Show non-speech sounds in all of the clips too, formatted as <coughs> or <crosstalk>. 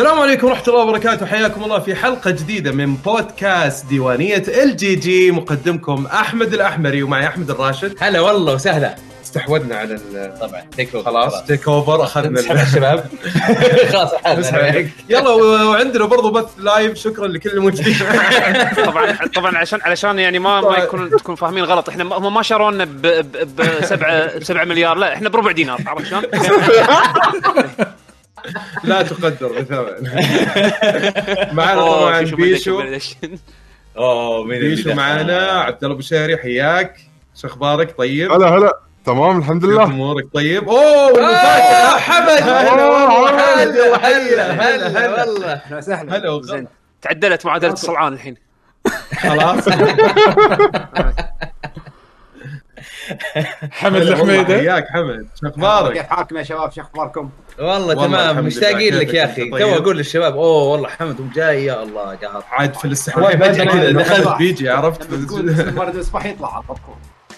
السلام عليكم ورحمة الله وبركاته. حياكم الله في حلقة جديدة من بودكاست ديوانية ال GG. مقدمكم أحمد الأحمري ومعي أحمد الراشد. هلا والله وسهلا. استحوذنا على ال- طبعا take over خلاص take over أخذنا الشباب. <laughs> خلاص. يلا وعندنا برضو بث live شكرا لكل الموجودين <laughs> طبعا طبعا عشان علشان يعني ما ما يكون تكون فاهمين غلط. إحنا ما- هم ما شرونا ب ب- بسبعة بسبعة مليار. لا إحنا بربع دينار عرفت شلون؟ <laughs> لا تقدر بثمن. <laughs> معنا طبعا بيشو. أوه مين بيشو؟ معنا عبد الله بشيري حياك. شو أخبارك؟ طيب؟ هلا هلا. تمام الحمد كيف لله أمورك؟ طيب؟ أوه حمد. هلا والله. هلا هلا هلا هلا والله. أهلا وسهلا. هلا وغلا. تعدلت معادله الصلعان الحين. خلاص. حمد الحميدة. حياك حمد. شو أخبارك؟ كيف حالكم يا شباب؟ شو أخباركم؟ والله تمام مشتاقين. لك يا أخي أنت تو طيب؟ أقول للشباب أوه والله حمد جاي يا الله قهر عاد في الاستحواذ فجأة كذا دخلت. بيجي عرفت الاصبح يطلع على طول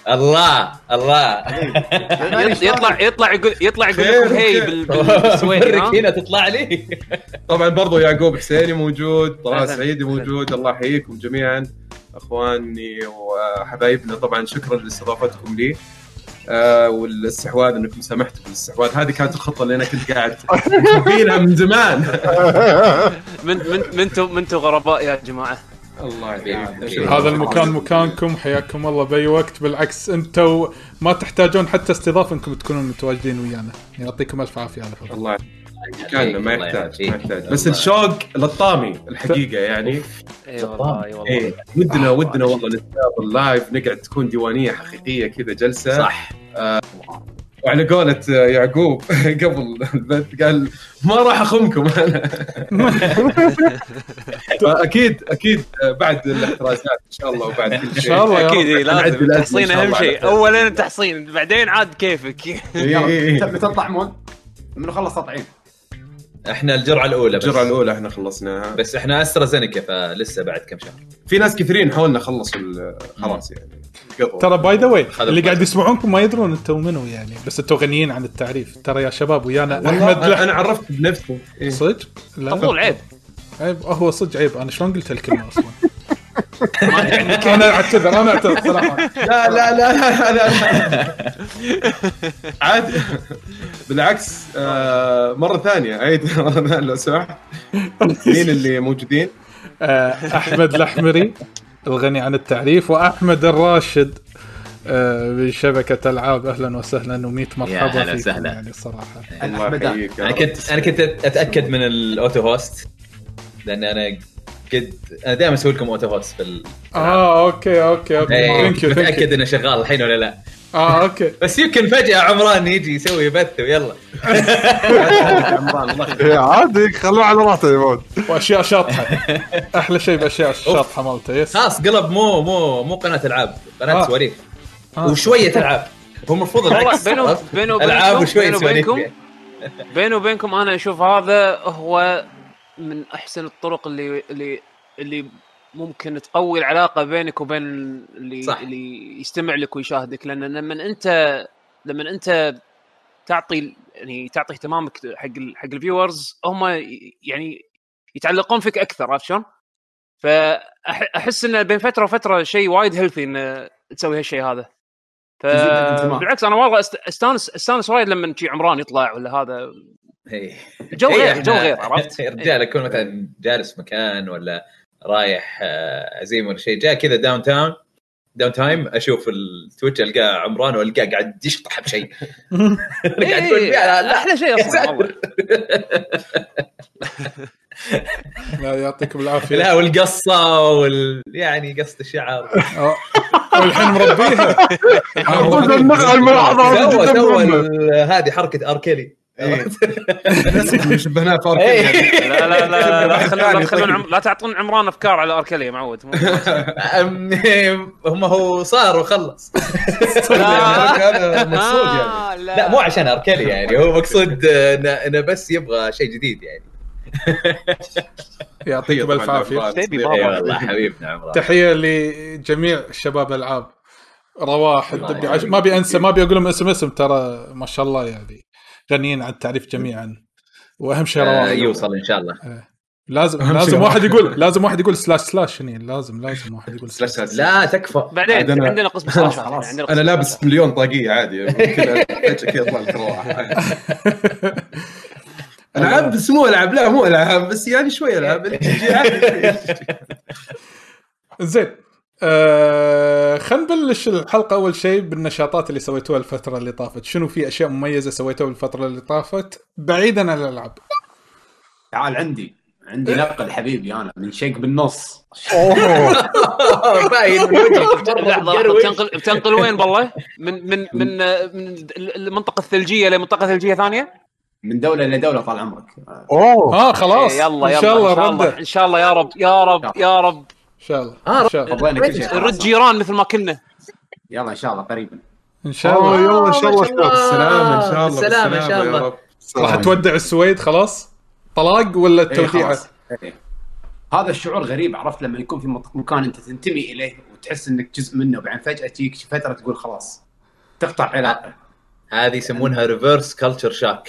الله الله <laughs> يط- يطلع يطلع يقول يطلع يقول لكم هي خير. بال- <laughs> بال- بالسويدي مرك ها؟ هنا تطلع لي <laughs> طبعا برضو يعقوب حسيني موجود طلال. سعيدي موجود الله يحييكم جميعا أخواني وحبايبنا طبعا شكرا لاستضافتكم لي آه والاستحواذ انكم سمحتوا بالاستحواذ. هذه كانت الخطه اللي أنا كنت قاعد فيها من زمان. <laughs> من من منتو منتو غرباء يا جماعة. الله. يعافيك. هذا المكان مكانكم حياكم الله. بأي وقت بالعكس أنتم ما تحتاجون حتى استضافة أنكم تكونون متواجدين ويانا. يعطيكم ألف عافية على فضل الله كان ما الله يحتاج ما يعافيك. يحتاج. بس. الشوق للطامي الحقيقة يعني. اي والله اي والله. إيه ودنا ودنا والله نتقابل لايف نقعد تكون ديوانية حقيقية كذا جلسة. صح. وعلى قولة يعقوب <laughs> قبل البث قال ما راح أخمكم. <laughs> أنا أكيد أكيد بعد الاحترازات إن شاء الله وبعد كل شيء. إن شاء الله يا أكيد لازم بالأزمة إن تحصين شاء أهم شيء. اولا تحصين بعدين عاد كيفك. إيه، إيه، إيه. متى تطعمون؟ من نخلص تطعيم؟ إحنا الجرعة الأولى بس. الجرعة الأولى إحنا خلصناها. بس إحنا أسترازينيكا فلسه بعد كم شهر. في ناس كثيرين حولنا خلصوا خلاص يعني. ترى by the way اللي. قاعد يسمعونكم ما يدرون أنتم منو يعني بس أنتم غنيين عن التعريف. ترى يا شباب ويانا أحمد لح أنا عرفت بنفسي. إيه. صدق؟ لا. طفول عيب. عيب. هو صدق عيب. أنا شلون قلت الكلمة أصلا؟ أنا أعتذر أنا أعتذر صراحة لا لا لا لا, لا, لا. عادي بالعكس آه مرة ثانية عيد مره <laughs> ثانية لو سمحت مين اللي موجودين؟ آه، أحمد الأحمري الغني عن التعريف وأحمد الراشد آه، بشبكه ألعاب أهلا وسهلا و100 مرحبا يا هلا فيكم وسهلا. يعني الصراحه الله. يحييك أنا. كنت أنا كنت أتأكد من ال auto host لأن أنا قد أنا دائما أسوي لكم auto host في. آه okay okay okay. إيه، thank you متأكد إنه شغال الحين ولا لا. آه okay. <laughs> بس يمكن فجأة عمران يجي يسوي بث ويلا. <laughs> إيه، عادي خلوه على راحته يا ولد وأشياء شاطحة. <laughs> أحلى شيء بأشياء الشاطحه مالته يس خلاص قلب مو مو مو قناة ألعاب قناة آه. سواليف. آه. وشوية ألعاب. هو المفروض العكس بينه ألعاب وشوية سواليف. وبينكم؟ بيني وبينكم أنا أشوف هذا هو من أحسن الطرق اللي اللي اللي ممكن تقوي العلاقة بينك وبين اللي صح. اللي يستمع لك ويشاهدك لأن لما أنت لما أنت تعطي يعني تعطي اهتمامك حق حق ال viewers هم يعني يتعلقون فيك أكثر عرفت شلون؟ فاحس انه بين فترة وفترة شيء وايد healthy إن تسوي هالشيء هذا الانتماء. بالعكس أنا والله أست- أستانس أستانس وايد لما شي عمران يطلع ولا هذا إيه. جو إيه، غير إحنا- جو غير عرفت؟ رجال اكون مثلا جالس مكان ولا رايح آه، عزيمه ولا شيء جاء كذا down time down time أشوف ال Twitch ألقاه عمران وألقاه قاعد يشطح بشيء. <laughs> <laughs> قاعد يقول إيه، لا لا أحلى شيء أصلا لا يعطيكم العافية. لا والقصة وال يعني قصة الشعر. والحين مربيها. <laughs> هذه حركة اللي شبهناه <laughs> فارك إيه. لا لا لا لا تخلون لا <laughs> تخلون عم- لا تعطون عمران أفكار على اركلي يا معود <laughs> هم هو صار وخلص. هذا مقصود يعني. آه، لا. مو عشان اركلي يعني هو مقصود إنه بس يبغى شيء جديد يعني. يعطيكم الف عافية. والله حبيبنا عمران. تحية لجميع شباب الالعاب رواح. ما أبي أنسى ما أبي أقول لهم اسم اسم ترى ما شاء الله يعني. غنيين عن التعريف جميعا. وأهم شيء آه رواح. يوصل إن شاء الله. لازم أهم لازم شيء واحد. يقول لازم واحد يقول slash slash هني. لازم لازم واحد يقول slash slash. لا تكفى. بعدين أنا- عندنا قسم سلاشات خلاص. عندنا قسم أنا لابس. مليون طاقية عادي. كذا يطلع لك العاب بس مو العاب لا مو العاب بس يعني شوي العاب. <laughs> <laughs> زين. آه خلينا نبلش الحلقة أول شيء بالنشاطات اللي سويتوها الفترة اللي طافت. شنو في أشياء مميزة سويتوها الفترة اللي طافت؟ بعيدا عن الألعاب. تعال عندي. عندي نقل حبيبي أنا من شيك بالنص. <laughs> باين <laughs> لحظة. بتنقل بتنقل وين بالله؟ من من من من المنطقة الثلجية لمنطقة ثلجية ثانية؟ من دولة لدوله طال عمرك. أوه. آه خلاص. إيه، يلا يلا ان شاء الله إن شاء الله إن شاء الله يا رب. يا رب يا رب. شاء الله. آه، إن شاء الله. فضينا كل شيء نرد. جيران مثل ما كنا. يلا إن شاء الله قريبا. إن شاء الله يلا إن شاء الله. بالسلامة إن شاء الله بالسلامة إن شاء الله. راح تودع السويد خلاص؟ طلاق ولا التوديعه. إيه. هذا الشعور غريب عرفت؟ لما يكون في مكان أنت تنتمي إليه وتحس إنك جزء منه وبعدين فجأة تجيك فترة تقول خلاص تقطع علاقة. هذه يسمونها reverse culture shock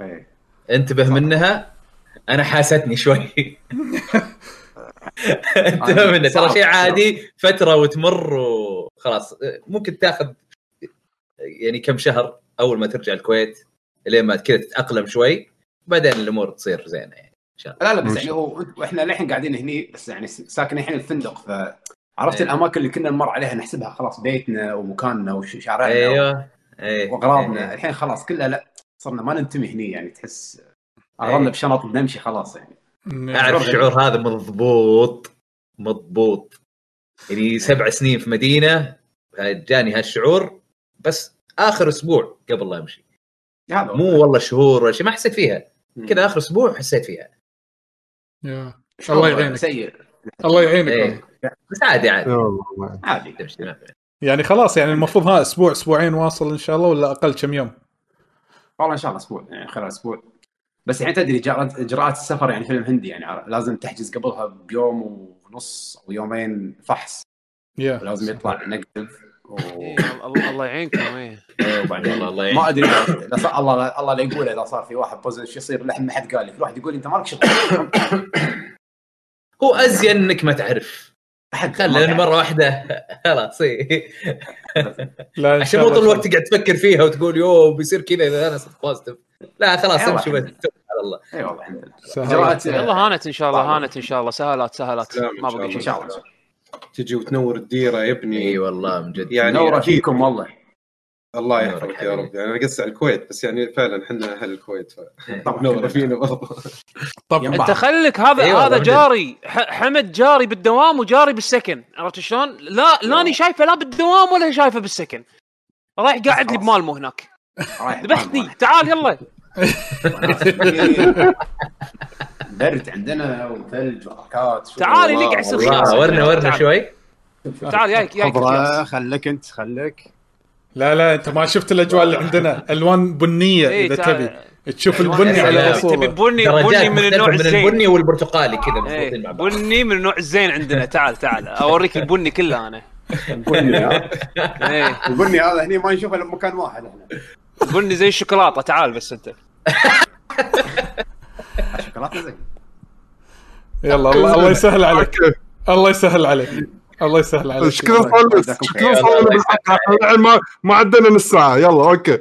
إيه. انتبه منها؟ أنا حاستني شوي. <laughs> <laughs> انتبه منها ترى شيء عادي فترة وتمر وخلاص. ممكن تاخذ يعني كم شهر أول ما ترجع الكويت لين ما كذا تتأقلم شوي بعدين الأمور تصير زينة يعني إن شاء الله. لا لا بس يعني هو وإحنا للحين قاعدين هني بس يعني ساكنين الحين الفندق فعرفت إيه. الأماكن اللي كنا نمر عليها نحسبها خلاص بيتنا ومكاننا وشارعنا أيوه. إيه. وأغراضنا. إيه. الحين خلاص كلها لا صرنا ما ننتمي هني يعني تحس اغراضنا إيه. بشنط بنمشي خلاص يعني. أعرف الشعور هذا مضبوط مضبوط. يعني سبع سنين في مدينة جاني هالشعور بس آخر أسبوع قبل لا أمشي. مو والله شهور ولا شيء ما حسيت فيها. كذا آخر أسبوع حسيت فيها. الله يعينك. سيء. الله يعينك. إيه. بس عادي عادي. عادي. تمشي. يعني خلاص يعني المفروض ها أسبوع أسبوعين واصل إن شاء الله ولا أقل كم يوم؟ والله إن شاء الله أسبوع يعني خلال أسبوع. بس الحين تدري إجراءات السفر يعني فيلم هندي يعني لازم تحجز قبلها بيوم ونص أو يومين فحص. يا ولازم يطلع negative و... إيه، الله يعينكم إيه. إيه، وبعدين والله الله. ما أدري الله الله لا يقول إذا صار في واحد positive شو يصير؟ لحم ما حد قال لي. في واحد يقول أنت مالك شغل؟ هو أزين إنك ما تعرف. أحد لأن مرة واحدة. <laughs> خلاص إيه. لا عشان مو طول الوقت تقعد تفكر فيها وتقول يو بيصير كذا إذا أنا صرت positive لا خلاص. امشي على الله. أي والله الحمد لله. يلا هانت إن شاء الله هانت إن شاء الله. سهالات سهالات سلام إن ما الله. شيء. ان شاء الله. تجي وتنور الديرة يا ابني. إي والله من جد. يعني نوره. فيكم والله. الله يحفظك يا. رب. يعني أنا قصدي على الكويت بس يعني فعلا إحنا أهل الكويت طبعا نور فينا برضه طب. أنت خليك هذا أيوة هذا جاري ح- حمد جاري بالدوام وجاري بالسكن. عرفت شلون؟ لا لاني شايفه لا بالدوام ولا شايفه بالسكن. رايح قاعد لي. بمالمو هناك رايح ذبحتني تعال يلا. <laughs> برد عندنا وثلج وحركات. تعال والله خيار. ورنا ورنا. شوي. تعال جايك جايك خضرة خليك أنت خليك. لا لا انت ما شفت الأجواء اللي عندنا. ألوان بنية إيه، إذا. تبي. تشوف البني على سلام. اصوله تبي بني بني من النوع من الزين. البني والبرتقالي كذا إيه، مضبوطين مع بعض. بني من النوع الزين عندنا. تعال تعال. أوريك البني كله أنا. البني ها؟ إيه. البني هذا هني ما نشوفه إلا بمكان واحد إحنا. بني زي الشوكولاتة. تعال بس أنت. شوكولاتة زين. يلا الله, الله يسهل عليك. الله يسهل عليك. الله يسهل عليك. شكرا خلص شكرا الحين ما ما عدنا نص ساعه يلا okay.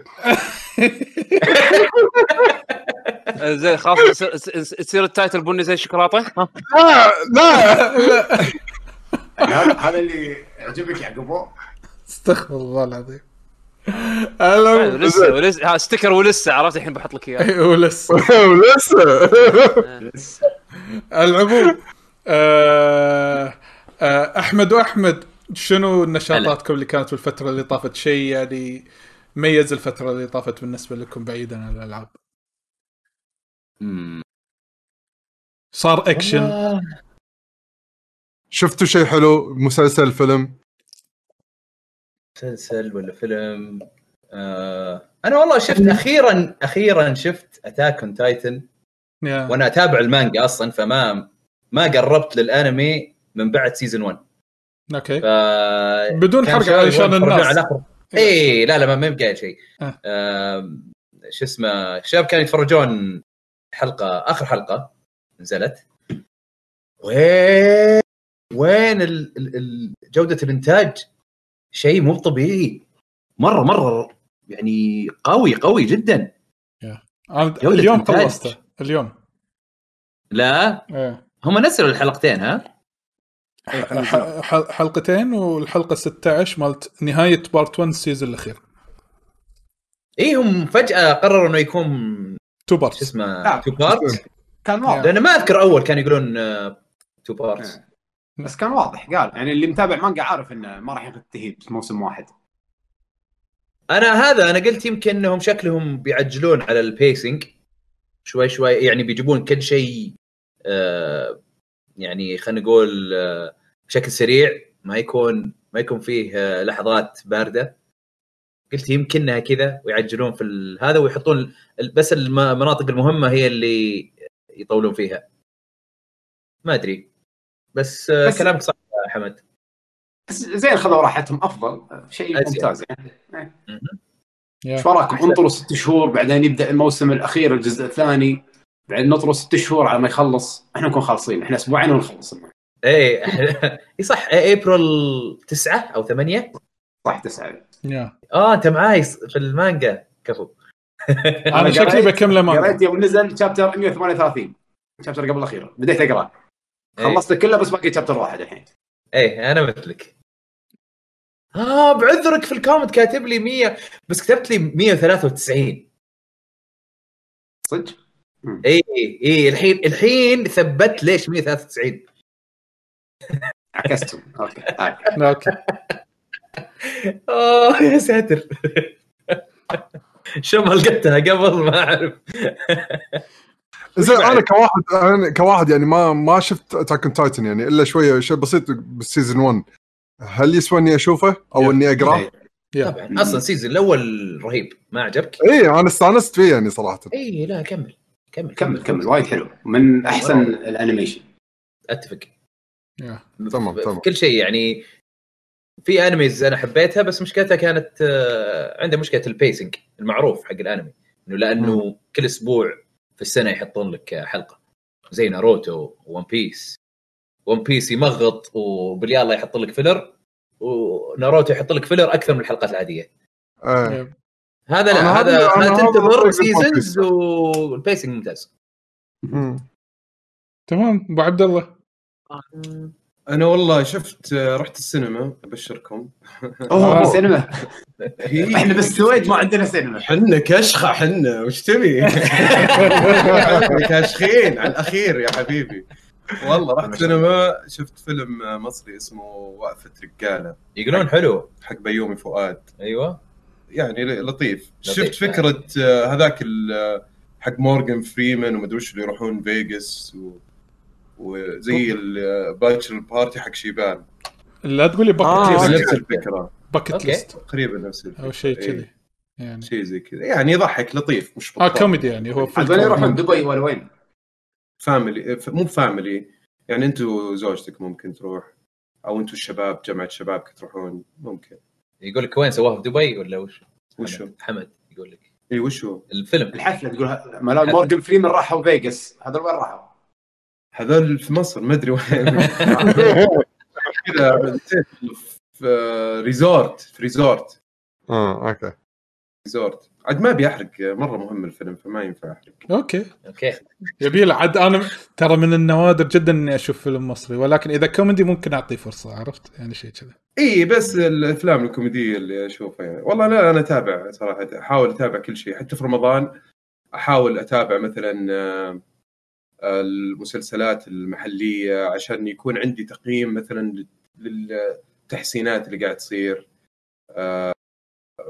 <laughs> زين خلاص يصير ال title بني زي الشوكولاتة؟ ها؟ لا لا. هذا اللي يعجبك يعقوب استغفر الله العظيم. هلا ولسه ولسه ها sticker ولسه. عرفت الحين بحط لك إياه. <laughs> ولسه. <laughs> ولسه. العموم آه آه أحمد وأحمد شنو نشاطاتكم اللي كانت في الفترة اللي طافت؟ شيء يعني ميز الفترة اللي طافت بالنسبة لكم بعيدا عن الألعاب؟ صار أكشن؟ شفتوا شيء حلو؟ مسلسل فيلم؟ مسلسل ولا فيلم؟ آه أنا والله شفت أخيرا أخيرا شفت Attack on Titan. وأنا أتابع المانجا أصلا فما ما قربت للأنمي. من بعد season 1 okay. ف بدون حرق علشان الناس. اي لا لا ما قايل شيء. آه. آم، شو اسمه الشباب كانوا يتفرجون حلقة آخر حلقة نزلت. وين وين ال... ال... جودة الإنتاج؟ شيء مو طبيعي. مرة مرة يعني قوي قوي جدا. جودة اليوم. خلصته. اليوم. لا. إيه. هم نزلوا الحلقتين ها؟ حلقتين والحلقة 16 مالت نهاية part 1 ال season الأخير. اي هم فجأة قرروا إنه يكون two شو parts اسمه. two part كان واضح. لأن ما أذكر أول كانوا يقولون two part بس كان واضح قال. يعني اللي متابع مانجا عارف إنه ما راح ينتهي بموسم واحد. أنا هذا أنا قلت يمكن إنهم شكلهم بيعجلون على ال pacing شوي شوي يعني بيجيبون كل شيء آه يعني خلينا نقول آه بشكل سريع ما يكون ما يكون فيه آه لحظات باردة. قلت يمكنها كذا ويعجلون في ال- هذا ويحطون ال- بس الم- المناطق المهمة هي اللي يطولون فيها. ما أدري. بس, آه بس- كلامك صح يا حمد. بس زين خذوا راحتهم أفضل. شيء. ممتاز يعني. إيش وراكم؟ انطروا ست شهور بعدين يبدأ الموسم الأخير الجزء الثاني. بعدين نطروا ست شهور على ما يخلص إحنا نكون خالصين إحنا أسبوعين ونخلص. إيه <laughs> إي صح ابريل 9 أو 8 صح تسعة. يا. آه أنت معاي في المانجا كفو <laughs> أنا شكلي بكمله ما قريت يوم نزل chapter 138 chapter قبل الاخير بديت اقراه إيه. خلصت كله بس باقي chapter واحد الحين. إيه أنا مثلك. آه بعذرك في ال comment كاتب لي 100 بس كتبت لي 193 صدق؟ اي اي الحين الحين ثبت ليش 193 عكستهم okay طيب. لا، okay آه يا ساتر شو ما لقيتها قبل ما أعرف زين بعد؟ أنا كواحد أنا كواحد يعني ما ما شفت Attack Titan يعني إلا شوية شيء بسيط بال season 1 هل يسوى إني أشوفه أو. إني اقراه؟ إيه. طبعا أصلا ال season الأول رهيب ما عجبك؟ اي أنا استانست فيه يعني صراحة اي لا كمل كمل كمل كمل وايد حلو. من أحسن ال animation. أتفق. تمام، تمام. كل شيء يعني في animes أنا حبيتها بس مشكلتها كانت آه، عنده مشكلة ال pacing المعروف حق الأنمي. إنه لأنه كل أسبوع في السنة يحطون لك حلقة. زي Naruto One Piece One Piece يمغط وباليلا يحط لك filler وناروتو يحط لك filler أكثر من الحلقات العادية. آه. هذا لا هذا هذا تنتظر seasons. وال pacing ممتاز. مم. تمام أبو عبد الله. أنا والله شفت آه، رحت السينما أبشركم. أوه. <laughs> في سينما إحنا بالسويد ما عندنا سينما. حنا كشخة حنا. وش تبي؟ <laughs> كاشخين على الأخير يا حبيبي. والله رحت سينما شفت فيلم مصري اسمه وقفة رجالة. يقولون حلو. حق بيومي فؤاد. أيوه. يعني لطيف. لطيف. شفت فكرة آه، هذاك ال- حق مورجان فريمان ومدري وش اللي يروحون فيغاس و... وزي ال bachelor party حق شيبان. لا تقول لي آه، Bucket تقريبا ليست نفس الفكرة. Bucket. ليست تقريبا نفس الفكرة. أو شيء إيه، كذي يعني. شيء زي كذا. يعني يضحك لطيف مش آه بطال. كوميدي يعني هو عاد يروحون. دبي ولا وين؟ family ف- مو family يعني أنتم وزوجتك ممكن تروح أو أنتم الشباب جمعه شبابك تروحون ممكن. يقول لك وين سواها؟ في دبي ولا وش؟ وشو؟ حمد, حمد يقول لك. إي وشو؟ الفيلم. الحفلة تقول ه- مال مورجن فريمان راحوا فيغاس. هذول وين راحوا؟ هذول في مصر ما أدري وين. <laughs> كذا في resort في resort آه okay. resort عاد ما بيحرق مرة مهم الفيلم فما ينفع احرق okay. okay. يبي له عاد أنا ترى من النوادر جدا إني أشوف فيلم مصري ولكن إذا كوميدي ممكن أعطيه فرصة عرفت؟ يعني شيء كذا. إي بس الأفلام الكوميدية اللي أشوفها يعني. والله لا أنا أتابع صراحة أحاول أتابع كل شيء حتى في رمضان أحاول أتابع مثلا آه، المسلسلات المحلية عشان يكون عندي تقييم مثلا للتحسينات اللي قاعد تصير آه،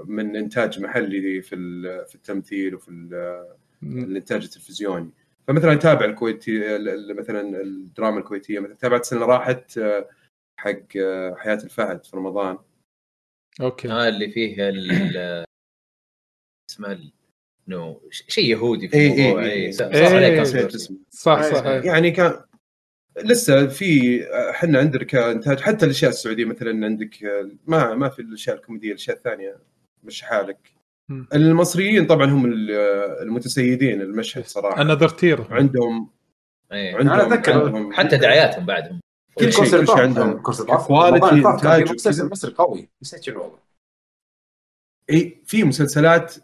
من إنتاج محلي في ال- في التمثيل وفي ال- الإنتاج التلفزيوني. فمثلا أتابع الكويتي ال- ال- مثلا الدراما الكويتية. مثلا تابعت السنة اللي راحت آه، حق آه، حياة الفهد في رمضان. okay. آه اللي فيه ال اسمه ال- انه ش- شيء يهودي في إي إي الموضوع. اي إيه. controversy. اسمه صح صح إيه. يعني كان لسه في إحنا عندنا كانتاج حتى الأشياء السعودية مثلا عندك آه، ما ما في الأشياء الكوميدية الأشياء الثانية. مش حالك. المصريين طبعا هم ال- المتسيدين المشهد صراحة. another tier عندهم إيه. عندهم أنا أتذكر عندهم حتى دعاياتهم بعدهم. كل شيء كل شيء عندهم. quality، مسلسل. مصري قوي نسيت شنو والله. اي في مسلسلات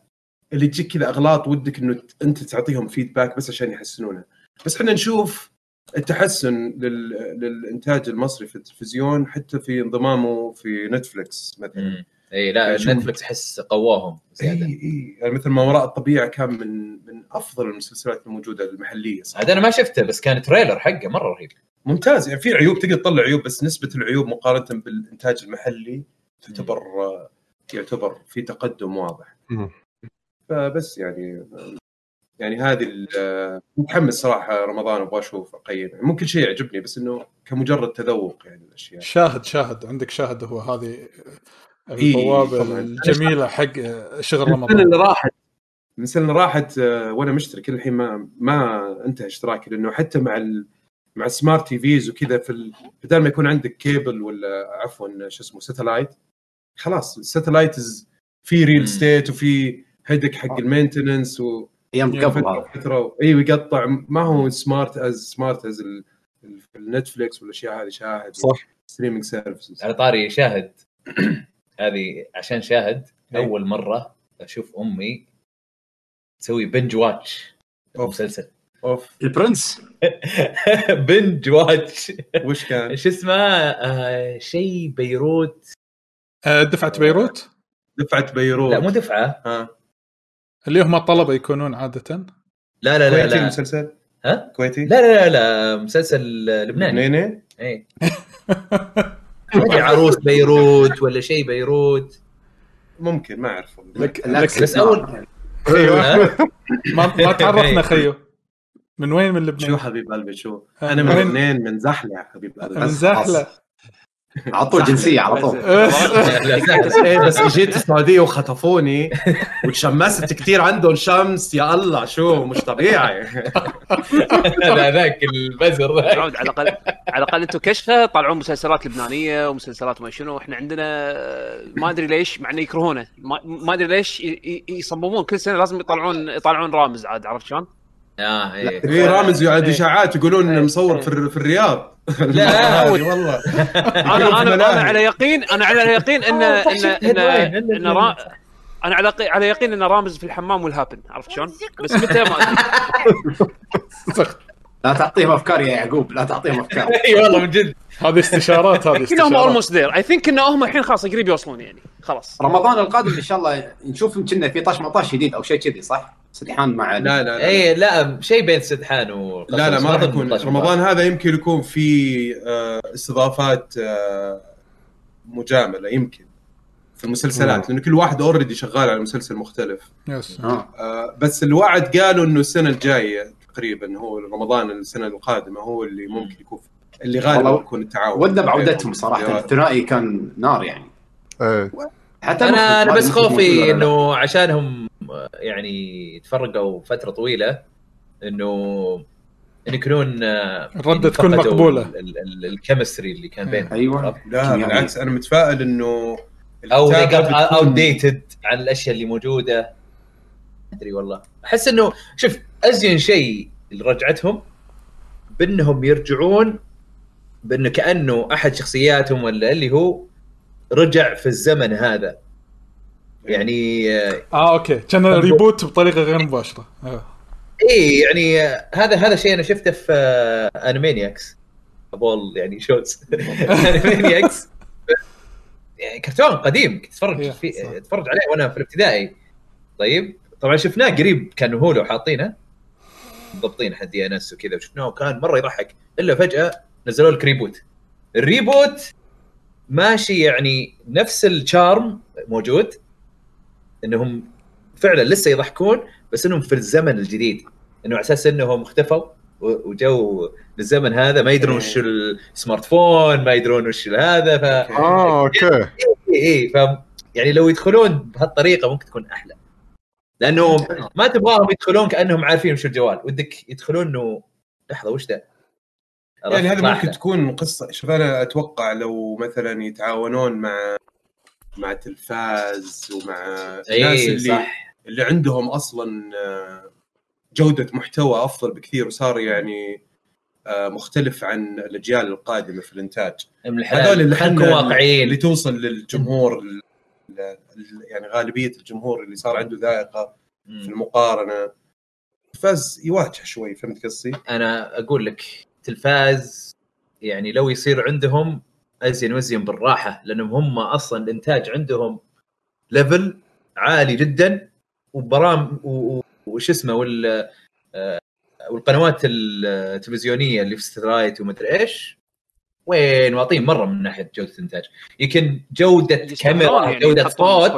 اللي تجيك كذا أغلاط ودك إنه أنت تعطيهم feedback بس عشان يحسنونها بس إحنا نشوف التحسن لل... للإنتاج المصري في التلفزيون حتى في انضمامه في نتفلكس مثلا. اي لا. نتفلكس احس قواهم زيادة. اي اي يعني مثل ما وراء الطبيعة كان من من أفضل المسلسلات الموجودة المحلية صراحة. هذا أنا ما شفته بس كان trailer حقه مرة رهيب. ممتاز يعني في عيوب تقدر تطلع عيوب بس نسبة العيوب مقارنة بالإنتاج المحلي تعتبر يعتبر في تقدم واضح. فبس يعني يعني هذه ال- متحمس صراحة رمضان أبغى أشوف اقيم ممكن شيء يعجبني بس إنه كمجرد تذوق يعني الأشياء. شاهد شاهد عندك شاهد هو هذه البوابة طبعاً. الجميلة حق شغل من السنة رمضان. اللي راحت. من السنة اللي راحت آه، وأنا مشترك الحين ما ما انتهى اشتراكي لأنه حتى مع ال مع ال smart TVs وكذا في ال... بدل ما يكون عندك كيبل ولا عفوا شو اسمه satellite خلاص ال satellite is- في. real estate وفي هيدك حق ال maintenance و أيام يعني قبل. فترة أيوه يقطع ما هو smart is smart از النتفلكس والأشياء هذه شاهد صح. streaming services على طاري شاهد. هذه عشان شاهد إيه. أول مرة أشوف أمي تسوي binge watch. مسلسل أوف البرنس binge watch وش كان؟ <laughs> شو اسمه آه شيء بيروت آه، دفعة بيروت دفعة بيروت لا مو دفعة ها اللي هم الطلبة يكونون عادة لا لا لا كويتي لا المسلسل؟ ها؟ كويتي؟ لا لا لا, لا مسلسل لبناني نيني؟ اي ما ادري <laughs> عروس بيروت ولا شيء بيروت ممكن ما اعرف. لك لك بس أول- نار. أيوه ها؟ ما, ما <laughs> تعرفنا خيو من وين من شو لبنان؟ حبيب قلبي شو؟ آه، أنا من؟ لبنان من زحلة حبيب قلبي من زحلة على طول جنسية على طول. <laughs> بس إيه <laughs> بس جيت السعودية وخطفوني وتشمست كثير عندهم شمس يا الله شو؟ مش طبيعي. <laughs> هذا ذاك البزر. على الاقل على الأقل أنتم كشخه طالعون مسلسلات لبنانية ومسلسلات ما شنو. إحنا عندنا آه، ما أدري ليش مع إنه يكرهونه. ما, ما أدري ليش يصممون كل سنة لازم يطلعون يطلعون رامز عاد عرفت شلون؟ آه إيه. في رامز يعد إيه. إشاعات يقولون انه إيه. مصور في, الر- في الرياض. لا، والله. أنا أنا أنا. على يقين أنا على يقين ان آه، ان ان را... أنا على على يقين إن رامز في الحمام والهابن عرفت شلون؟ بس متى ما <laughs> ادري لا تعطيهم أفكار يا يعقوب لا تعطيهم أفكار. <laughs> إي والله من جد. هذه استشارات هذه كلهم استشارات. almost there I think ان هم الحين خلاص قريب يوصلون يعني. خلاص. رمضان القادم إن شاء الله نشوف يمكن في طاش مطاش جديد أو شيء كذي صح؟ سدحان مع لا لا لا. اي لا شيء بين سدحان و لا لا ما راح يكون. 18 رمضان هذا يمكن يكون في آه، استضافات آه، مجاملة يمكن في المسلسلات لأنه كل واحد already شغال على مسلسل مختلف. yes. آه. آه، بس الوعد قالوا إنه السنة الجاية تقريبا هو رمضان السنة القادمة هو اللي ممكن يكون. اللي غالبا والله يكون التعاون. ودنا بعودتهم صراحة الثنائي كان نار يعني. إيه. حتى أنا أنا بس خوفي. إنه عشانهم يعني تفرقوا فترة طويلة إنه إن يكونون آه، الردة تكون فقدوا مقبولة. ال- ال- ال- ال chemistry اللي كان بينهم أيوه. لا. بالعكس أنا متفائل إنه أو بتكون- outdated عن الأشياء اللي موجودة. ما أدري والله. أحس إنه شوف أزين شيء رجعتهم بإنهم يرجعون بأنه كأنه أحد شخصياتهم ولا اللي هو رجع في الزمن هذا. يعني آه، آه أوكي. كان reboot بطريقة غير مباشرة. آه. إيه يعني آه، هذا هذا شيء أنا شفته في آه، Animaniacs ابول يعني shorts Animaniacs <laughs> يعني كرتون قديم كنت أتفرج Yeah, في صح. أتفرج عليه وأنا في الابتدائي. طيب طبعا شفناه قريب كانوا Hulu حاطينه مضبطين حد DNS وكذا وشفناه وكان مرة يضحك. إلا فجأة نزلوا لك reboot ال reboot ماشي يعني نفس ال charm موجود إنهم فعلا لسه يضحكون بس إنهم في الزمن الجديد. إنه على أساس إنهم اختفوا وجو بالزمن هذا ما يدرون وش ال smart phone ما يدرون وش هذا ف آه okay. اي اي ف يعني لو يدخلون بهالطريقة ممكن تكون أحلى. لأنه ما تبغاهم يدخلون كأنهم عارفين وش الجوال. ودك يدخلون إنه لحظة وش ذا يعني هذا ممكن أحلى. تكون قصة شوف أنا أتوقع لو مثلا يتعاونون مع مع تلفاز ومع الناس اي اللي صح اللي عندهم أصلا آه، جودة محتوى أفضل بكثير وصار يعني آه، مختلف عن الأجيال القادمة في الإنتاج هذول اللي حنا واقعيين اللي توصل للجمهور يعني غالبية الجمهور اللي صار عنده ذائقة في. المقارنة فاز يواجه شوي فهمت قصدي؟ أنا أقول لك تلفاز يعني لو يصير عندهم ازين وازين بالراحة لأنهم هم أصلا الإنتاج عندهم level عالي جدا وبرام وش اسمه وال آه، والقنوات التلفزيونية اللي في straight ومدري إيش وين واطين مرة من ناحية جودة الإنتاج. يمكن جودة كاميرا يعني جودة صوت.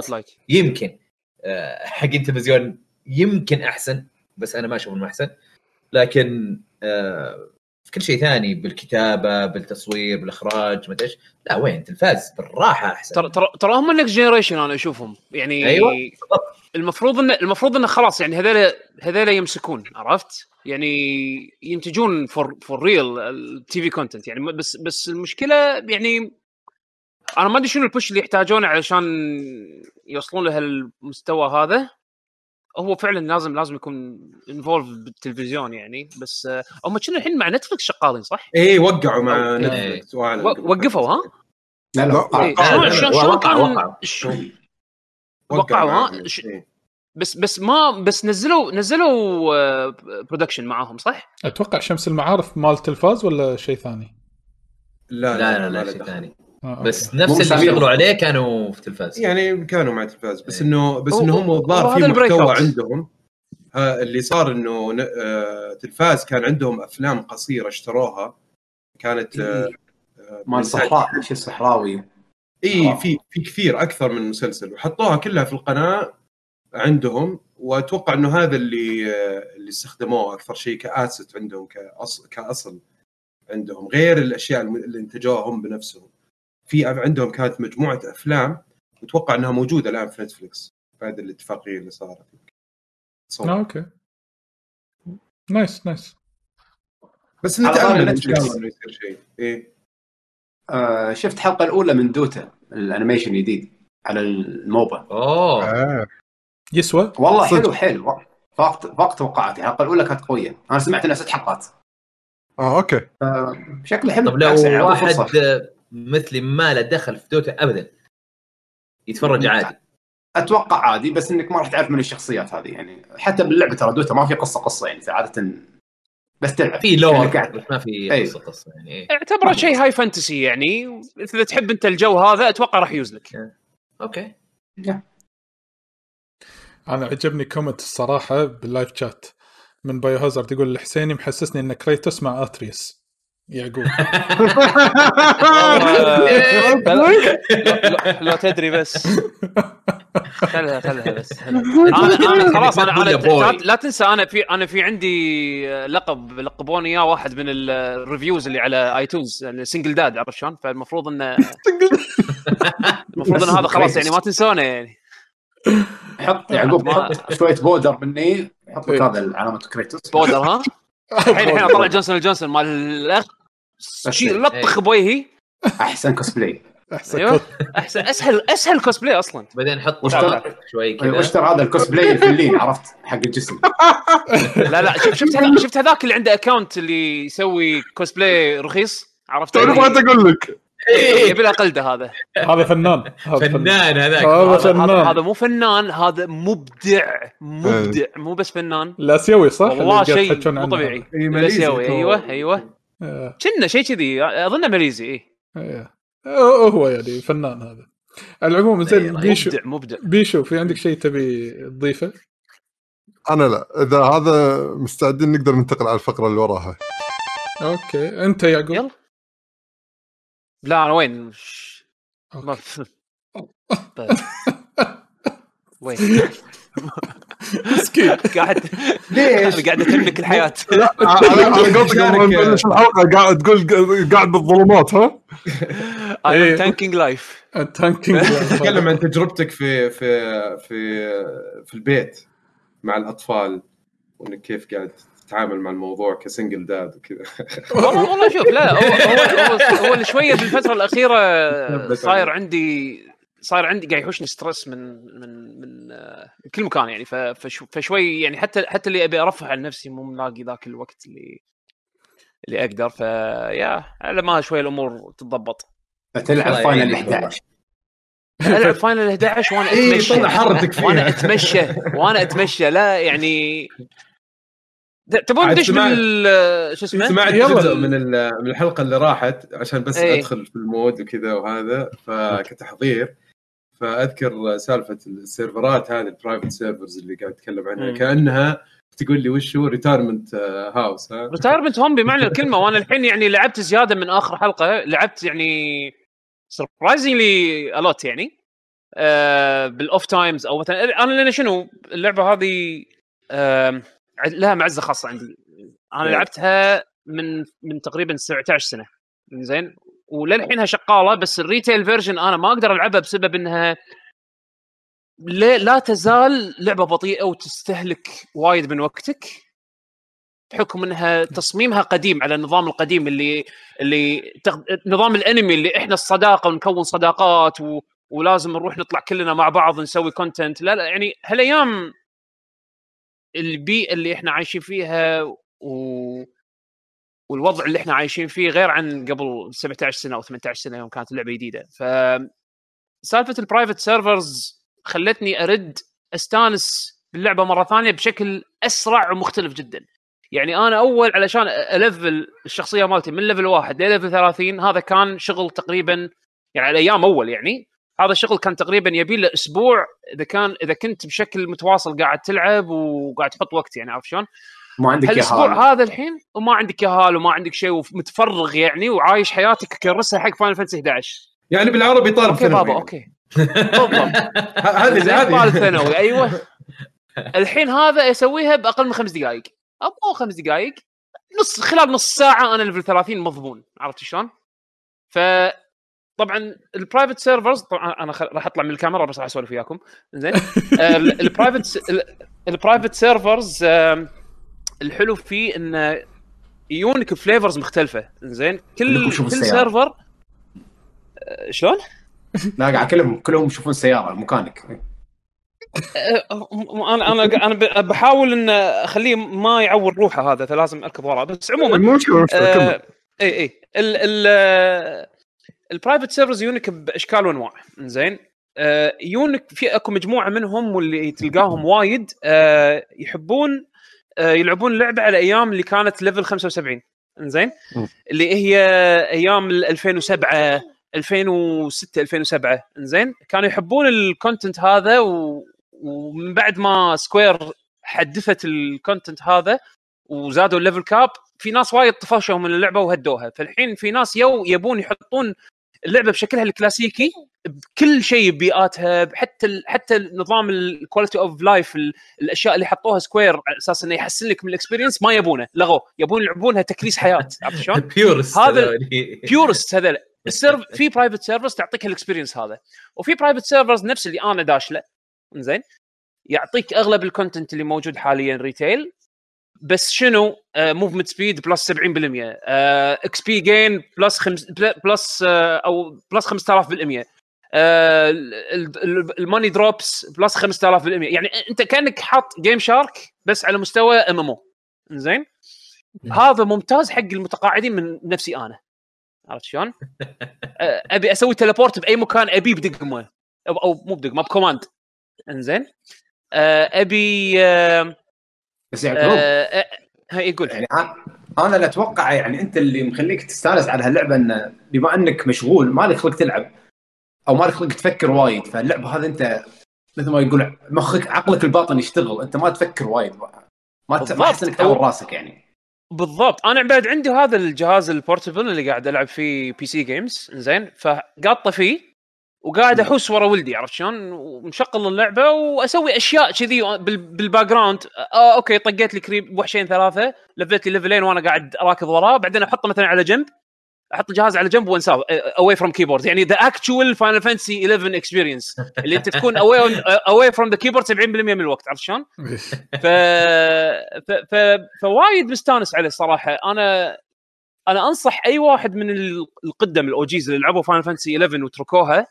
يمكن. آه، حقين التلفزيون يمكن أحسن بس أنا ما أشوف إنه أحسن. لكن آه، في كل شيء ثاني بالكتابة بالتصوير بالإخراج ما إيش. لا وين؟ تلفاز بالراحة أحسن. ترى ترى ترى هم ال next generation أنا أشوفهم. يعني أيوة، بالضبط. المفروض ان المفروض انه خلاص يعني هذول هذول يمسكون عرفت؟ يعني ينتجون for for real TV content يعني بس بس المشكلة يعني أنا ما أدري شنو ال push اللي يحتاجونه علشان يوصلون لهالمستوى هذا. هو فعلا لازم لازم يكون involved بالتلفزيون يعني بس آه، هم كنا الحين مع نتفلكس شغالين صح؟ اي وقعوا مع. نتفلكس وقفوا ها؟ لا لا لا. إيه، لا، شلون لا، لا، شلون شلون وقع- كان وقع. ش- وقعوا ها؟ إيه. بس بس ما بس نزلوا نزلوا برودكشن معاهم صح؟ أتوقع شمس المعارف مال تلفاز ولا شيء ثاني؟ لا لا لا لا له شيء. ثاني آه،. بس مو نفس اللي. اشتغلوا عليه كانوا في تلفاز يعني كانوا مع تلفاز بس إيه. إنه بس إنه هم الظاهر في محتوى. عندهم. ها اللي صار إنه ن- آه، تلفاز كان عندهم أفلام قصيرة اشتروها. كانت آه، آه، مال صحراء شيء صحراوي. اي في في كثير أكثر من مسلسل. وحطوها كلها في القناة عندهم وأتوقع إنه هذا اللي آه، اللي استخدموه أكثر شيء ك asset عندهم كاصل كأصل عندهم. غير الأشياء اللي إنتجوها هم بنفسهم. في عندهم كانت مجموعة أفلام أتوقع إنها موجودة الآن في نتفلكس بعد الاتفاقية اللي صارت صور. آه، okay. nice nice. بس نتأمل إن نتفلكس. شاء الله إنه يصير شيء. إيه. آه شفت الحلقة الأولى من Dota ال animation الجديد على ال MOBA. أوه. آه. يسوى؟ والله صدق. حلو حلو. فاق فاق توقعاتي. الحلقة الأولى كانت قوية. أنا سمعت إنها ست حلقات. آه okay. آه شكله حلو. طب يعني لو أعطيه واحد. مثلي ما له دخل في Dota ابدا. يتفرج عادي. أتوقع عادي بس إنك ما راح تعرف من الشخصيات هذه يعني حتى باللعبة ترى Dota ما في قصة قصة يعني عادة بس تلعب. في lore بس ما في أي. قصة قصة يعني إيه. اعتبره شيء high fantasy يعني إذا تحب أنت الجو هذا أتوقع راح يجوز لك okay. أنا عجبني comment الصراحة بال live chat من Biohazard يقول الحسيني محسسني إن كريتوس مع اتريس يعقوب لو, لو تدري بس خلها خلها بس خلها. أنا أنا خلاص أنا أنا. لا- تنسى أنا في أنا في عندي لقب لقبوني اياه واحد من ال reviews اللي على iTunes single dad عرفت شلون؟ فالمفروض انه المفروض ان هذا خلاص يعني ما تنسونه يعني حط يعقوب حط شوية powder مني حط لك إيه. هذا علامه كريتوس powder ها؟ الحين الحين اطلع جونسون جونسون مال الأخ. شي لطخ بوجهي أحسن كوسبلاي أحسن أيوه. احسن اسهل أسهل كوسبلاي أصلا. بعدين حط؟ شوي كذا. واشترى هذا الكوسبلاي الفلين <laughs> عرفت؟ حق الجسم. لا لا شفت شفت هذا- شفت هذاك اللي عنده account اللي يسوي كوسبلاي رخيص؟ عرفت؟ توني بغيت أقول لك. يبي له قلده هذا. هذا فنان. هذا فنان. هذاك. هذا فنان. هذا مو فنان هذا مبدع مبدع. مو بس فنان. الاسيوي صح؟ والله شيء مو. طبيعي. إيه، الاسيوي أيوه أيوه. آه، كنا شيء كذي. اظنه ماليزي اي. هو يعني فنان هذا. على العموم زين إيه، بيشو مبدع. مبدع بيشو في عندك شيء تبي تضيفه؟ أنا لا. إذا هذا مستعدين نقدر ننتقل على الفقرة اللي وراها. okay. أنت يعقوب يلا. لا أنا وين؟ ش- ما <laughs> طيب. وين؟ مسكين. <laughs> قاعد ليش؟ قاعد اتملك الحياة. أنا <laughs> أنا نبلش الحلقة قاعد تقول قاعد بالظلمات ها؟ إيه. tanking life tanking تتكلم عن تجربتك في في في في البيت مع الأطفال وإنك كيف قاعد تتعامل مع الموضوع ك single dad وكذا. والله والله شوف لا هو هو, هو, شوية بالفترة الأخيرة صاير عندي صار عندي قاعد يحوشني stress من من من آه، كل مكان يعني. فشوي يعني حتى حتى اللي أبي أرفه عن نفسي مو ملاقي ذاك الوقت اللي اللي أقدر. فيا على ما شوي الأمور تتضبط. تلعب الله Final يعينك والله. 11 ألعب Final 11 وأنا إيه، أتمشى. طلع حرتك فيها. وأنا أتمشى. وأنا أتمشى. لا يعني تبون ندش بال شو اسمه؟ سمعت يلا. جزء من ال- من الحلقة اللي راحت عشان بس إيه. أدخل في ال mood وكذا وهذا فكتحضير فأذكر سالفة السيرفرات هذه ال private servers اللي قاعد أتكلم عنها مم. كأنها تقول لي وش هو retirement house ها retirement home بمعنى الكلمة وأنا الحين يعني لعبت زيادة من آخر حلقة لعبت يعني surprisingly a lot يعني آه بال off times أو مثلا أنا لأن شنو اللعبة هذه آه لها معزة خاصة عندي أنا إيه. لعبتها من من تقريبا 17 سنة. زين؟ وللحينها شغاله بس ال retail version أنا ما أقدر ألعبها بسبب إنها لا, لا تزال لعبة بطيئة وتستهلك وايد من وقتك بحكم إنها تصميمها قديم على النظام القديم اللي اللي تغ... نظام الأنمي اللي إحنا الصداقة ونكون صداقات و... ولازم نروح نطلع كلنا مع بعض نسوي content لا لا يعني هالأيام البيئة اللي إحنا عايشين فيها و... والوضع اللي إحنا عايشين فيه غير عن قبل 17 سنة أو 18 سنة يوم كانت اللعبة جديدة. ف سالفة ال private servers خلتني أرد أستانس باللعبة مرة ثانية بشكل أسرع ومختلف جدا. يعني أنا أول علشان ألفل الشخصية مالتي من level واحد ل level 30 هذا كان شغل تقريبا يعني على أيام أول يعني. هذا الشغل كان تقريبا يبي له أسبوع إذا كان إذا كنت بشكل متواصل قاعد تلعب وقاعد تحط وقت يعني عرفت شلون؟ ما عندك هالأسبوع يا هذا الحين وما عندك يهال وما عندك شيء ومتفرغ يعني وعايش حياتك كرسها حق Final Fantasy 11 يعني بالعربي طالب okay ثانوي بابا يعني. okay. بالضبط <laughs> هذه زين طالب هذه. ثانوي <laughs> أيوه. الحين هذا أسويها بأقل من خمس دقائق. أو خمس دقائق نص خلال نص ساعة أنا level 30 مضمون عرفت شلون؟ ف طبعا ال private servers طبعا أنا خل... راح أطلع من الكاميرا بس راح أسولف وياكم. زين ال private ال private servers الحلو فيه انه يجونك flavors مختلفة. زين كل كل. server آه، شلون؟ لا قاعد كلهم كلهم يشوفون السياره مكانك. أه، أنا أنا أنا بحاول إن أخليه ما يعور روحه هذا فلازم اركض وراه. بس عموما مو مشكلة. آه، إي إي. ال ال ال private servers يونك بأشكال وأنواع. زين آه، يونك في أكو مجموعة منهم واللي تلقاهم وايد. آه، يحبون آه، يلعبون لعبة على أيام اللي كانت level 75 زين مم. اللي هي أيام ال 2007 2006 2007 زين كانوا يحبون ال content هذا و... ومن بعد ما Square حدثت ال content هذا وزادوا ال level cap في ناس وايد طفشوا من اللعبة وهدوها. فالحين في ناس يو يبون يحطون اللعبة بشكلها الكلاسيكي بكل شيء ببيئاتها حتى ال حتى نظام ال quality of life الأشياء اللي حطوها Square على أساس إنه يحسن لك من ال experience ما يبونه لغوه يبون يلعبونها تكريس حياة عرفت شلون؟ <laughs> purist هذا-. purist <laughs> هذول ال serv في private servers تعطيك ال experience هذا وفي private servers نفس اللي أنا داش له زين يعطيك أغلب ال content اللي موجود حاليا retail بس شنو؟ movement speed plus 70% XP gain plus خمس plus آه، أو plus 5000% ال money drops plus 5000% يعني أنت كأنك حاط GameShark بس على مستوى MMO زين هذا ممتاز حق المتقاعدين من نفسي أنا. عرفت شلون؟ <laughs> آه، أبي أسوي teleport بأي مكان أبي بدقمه أو مو بدقمه ب command إنزين؟ آه، أبي آه، بس يعقوب. آه، آه، هاي يقول. يعني أنا اللي أتوقع يعني أنت اللي مخليك تستانس على هاللعبة انه بما أنك مشغول ما لك خلق تلعب أو ما لك خلق تفكر وايد فاللعبة هذه أنت مثل ما يقول مخك عقلك الباطن يشتغل أنت ما تفكر وايد ما تحس إنك تعور راسك يعني. بالضبط. أنا بعد عندي هذا الجهاز ال portable اللي قاعد ألعب فيه PC games زين فقاطه فيه وقاعد أحوس ورا ولدي عرفت شلون؟ ومشغل اللعبة وأسوي أشياء كذي بال- بال background آه okay طقيت لي crab وحشين ثلاثة لفيت لي ليفلين وأنا قاعد راكض وراه. بعدين أحطه مثلا على جنب أحط الجهاز على جنب وأنساه away from keyboard يعني the actual Final Fantasy 11 experience اللي أنت تكون away away from the keyboard 70% من الوقت عرفت شلون؟ ف... ف... ف... فوايد مستانس عليه الصراحة. أنا أنا أنصح أي واحد من ال- القدم ال OGs اللي لعبوا Final Fantasy 11 وتركوها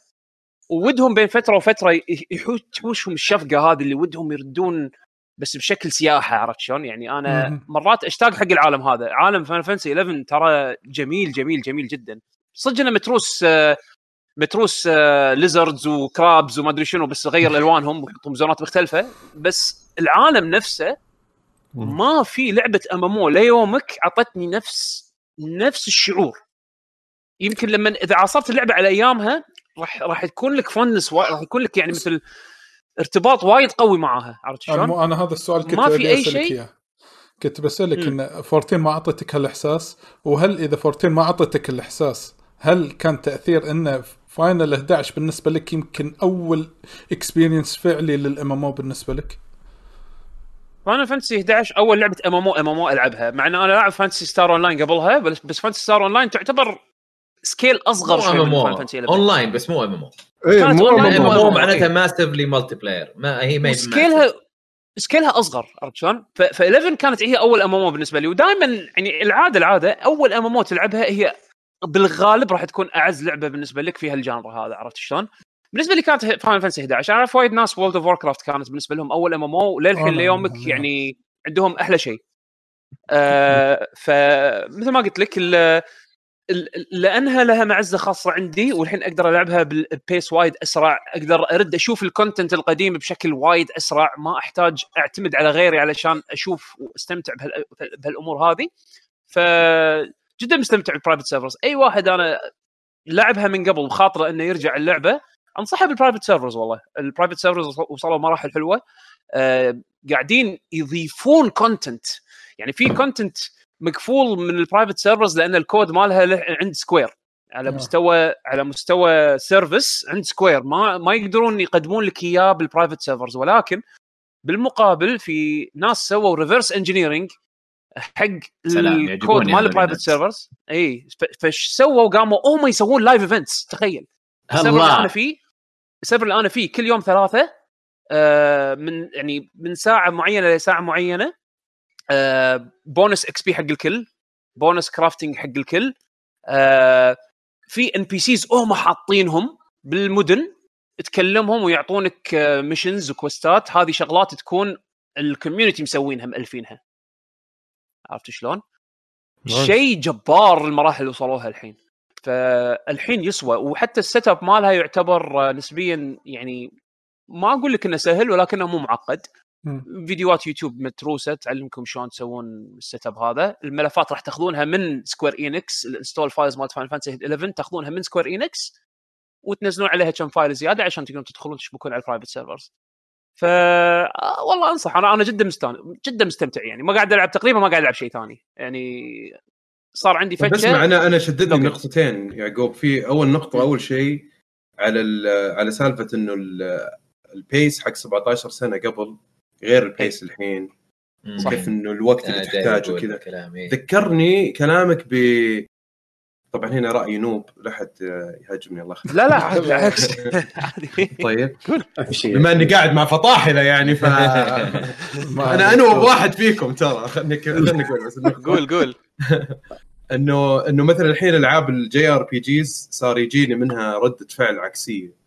ودهم بين فترة وفترة يحوشهم الشفقة هذه اللي ودهم يردون بس بشكل سياحه عرفت شلون؟ يعني أنا. مرات أشتاق حق العالم هذا، عالم Final Fantasy 11 ترى جميل جميل جميل جدا. صدق إنه متروس آه، متروس lizards و crabs وما أدري شنو بس غير الوانهم ويحطهم زونات مختلفة بس العالم نفسه ما في لعبة MMO ليومك عطتني نفس نفس الشعور يمكن لما إذا عاصرت اللعبة على أيامها راح راح يكون لك فنس راح يكون لك يعني مثل ارتباط وايد قوي معاها عرفت أنا, شلون؟ مو أنا هذا السؤال كنت ما في أسألك شيء؟ كنت بسألك مم. إن 14 ما اعطتك هالإحساس وهل إذا 14 ما اعطتك الإحساس هل كان تأثير انه Final 11 بالنسبة لك يمكن أول experience فعلي لل MMO بالنسبة لك؟ Final Fantasy 11 أول لعبة ام ام أو ام ام أو ألعبها مع إن أنا لاعب Phantasy Star Online قبلها بس Phantasy Star Online تعتبر scale أصغر شوي من Fantasy 11 اون لاين بس مو MM كانت مو online MM أيوة. معناتها massively multiplayer ما هي ما scale ها scale ها أصغر عرفت شلون؟ ف 11 كانت هي أول MMO بالنسبة لي ودائما يعني العاده العادة أول MMO تلعبها هي بالغالب راح تكون أعز لعبة بالنسبة لك في هال genre هذا عرفت شلون؟ بالنسبة لي كانت Final Fantasy 11 أعرف وايد ناس World of Warcraft كانت بالنسبة لهم أول MMO للحين أنا- ليومك يعني عندهم أحلى شيء. آه فمثل ما قلت لك لأنها لها معزة خاصة عندي والحين أقدر ألعبها بال pace وايد أسرع أقدر أرد أشوف ال content القديم بشكل وايد أسرع ما أحتاج أعتمد على غيري علشان أشوف وأستمتع بهال- بهالأمور هذه. ف جدا مستمتع بال private servers أي واحد أنا لعبها من قبل بخاطره إنه يرجع اللعبة أنصحه بال private servers والله. ال private servers وصلوا مراحل حلوة. آه قاعدين يضيفون content يعني في content مقفول من ال private servers لأن الكود مالها له- عند Square على. مستوى على مستوى service عند Square ما ما يقدرون يقدمون لك إياه بال private servers ولكن بالمقابل في ناس سووا reverse engineering حق الكود مال ال private. servers إي ف- فايش سووا قاموا هم يسوون live events تخيل. ال server اللي أنا فيه ال server اللي أنا فيه كل يوم ثلاثة آه، من يعني من ساعة معينة لساعة معينة. bonus XP حق الكل bonus crafting حق الكل. آه، في NPCs هم حاطينهم بالمدن تكلمهم ويعطونك missions و quest ات هذه شغلات تكون ال community مسوينها مألفينها. عرفت شلون؟ شيء جبار المراحل اللي وصلوها الحين. فالحين يسوى وحتى ال setup مالها يعتبر آه، نسبيا يعني ما أقول لك إنه سهل ولكنه مو معقد. فيديوهات يوتيوب متروسة تعلمكم شلون تسوون ال setup هذا. الملفات راح تاخذونها من Square Enix ال install files مالت Final Fantasy 11 تاخذونها من Square Enix وتنزلون عليها كم file زيادة عشان تقدرون تدخلون تشبكون على ال private servers ف آه، والله أنصح. أنا أنا جدا مستان جدا مستمتع يعني. ما قاعد ألعب تقريبا ما قاعد ألعب شيء ثاني. يعني صار عندي بس فتشة. اسمع أنا أنا شددني. نقطتين يعقوب. في أول نقطة أول شيء على على سالفة إنه ال- ال pace حق 17 سنة قبل غير ال pace الحين كيف إنه الوقت اللي تحتاجه كذا. كلامي ذكرني كلامك ب طبعا هنا رأي noob لا احد آه، يهاجمني الله يخليك. لا لا <laughs> بالعكس <laughs> طيب. بما إني قاعد مع فطاحلة يعني ف <laughs> أنا انوب واحد فيكم ترى. خلني خلني أقول بس. قول قول. انه إنه مثلا الحين ألعاب ال JRPGs صار يجيني منها ردة فعل عكسية.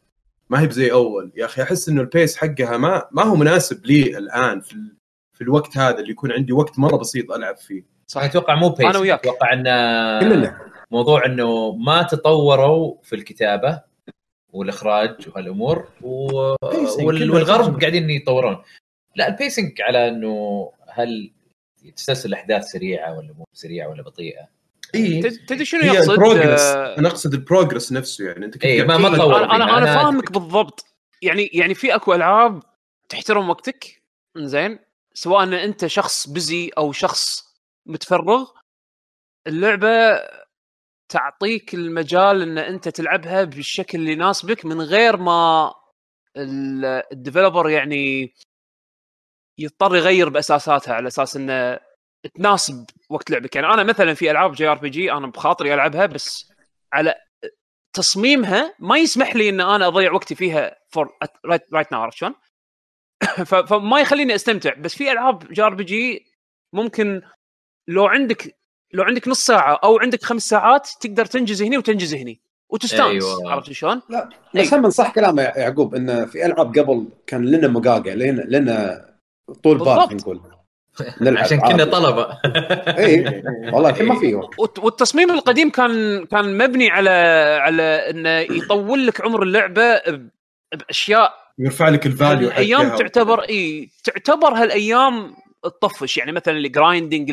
ما هي بزي أول. يا أخي أحس إنه ال pace حقها ما ما هو مناسب لي الآن في ال- في الوقت هذا اللي يكون عندي وقت مرة بسيط ألعب فيه. أنا أتوقع مو pace أنا وياك. أتوقع ان كلنا موضوع إنه ما تطوروا في الكتابة والإخراج وهالأمور و... وال... والغرب. قاعدين يطورون لا ال pacing على إنه هل تسلسل الاحداث سريعة ولا مو سريعة ولا بطيئة؟ اي تد- تدري شنو يقصد؟ ال progress آه، أنا أقصد ال progress نفسه يعني. أنت كيف إيه، ما- ما تطور. أنا أنا. أنا فاهمك بالضبط. يعني يعني في أكو ألعاب تحترم وقتك. زين سواء إن أنت شخص busy أو شخص متفرغ اللعبة تعطيك المجال إن أنت تلعبها بالشكل اللي يناسبك من غير ما ال- ال developer يعني يضطر يغير بأساساتها على أساس إنه تناسب وقت لعبك يعني أنا مثلا في ألعاب JRPG أنا بخاطري ألعبها بس على تصميمها ما يسمح لي إن أنا أضيع وقتي فيها for right now عرفت شلون؟ <coughs> فما يخليني أستمتع بس في ألعاب JRPG ممكن لو عندك لو عندك نص ساعة أو عندك خمس ساعات تقدر تنجز هني وتنجز هني وتستانس أيوة. عرفت شلون؟ بس هم صح كلام يعقوب إن في ألعاب قبل كان لنا مقاقع لنا لنا طول بال نقول عشان كنا. طلبة. اي والله الحين ما في. <laughs> والت- والتصميم القديم كان كان مبني على على إنه يطول لك عمر اللعبة بأشياء. يرفع لك ال value الأيام حقها. تعتبر إي تعتبر هالأيام تطفش يعني مثلا ال grinding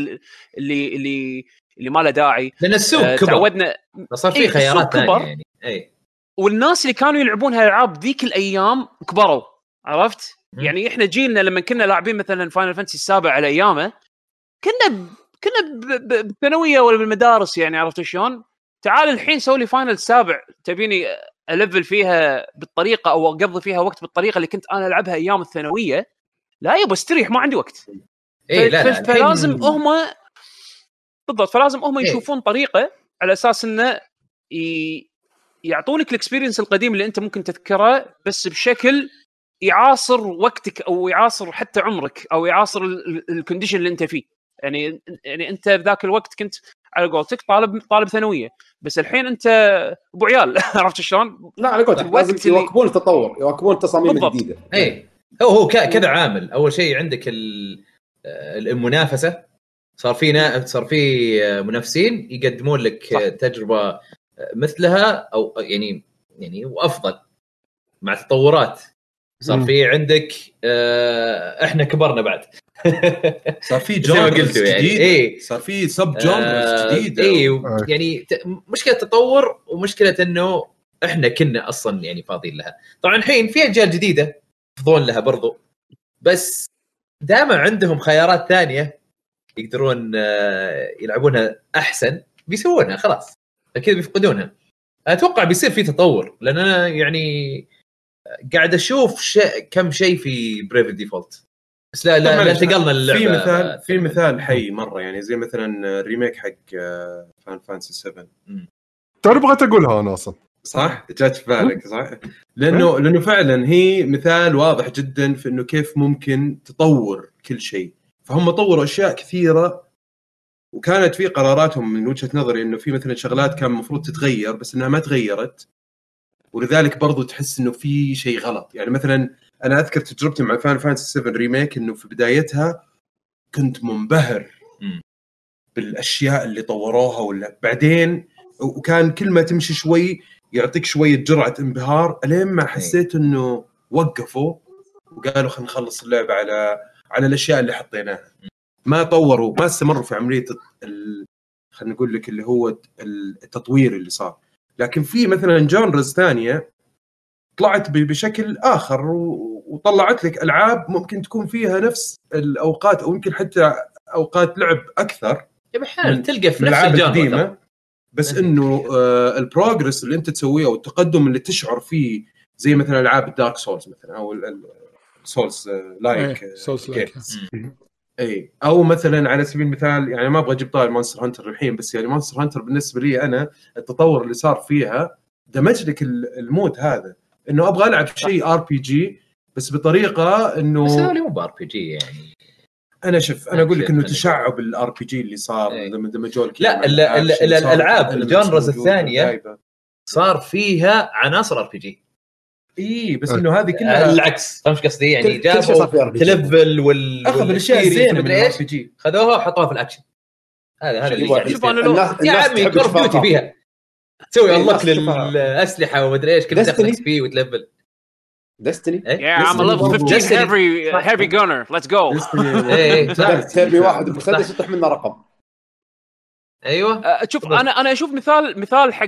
اللي اللي اللي ما له داعي. لأن السوق آه، كبر. تعودنا. صار إيه، في خيارات السوق كبر. ثانية يعني. إي. والناس اللي كانوا يلعبون هالألعاب ذيك الأيام كبروا. عرفت؟ يعني إحنا جيلنا لما كنا لاعبين مثلا Final Fantasy السابع على أيامه كنا. كنا بالثانوية ولا بالمدارس يعني عرفت شلون؟ تعال الحين سوي لي Final سابع تبيني ألفل فيها بالطريقة أو أقضي فيها وقت بالطريقة اللي كنت أنا ألعبها أيام الثانوية لا يبا استريح ما عندي وقت اي إيه، لا لا فلازم هم بالضبط فلازم هم إيه. يشوفون طريقة على أساس إنه ي... يعطونك ال experience القديم اللي أنت ممكن تذكره بس بشكل يعاصر وقتك أو يعاصر حتى عمرك أو يعاصر ال- ال- ال condition اللي أنت فيه. يعني يعني أنت بذاك الوقت كنت على قولتك طالب طالب ثانوية. بس الحين أنت أبو عيال. <laughs> عرفت شلون؟ لا على قولتك لازم يواكبون التطور يواكبون التصاميم بالضبط. الجديدة. اي هو هو ك- كذا عامل. أول شيء عندك ال- المنافسة. صار في نا... صار في منافسين يقدمون لك صح. تجربة مثلها أو يعني يعني وافضل مع تطورات. صار. في عندك آه، إحنا كبرنا بعد <laughs> صار في genres يعني. جديد إيه. صار في sub genres جديدة اي آه. يعني مشكلة تطور ومشكلة إنه إحنا كنا أصلا يعني فاضيين لها طبعا الحين في أجيال جديدة يفضون لها برضو بس دائما عندهم خيارات ثانية يقدرون آه، يلعبونها أحسن بيسوونها خلاص أكيد بيفقدونها أتوقع بيصير في تطور لأن أنا يعني قاعد أشوف شيء كم شيء في Bravely Default بس لا لا, انتقلنا للعبة. في مثال في مثال حي مرة يعني زي مثلا ال remake حق Final Fantasy 7 ترى بغيت أقولها أنا أصلا. صح؟ جات في بالك صح؟ لأنه لأنه فعلا هي مثال واضح جدا في إنه كيف ممكن تطور كل شيء. فهم طوروا أشياء كثيرة وكانت في قراراتهم من وجهة نظري إنه في مثلا شغلات كان المفروض تتغير بس إنها ما تغيرت. ولذلك برضو تحس إنه في شيء غلط. يعني مثلا أنا أذكر تجربتي مع فان فانسي 7 ريميك إنه في بدايتها كنت منبهر. بالأشياء اللي طوروها ولا بعدين وكان كل ما تمشي شوي يعطيك شوية جرعة انبهار ألين ما حسيت إنه وقفوا وقالوا خلينا نخلص اللعبة على على الأشياء اللي حطيناها. ما طوروا ما استمروا في عملية ال... خلينا نقول لك اللي هو التطوير اللي صار. لكن في مثلا genres ثانية طلعت بشكل آخر وطلعت لك ألعاب ممكن تكون فيها نفس الأوقات أو يمكن حتى أوقات لعب أكثر يا أحيانا من- تلقى في من نفس. القديمة بس إنه آه ال progress اللي أنت تسويه أو التقدم اللي تشعر فيه زي مثلا ألعاب ال Dark Souls مثلا أو ال souls like Souls like. اي أو مثلا على سبيل المثال يعني ما أبغى أجيب طاري Monster Hunter الحين بس يعني Monster Hunter بالنسبة لي أنا التطور اللي صار فيها دمج لك ال- ال mode هذا. إنه أبغى ألعب شيء RPG بس بطريقة بس انه هذول مو ب RPG يعني. أنا شوف أنا أقول لك إنه تشعب ال RPG اللي صار إيه. لما دمجوا لك لا، مع ال- ال- الأكشن، ال- صار الألعاب، elements ال genres وجايبة. صار فيها عناصر RPG. إي بس إنه هذه كلها العكس فهمت إيش قصدي يعني كل- كل جابوا. تلفل وال أخذ الأشياء الزينة من ال RPG إيش خذوها وحطوها في الأكشن هذا هذا اللي يا عمي Call of Duty. فيها تسوي إيه، unlock تشوفها. للاسلحه ومدري إيش كذا تاخذ Destiny. XP وتلفل Destiny إيه؟ I'm a level Destiny. 15 Destiny. heavy heavy gunner. Let's go. <laughs> إيه صح. ترمي واحد بمسدس يطيح منه رقم أيوه أه، شوف. أنا أنا أشوف مثال مثال حق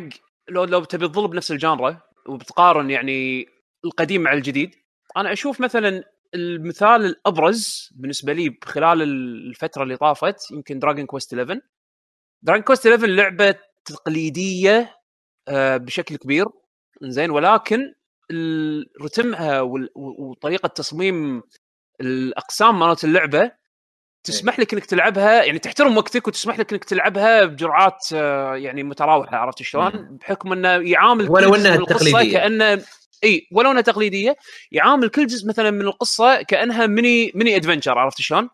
لو لو تبي تظل بنفس ال genre وبتقارن يعني القديم مع الجديد أنا أشوف مثلا المثال الأبرز بالنسبة لي خلال الفترة اللي طافت يمكن Dragon Quest 11 Dragon Quest 11 لعبة تقليدية آه، بشكل كبير زين ولكن رتمها وطريقة تصميم الأقسام مالت اللعبة تسمح لك إنك تلعبها يعني تحترم وقتك وتسمح لك إنك تلعبها بجرعات آه، يعني متراوحة عرفت شلون؟ بحكم إنه يعامل ولو القصة تقليدية. كأنه إي ولو إنها تقليدية. يعامل كل جزء مثلا من القصة كأنها mini mini adventure عرفت شلون؟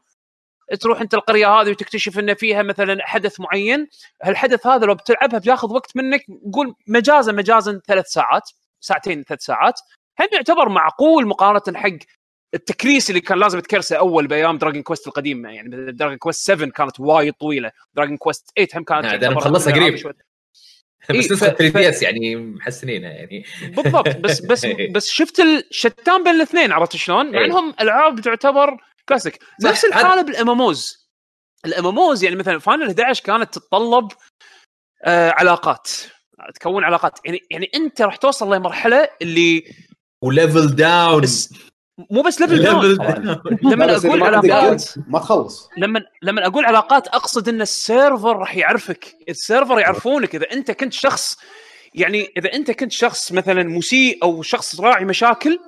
تروح أنت القرية هذه وتكتشف إن فيها مثلا حدث معين. هالحدث هذا لو بتلعبها بياخذ وقت منك نقول مجازا مجازا ثلاث ساعات ساعتين ثلاث ساعات. هم يعتبر معقول مقارنة حق التكريس اللي كان لازم تكرسه أول بأيام Dragon Quest القديمة. يعني Dragon Quest 7 كانت وايد طويلة. Dragon Quest 8 هم كانت نعم، تعتبر مخلصها قريب. <laughs> بس إيه، نسخة ف- 3 ف- يعني محسنينها يعني. <laughs> بالضبط بس بس بس شفت الشتان بين الاثنين عرفت شلون؟ مع إيه. إنهم ألعاب تعتبر كلاسيك نفس الحالة بال MMOs ال MMOs يعني مثلا Final 11 كانت تتطلب آه علاقات. تكون علاقات. يعني يعني أنت راح توصل لمرحلة اللي و level down مو بس level down <laughs> لما أقول علاقات ما تخلص. لما لما أقول علاقات أقصد إن ال server راح يعرفك. ال server يعرفونك. إذا أنت كنت شخص يعني إذا أنت كنت شخص مثلا مسيء أو شخص راعي مشاكل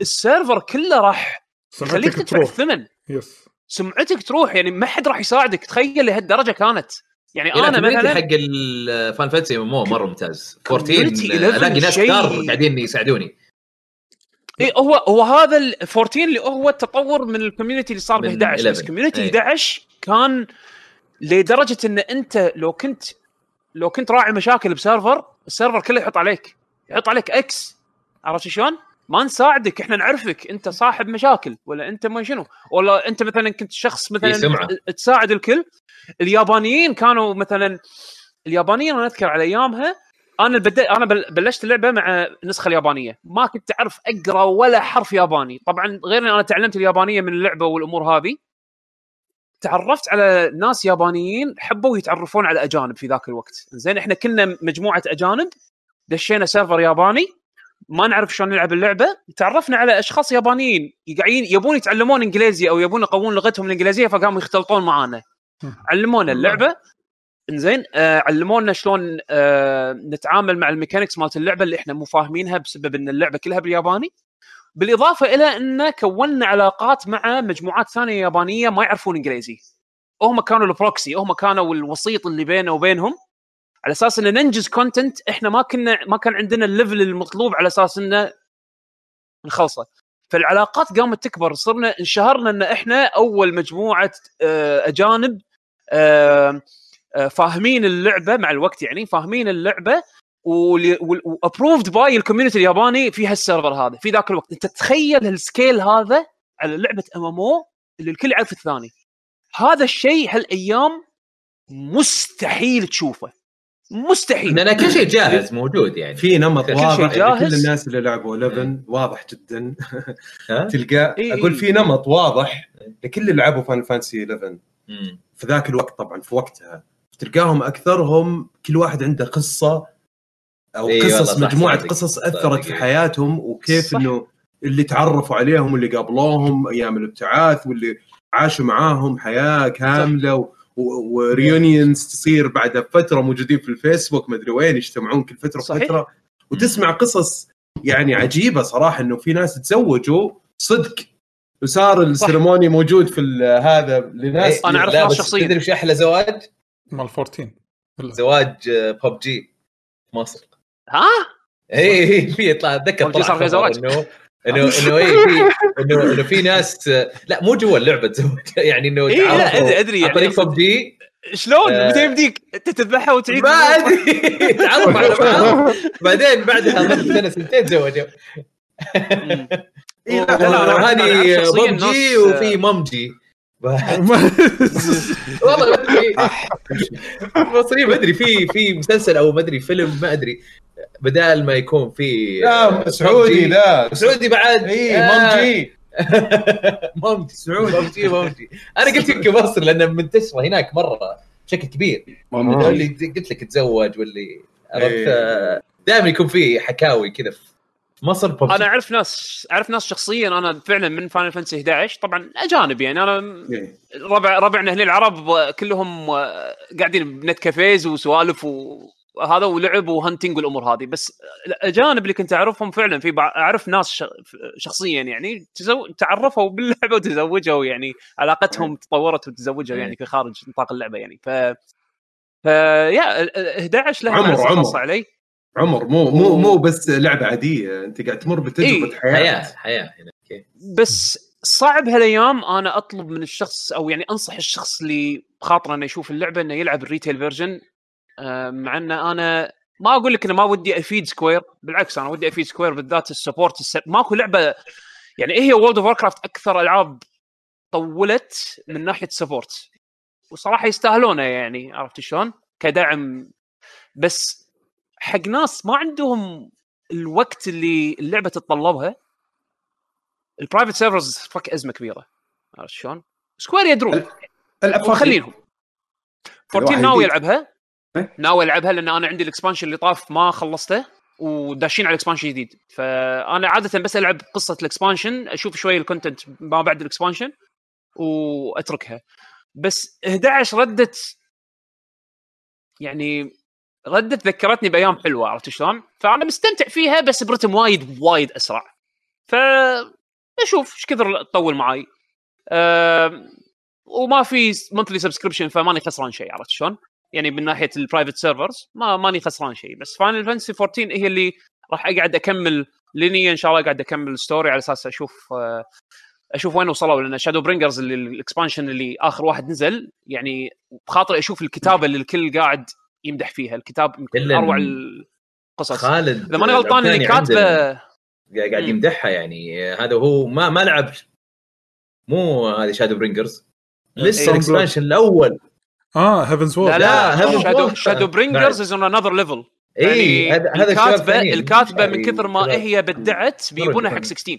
ال server كله راح يخليك سمعتك تدفع تروح. الثمن. yes سمعتك تروح. يعني ما حد راح يساعدك. تخيل لهالدرجة كانت. يعني أنا مثلا حق ال Final Fantasy مو مره ممتاز. 14 Community 11 الاقي ناس كثار قاعدين يساعدوني. إيه هو هو هذا ال 14 اللي هو التطور من ال community اللي صار ب من 11 بس 11. community إيه. 11 كان لدرجة إن أنت لو كنت لو كنت راعي مشاكل ب server ال server كله يحط عليك يحط عليك إكس عرفت شلون؟ ما نساعدك إحنا نعرفك أنت صاحب مشاكل ولا أنت ما شنو ولا أنت مثلا كنت شخص مثلا. تساعد الكل اليابانيين كانوا مثلا اليابانيين أنا أذكر على أيامها أنا بدأ أنا بل- بلشت اللعبة مع النسخة اليابانية. ما كنت أعرف أقرأ ولا حرف ياباني. طبعا غير إن أنا تعلمت اليابانية من اللعبة والأمور هذه. تعرفت على ناس يابانيين حبوا يتعرفون على أجانب في ذاك الوقت. زين إحنا كنا مجموعة أجانب دشينا server ياباني. ما نعرف شلون نلعب اللعبة. تعرفنا على أشخاص يابانيين قاعدين يبون يتعلمون إنجليزي أو يبون يقوون لغتهم الإنجليزية فقاموا يختلطون معانا. علمونا اللعبة. إنزين آه علمونا شلون آه نتعامل مع ال mechanics مالت اللعبة اللي إحنا مو فاهمينها بسبب إن اللعبة كلها بالياباني. بالإضافة إلى إن كونا علاقات مع مجموعات ثانية يابانية ما يعرفون إنجليزي. هم كانوا ال proxy هم كانوا الوسيط اللي بينه وبينهم. على أساس إن ننجز content إحنا ما كنا ما كان عندنا ال level المطلوب على أساس انه نخلصه. فالعلاقات قامت تكبر. صرنا انشهرنا إن إحنا أول مجموعة آه، أجانب آه، فاهمين اللعبة مع الوقت يعني فاهمين اللعبة و approved by ال community الياباني في هال server هذا في ذاك الوقت. انت تتخيل هال scale هذا على لعبة MMO اللي الكل يعرف الثاني. هذا الشيء هالأيام مستحيل تشوفه. مستحيل. لأن كل شيء جاهز موجود يعني. في نمط واضح يعني جاهز. كل الناس اللي لعبوا 11 واضح جدا؟ <laughs> تلقى إيه. أقول في نمط واضح لكل اللي لعبوا فان فانسي 11 مم. في ذاك الوقت طبعا في وقتها. تلقاهم أكثرهم كل واحد عنده قصة أو إي قصص صح، مجموعة صادق. قصص أثرت في. حياتهم وكيف صح. إنه اللي تعرفوا عليهم واللي قابلوهم أيام الابتعاث واللي عاشوا معاهم حياة كاملة وريونيونز تصير بعد فترة موجودين في الفيسبوك مدري وين يجتمعون كل فترة صحيح. فتره وتسمع قصص يعني عجيبة صراحة إنه في ناس تزوجوا صدق وصار السيرموني موجود في ال- هذا لناس إيه، ناس بس شخصياً. تدري وش أحلى زواج؟ مال 14 ولا. زواج ببجي مصر. ها؟ اي اي في يطلع أتذكر طلع صار خبر زواج. إنه إنه إنه اي في إنه إنه في ناس لا مو جوا اللعبه تزوج <laughs> يعني إنه إيه، لا، أدري- أدري عن طريق يعني ببجي شلون؟ آه. متى يمديك أنت تذبحها وتعيد ما أدري. <laughs> تعرفوا على بعض. <laughs> بعدين بعدها سنة سنتين تزوجوا. إيه، لا، هذه ببجي وفي ممجي والله ما أدري مصري ما أدري في في مسلسل أو ما أدري فيلم ما أدري بدال ما يكون في لا سعودي PUBG. لا سعودي بعد إي آه. ممجي <laughs> ممجي سعودي. ممجي ممجي أنا قلت يمكن مصر لأن منتشره هناك مرة بشكل كبير. اللي قلت لك تزوج واللي عرفت إيه. دائما يكون في حكاوي كذا في مصر ببجي أنا أعرف ناس أعرف ناس شخصيا أنا فعلا من فاينل فانتسي 11 طبعا أجانب يعني. أنا إيه. ربع ربعنا هنا العرب كلهم قاعدين بنت كافيز وسوالف وهذا ولعب وهنتنج والأمور هذه. بس الأجانب اللي كنت أعرفهم فعلا في بع- أعرف ناس ش- شخصيا يعني تزو... تعرفوا باللعبة وتزوجوا يعني. علاقتهم تطورت وتزوجوا يعني في خارج نطاق اللعبة يعني. ف ف يا ال- ال- 11 لها عمر- عمر. علي. عمر مو مو مو بس لعبة عادية أنت قاعد تمر بتجربة إيه. حياة حياة حياة هنا okay. بس صعب هالايام أنا أطلب من الشخص أو يعني أنصح الشخص اللي بخاطره إنه يشوف اللعبة إنه يلعب ال retail version مع إن أنا ما أقول لك إنه ما ودي أفيد Square بالعكس أنا ودي أفيد Square بالذات ال support الس... ماكو لعبة يعني إيه هي World of Warcraft أكثر ألعاب طولت من ناحية support وصراحة يستاهلونه يعني عرفت شلون؟ كدعم بس حق ناس ما عندهم الوقت اللي اللعبة تتطلبها. ال private servers فك أزمة كبيرة. عرفت شلون؟ Square يدرون. خلينهم 14 ناوي يلعبها. إيه؟ ناوي ألعبها لأن أنا عندي ال expansion اللي طاف ما خلصته وداشين على ال expansion الجديد فأنا عادة بس ألعب قصة ال expansion أشوف شوي ال content ما بعد ال expansion وأتركها. بس 11 ردت يعني ردت ذكرتني بأيام حلوة عرفت شلون؟ فأنا مستمتع فيها بس ب rhythm وايد وايد أسرع. ف أشوف إيش كثر تطول معاي. أه... وما في monthly subscription فماني خسران شيء عرفت شلون؟ يعني من ناحية ال private servers ما ماني خسران شيء بس Final Fantasy 14 هي اللي راح أقعد أكمل لينيا إن شاء الله قاعد أكمل story على أساس أشوف آه، أشوف وين وصلوا لأن Shadowbringers اللي ال expansion اللي آخر واحد نزل يعني بخاطري أشوف الكتابة اللي الكل قاعد يمدح فيها الكتاب يمكن إلا أروع القصص خالد إذا ماني غلطان اللي كاتبه قاعد. يمدحها يعني هذا هو ما ما لعب مو هذه شادو برينجرز لسه إيه. الاكسبانشن الأول آه هيفنز لا وورد لا, لا، Heaven's شادو. شادو برينجرز از اون انذر ليفل اي هذا الكاتبه. الكاتبة من يعني كثر ما. هي بدعت بيبونها حق مرة 16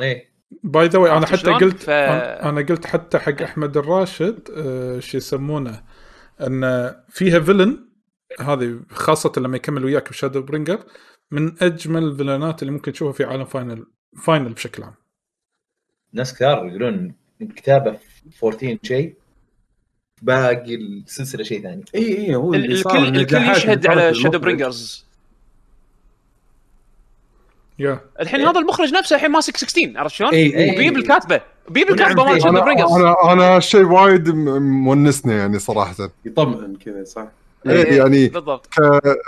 إيه by the way أنا حتى؟ قلت ف- أنا أنا قلت حتى حق أحمد الراشد آه شو يسمونه أن فيها villain هذه خاصة لما يكمل وياك ب Shadowbringer من أجمل ال villain ات اللي ممكن تشوفها في عالم فاينل فاينل بشكل عام. ناس كثار يقولون كتابة 14 شيء باقي السلسلة شيء ثاني. اي اي هو اللي صار الكل الكل يشهد على شادو. برينجرز يا الحين هذا المخرج نفسه الحين ماسك 16 عرفت شلون؟ وبيب الكاتبه بيب ونعم الكاتبه مال أنا برينجرز أنا أنا شيء وايد م- مونسني يعني صراحة. يطمئن كذا صح؟ إيه يعني بالضبط.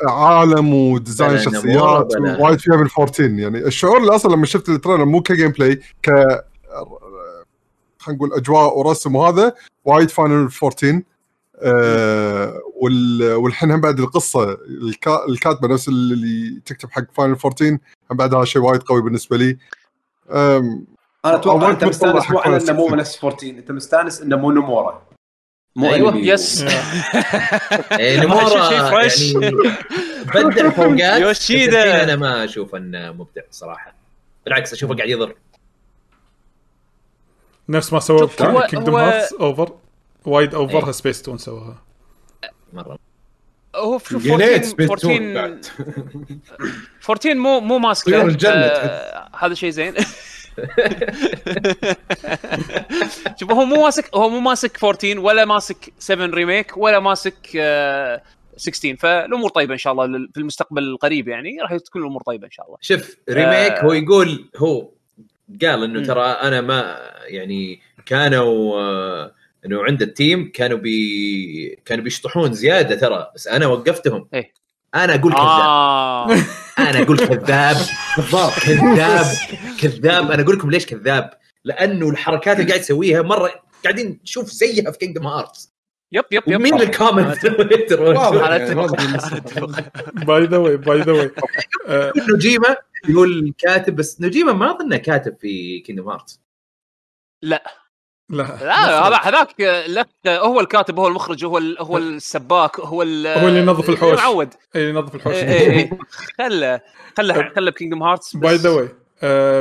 كعالم وديزاين شخصيات وايد فيها من 14 يعني الشعور اللي أصلا لما شفت التريلر مو كجيم بلاي ك خلينا نقول أجواء ورسم وهذا وايد فاينل 14 آه وال... والحين هم بعد القصة الكا... الكاتبة نفس اللي تكتب حق فاينل 14 هم بعد هذا شيء وايد قوي بالنسبة لي. أنا أتوقع أنت مستأنس مو على إنه مو 16. نفس 14 أنت مستأنس إنه مو نمورا مو أيوه. يس <laughs> <laughs> ما أشوف شيء نمورا فريش. يعني <laughs> بدع فوقات يوشيدا. أنا ما أشوف إنه مبدع صراحة بالعكس أشوفه قاعد يضر نفس ما سووا هو- كينجدم هارتس اوفر وايد اوفرها إيه. سبيس تون سواها. مرة. هو شوف قليت 14 سبيس تون 14 بعد. <laughs> 14 مو مو ماسك طيور الجنة آه هذا شيء زين. <laughs> شوف هو مو ماسك هو مو ماسك 14 ولا ماسك 7 Remake ولا ماسك آه 16 فالأمور طيبة إن شاء الله لل- في المستقبل القريب يعني. راح تكون الأمور طيبة إن شاء الله. شوف Remake آه. هو يقول هو قال إنه. ترى أنا ما يعني كانوا آه، إنه عند ال team كانوا بي كانوا بيشطحون زيادة ترى بس أنا وقفتهم. إيه. أنا أقول كذاب. آه. أنا أقول كذاب. بالضبط كذاب كذاب. أنا أقول لكم ليش كذاب؟ لأنه الحركات اللي قاعد يسويها مرة قاعدين نشوف زيها في Kingdom Hearts yep yep yep. مين. ال comment. by the way by the way نوجيما يقول كاتب بس نوجيما ما اظنه كاتب في Kingdom Hearts لا. لا هذا هذاك لا هو الكاتب هو المخرج هو ال- هو السباك هو ال- هو اللي ينظف الحوش. معود اي ينظف الحوش. إيه، إيه، إيه. خله خله خله ب Kingdom Hearts by the way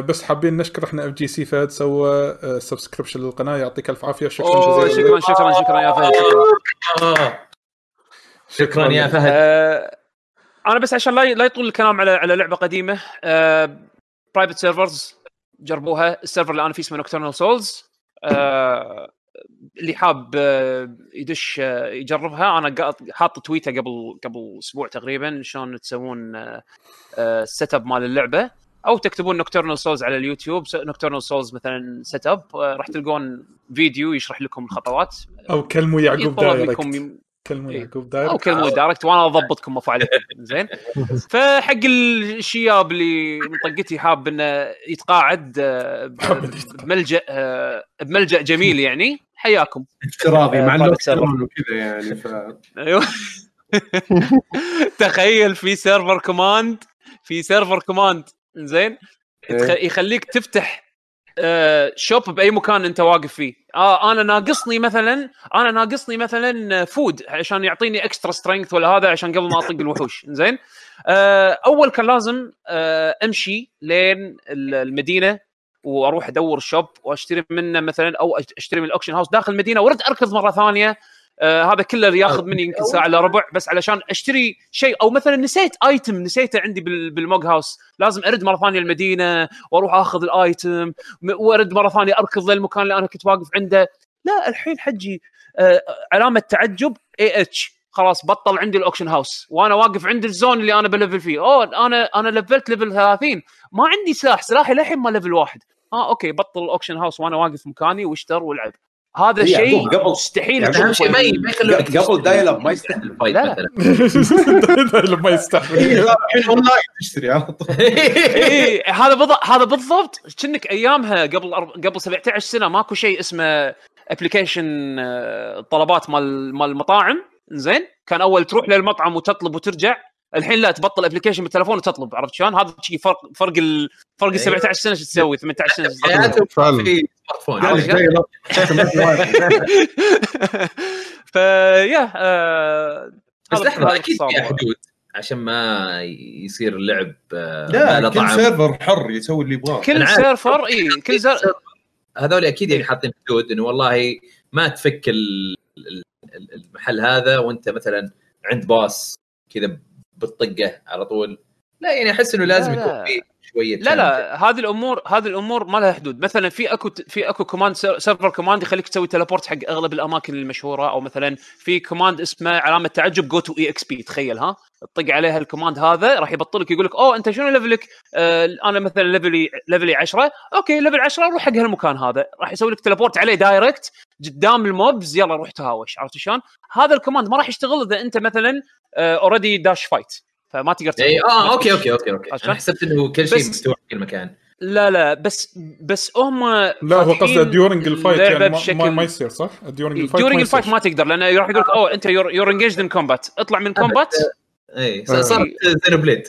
بس حابين نشكر إحنا FGC فهد سوى subscription للقناة يعطيك ألف عافية. شكرا جزيلا شكرا شكرا شكرا يا فهد شكرا. آه. شكرا يا فهد. آه، أنا بس عشان لا لا يطول الكلام على على لعبة قديمة private servers جربوها. ال server اللي أنا فيه اسمه Nocturnal Souls اللي حاب آه، يدش آه، يجربها. أنا حاط tweet ه قبل قبل أسبوع تقريبا شلون تسوون ال setup مال اللعبة. أو تكتبون Nocturnal Souls على اليوتيوب. Nocturnal Souls مثلا setup راح تلقون فيديو يشرح لكم الخطوات. أو كلموا يعقوب direct كلموا إيه. يعقوب أو direct كلمه direct وأنا أضبطكم افعالكم زين <laughs> فحق الشياب اللي مطقتي حاب إنه يتقاعد آه،. بملجأ آه، بملجأ جميل يعني حياكم افتراضي مع آه، server. down وكذا يعني ف أيوه <laughs> تخيل في server command في server command زين إيه. يخليك تفتح آه، shop بأي مكان أنت واقف فيه. آه أنا ناقصني مثلا أنا ناقصني مثلا food عشان يعطيني extra strength ولا هذا عشان قبل ما أطق الوحوش <laughs> زين؟ آه، أول كان لازم آه، أمشي لين ال- المدينة وأروح أدور ال shop وأشتري منه مثلا أو أشتري من ال auction house داخل المدينة وأرد أركض مرة ثانية آه هذا كله ياخذ مني يمكن ساعه الا ربع بس علشان أشتري شيء. أو مثلا نسيت item نسيته عندي بال- بال Mog House لازم أرد مرة ثانية المدينة وأروح آخذ ال item وأرد مرة ثانية أركض للمكان اللي أنا كنت واقف عنده. لا الحين حجي آه علامة تعجب AH خلاص بطل عندي ال auction house وأنا واقف عند ال zone اللي أنا بلفل فيه. أوه أنا أنا لفلت level 30 ما عندي سلاح. سلاحي للحين ما level واحد. آه okay بطل ال auction house وأنا واقف مكاني واشتر والعب. هذا إيه، شيء يعقوب، قبل- مستحيل أهم شيء ما ما يخلونك قبل dial-up ما يستحمل ال fight لا، لا. مثلا لما يستحمل الحين اونلاين تشتري على طول. إيه هذا بالضبط هذا بالضبط. كأنك أيامها قبل أرب... قبل 17 سنة ماكو شيء اسمه application طلبات مال مال المطاعم. زين؟ كان أول تروح للمطعم وتطلب وترجع. الحين لا تبطل application بالتلفون وتطلب عرفت شلون؟ هذا شيء فرق فرق ال... فرق ال 17 سنة شو تسوي؟ 18 سنة. <laughs> في smart phone فيا آه... بس لحظة أكيد. في حدود عشان ما يصير اللعب آه، لا كل طعم. server حر يسوي اللي يبغاه. كل. server إي كل server. هذول أكيد يعني حاطين حدود إنه والله ما تفك ال- ال- ال- المحل هذا وأنت مثلا عند boss كذا بالطقه على طول. لا يعني أحس إنه لازم لا، يكون. في شوية لا لا هذه الأمور هذه الأمور ما لها حدود. مثلا في أكو في أكو command server command يخليك تسوي teleport حق أغلب الأماكن المشهورة أو مثلا في command اسمه علامة تعجب go to exp تخيل ها؟ تطق عليها ال command هذا راح يبطل لك يقول لك أوه أنت شنو level ك آه أنا مثلا level ي level ي 10 okay level 10 روح حق هالمكان هذا. راح يسوي لك teleport عليه direct قدام ال mobs يلا روح تهاوش. عرفت شلون؟ هذا ال command ما راح يشتغل إذا أنت مثلا already داش fight فما تقدر تسوي اي آه okay okay okay okay. عشان- أنا حسبت إنه كل شيء مفتوح في كل مكان لا لا بس بس هم لا هو قصده during ال fight يعني ما, بشكل- ما, ما يصير صح؟ during ال fight during ما ال fight. ما تقدر لأنه راح يقول لك أوه أنت you're engaged in combat اطلع من combat اي. صارت Xenoblade.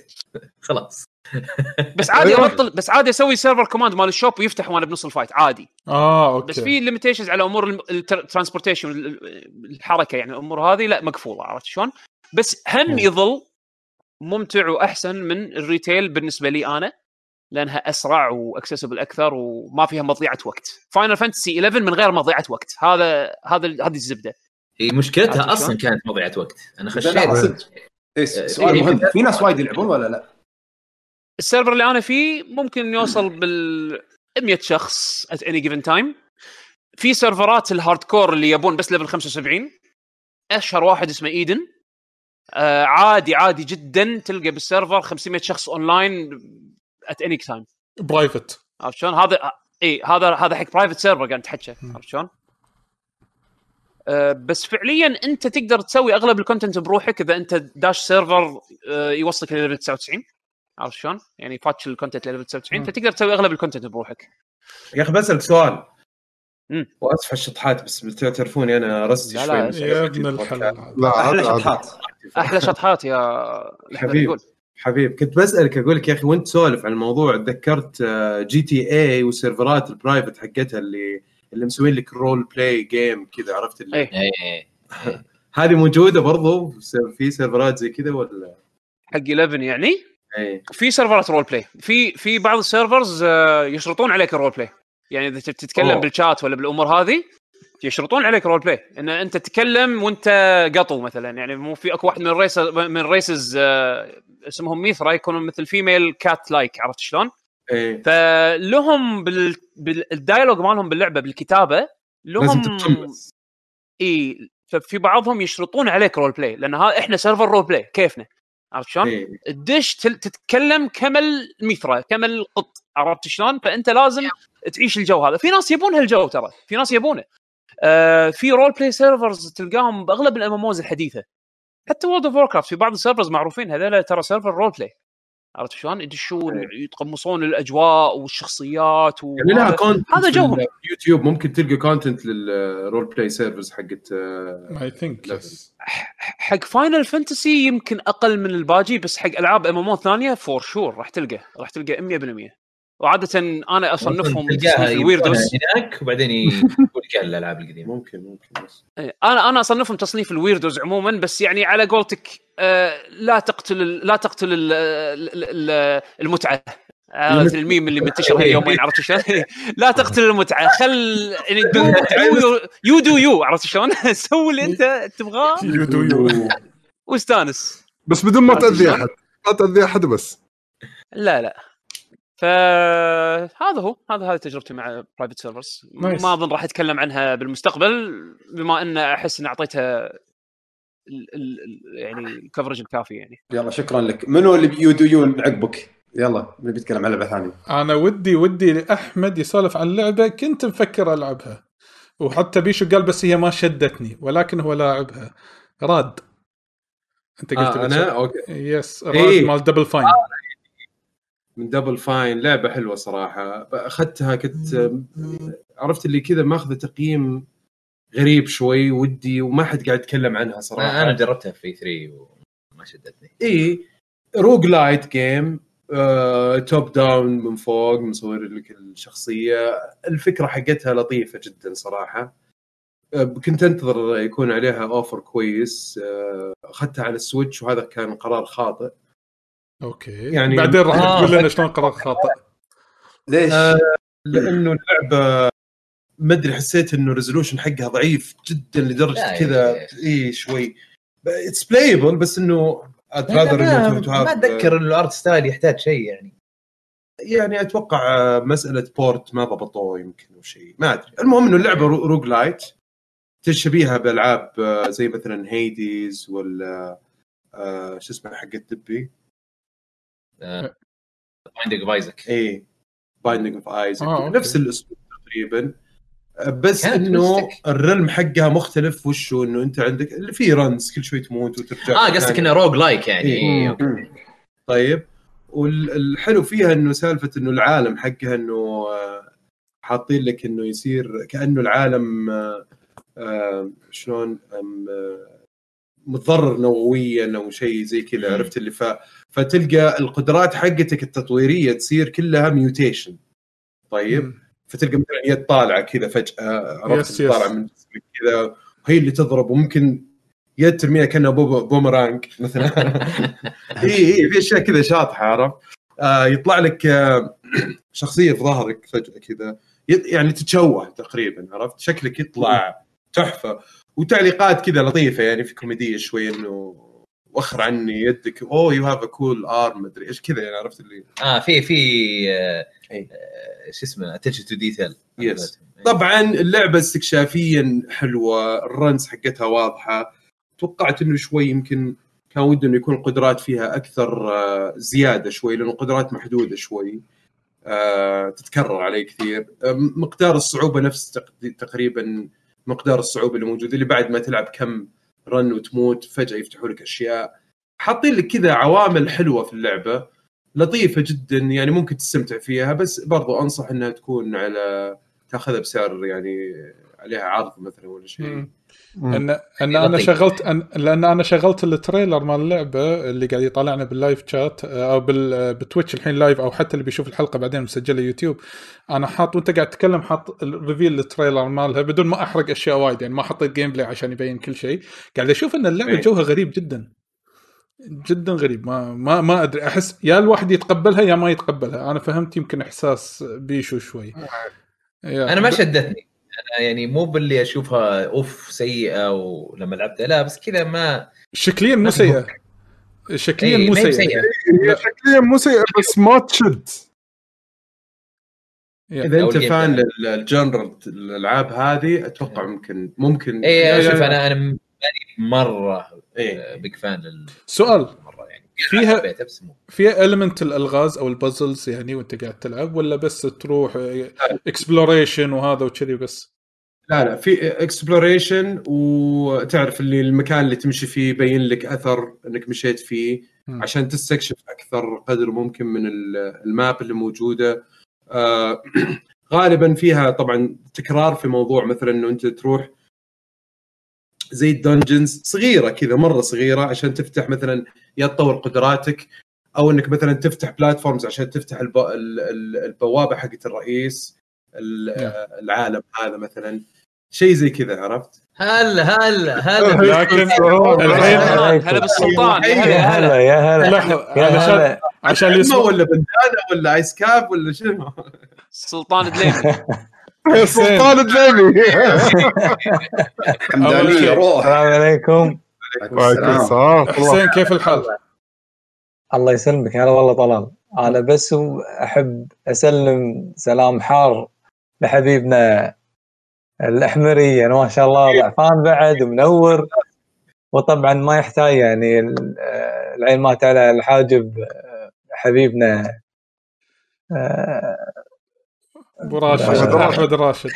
خلاص. بس عادي أيوة. ابطل بس عادي أسوي server command مال ال shop ويفتح وأنا بنص ال fight عادي. آه okay. بس في limitations على أمور ال transportation الحركة يعني الأمور هذه لا مقفولة عرفت شلون؟ بس هم مم. يظل ممتع وأحسن من ال retail بالنسبة لي أنا لأنها أسرع و accessible أكثر وما فيها مضيعة وقت. Final Fantasy 11 من غير مضيعة وقت، هذا هذا هذه الزبدة. هي مشكلتها أصلا؟ كانت مضيعة وقت أنا خشيت صدق. إيه، سؤال إيه، مهم في- ناس وايد يلعبون ولا لا؟ ال server اللي أنا فيه ممكن يوصل بال 100 شخص at any given time في سيرفرات ال hardcore اللي يبون بس level 75 أشهر واحد اسمه Eden آه عادي عادي جدا تلقى بال server 500 شخص online at any time private عرفت شلون؟ هذا اي هذا هذا حق private server قاعد تحكي عرفت شلون؟ أه بس فعليا أنت تقدر تسوي أغلب ال content بروحك إذا أنت داش server أه يوصلك لل level 99 عرفت شلون؟ يعني فاتح ال content لل level 99 مم. فتقدر تسوي أغلب ال content بروحك. يا أخي بسالك سؤال. واسف على الشطحات بس تعرفوني أنا rusty لا، شوي لا، يا ابن. الحلال. لا أحلى شطحات. أحلى شطحات يا حبيب. حبيب. كنت بسألك أقول لك يا أخي وأنت تسولف عن الموضوع تذكرت آه، GTA والسيرفرات ال private حقتها اللي اللي مسوين لك role play game كذا عرفت اللي؟ إيه. إيه. <laughs> هذه موجودة برضو؟ في سيرفرات زي كذا ولا؟ حق 11 يعني؟ اي في سيرفرات role play في في بعض ال servers آه، يشرطون عليك ال role play يعني إذا تتكلم أوه. بالشات ولا بالأمور هذه يشرطون عليك role play إن أنت تتكلم وأنت قطو مثلا. يعني مو في أكو واحد من ال race من ال races آه، اسمهم Mithra يكونوا مثل female cat-like عرفت شلون؟ اي فلهم بال... بال dialogue مالهم باللعبة بالكتابة لهم اي ففي بعضهم يشرطون عليك role play لأن ها إحنا server role play كيفنا؟ عرفت شلون؟ إيه. الدش تل- تتكلم كمل Mithra كمل قط عرفت شلون؟ فأنت لازم تعيش الجو هذا، في ناس يبون هالجو ترى، في ناس يبونه. آه في role play servers تلقاهم بأغلب ال MMOs الحديثة حتى World of Warcraft في بعض ال servers معروفين هذول ترى server role play عرفت شلون؟ يدشون يتقمصون الأجواء والشخصيات و... يعني لها content هذا جوهم. يوتيوب ممكن تلقى content لل role play servers حقت آه، I think Level. حق Final Fantasy يمكن أقل من الباجي بس حق ألعاب MMO ثانية for sure راح تلقى راح تلقى 100% وعادة أنا أصنفهم ال weirdos هناك وبعدين يقول لك الالعاب القديمة. ممكن ممكن بس. إيه، أنا أنا أصنفهم تصنيف ال weirdos عموما بس يعني على قولتك آه لا تقتل لا تقتل ال- ال- ال- المتعة. عرفت الميم اللي منتشر هاليومين عرفت شلون؟ لا تقتل المتعة. خل يعني you do you عرفت شلون؟ <laughs> سوي اللي أنت تبغاه. you do you وأستانس. بس بدون ما تأذي؟ أحد. ما تأذي أحد بس. لا لا. فهذا هو هذا هذه تجربتي مع private servers Nice. ما أظن راح أتكلم عنها بالمستقبل بما أن أحس أن أعطيتها ال- ال- ال- يعني ال coverage الكافي يعني. يلا شكرا لك. منو اللي بيودو يون عقبك يلا من بيتكلم عن لعبة ثانية. أنا ودي ودي احمد يسولف عن لعبة كنت مفكر ألعبها. وحتى بيشو قال بس هي ما شدتني ولكن هو لاعبها. Rad. أنت قلت آه أنا؟ okay. yes Rad إيه. مال Double Fine من Double Fine لعبة حلوة صراحة. اخذتها كنت عرفت اللي كذا ماخذ تقييم غريب شوي ودي وما حد قاعد يتكلم عنها صراحة. أنا جربتها في 3 وما شدتني. إي rogue-lite game آه، top down من فوق مصور لك الشخصية. الفكرة حقتها لطيفة جدا صراحة. آه، كنت أنتظر يكون عليها offer كويس. آه، أخذتها على ال Switch وهذا كان قرار خاطئ. okay. يعني- بعدين راح آه. تقول لنا شلون قرار خاطئ. ليش؟ آه، لأنه اللعبة ما أدري حسيت إنه resolution حقها ضعيف جدا لدرجة لا، كذا. إي شوي. it's playable بس إنه I'd rather ما, أتذكر إنه ال art style يحتاج شيء يعني. يعني أتوقع مسألة port ما ضبطوه يمكن أو شيء. ما أدري. المهم إنه اللعبة ro- rogue-lite تشبيهها بألعاب آه، زي مثلا Hades ولا شو اسمه حق الدبي. Binding of Isaac اي Binding of Isaac okay. نفس الأسلوب تقريبا آه، بس إنه. ال realm حقها مختلف وشو إنه أنت عندك اللي فيه runs كل شوي تموت وترجع آه قصدك إنه roguelike يعني إيه. إيه،. طيب والحلو فيها إنه سالفة إنه العالم حقها إنه آه، حاطين لك إنه يصير كأنه العالم آه، شلون أم، متضرر نوويا أو شيء زي كذا مم. عرفت اللي؟ ف... فتلقى القدرات حقتك التطويرية تصير كلها mutation طيب؟ فتلقى مثلا يد طالعه كذا فجأة عرفت. طالعة من جسمك كذا وهي اللي تضرب وممكن يد ترميها كأنها boo- boomerang مثلا. اي <laughs> اي في أشياء كذا شاطحة عرفت؟ آه يطلع لك آه شخصية في ظهرك فجأة كذا يعني تتشوه تقريبا عرفت؟ شكلك يطلع تحفة. وتعليقات كذا لطيفة يعني في كوميدية شوي إنه وخر عني يدك oh you have a cool arm مدري إيش كذا يعني عرفت اللي؟ آه في في آه، إيه. آه، شو اسمه attention to detail Yes. طبعا اللعبة استكشافيا حلوة ال runs حقتها واضحة. توقعت إنه شوي يمكن كان ودي إنه يكون القدرات فيها أكثر آه، زيادة شوي لأنه القدرات محدودة شوي تتكرر علي كثير. مقدار الصعوبة نفس تق- تقريبا مقدار الصعوبة اللي موجود اللي بعد ما تلعب كم run وتموت فجأة يفتحوا لك أشياء. حاطين لك كذا عوامل حلوة في اللعبة لطيفة جدا يعني ممكن تستمتع فيها بس برضو أنصح إنها تكون على تاخذها بسعر يعني عليها عرض مثلا ولا شيء. ان أن أنا. شغلت أن لأن أنا شغلت ال trailer مال اللعبة اللي قاعد يطالعنا بال live chat آه، أو بال- ب Twitch الحين live أو حتى اللي بيشوف الحلقة بعدين مسجلة يوتيوب. أنا حاط وأنت قاعد تتكلم حاط ال reveal ال trailer مالها بدون ما أحرق أشياء وايد يعني ما حطيت gameplay عشان يبين كل شيء. قاعد أشوف أن اللعبة إيه. جوها غريب جدا. جدا غريب. ما ما ما أدري. أحس يا الواحد يتقبلها يا ما يتقبلها. أنا فهمت يمكن إحساس بيشو شوي. أنا ما شدتني. يعني مو باللي أشوفها أوف سيئة ولما لعبتها. لا بس كذا ما شكليا مو سيئة. شكليا إيه، مو سيئة. شكليا مو سيئة بس ما تشد. إذا أنت fan. لل genre الألعاب هذه أتوقع ممكن ممكن اي شوف أنا أنا ماني مرة إيه. big fan لل سؤال. فيها- بس مو فيها element الألغاز أو ال puzzles يعني وأنت قاعد تلعب ولا بس تروح exploration وهذا وكذي بس لا لا في exploration وتعرف اللي المكان اللي تمشي فيه يبين لك أثر إنك مشيت فيه. عشان تستكشف أكثر قدر ممكن من ال- ال map اللي موجودة. آه، <clears throat> غالبا فيها طبعا تكرار في موضوع مثلا إنه أنت تروح زي ال dungeons صغيرة كذا مرة صغيرة عشان تفتح مثلا يا تطور قدراتك أو إنك مثلا تفتح platforms عشان تفتح الب... ال- ال- البوابة حقت الرئيس ال- نعم. العالم هذا مثلا. شيء زي كذا عرفت؟ هل هل هل <laughs> لكن <laughs> الحين هلا بالسلطان. يا هلا هلا هلا. يا هلا. يا هلا. عشان يسمع ولا بندانه ولا ايس كاب ولا شنو؟ سلطان دليمي <laughs> سلطان دليمي <laughs> حمدانيه روح. السلام عليكم. وعليكم السلام. حسين كيف الحال؟ الله يسلمك. هلا والله طلال. أنا بس أحب أسلم سلام حار لحبيبنا الأحمري. يعني ما شاء الله ضعفان بعد ومنور. وطبعا ما يحتاج يعني ال- العين ما على الحاجب آه، حبيبنا آه، أبو راشد. أحمد راشد.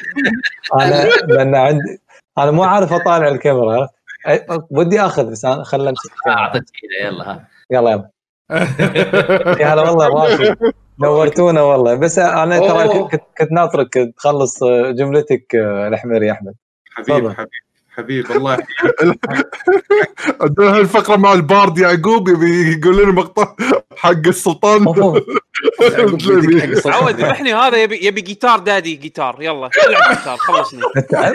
أنا لأن عندي أنا مو عارف أطالع الكاميرا. ودي آخذ بس أنا خل امسك. اعطيت كذا يلا. ها يلا يلا. <laughs> يا هلا والله راشد. نورتونا والله. بس أنا ترى. كنت ناطرك تخلص جملتك آه، الأحمري يا أحمد. حبيب تفضل. حبيب الله. عندنا <laughs> هالفقره مع البارد يعقوب يبي يقول لنا مقطع حق السلطان. <laughs> عود ذبحني هذا يبي يبي جيتار دادي جيتار يلا العب جيتار خلصني. <laughs> تعب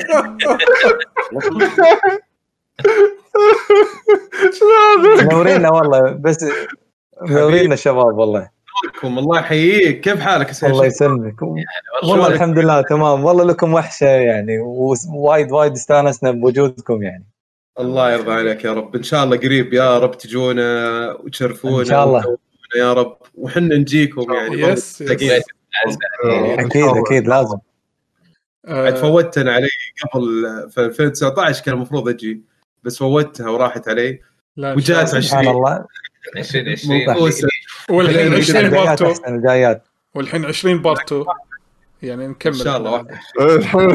منورينا والله بس منورينا الشباب والله. لكم الله يحييك. كيف حالك يا سيد الله؟ يسلمك. والله الحمد لله تمام. والله لكم وحشة يعني ووايد وايد استانسنا بوجودكم يعني. الله يرضى عليك يا رب. إن شاء الله قريب يا رب تجونا وتشرفونا إن شاء الله. يا رب. وحنا نجيكم يعني. يس،. أكيد أكيد لازم. آه، فوتنا علي قبل في 2019 كان المفروض أجي بس فوتها وراحت علي. وجات شاء الله. سبحان 20 الله 2020 موقوسة. والحين 20 الجايات بارت 2 أحسن الجايات. والحين 20 بارت 2 يعني نكمل. إن شاء الله. واحد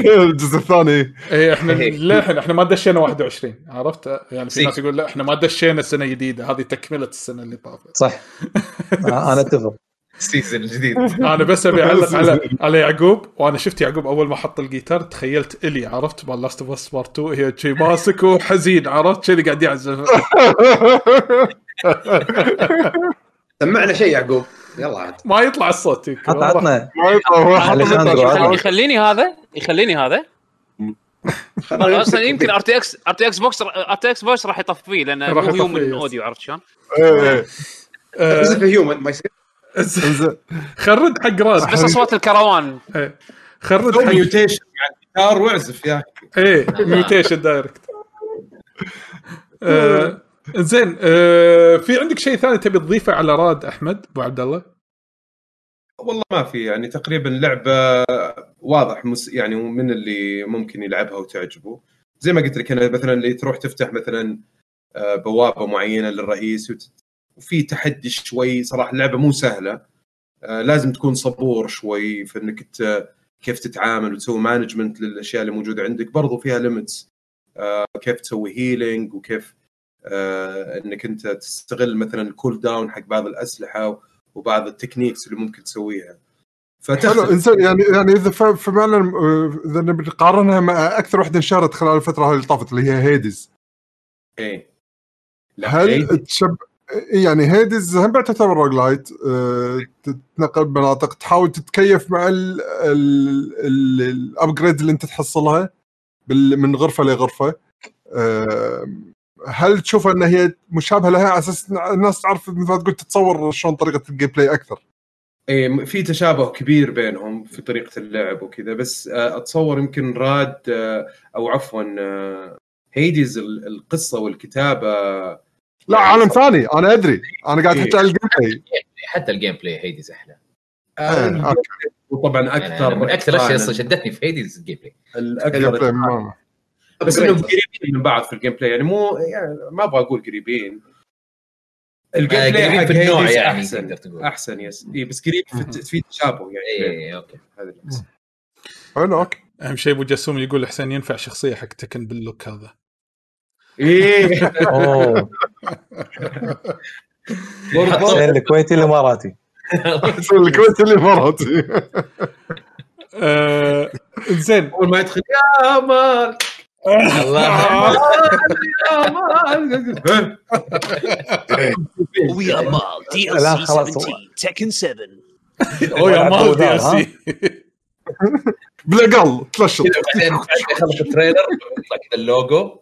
الجزء الثاني. اي إحنا للحين إحنا ما دشينا 21 عرفت؟ يعني في سي. ناس يقول لا إحنا ما دشينا السنة الجديدة هذه تكملة السنة اللي طافت. صح. أنا أتفق. السيزون الجديد أنا بس أبي أعلق <laughs> على على يعقوب وأنا شفت يعقوب أول ما حط الجيتار تخيلت إلي عرفت؟ مال لاست اوف اس بارت 2 هي شي ماسك وحزين عرفت؟ كذي قاعد يعزف. <laughs> سمعنا شيء يعقوب يلا عاد ما يطلع الصوت يمكن. عطنا عطنا ما يطلع هو. يخليني هذا يخليني هذا أصلا يمكن ار تي إكس ار تي إكس بوكس ار تي إكس بوكس راح يطفيه لأنه يطفيه، هيومن. اوديو عرفت شلون؟ في هيومن ما يصير. خرد حق راس بس أصوات الكروان إيه. خرد حق ميوتيشن الجيتار واعزف يا. إيه ميوتيشن دايركت <laughs> زين آه، في عندك شيء ثاني تبي تضيفه على RAD أحمد أبو عبد الله؟ والله ما في يعني تقريبا لعبة واضح مس يعني من اللي ممكن يلعبها وتعجبه. زي ما قلت لك أنا مثلا اللي تروح تفتح مثلا آه، بوابة معينة للرئيس وفي تحدي شوي صراحة اللعبة مو سهلة. آه، لازم تكون صبور شوي في إنك كيف تتعامل وتسوي management للأشياء اللي موجودة عندك. برضو فيها limits كيف تسوي healing وكيف آه، إنك أنت تستغل مثلا ال cooldown حق بعض الأسلحة وبعض ال techniques اللي ممكن تسويها. حلو فتختلف. إنزين يعني يعني إذا فعلا آه، إذا نبي نقارنها مع أكثر وحدة انشهرت خلال الفترة هذه اللي طافت اللي هي هيديز إيه. هل هل تشب يعني هيديز هم بعد تعتبر roguelite أه... تتنقل بمناطق تحاول تتكيف مع ال upgrade اللي أنت تحصلها. من غرفة لغرفة. أه... هل تشوف أن هي مشابهة لها على أساس الناس تعرف مثل ما تقول تتصور شلون طريقة ال gameplay أكثر؟ إيه في تشابه كبير بينهم في طريقة اللعب وكذا بس آه، أتصور يمكن راد آه، أو عفوا آه، هيديز ال- القصة والكتابة. لا عالم ثاني أنا أدري. أنا قاعد إيه. أحكي على ال gameplay حتى ال gameplay هيديز أحلى. آه، okay. وطبعا يعني أكثر من أكثر الأشياء شدتني في هيديز ال gameplay الاكثر بس انهم قريبين من بعض في ال gameplay يعني مو يعني ما أبغى أقول قريبين. ال game آه، play قريبين حق في النوع يعني أحسن تقدر تقول. أحسن yes إيه بس قريب في, في تشابه يعني. اي okay. هذا. حلو okay. أهم شيء أبو جسوم يقول حسين ينفع شخصية حق تيكن بال look هذا. إيه. أوه. <laughs> حسين الكويتي الاماراتي الكويت الاماراتي آه زين أول ما يدخل يا مال. ويا مال دي ال سي خلاص. 17 تكن 7 أو يا مال دي ال ها؟ <laughs> سي بالاقل تلشط بعدين بعد يخلص التريلر يطلع كذا اللوجو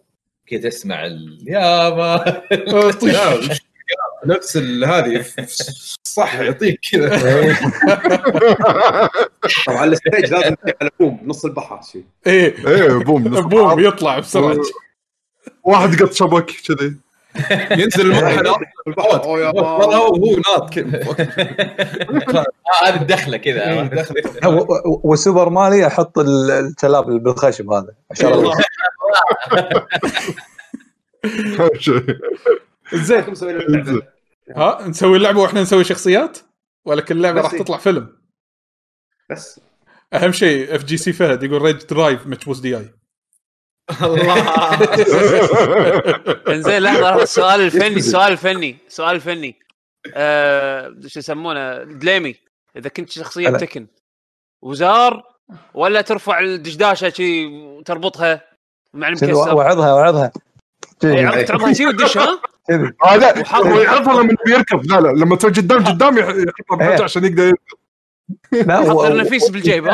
كذا تسمع. يا ما <laughs> <laughs> نفس ال- هذه صح يعطيك كذا. <laughs> <laughs> طبعا الستيج لازم على بوم نص البحر شيء إيه. إيه بوم نص بوم يطلع بسرعة. <laughs> واحد قط شبك كذي. ينزل البحر. أوه يا والله هو مان هو ناط كذا. هذه الدخلة كذا. و- وسوبر مالي أحط ال- التلاب اللي بالخشب هذا. عشان شيء. زين. ها نسوي اللعبة وإحنا نسوي شخصيات؟ ولا كل لعبة راح إيه. تطلع فيلم؟ بس. أهم شيء اف جي سي فهد يقول ريج درايف مكبوس دي اي إنزين لحظة السؤال <laughs> الفني السؤال الفني السؤال الفني. آه، شو يسمونه؟ دليمي إذا كنت شخصية. تكن. وزار ولا ترفع الدشداشة شي وتربطها مع المكسر؟ وعظها وعظها. عرفت تعرضها شي وتدش ها؟ كذي هذا هو يعرفها لما بيركض لا لا لما تروح قدام قدام يح- يحطها بحجه إيه. عشان يقدر يركض. <laughs> لا يحط و- النفيس بالجيب،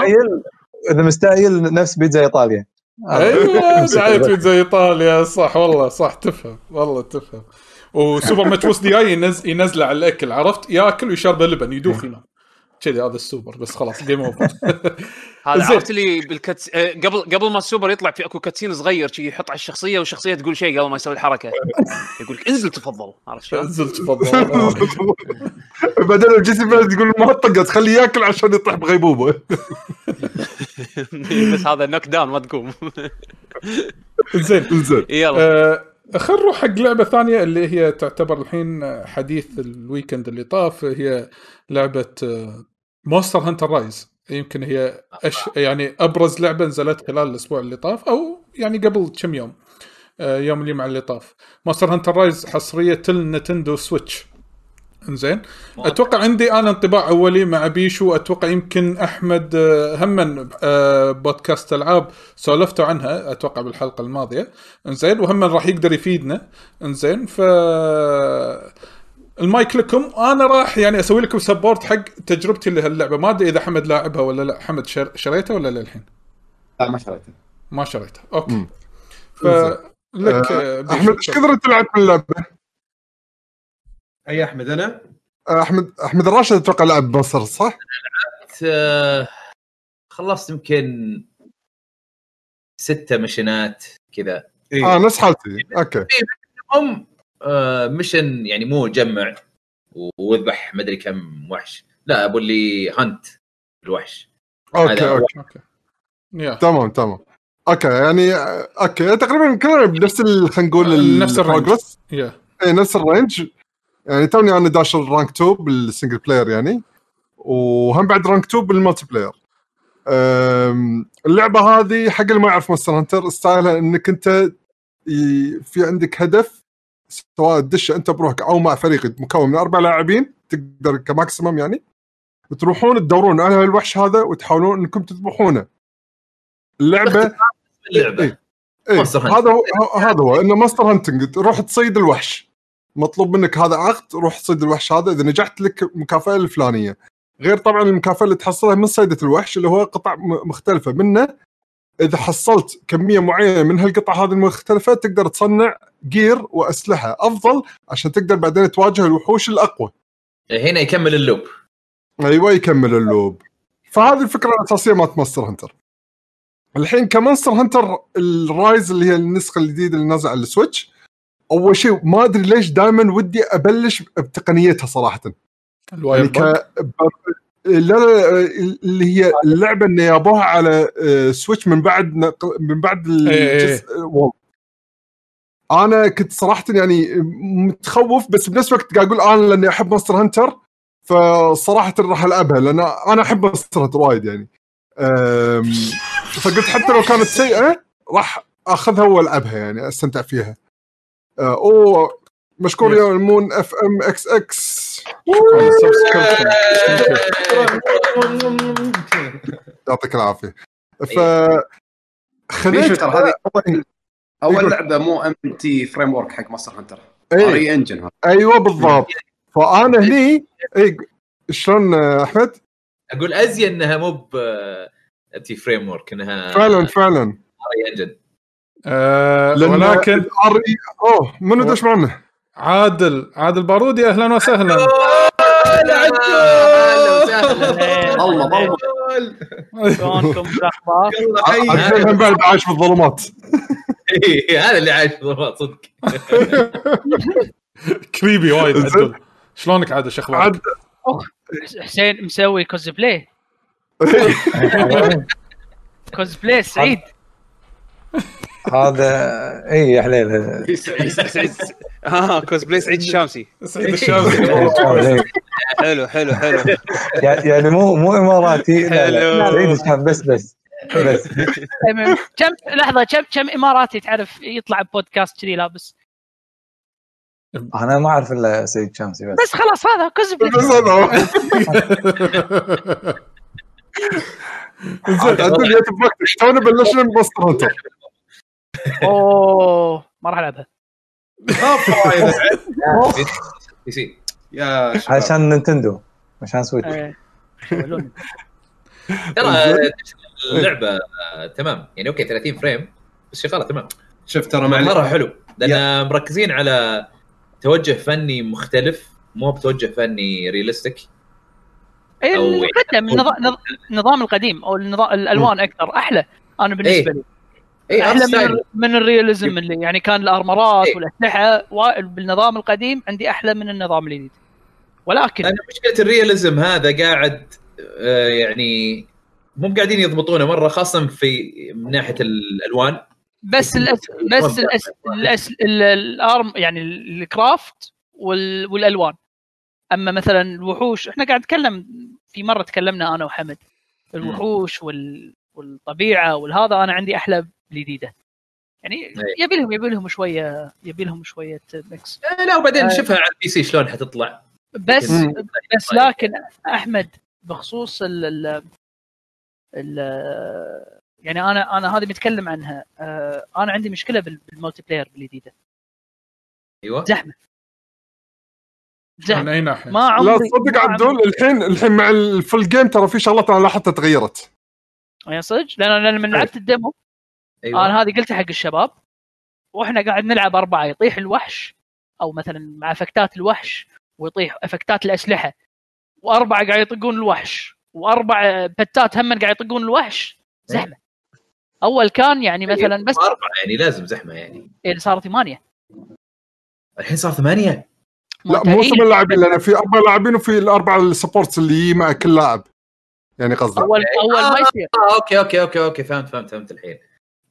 إذا مستعجل نفس بيتزا إيطاليا. أيوه <laughs> ساعات زي إيطاليا. صح والله صح تفهم والله تفهم. وسوبر ماتشوس دي اي ينز... ينزله على الأكل عرفت؟ ياكل ويشرب لبن يدوخ ينام كذي هذا السوبر بس خلاص جيم اوفر <laughs> هذا. عرفت اللي بالكت آه، قبل قبل ما السوبر يطلع في أكو كاتسين صغير شي يحط على الشخصية والشخصية تقول شيء قبل ما يسوي الحركة. <laughs> يقول لك انزل تفضل عرفت شلون؟ انزل تفضل. <laughs> بعدين الجيسي بلد يقول ما طقت خليه ياكل عشان يطيح بغيبوبة. بس هذا knockdown ما تقوم. زين. زين. يلا. آه، خل نروح حق لعبة ثانية اللي هي تعتبر الحين حديث ال weekend اللي طاف هي لعبة Monster Hunter Rise. يمكن هي أش يعني أبرز لعبة نزلت خلال الأسبوع اللي طاف أو يعني قبل كم يوم آه، يوم الجمعه اللي طاف. Monster Hunter Rise حصرية النتندو سويتش. إنزين. أتوقع عندي أنا انطباع أولي مع بيشو. أتوقع يمكن أحمد آه، هم آه، بودكاست ألعاب سولفتوا عنها أتوقع بالحلقة الماضية. إنزين. وهم راح يقدر يفيدنا. إنزين. ف المايك لكم. أنا راح يعني أسوي لكم support حق تجربتي لهاللعبة. ما أدري إذا حمد لاعبها ولا لا. حمد شر... شريتها ولا للحين؟ لا ما شريته ما شريتها. okay. مم. فلك آه، بيشو. أحمد إيش كثر انت لعبت من اللعبة؟ أي أحمد أنا؟ أحمد أحمد الراشد أتوقع لعب مصر صح؟ آه، خلصت يمكن ستة mission ات كذا. إيه. آه نفس حالتي. أوكي. هم آه، مشن يعني مو جمع واذبح مدري كم وحش. لا أبو اللي hunt الوحش. أوكي هذا أوكي. أوكي. يا تمام تمام. okay يعني آه، okay تقريبا كلنا بنفس خلينا نقول نفس ال range. ال progress يا اي نفس ال range. يعني توني أنا داش ال rank 2 بال single player يعني وهم بعد rank 2 بال multiplayer اللعبة هذه حق اللي ما يعرف Monster Hunter style ها إنك أنت في عندك هدف سواء تدش انت بروحك أو مع فريق مكون من أربع لاعبين تقدر ك maximum يعني تروحون تدورون على الوحش هذا وتحاولون انكم تذبحونه. اللعبة اللعبة. إيه. إيه. هذا هو هذا هو إنه monster hunting تروح تصيد الوحش. مطلوب منك هذا عقد روح تصيد الوحش هذا. إذا نجحت لك مكافاه الفلانية. غير طبعا المكافأة اللي تحصلها من صيدة الوحش اللي هو قطع مختلفة منه إذا حصلت كمية معينة من هالقطع هذه المختلفة تقدر تصنع gear وأسلحة أفضل عشان تقدر بعدين تواجه الوحوش الأقوى. هنا يكمل اللوب. أيوه يكمل اللوب. فهذه الفكرة الأساسية مالت Monster Hunter. الحين ك Monster Hunter ال Rise اللي هي النسخة الجديدة اللي نازلة على ال Switch أول شيء ما أدري ليش دائما ودي أبلش بتقنيتها صراحة. ال wire يعني ك لا لا اللي هي اللعبه اللي جابوها على آه، Switch من بعد من بعد إيه. الجزء World أنا كنت صراحة يعني متخوف بس بنفس الوقت قاعد أقول أنا لأني أحب Monster Hunter فصراحه راح ألعبها لأن أنا أحب Monster Hunter وايد يعني. فقلت حتى لو كانت سيئة راح أخذها وألعبها يعني أستمتع فيها. آه اوه مشكور يا المون اف ام إكس إكس يعطيك العافية ف خليت ترى هذه أول أول يقول. لعبة مو ام تي فريم ورك حق ماستر هانتر إيه. ري انجن أيوه بالضبط فأنا هني اي شلون آه، أحمد؟ أقول ازين إنها مو ب تي فريم ورك إنها فعلا فعلا ري انجن آه لأن ولكن ال RE أوه منو دش معنا؟ عادل عادل بارودي أهلا وسهلا. ظلمه ظلمه شلونكم؟ شو الاخبار؟ يلا حي عشان هم بعد عايش في الظلمات. إيه، هذا اللي عايش بالضبط صدق. <laughs> كريبي وايد. عدل شلونك عاد شو أخبارك؟ حسين مسوي cosplay cosplay <laughs> <laughs> سعيد. هذا اي يا حليل. <laughs> هذا. سعيد آه كوزبلاي سعيد الشامسي. سعيد الشامسي <laughs> إيه. حلو حلو حلو. يعني يعني مو مو إماراتي. سعيد الشام بس بس بس. تمام. كم لحظة كم كم إماراتي تعرف يطلع بودكاست كذي؟ لابس أنا ما أعرف إلا سعيد شامسي بس. بس خلاص هذا بس أنا- <laughs> زين عدل بوقت شلون بلشنا ب Monster Hunter؟ أوه ما راح العبها PC يا شباب. عشان Nintendo عشان Switch. إيه. ترى اللعبة آه، تمام. يعني أوكي 30 frame بس شغاله تمام. شوف ترى مرة معلي حلو. لأن مركزين على توجه فني مختلف مو بتوجه فني ريالستيك إيه، أو يعني- القدم النظام النظام القديم أو النظام الألوان أكثر أحلى. أنا بالنسبة لي. اي أحلى من, من الرياليزم اللي يعني كان الأرمرات إيه. والاسلحه وا- بالنظام القديم عندي أحلى من النظام الجديد ولكن لأن مشكلة الرياليزم هذا قاعد آه، يعني مو قاعدين يضبطونه مرة خاصة في من ناحية الألوان. بس الأس... بس الأس... الأس... ال- الارم يعني ال- الكرافت وال... والألوان. أما مثلا الوحوش إحنا قاعد نتكلم في مرة تكلمنا أنا وحمد الوحوش وال... والطبيعة والهذا أنا عندي أحلى بالجديده يعني أي. يبي لهم يبي لهم شوية يبي لهم شوية ميكس آه، لا وبعدين شوفها على البي سي شلون حتطلع. بس مم. بس لكن أحمد بخصوص ال ال ال يعني أنا أنا هذه متكلم عنها. آه، أنا عندي مشكلة بال- بال multiplayer بالجديدة. أيوه. زحمة. من زحمه اي ناحيه؟ ما عمري لا تصدق ما عدول الحين الحين مع ال full game ترى في شغلات أنا لاحظتها تغيرت. يا صدق؟ لأن لأن من لعبت ال demo. أيوه. أنا هذه قلتها حق الشباب. وإحنا قاعد نلعب أربعة يطيح الوحش أو مثلا مع effect ات الوحش ويطيح effect ات الأسلحة. وأربعة قاعد يطقون الوحش. واربع pet ات هم قاعد يطقون الوحش. زحمة. أول كان يعني مثلا بس أربعة يعني لازم زحمة يعني. إيه، صار ثمانية. الحين صار ثمانية؟ لا مو ثمان لاعبين لأن في أربع لاعبين وفي الأربع ال supports اللي يجي مع كل لاعب. يعني قصدي اول أول ما يصير. آه أوكي أوكي أوكي أوكي فهمت فهمت فهمت الحين.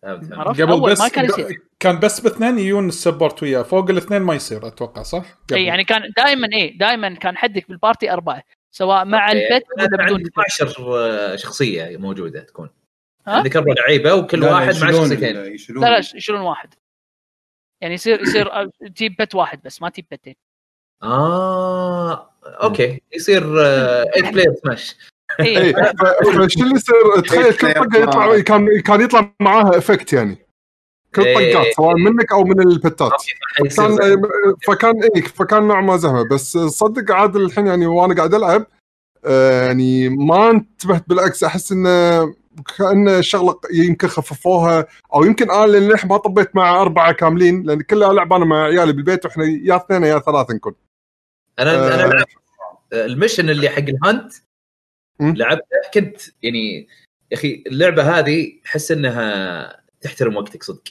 قبل بس ما كان يصير. كان بس باثنين يجون ال support وياه. فوق الاثنين ما يصير أتوقع صح؟ اي يعني كان دائما إيه دائما كان حدك بال party أربعة سواء مع. ال pet ولا بدون عندك ال pet 12 شخصية موجودة تكون. ها؟ عندك أربع لعيبة وكل واحد مع شخصيتين. لا لا يشيلون واحد. يعني يصير يصير تجيب pet واحد بس ما تجيب pet ين آه أوكي. يصير 8 player Smash اي اي فايش اللي يصير؟ تخيل كل طقه يطلع كان كان يطلع معاها effect يعني. كل إيه. طقات سواء منك أو من ال pet ات. حيصير كان زي- فكان اي فكان نوع ما زحمه بس صدق عاد الحين يعني وأنا قاعد ألعب آه، يعني ما انتبهت بالعكس. أحس إنه كأن الشغله يمكن خففوها أو يمكن أنا لأن ما طبيت مع أربعة كاملين لأن كلها ألعب أنا مع عيالي بالبيت وإحنا يا اثنين يا ثلاثة نكون. أنا أنا آه. لعبت ال mission اللي حق ال hunt. لعبته كنت يعني يا أخي اللعبة هذه تحس إنها تحترم وقتك صدق.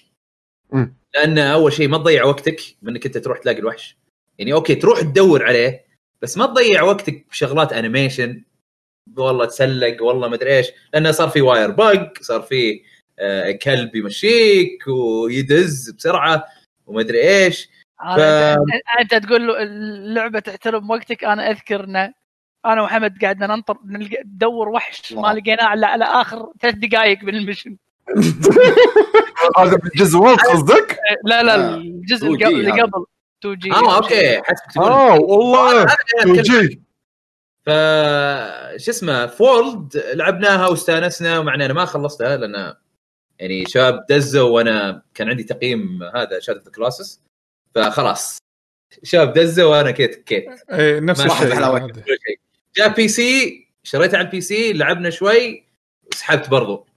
لأن أول شيء ما تضيع وقتك بانك أنت تروح تلاقي الوحش. يعني أوكي تروح تدور عليه بس ما تضيع وقتك بشغلات animation والله تسلق والله ما أدري إيش. لأنه صار في wirebug صار في آه، كلب يمشيك ويدز بسرعة وما أدري إيش. أنا- أنت تقول له اللعبة تحترم وقتك أنا أذكر ان أنا وحمد قاعدنا ننطر ندور وحش ما. لقيناه إلا على آخر ثلاث دقائق من ال mission. <laughs> هذا بالجزء قصدك؟ لا لا آه. الجزء 2G اللي قبل- اللي هذا. قبل. 2G. آه أوكي. حسب تقول. آه والله هذا اللي أنا 2 أتكلم G. ف شو اسمه World لعبناها واستانسنا مع إني أنا ما خلصتها لأن يعني شباب دزوا وأنا كان عندي تقييم هذا شهاده classes فخلاص. شباب دزوا وأنا كذا تكيت اي نفس الشيء. جاء PC شريته على ال PC لعبنا شوي وسحبت برضو.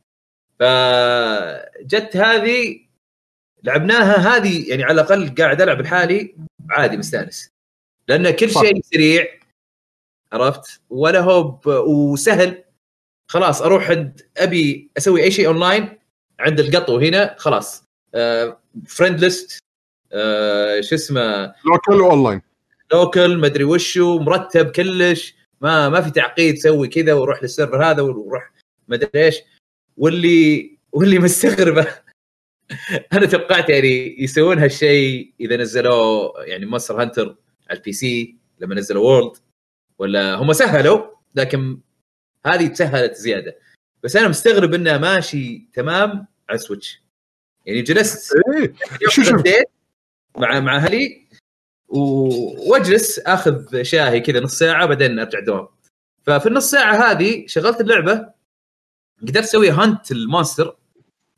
فجت هذه لعبناها هذه يعني على الأقل قاعد ألعب لحالي عادي مستأنس. لأن كل. شيء سريع عرفت؟ ولا هوب وسهل. خلاص أروح عند أبي أسوي أي شيء أونلاين عند القطو هنا خلاص. آه friend list آه شو اسمه؟ local و online. local مدري وشو مرتب كلش. ما ما في تعقيد سوي كذا وروح لل server هذا وروح مدري إيش. واللي واللي مستغربه <laughs> أنا توقعت يعني يسوون هالشيء إذا نزلوه يعني Monster Hunter على ال PC لما نزلوا World. ولا هم سهلوا لكن هذه تسهلت زيادة. بس أنا مستغرب إنه ماشي تمام على ال Switch. يعني جلست إيه شو بديت مع مع أهلي واجلس آخذ شاهي كذا نص ساعة بعدين أرجع دوام. ففي النص ساعة هذه شغلت اللعبة قدرت أسوي hunt ال monster.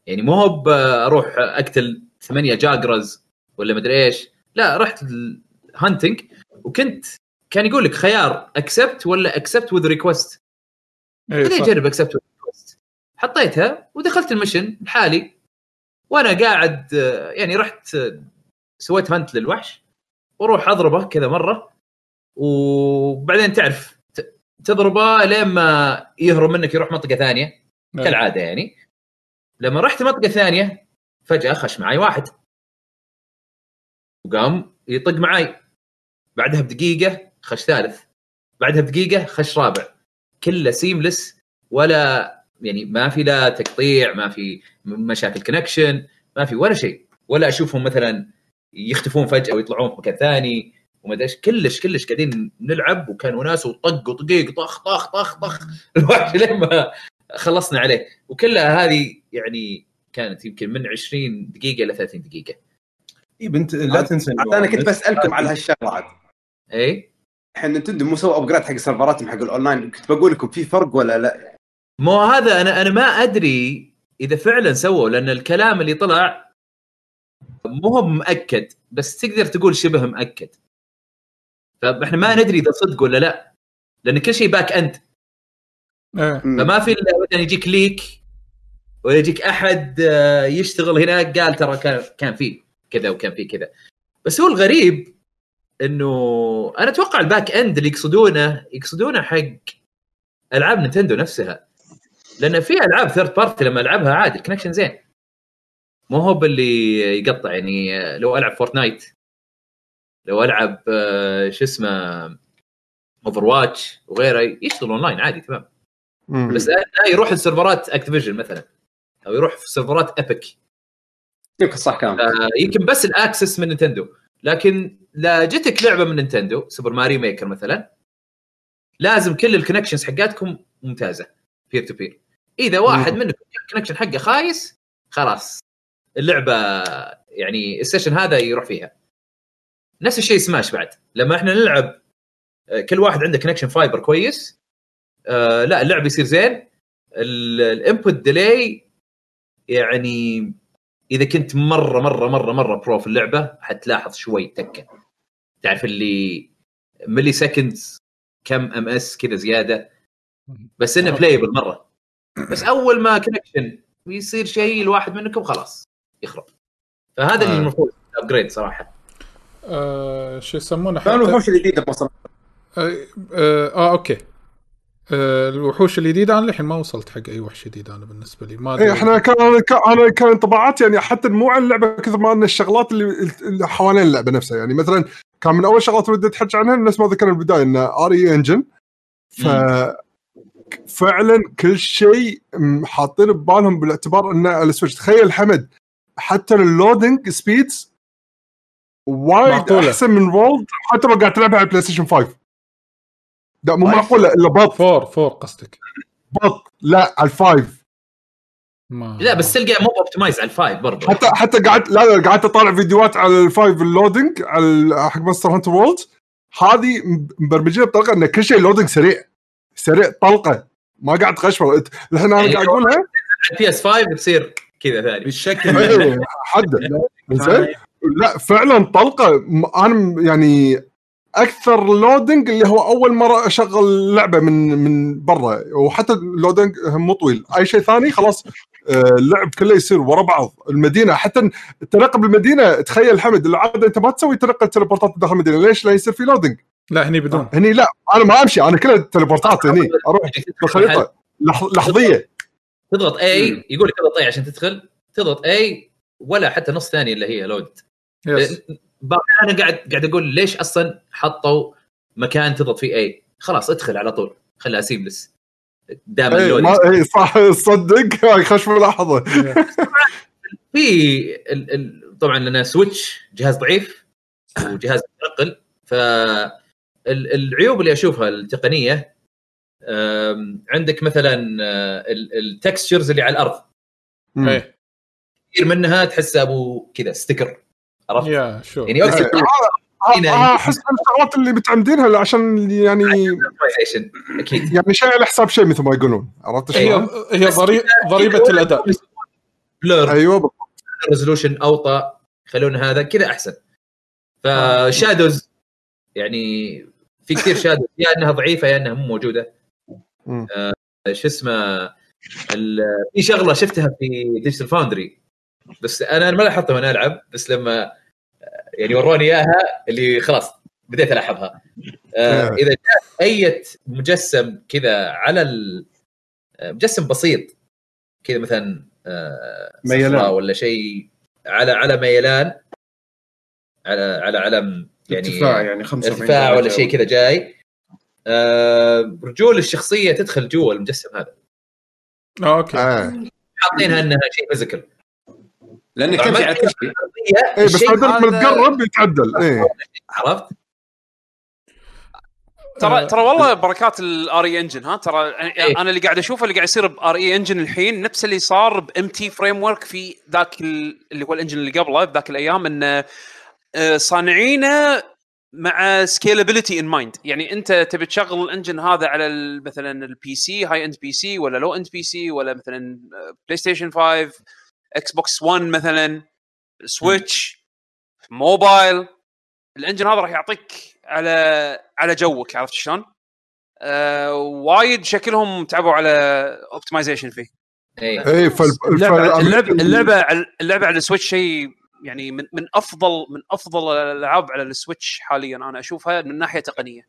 يعني مو هو ب- أروح أقتل ثمانية Jaggras ولا مدري إيش. لا رحت ال hunting وكنت كان يقول لك خيار accept ولا accept with request خليني. اجرب accept request حطيتها ودخلت ال mission لحالي وأنا قاعد آه، يعني رحت آه، سويت hunt للوحش. وأروح اضربه كذا مرة. وبعدين تعرف تضربه لين ما يهرب منك يروح منطقة ثانية إي. كالعادة يعني. لما رحت منطقة ثانية فجأة خش معي واحد. وقام يطق معي بعدها بدقيقة خش ثالث. بعدها بدقيقة خش رابع. كله seamless ولا يعني ما في لا تقطيع ما في مشاكل connection ما في ولا شيء. ولا أشوفهم مثلا يختفون فجأة ويطلعون في مكان ثاني وما أدري إيش. كلش كلش قاعدين نلعب وكان وناس وطق وطقيق طخ طخ طخ طخ. <laughs> الوحش لين ما خلصنا عليه. وكلها هذه يعني كانت يمكن من 20 دقيقة إلى 30 دقيقة. اي بنت لا تنسى أنا كنت بسألكم على هالشغلة عاد. اي الحين Nintendo مو سووا upgrade حق server اتهم حق الأونلاين. كنت بقول لكم في فرق ولا لا؟ مو هذا أنا أنا ما أدري إذا فعلا سووا لأن الكلام اللي طلع مو هو مؤكد بس تقدر تقول شبه مؤكد. فاحنا ما ندري إذا صدق ولا لا لأن كل شيء back end إيه. فما في إلا مثلا يجيك leak ولا يجيك أحد آه، يشتغل هناك قال ترى كان كان في كذا وكان في كذا. بس هو الغريب إنه أنا أتوقع ال back end اللي يقصدونه يقصدونه حق ألعاب Nintendo نفسها. لأن في ألعاب third party لما ألعبها عادي ال connection زين. مو هو باللي يقطع يعني لو ألعب Fortnite لو ألعب آه، شو اسمه Overwatch وغيره يشتغل اونلاين عادي تمام. مم. بس لا لا يروح ل server ات Activision مثلا أو يروح في server ات Epic يمكن صح كلام آه، يمكن بس ال access من Nintendo. لكن لا جتك لعبة من Nintendo Super Mario Maker مثلا لازم كل ال connections حقاتكم ممتازة peer to peer إذا واحد منكم ال connection حقه خايس خلاص. اللعبة يعني ال session هذا يروح فيها. نفس الشيء سماش بعد. لما إحنا نلعب آه، كل واحد عنده connection fiber كويس آه لا اللعب يصير زين. ال input delay يعني إذا كنت مرة مرة مرة مرة pro في اللعبة حتلاحظ شوي تكة. تعرف اللي milliseconds كم ms كذا زيادة. بس إنه playable مرة. بس أول ما connection يصير شيء الواحد منكم خلاص. يخرب. فهذا اللي آه. المفروض upgrade صراحة. آه شو يسمونه حتى؟ الوحوش الجديدة ب Monster آه, آه, آه أوكي. آه الوحوش الجديدة أنا للحين ما وصلت حق أي وحش جديد أنا بالنسبة لي. ما إيه إحنا كان أنا كان- انطباعاتي يعني حتى مو عن اللعبة كثر ما أن الشغلات اللي, اللي حوالين اللعبة نفسها. يعني مثلا كان من أول اللي ودي اتحكي عنها نفس ما ذكرنا بالبدايه إن RE Engine ف فعلا كل شيء حاطين ببالهم بالاعتبار إن ال Switch. تخيل حمد حتى ال loading speeds وايد معقولة. أحسن من World حتى لو قاعد تلعبها على ال PlayStation 5 لا مو؟ معقولة إلا بط. four four قصدك. بط. لا على ال five ما لا بس تلقى مو optimized على ال five برضه حتى حتى قعدت لا لا قعدت أطالع فيديوهات على ال five ال loading على حق Monster Hunter World هذه مبرمجين بطريقه إن كل شيء loading سريع. سريع طلقة. ما قاعد تغشمر أنت- الحين أنا يعني قاعد أقولها. ال PS 5 تصير كذا ثاني. بالشكل <laughs> إيه، حد <laughs> زين؟ لا فعلا طلقة. أنا يعني أكثر loading اللي هو أول مرة أشغل لعبة من من برا. وحتى ال loading مو طويل. أي شيء ثاني خلاص آه، اللعب كله يصير ورا بعض. المدينة حتى التنقل بالمدينة. تخيل حمد العادة أنت ما تسوي تنقل teleport ات داخل المدينة. ليش؟ لا يصير في loading لا هني بدون. هني لا. أنا ما أمشي. أنا كلها teleport ات. هني أروح بالخريطه لح- لحظية. تضغط A يقول لك تضغط A عشان تدخل. تضغط A ولا حتى نص ثانية اللي هي load أنا قاعد قاعد أقول ليش أصلا حطوا مكان تضغط فيه A خلاص ادخل على طول. خليها seamless دام إيه، ال load. إيه، صح صدق. هاي <laughs> خوش ملاحظة. <laughs> في ال ال طبعا لنا Switch جهاز ضعيف وجهاز متنقل. ف ال- العيوب اللي أشوفها التقنية عندك مثلا ال textures اللي على الأرض. إيه. كثير منها تحسها أبو كذا sticker عرفت؟ يا شو يعني okay آه، آه، أحس من الشغلات اللي متعمدينها عشان يعني أكيد. يعني شيء على حساب شيء مثل ما يقولون عرفت هي شلون؟ هي ضري- ضريبة الأداء. blur أيوه بالضبط. resolution أوطى يخلون هذا كذا أحسن. ف shadows يعني في كثير shadows يا إنها ضعيفة يا إنها مو موجودة. آه، شو اسمه في شغلة شفتها في Digital Foundry بس أنا ما لاحظتها وأنا ألعب بس لما آه، يعني وروني إياها اللي خلاص بديت الاحظها آه،. إذا جاء أي مجسم كذا على آه، مجسم بسيط كذا مثلا آه، ميلان. ولا شيء على على ميلان على على علم يعني ارتفاع يعني 45 ارتفاع ولا. شيء كذا جاي آه، رجول الشخصية تدخل جوا المجسم هذا. آه، أوكي. آه. حاطينها إنها شيء physical لانك تمشي على كل شيء. إيه بس هذا- تقرب يتعدل. إيه. عرفت؟ ترى آه، ترى والله بركات ال RE Engine ها؟ ترى إيه. أنا اللي قاعد أشوفه اللي قاعد يصير ب RE Engine الحين نفس اللي صار ب MT Framework في ذاك ال- اللي هو ال engine اللي قبله بذاك الأيام انه آه، صانعينه مع scalability in mind يعني أنت تبي تشغل ال engine هذا على ال- مثلا ال PC high-end PC ولا low-end PC ولا مثلا PlayStation 5 Xbox 1 مثلا Switch mobile ال engine هذا راح يعطيك على على جوك عرفت شلون؟ آه وايد شكلهم تعبوا على optimization فيه. إيه. إيه فال اللعبه اللعبه على ال Switch شيء يعني من من أفضل من أفضل الألعاب على ال Switch حاليا أنا أشوفها من ناحية تقنية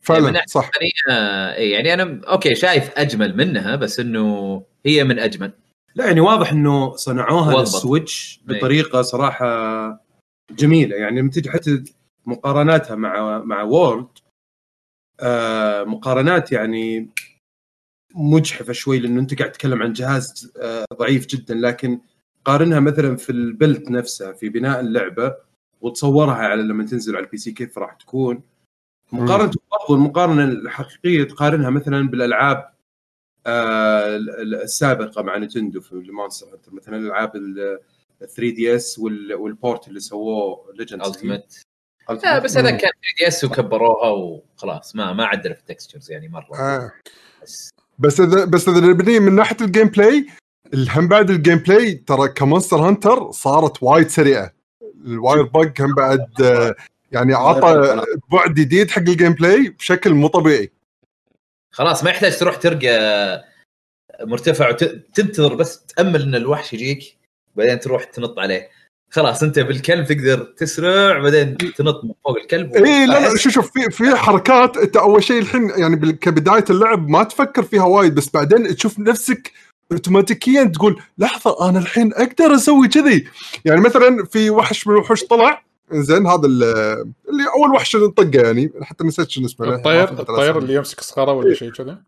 من فعلا ناحية صح آه، إيه، يعني أنا أوكي شايف أجمل منها بس إنه هي من أجمل لا يعني واضح إنه صنعوها. لل Switch إيه. بطريقة صراحة جميلة يعني لما تجي حتى مقارناتها مع مع World آه مقارنات يعني مجحفة شوي لأنه أنت قاعد تتكلم عن جهاز آه ضعيف جدا لكن قارنها مثلا في ال build نفسها في بناء اللعبة وتصورها على لما تنزل على ال PC كيف راح تكون. مقارنة برضو المقارنة الحقيقية تقارنها مثلا بالألعاب آه السابقة مع Nintendo في ال Monster Hunter مثلا الالعاب ال 3 DS وال port اللي سووه Generations Ultimate لا بس هذا كان 3 DS وكبروها وخلاص. ما ما عدلوا في ال textures يعني مرة. آه. بس بس إذا بس إذا نبني من ناحية ال gameplay هم بعد ال gameplay ترى ك Monster Hunter صارت وايد سريعة. ال Wirebug هم بعد يعني عطى بعد جديد حق ال gameplay بشكل مو طبيعي. خلاص ما يحتاج تروح ترقى مرتفع وتنتظر بس تأمل إن الوحش يجيك بعدين تروح تنط عليه. خلاص أنت بالكلب تقدر تسرع بعدين تنط من فوق الكلب إي إيه، لا لا شوف شوف في في حركات أنت أول شيء الحين يعني كبداية اللعب ما تفكر فيها وايد بس بعدين تشوف نفسك اوتوماتيكيا تقول لحظة أنا الحين أقدر أسوي كذي يعني مثلا في وحش من الوحوش طلع زين هذا ال- اللي أول وحش نطقه يعني حتى نسيت شنو اسمه الطير الطير. اللي يمسك صخرة ولا شيء كذا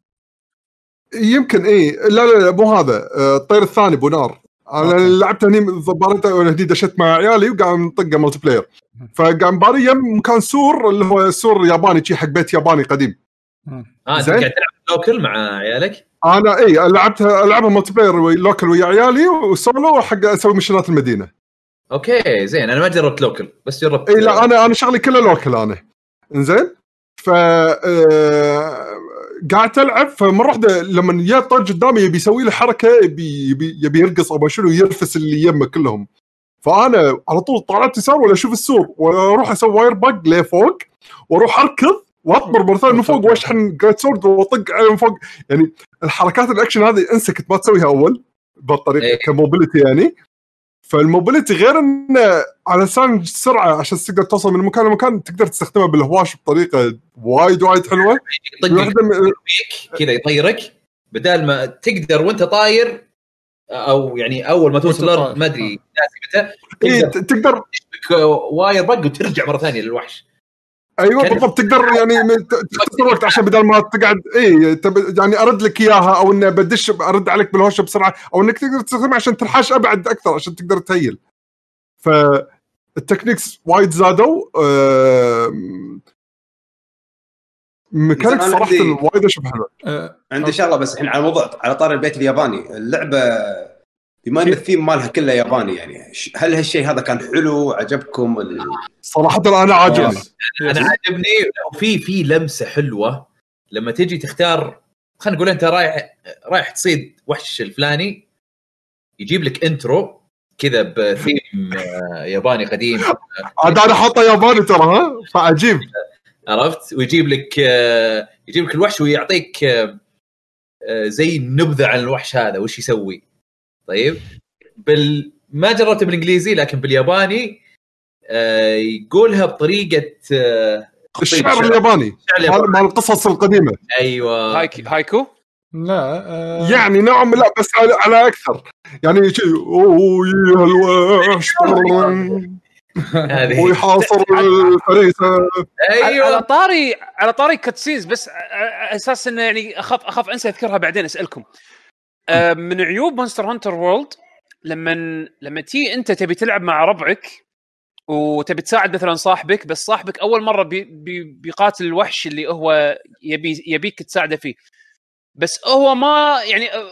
يمكن اي لا لا لا مو هذا آه، الطير الثاني ابو نار أنا. لعبت هني ضبارته وأنا هني دشيت مع عيالي وقاعد نطقه ملتي بلاير فقاعد مباري يم مكان سور اللي هو سور ياباني شي حق بيت ياباني قديم آه أنت. قاعد تلعب لوكل مع عيالك؟ أنا اي لعبتها العبها ملتي بلاير لوكل ويا عيالي وسولو حق أسوي مشينات المدينة. okay زين أنا ما جربت local بس جربت. اي لا أنا أنا شغلي كله local أنا. انزين؟ ف آه، قاعد العب فمرة واحدة لما جاء طج قدامي يبي يسوي لي حركة يبي يبي, يبي يرقص أو شنو يرفس اللي يمه كلهم. فأنا على طول طلعت يسار ولا أشوف السور وأروح أسوي Wirebug لفوق وأروح أركض واطمر مره ثانية من فوق وأشحن great sword وأطق عليه من فوق. يعني الحركات الاكشن هذه انسى كنت ما تسويها أول بهالطريقه إيه. ك mobility يعني. فال mobility غير انه على لسان سرعة عشان تقدر توصل من مكان لمكان تقدر تستخدمها بالهواش بطريقة وايد وايد حلوة. من بيك كذا يطيرك. بدال ما تقدر وأنت طاير أو يعني أول ما توصل الأرض. ما أدري ناسي متى إيه تقدر تقدر تشبك Wirebug وترجع مرة ثانية للوحش. أيوه بالضبط تقدر يعني تختصر وقت عشان بدل ما تقعد اي تب- يعني أرد لك إياها أو إنه بدش أرد عليك بالهوشه بسرعة أو إنك تقدر تستخدمها عشان تنحاش أبعد أكثر عشان تقدر ت heal. فال techniques وايد زادوا أنا صراحة وايد أشوف حلوة آه، عندي شغلة بس الحين على موضوع على طار البيت الياباني اللعبة بما ان الثيم مالها كله ياباني يعني. ش- هل هالشيء هذا كان حلو؟ عجبكم ال... صراحة أنا عاجبني. أنا عجبني وفي في لمسة حلوة. لما تجي تختار خلينا نقول أنت رايح رايح تصيد وحش الفلاني يجيب لك intro كذا بثيم آه، ياباني قديم. عاد أنا حاطه ياباني ترى ها؟ فعجيب عرفت؟ ويجيب لك آه، يجيب لك الوحش ويعطيك آه، زي نبذه عن الوحش هذا وش يسوي. طيب. بال ما جربته بالإنجليزي لكن بالياباني آه، يقولها بطريقة آه، الشعر الياباني. الشعر مال الياباني. مال القصص القديمة. أيوه. هايكي haiku؟ لا آه، يعني نوعا ما لا بس على, على أكثر. يعني شيء أوه يا الوحش. ويحاصر <laughs> الفريسة. على على أيوه طاري على طاري cutscenes بس أساس إنه يعني أخاف أخاف أنسى أذكرها بعدين أسألكم. من عيوب مونستر هانتر وورلد لما لما تي أنت تبي تلعب مع ربعك وتبي تساعد مثلا صاحبك بس صاحبك أول مرة بي بي بيقاتل الوحش اللي هو يبي يبيك تساعده فيه بس هو ما يعني آه،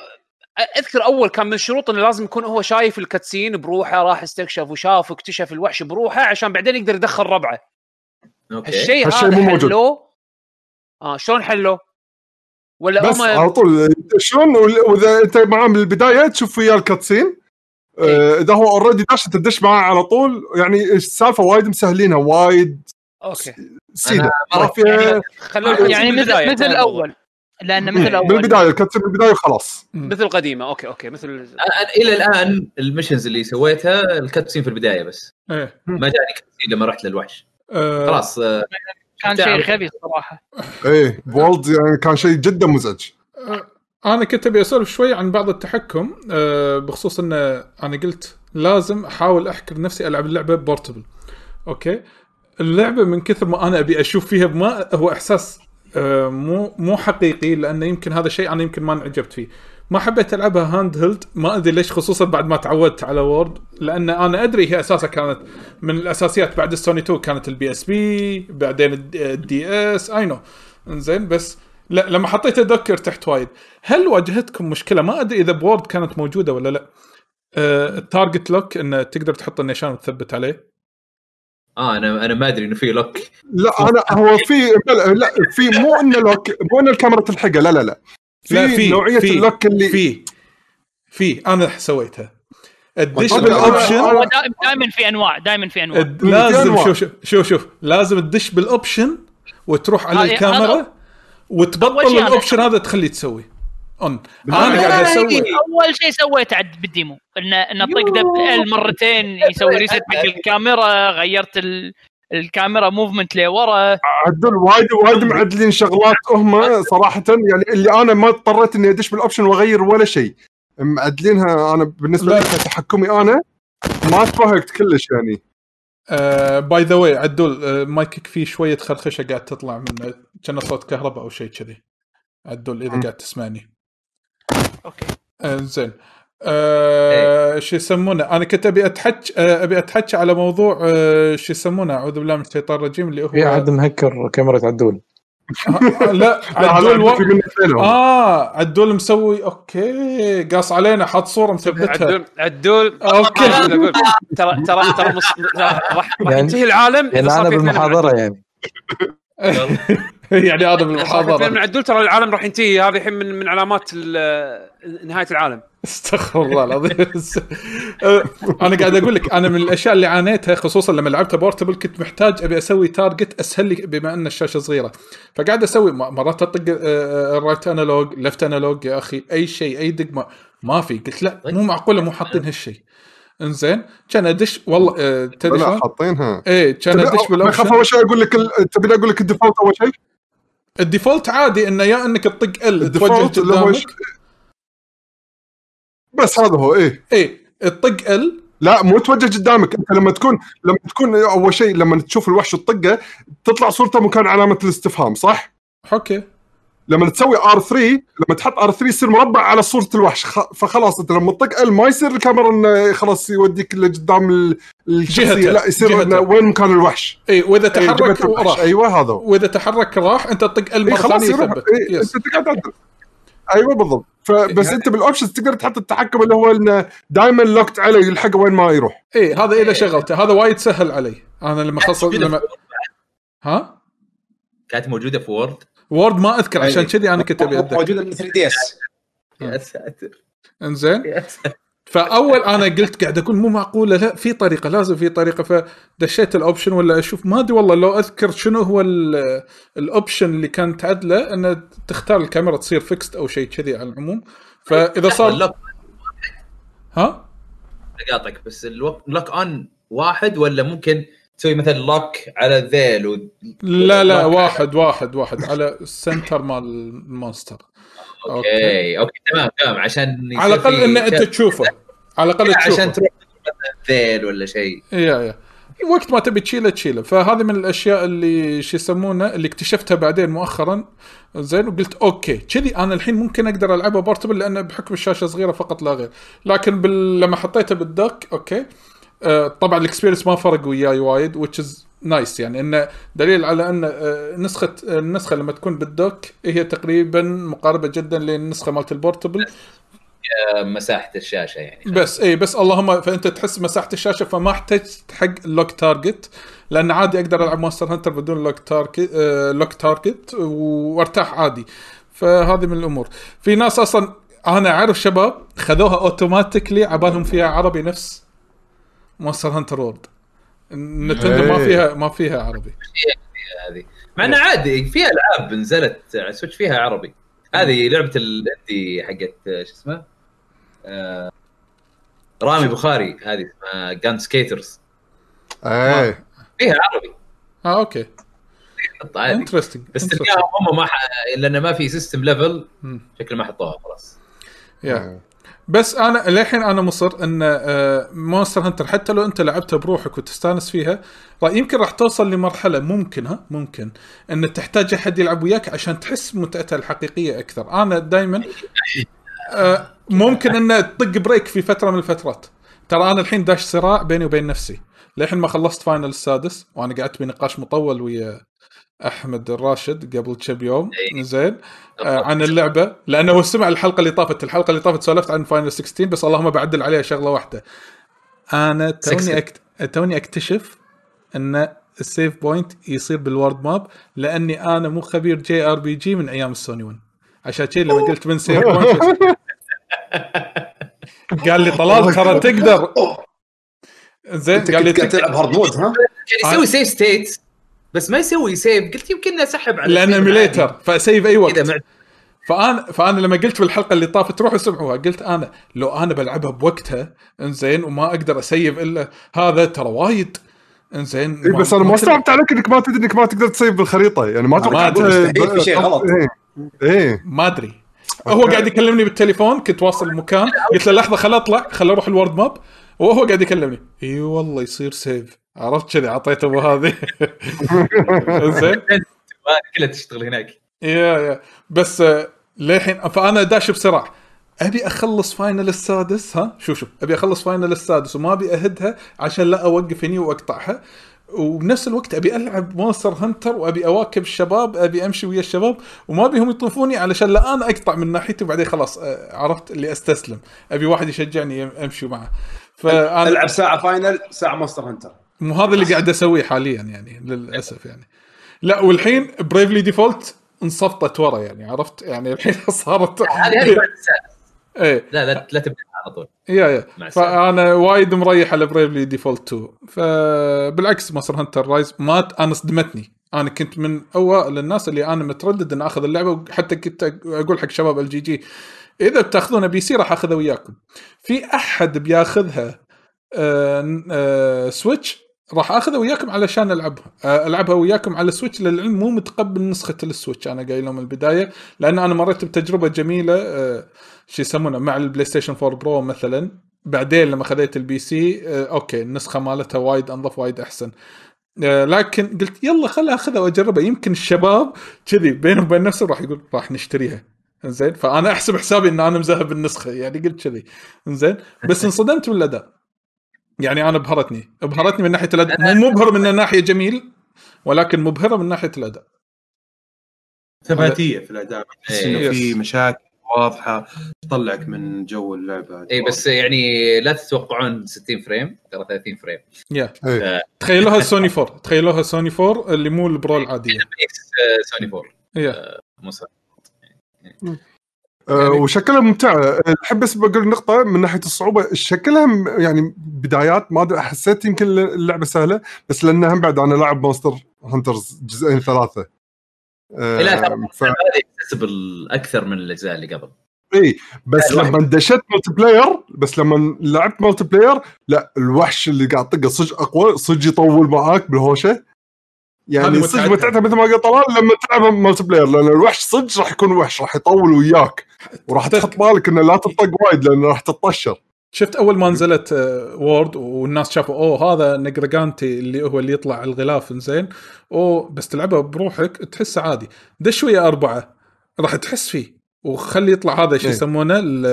أذكر أول كان من الشروط إنه لازم يكون هو شايف ال cutscene بروحه راح استكشف وشاف واكتشف الوحش بروحه عشان بعدين يقدر يدخل ربعه أوكي الشيء هالشيء هذا. حلوة آه شلون حلوة؟ ولا بس هم على طول شلون وال- وإذا أنت معاه من البدايه تشوف وياه ال cutscene. آه، إذا هو already داش تدش معاه على طول. يعني السالفة وايد مسهلينها وايد أوكي. سيده ما فيها خلونا يعني مثل مثل الأول. لأن مثل من الأول. البدايه ال cutscene من البدايه وخلاص مثل قديمه okay أوكي مثل أنا إلى الآن ال missions اللي سويتها ال cutscene في البداية بس. إيه. ما جاني cutscene لما رحت للوحش. آه، خلاص آه، كان شيء خبيث صراحة إيه بوورلد يعني كان شيء جدا مزعج. أنا كنت أبي أسولف شوي عن بعض التحكم آه، بخصوص إن أنا قلت لازم أحاول احكر نفسي ألعب اللعبة portable. okay؟ اللعبة من كثر ما أنا أبي أشوف فيها ما هو إحساس آه، مو مو حقيقي لأنه يمكن هذا شيء أنا يمكن ما انعجبت فيه. ما حبيت ألعبها handheld ما أدري ليش خصوصا بعد ما تعودت على وورلد لأن أنا أدري هي أساسا كانت من الأساسيات بعد السوني 2 كانت البي اس بي بعدين ال DS I know زين بس لا لما حطيت ال docker تحت وايد. هل واجهتكم مشكلة؟ ما أدري إذا بوورلد كانت موجودة ولا لا. ال target lock انه تقدر تحط النيشان وتثبت عليه. آه أنا أنا ما أدري إنه في lock لا أنا هو في لا, لا في مو إنه lock مو إنه الكاميرا تلحقه. لا لا لا. في, لا في نوعية في ال lock اللي في في أنا سويتها. الدش هو دائما في أنواع دائما في أنواع. لازم. شوف شوف شوف شوف. لازم تدش بال option وتروح على الكاميرا وتبطل. ال option هذا تخليه تسوي. on أنا قاعد. أسوي. أول شيء سويته عاد بال demo. انه انه طق دب ال مرتين يسوي reset حق الكاميرا غيرت ال... الكاميرا movement لورا. عدل وايد وايد معدلين شغلات هم صراحة. يعني اللي أنا ما اضطريت إني أدش بال option وأغير ولا شيء. معدلينها أنا بالنسبة. لي كتحكمي أنا ما تفهقت كلش يعني. by the way عدول آه، مايكك فيه شوية خرخشة قاعد تطلع منه كأن صوت كهرباء أو شيء كذي. عدول إذا مم. قاعد تسمعني. okay. آه زين. آه شو يسمونه؟ أنا كنت أبي اتحكى آه أبي اتحكى على موضوع آه شو يسمونه؟ أعوذ بالله من الشيطان الرجيم اللي هو في احد مهكر كاميرا عدول. <laughs> <laughs> لا عدول و... آه عدول مسوي okay قاص علينا حاط صورة مثبتها. عدول عدول. أقول ترى ترى ترى. راح راح يعني- ينتهي العالم يعني أنا بالمحاضرة. يعني. <laughs> <laughs> يعني هذا في اثنين من عدول ترى العالم راح ينتهي هذه الحين من من علامات ال- نهاية العالم. استغفر الله العظيم. <laughs> أه، أنا قاعد أقول لك أنا من الأشياء اللي عانيتها خصوصا لما لعبتها portable كنت محتاج أبي أسوي target أسهل لي بما أن الشاشة صغيرة. فقاعد أسوي مرات أطق ال right analog left analog يا أخي أي شيء أي دقمه ما في. قلت لا مو معقوله مو حاطين هالشيء. إنزين كان أدش والله آه، تدري لا؟ حاطينها. إيه كان أدش ما اخاف بال option أول شيء أقول لك تبي أقول لك ال default أول شيء؟ ال default عادي إنه يا إنك تطق ال ال default توجه اللي هو قدامك. إيش؟ بس هذا هو إيه. إيه تطق ال لا مو توجه قدامك. أنت لما تكون لما تكون أول شيء لما تشوف الوحش تطقه تطلع صورته مكان علامة الاستفهام صح؟ okay. لما تسوي R3 لما تحط R3 يصير مربع على صورة الوحش. خ... فخلاص أنت لما تطق ال ما يصير الكاميرا إنه خلاص يوديك لقدام ال- الشخصيه جهته. لا يصير جهته. إنه وين مكان الوحش. إيه وإذا إيه، تحرك الوحش. راح. أيوه هذا وإذا تحرك راح أنت تطق ال إي مره خلاص ثانية يثبت. إيه. أيوه بالضبط. فبس أنت بال options تقدر تحط التحكم اللي هو إنه دائما locked عليه يلحقه وين ما يروح. إيه هذا إذا شغلته. هذا وايد سهل علي. أنا لما خلص موجودة لما. ها؟ كانت موجودة في World World ما أذكر عشان أيوة. كذي أنا كنت أبي اتذكر موجودة من 3 D S يا ساتر. إنزين؟ يا ساتر. فأول أنا قلت قاعد أقول مو معقولة لا في طريقة لازم في طريقة. فدشيت ال option ولا أشوف ما أدري والله لو أذكر شنو هو ال- ال option اللي كان تعدله انه تختار الكاميرا تصير fixed أو شيء كذي على العموم. فإذا صار ال lock ها؟ قاطعك بس ال lock lock on واحد ولا ممكن تسوي مثلا lock على الذيل و... لا لا واحد واحد واحد على ال center مال ال monster. Okay okay. تمام تمام عشان على الأقل ان أنت تشوفه. على الأقل تشوفه عشان تروح ذيل ولا شيء. Yeah yeah. وقت ما تبي تشيله تشيله. فهذه من الأشياء اللي شو يسمونه اللي اكتشفتها بعدين مؤخرا. زين وقلت okay كذي أنا الحين ممكن أقدر ألعبها portable لأن بحكم الشاشة صغيرة فقط لا غير. لكن بال... لما حطيته بال dock okay. طبعا ال experience ما فرق وياي وايد which is nice يعني إنه دليل على إن آه، نسخة النسخة لما تكون بال dock هي تقريبا مقاربة جدا للنسخة مالت ال portable. آه، مساحة الشاشة يعني. بس اي بس اللهم فأنت تحس مساحة الشاشة فما احتجت حق ال lock target لأن عادي أقدر ألعب Monster Hunter بدون lock target آه lock target وأرتاح عادي. فهذه من الأمور. في ناس أصلا أنا أعرف شباب خذوها automatically عبالهم فيها عربي نفس. Monster Hunter World Nintendo ما إيه. فيها ما فيها عربي. هذه. مع إنه عادي في ألعاب نزلت على Switch فيها عربي. هذه لعبة ال indie حقت شو اسمه؟ آه، رامي بخاري هذه اسمها Gun Skaters إيه. فيها عربي. آه okay. عادي interesting بس تلقاهم هم ما ح... لأن ما في system level شكله ما حطوها خلاص. Yeah بس أنا للحين أنا مصر إن Monster Hunter حتى لو أنت لعبتها بروحك وتستأنس فيها يمكن راح توصل لمرحلة ممكن ها ممكن إن تحتاج أحد يلعب وياك عشان تحس متعتها الحقيقية أكثر. أنا دائما ممكن ان تطق break في فترة من الفترات. ترى أنا الحين داش صراع بيني وبين نفسي. للحين ما خلصت Final السادس وأنا قعدت بنقاش مطول ويا أحمد الراشد قبل كم يوم. زين. آه عن اللعبة لأنه هو سمع الحلقة اللي طافت. الحلقة اللي طافت سولفت عن Final 16 بس اللهم بعدل عليها شغلة واحدة. أنا توني. أكت... توني أكتشف إن ال save point يصير بال world map لأني أنا مو خبير JRPG من أيام السوني 1 عشان كذي لما قلت من save point <laughs> <laughs> قال لي طلال ترى تقدر. <laughs> زين قال لي تلعب hard mode ها؟ كان يسوي save state بس ما يسوي save قلت يمكن اسحب على لأن save emulator ف save أي. وقت. مع فانا فأنا لما قلت بالحلقة اللي طافت روحوا سمعوها قلت أنا لو أنا بلعبها بوقتها إنزين وما أقدر أسيف إلا هذا ترى وايد. إنزين إيه بس أنا ما استوعبت عليك إنك ما تدري إنك ما تقدر تسيف بالخريطة. يعني ما توقعت مستحيل في شيء غلط. إيه إيه. ما أدري. هو قاعد يكلمني بالتليفون كنت واصل المكان. قلت له لحظة خل أطلع خل أروح ال world map. وهو قاعد يكلمني. إي والله يصير save عرفت كذي اعطيته أبو هذه؟ <laughs> زين كلها تشتغل هناك. Yeah yeah. بس آه، للحين فأنا داش بسرعة أبي أخلص Final السادس ها؟ شوف شوف. أبي أخلص Final السادس وما أبي أهدها عشان لا أوقف هني وأقطعها. وبنفس الوقت أبي ألعب Monster Hunter وأبي أواكب الشباب أبي أمشي ويا الشباب وما بيهم يطوفوني علشان لا أنا أقطع من ناحيتي وبعدين خلاص آه، عرفت؟ اللي أستسلم. أبي واحد يشجعني أمشي معه فأنا ألعب ساعة Final ساعة Monster Hunter. مو هذا اللي قاعد أسويه حاليا يعني للأسف يعني. لا والحين Bravely Default انصفطت ورا يعني عرفت؟ يعني الحين <laughs> صارت هذه. إيه. لا لا لا تبدأ على طول. Yeah yeah. فأنا وايد مريح على Bravely Default 2 فبالعكس Monster Hunter Rise ما أنا صدمتني. أنا كنت من أوائل الناس اللي أنا متردد إن أخذ اللعبة وحتى كنت أقول حق شباب ال GG إذا بتاخذونها PC راح اخذها وياكم. في أحد بياخذها آه آه Switch راح أخذها وياكم علشان العبها آه ألعبها وياكم على Switch للعلم مو متقبل نسخة ال Switch أنا قايل لهم من البداية لأن أنا مريت بتجربة جميلة آه شو يسمونه مع ال PlayStation 4 Pro مثلا. بعدين لما خذيت ال PC آه okay النسخة مالتها وايد أنظف وايد أحسن. لكن قلت يلا خل أخذها وأجربها. يمكن الشباب كذي بينهم وبين نفسهم راح يقول راح نشتريها. زين فأنا أحسب حسابي إن أنا مذهب النسخه يعني قلت كذي. زين بس <laughs> انصدمت بالاداء يعني أنا ابهرتني ابهرتني من ناحية الأداء. مو مبهر من ناحية جميل ولكن مبهرة من ناحية الأداء. ثباتية في الأداء. تحس إنه. في مشاكل واضحة تطلعك من جو اللعبة. إي بس يعني لا تتوقعون 60 frame ترى 30 frame. Yeah إيه. تخيلوها سوني 4 تخيلوها سوني 4 اللي مو ال Pro العاديه آه، سوني 4 يا مو آه، وشكلها ممتعه أحب بس بقول نقطه من ناحية الصعوبة شكلها يعني بدايات ما أدري حسيت يمكن اللعبة سهلة بس لأنها هم بعد أنا لاعب Monster Hunters جزئين ثلاثة. آه، لا ترى ف... أكثر من الأجزاء اللي قبل. إي بس. لما دشيت multiplayer بس لما لعبت multiplayer لا الوحش اللي قاعد تطقه صدق أقوى صدق يطول معاك بالهوشة. يعني صدق متعتها. مثل ما قال طلال لما تلعب multiplayer لأن الوحش صدق راح يكون وحش راح يطول وياك. وراح تحط بالك إنه لا تطق وايد لأنه راح تطشر شفت أول ما نزلت آه، World والناس شافوا أوه هذا Nergigante اللي هو اللي يطلع الغلاف زين. أوه بس تلعبها بروحك تحسه عادي. دش ويا أربعة. راح تحس فيه. وخلي يطلع هذا شو إيه. يسمونه؟ ال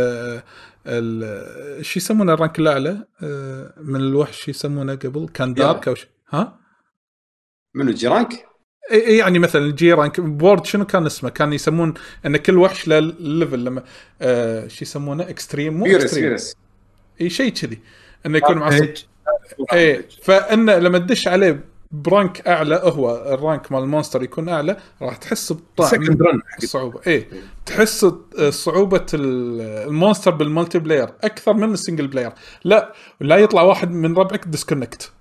ال شو يسمونه الرانك الأعلى؟ آه، من الوحش شو يسمونه قبل؟ كان دارك أو ش... ها؟ منو جيرانك؟ إي- إي يعني مثلا الجي رانك بورد شنو كان اسمه؟ كان يسمون إن كل وحش له ليفل لما آه شو يسمونه؟ اكستريم مو فيرس اكستريم فيرس إي شيء كذي. إنه يكون مع هيج. إيه فإنه لما تدش عليه برانك أعلى هو الرانك مال المونستر يكون أعلى راح تحس بطعم سكند رن حق الصعوبه إيه تحس صعوبة ال- ال monster بال multiplayer أكثر من ال single player لا لا يطلع واحد من ربعك disconnect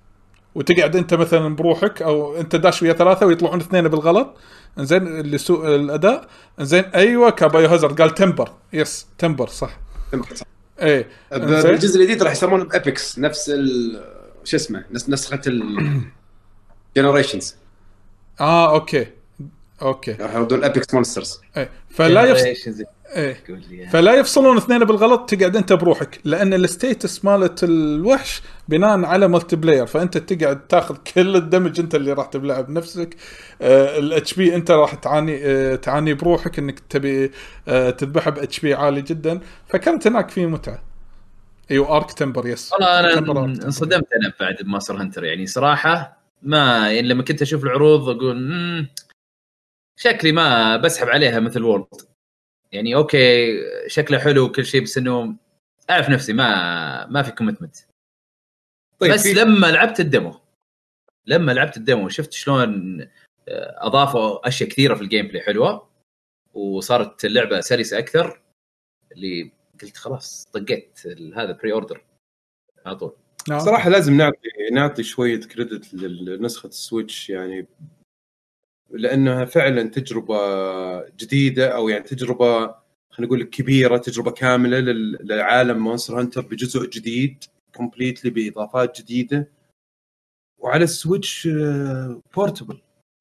وتقعد انت مثلا بروحك أو انت داش ويا ثلاثة ويطلعون اثنين بالغلط. زين اللي سوء الأداء. زين أيوه كابايو hazard. قال temper. yes temper صح. إيه. إنزين. الجزء الجديد راح يسمونه ب apex نفس ال شو اسمه؟ نفس نسخة ال Generations آه okay. okay. راح يردون apex monsters إيه. فلا يفصل إيه. لي فلا يفصلون اثنين بالغلط تقعد أنت بروحك. لأن ال stats مالت الوحش بناء على multiplayer فأنت تقعد تاخذ كل ال damage أنت اللي راح تبلعه بنفسك ال HP أنت راح تعاني آه تعاني بروحك إنك تبي آه تذبحها ب HP عالي جدا. فكانت هناك في متعة. أيوه arch temper yes والله أنا. انصدمت أنا بعد Monster Hunter يعني صراحة ما يعني لما كنت أشوف العروض أقول "مم، شكلي ما بسحب عليها مثل World يعني okay شكله حلو وكل شيء بس إنه أعرف نفسي ما ما في commitment طيب بس لما لعبت ال demo لما لعبت ال demo شفت شلون آه، أضافوا أشياء كثيرة في ال gameplay حلوة وصارت اللعبة سلسة أكثر اللي قلت خلاص طقيت هذا pre-order على طول نعم. صراحة لازم نعطي نعطي شوية credit لنسخة ال Switch يعني لأنها فعلا تجربة جديدة أو يعني تجربة خلينا نقول كبيرة تجربة كاملة لل- لعالم Monster Hunter بجزء جديد completely بإضافات جديدة. وعلى ال Switch portable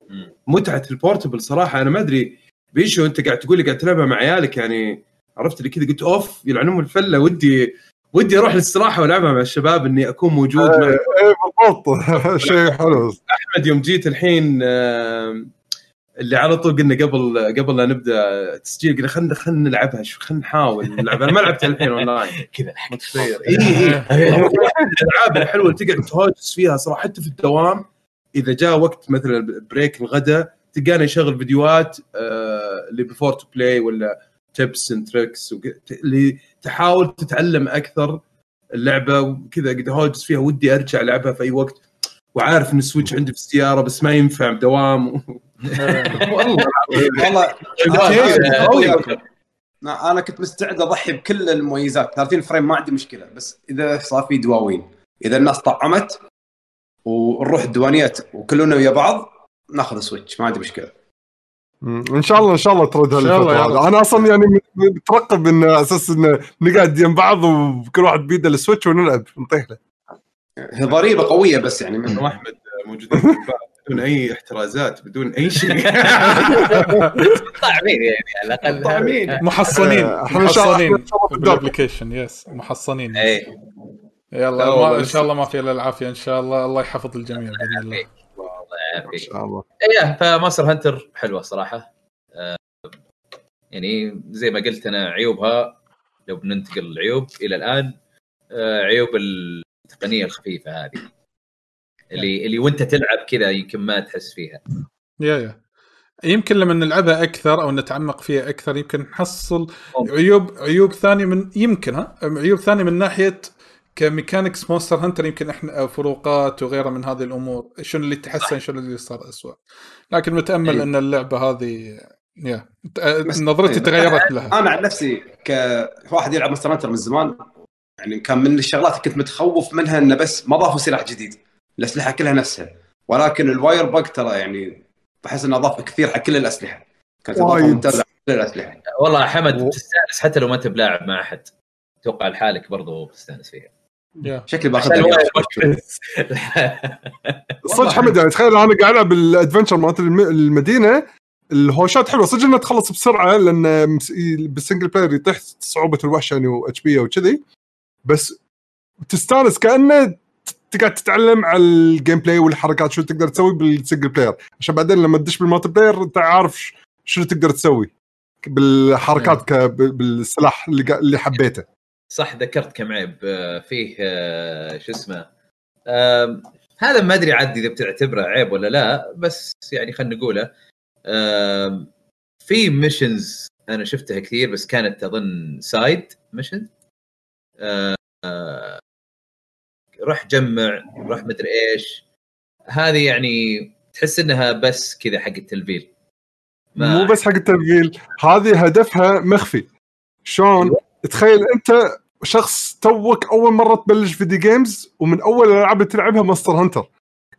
مم. متعة ال portable صراحة. أنا ما أدري بيشو أنت قاعد تقول لي قاعد تلعبها مع عيالك يعني عرفت اللي كذا قلت أوف يلعنون الفلة. ودي ودي أروح للاستراحه وألعبها مع الشباب إني أكون موجود. مع إيه بالضبط. <laughs> شيء حلو. أحمد يوم جيت الحين اللي على طول قلنا قبل قبل لا نبدأ تسجيل قلنا خلينا خلينا نلعبها شو خلينا نحاول نلعب أنا ما لعبتها الحين اونلاين <laughs> كذا متصير. اي <laughs> اي الألعاب الحلوة اللي تقعد تهاجس فيها صراحة حتى في الدوام إذا جاء وقت مثلا break الغداء تلقانا نشغل فيديوهات آه، اللي before to play ولا tips and tricks اللي تحاول تتعلم أكثر اللعبة وكذا قد هوجس فيها ودي أرجع ألعبها في أي وقت. وعارف إن ال Switch عندي في السيارة بس ما ينفع دوام <laughs> والله. أنا كنت مستعد أضحي بكل المميزات. 30 frame ما عندي مشكلة بس إذا صار في دواوين إذا الناس طعمت ونروح الديوانيات وكلنا ويا بعض ناخذ Switch ما عندي مشكلة. إن شاء الله إن شاء الله ترد هالفتره. أنا أصلا يعني مترقب إن أساس إن نقعد يم بعض وكل واحد بيده ال Switch ونلعب. نطيح له. هي ضريبة قوية بس يعني. من واحمد موجودين بدون أي احترازات بدون أي شيء. <laughs> طعمين يعني على الأقل. طعمين. محصنين. إحنا إن شاء الله- محصنين. بال application yes محصنين. اي يلا إن شاء الله ما في إلا العافية إن شاء الله الله يحفظ الجميع بإذن الله الله. ان يعافيك. شاء الله. إيه ف Monster Hunter حلوة صراحة. آه، يعني زي ما قلت أنا عيوبها لو بننتقل للعيوب إلى الآن آه، عيوب التقنية الخفيفة هذه. اللي اللي وانت تلعب كذا يمكن ما تحس فيها. يا يا. يمكن لما نلعبها أكثر أو نتعمق فيها أكثر يمكن نحصل. عيوب عيوب ثانية من يمكن ها؟ عيوب ثانية من ناحية ك mechanics Monster Hunter يمكن إحنا أو فروقات وغيرها من هذه الأمور شنو اللي تحسن شنو اللي صار اسوء لكن متأمل إيه. أن اللعبة هذه يا. نظرتي إيه. تغيرت لها. أنا عن نفسي كواحد يلعب Monster Hunter من زمان يعني كان من الشغلات اللي كنت متخوف منها إنه بس ما ضافوا سلاح جديد. الأسلحة كلها نفسها. ولكن ال wirebug ترى يعني بحس إنه أضاف كثير حق كل الأسلحة. كانت اضافه وايد. ممتازه حق كل الأسلحة. والله حمد و- بتستانس حتى لو ما أنت بلاعب مع أحد. أتوقع لحالك برضو بتستانس فيها. شكلي. ال wire صدق حمد يعني تخيل أنا قاعد ألعب ال adventure مالت الم- المدينة الهوشات حلوة. صدق إنها تخلص بسرعة لأن بال single player يطيح صعوبة الوحش يعني و HP وكذي. بس تستأنس كأنه تقعد تتعلم على ال gameplay والحركات شو تقدر تسوي بال single player عشان بعدين لما تدش بال multiplayer انت عارف شنو تقدر تسوي. بالحركات ك- بال- بالسلاح اللي اللي حبيته. صح ذكرت كم عيب آه، فيه آه، شو اسمه هذا ما أدري عاد إذا بتعتبره عيب ولا لا بس يعني خلينا نقوله. في missions أنا شفتها كثير بس كانت أظن side mission روح جمع روح مدري إيش. هذه يعني تحس إنها بس كذا حق التلفيل. مو بس حق التلفيل هذه هدفها مخفي. شلون؟ تخيل أنت شخص توك أول مرة تبلش video games ومن أول الالعاب اللي تلعبها Monster Hunter.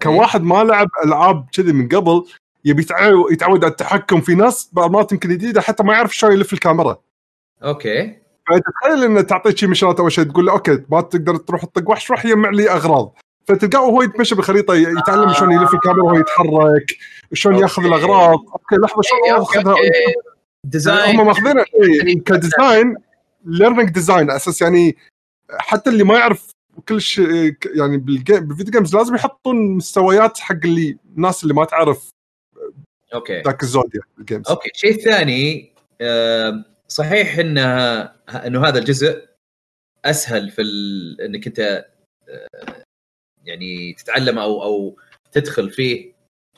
كواحد ما لعب ألعاب كذي من قبل يبي يتعو- يتعود على التحكم في ناس بعض يمكن جديدة حتى ما يعرف شلون يلف الكاميرا. أوكي. فتخيل إنه تعطيك شي مشارات أول شيء تقول له أوكي ما تقدر تروح تطق وحش روح يجمع لي أغراض. فتلقاه وهو يتمشى بالخريطة يتعلم شلون يلف الكاميرا وهو يتحرك شلون ياخذ. الأغراض. أوكي لحظة شلون اخذها design هم ماخذينها إيه، ك design learning design أساس يعني حتى اللي ما يعرف كل شيء يعني بال video games لازم يحطون مستويات حق اللي الناس اللي ما تعرف أوكي. ذاك الزوديا ال games أوكي شيء ثاني آه، صحيح انها إنه هذا الجزء أسهل في ال... إنك أنت آه، يعني تتعلم أو أو تدخل فيه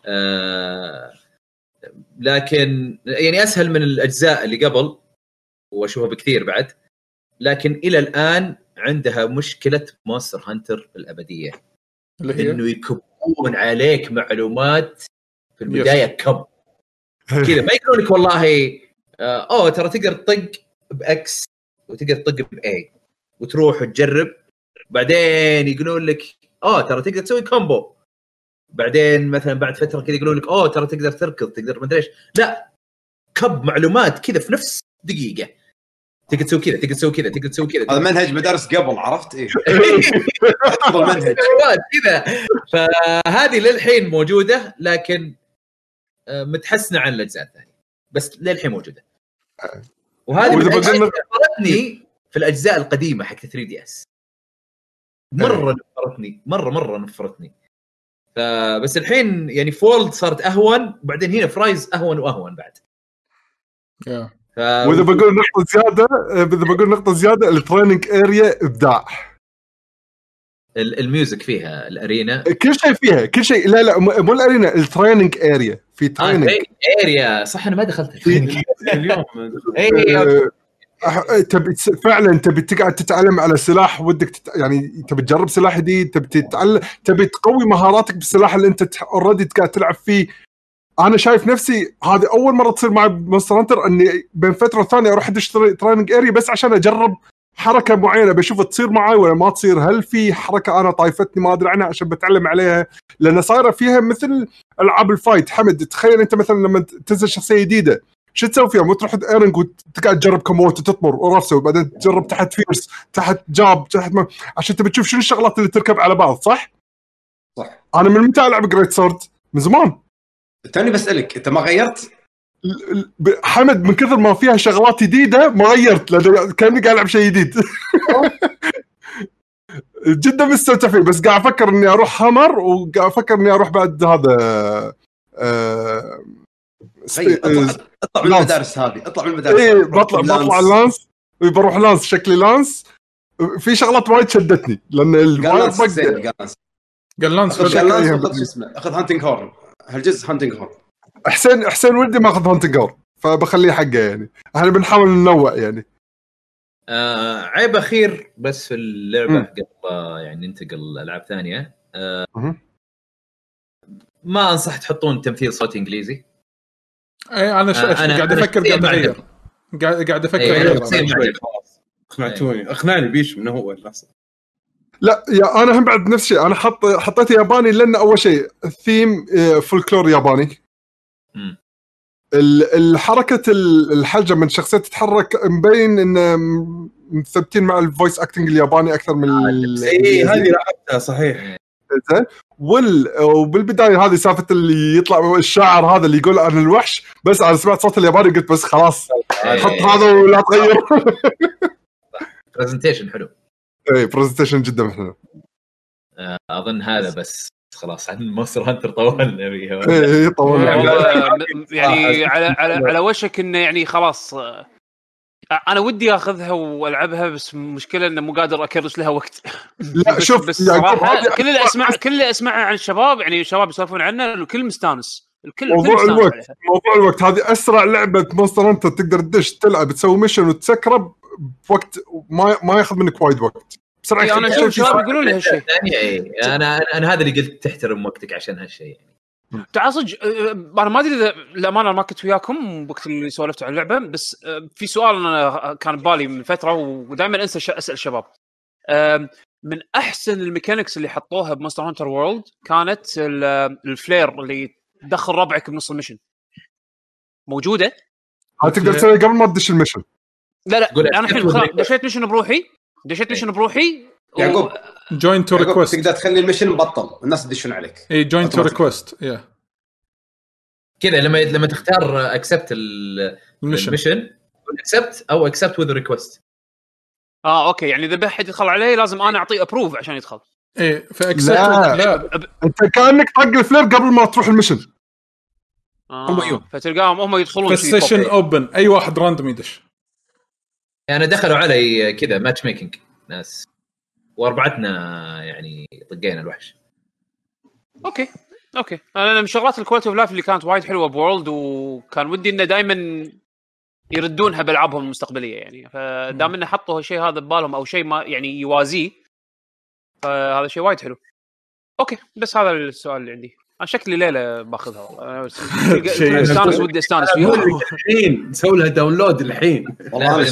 آه، لكن يعني أسهل من الأجزاء اللي قبل وأشوفها بكثير بعد. لكن إلى الآن عندها مشكلة Monster Hunter الأبدية. اللي هي؟ إنه يكبون عليك معلومات في البداية كم؟ كذا ما يقولون لك والله أوه ترى تقدر تطق ب X وتقدر تطق ب A وتروح وتجرب. بعدين يقولون لك أوه ترى تقدر تسوي كومبو بعدين مثلا بعد فترة كذا يقولون لك أوه ترى تقدر تركض تقدر مدري إيش. لا كب معلومات كذا في نفس دقيقة. تقدر تسوي كذا تقدر تسوي كذا تقدر تسوي كذا. هذا منهج مدارس قبل عرفت؟ إيه. <laughs> المنهج معلومات <laughs> كذا. فهذه للحين موجودة لكن آه، متحسنة عن الأجزاء الثانية. بس للحين موجودة. وهذه من في الأجزاء القديمة حق 3DS مره نفرتني مرة مرة نفرتني. فبس الحين يعني World صارت أهون وبعدين هنا Rise أهون وأهون بعد. ف... وإذا بقول نقطة زيادة إذا بقول نقطة زيادة ال training area إبداع. ال music فيها ال arena. كل شيء فيها كل شيء. لا لا مو مو ال arena ال training area في آه training area صح أنا ما دخلت <laughs> اليوم. اي <laughs> آه، أح- تبي فعلا تبي تقعد تتعلم على سلاح ودك تت... يعني تبي تجرب سلاح جديد تبي تتعلم تبي تقوي مهاراتك بالسلاح اللي أنت already قاعد تلعب فيه. أنا شايف نفسي هذه أول مرة تصير معي ب Monster Hunter أني بين فترة وثانية أروح أدش training area بس عشان أجرب حركة معينة بشوف تصير معي ولا ما تصير؟ هل في حركة أنا طايفتني؟ ما أدري عنها عشان بتعلم عليها لأن صايرة فيها مثل ألعاب ال fight. حمد تخيل أنت مثلا لما تنزل شخصية جديدة شو تسوي فيها؟ مو تروح training وتقعد تجرب combo وتطمر ورفسه وبعدين تجرب تحط fierce تحط jab تحط ما... عشان تبي تشوف شنو الشغلات اللي تركب على بعض صح؟ صح. أنا من متى ألعب great sword؟ من زمان. توني بسألك أنت ما غيرت؟ حمد من كثر ما فيها شغلات جديدة ما غيرت لأن كأني قاعد ألعب شيء جديد <laughs> جدا مستمتع فيه بس قاعد أفكر إني أروح هامر وقاعد أفكر إني أروح بعد هذا آه... طيب اطلع أطلع من. المدارس هذه أطلع من المدارس هذه. بطلع. بطلع لانس إيه، بروح لانس شكلي لانس في شغلات وايد شدتني لأن قال الواير لانس بق قال لانس قال لانس أخذ هانتنج هورن هالجزء هانتنج هورن حسين حسين ولدي ماخذ هانتنج اور فبخليه حقه يعني. إحنا بنحاول ننوع يعني. آه عيب أخير بس في اللعبة. قبل يعني ننتقل العاب ثانية. آه. ما انصح تحطون تمثيل صوتي إنجليزي. إي أنا ش... آه، أنا- قاعد أفكر قاعد أغير. قاعد قاعد أفكر. أغير. أقنعتوني. أقنعني بيش من هو لحظه لا يا أنا هم بعد نفس الشيء. أنا حط حطيت ياباني لأن أول شيء الثيم آه، فولكلور ياباني. الحركه ال- الحلجة من شخصية تتحرك مبين إن م- مثبتين مع ال voice acting الياباني أكثر من ال- اي إيه، هذه لاحظتها صحيح. زين. وال وبالبداية هذه سالفة اللي يطلع الشاعر هذا اللي يقول عن الوحش بس أنا سمعت صوت الياباني قلت بس خلاص إيه، حط هذا ولا تغير. presentation حلو. اي presentation جدا حلو. آه أظن هذا بس. خلاص عن Monster Hunter طولنا فيها اي اي طول يعني والله <laughs> م- يعني آه، على على على وشك إنه يعني خلاص آه، أنا ودي آخذها وألعبها بس المشكلة إنه مو قادر أكرس لها وقت. لا <laughs> بس شوف بس يعقوب، صراحة كل اللي أسمع كل اللي أسمعه عن الشباب يعني الشباب يسولفون عنه الكل مستانس. الكل موضوع الوقت عليها. موضوع الوقت. هذه أسرع لعبة Monster انت تقدر تدش تلعب تسوي mission وتسكره بوقت ما ما ياخذ منك وايد وقت. بسرعة إي، أنا أشوف الشباب يقولون لي هالشيء الثانية اي أنا أنا- أنا هذا اللي قلت تحترم وقتك عشان هالشيء تعال صدق آه، أنا ما أدري اذا الامانه ما كنت وياكم وقت اللي سولفت عن اللعبة بس آه، في سؤال أنا كان ببالي من فترة ودائما أنسى أسأل الشباب. من أحسن ال mechanics اللي حطوها ب Monster Hunter World كانت ال- ال flare اللي تدخل ربعك بنص ال mission. موجودة؟ تقدر تسويها قبل ما تدش ال mission لا لا أنا الحين دشيت mission بروحي دشيت mission بروحي و- يعقوب join to request تقدر تخلي ال mission مبطل الناس يدشون عليك. اي join to. request يا كذا لما لما تختار accept ال mission ال mission accept أو accept with request آه أوكي يعني إذا بحد يدخل علي لازم أنا أعطيه approve عشان يدخل. اي ف accept لا. لا أنت كأنك طق ال flare قبل ما تروح ال mission. آه هم. فتلقاهم هم يدخلون في ال session open أي واحد random يدش. يعني دخلوا علي كذا matchmaking ناس. وأربعتنا يعني طقينا الوحش. أوكي أوكي. أنا من شغلات ال quality of life اللي كانت وايد حلوة ب World وكان ودي إنه دائما يردونها بألعابهم المستقبلية يعني. فدام إنه حطوا الشيء هذا ببالهم أو شيء ما يعني يوازيه فهذا شيء وايد حلو. Okay بس هذا السؤال اللي عندي. أنا شكلي ليلة باخذها. <laughs> والله استانس ودي استانس الحين نسوي لها download الحين. والله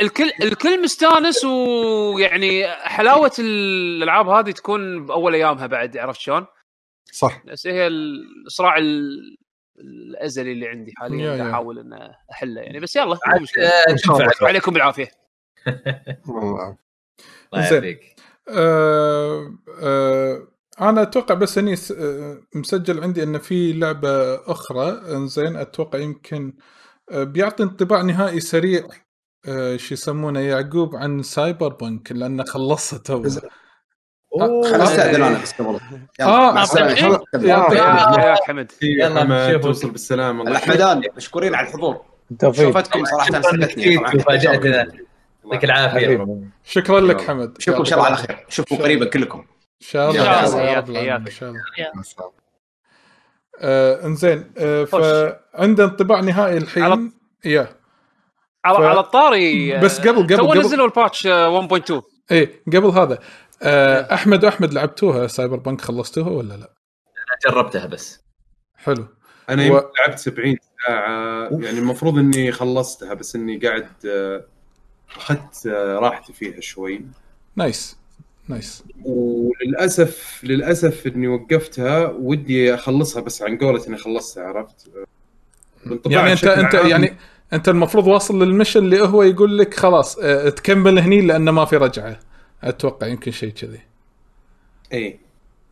الكل الكل مستانس ويعني حلاوة الألعاب هذه تكون بأول أيامها بعد عرفت شلون؟ صح. بس هي الصراع ال- الأزلي اللي عندي يا- حاليا yeah. أحاول ان أحله يعني. بس يلا مو عاد، مشكلة. آه، عليكم بالعافية. <laughs> <laughs> الله. يعافيك. آه آه أنا أتوقع بس إني س- آه، مسجل عندي إن في لعبة أخرى. إنزين أتوقع يمكن آه، بيعطي انطباع نهائي سريع آه، شو يسمونه يعقوب عن Cyberpunk لأنه خلصها تو. خليني استاذن أنا بس قبل. آه،. يعطيك يا يا حمد. يلا، شوفوا. توصل بالسلامة. الله الاحمدان مشكورين على الحضور. شوفتكم صراحة سعدتني يعطيك العافية. شكرا لك. حمد. اشوفكم إن شاء الله على خير. اشوفكم قريبا كلكم. إن شاء الله. العالمين، حياك. إن شاء الله. آه إنزين آه فعنده انطباع نهائي الحين على- yeah. على ف- على الطاري بس قبل- قبل- تو قبل- نزلوا ال patch آه، 1.2 إيه قبل هذا. آه أحمد واحمد لعبتوها؟ Cyberpunk خلصتوها ولا لا؟ أنا جربتها بس. حلو. أنا و- لعبت 70 ساعة. يعني المفروض إني خلصتها بس إني قاعد آه، أخذت آه، راحتي فيها شوي. Nice. Nice. وللأسف للأسف إني وقفتها ودي أخلصها بس عن قولة إني خلصتها عرفت؟ يعني انت أنت عام- يعني أنت المفروض واصل لل mission اللي هو يقول لك خلاص آه تكمل هني لأنه ما في رجعة. أتوقع يمكن شيء كذي. إي.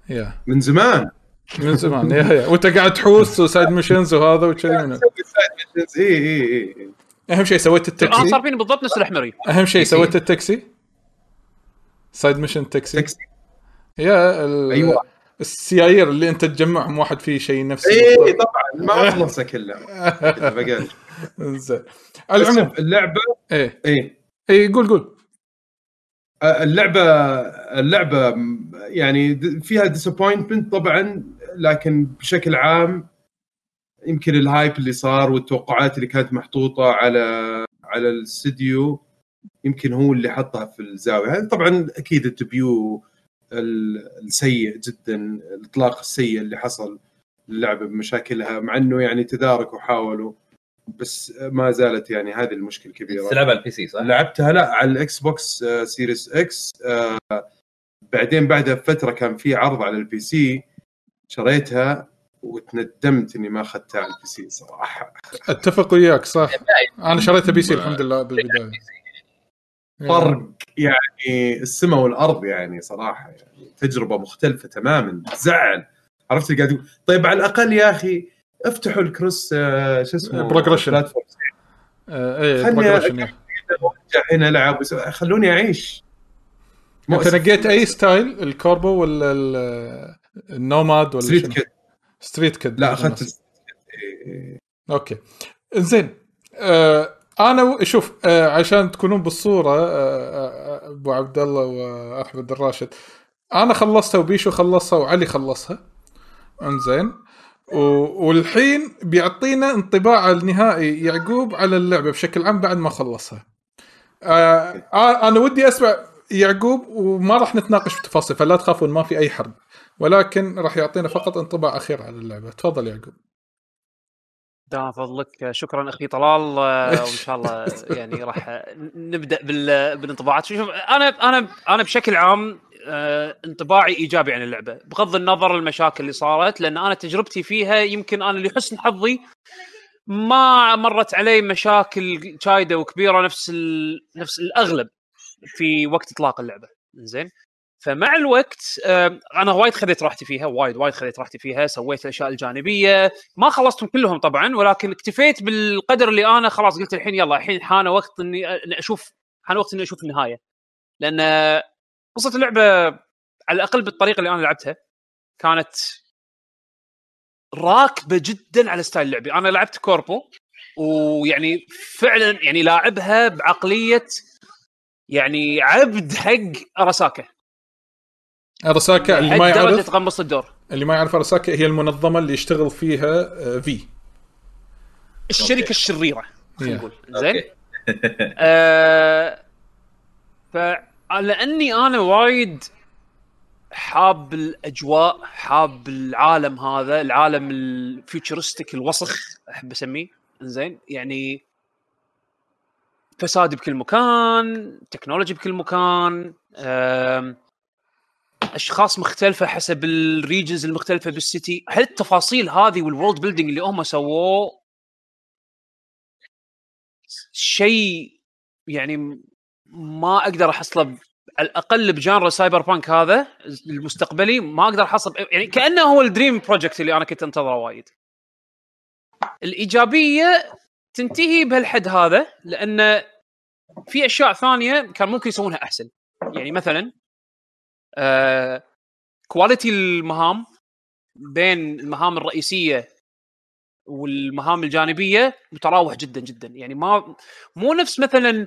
Yeah. من زمان. من زمان. Yeah yeah. وأنت قاعد تحوس و side <laughs> missions وهذا وكذي side missions إي إي إي. أهم شيء سويت الان التاكسي صار فيني بالضبط نفس الأحمري. أهم شيء. سويت التاكسي؟ side mission تاكسي تاكسي يا ال... أيوه السيايير اللي أنت تجمعهم واحد فيه شيء نفسي. اي طبعا. ما أخلصه كله. زين. العموم. اللعبه إيه. اي إيه قول قول. اللعبه اللعبة يعني فيها disappointment طبعا لكن بشكل عام يمكن ال hype اللي صار والتوقعات اللي كانت محطوطة على على الاستديو يمكن هو اللي حطها في الزاوية. هذا طبعا أكيد ال debut ال- السيء جدا الإطلاق السيء اللي حصل للعبه بمشاكلها مع إنه يعني تداركوا وحاولوا بس ما زالت يعني هذه المشكلة الكبيره تلعبها على ال PC صح؟ لعبتها لا على ال Xbox آه، Series X آه، بعدين بعدها بفترة كان في عرض على ال PC شريتها وتندمت إني ما أخذتها على ال PC صراحة. أتفق وياك صح؟ أنا شريتها PC الحمد لله بالبداية. فرق يعني السماء والأرض يعني صراحة يعني تجربة مختلفة تماما تزعل عرفت اللي قاعد يقول؟ طيب على الأقل يا أخي افتحوا ال cross آه، شو اسمه؟ Progression. platform آه إيه yeah. ارجع هنا ألعب خلوني أعيش. أنت. نقيت أي style؟ ال Corpo ولا ال- ال Nomad ولا Street؟ Kid Street Kid لا أخذت إيه، إيه. Okay. زين آه أنا شوف آه عشان تكونون بالصورة آه آه أبو عبد الله وأحمد الراشد أنا خلصتها وبيشو خلصها وعلي خلصها. إنزين. والحين بيعطينا انطباع النهائي يعقوب على اللعبة بشكل عام بعد ما خلصها. أنا ودي أسمع يعقوب وما راح نتناقش في فلا تخافون ما في أي حرب. ولكن راح يعطينا فقط انطباع أخير على اللعبة. تفضل يعقوب. دام فضلك شكرا أخي طلال آه، وإن شاء الله <laughs> يعني راح نبدأ بال- بالانطباعات. شوف أنا أنا أنا بشكل عام آه، انطباعي إيجابي عن اللعبة بغض النظر المشاكل اللي صارت لأن أنا تجربتي فيها يمكن أنا لحسن حظي ما مرت علي مشاكل شديدة وكبيرة نفس ال... نفس الأغلب في وقت إطلاق اللعبة. زين فمع الوقت أنا وايد خذيت راحتي فيها وايد وايد خذيت راحتي فيها سويت الأشياء الجانبية. ما خلصتهم كلهم طبعا ولكن اكتفيت بالقدر اللي أنا خلاص قلت الحين يلا الحين حان وقت إني أشوف حان وقت إني أشوف النهاية. لأن قصة اللعبة على الأقل بالطريقة اللي أنا لعبتها كانت راكبة جدا على style لعبي أنا لعبت Corpo ويعني فعلا يعني لاعبها بعقلية يعني عبد حق أراساكا. أرساكا اللي ما يعرف تقمص الدور. اللي ما يعرف أرساكا هي المنظمة اللي يشتغل فيها آه، في. الشركة Okay. الشريرة خلينا Yeah. نقول. زين؟ Okay. <laughs> آه فلأني أنا وايد حاب الأجواء حاب العالم هذا العالم ال futuristic الوسخ أحب أسميه. زين؟ يعني فساد بكل مكان technology بكل مكان آم، أشخاص مختلفة حسب ال regions المختلفة بال city هالتفاصيل هذه وال world building اللي هم سووه شيء يعني ما أقدر أحصله على الأقل ب genre Cyberpunk هذا المستقبلي ما أقدر احصل يعني كأنه هو ال dream project اللي أنا كنت أنتظره وايد. الإيجابية تنتهي بهالحد هذا لأن في أشياء ثانية كان ممكن يسوونها أحسن. يعني مثلا quality المهام بين المهام الرئيسية والمهام الجانبية متراوح جدا جدا. يعني ما مو نفس مثلا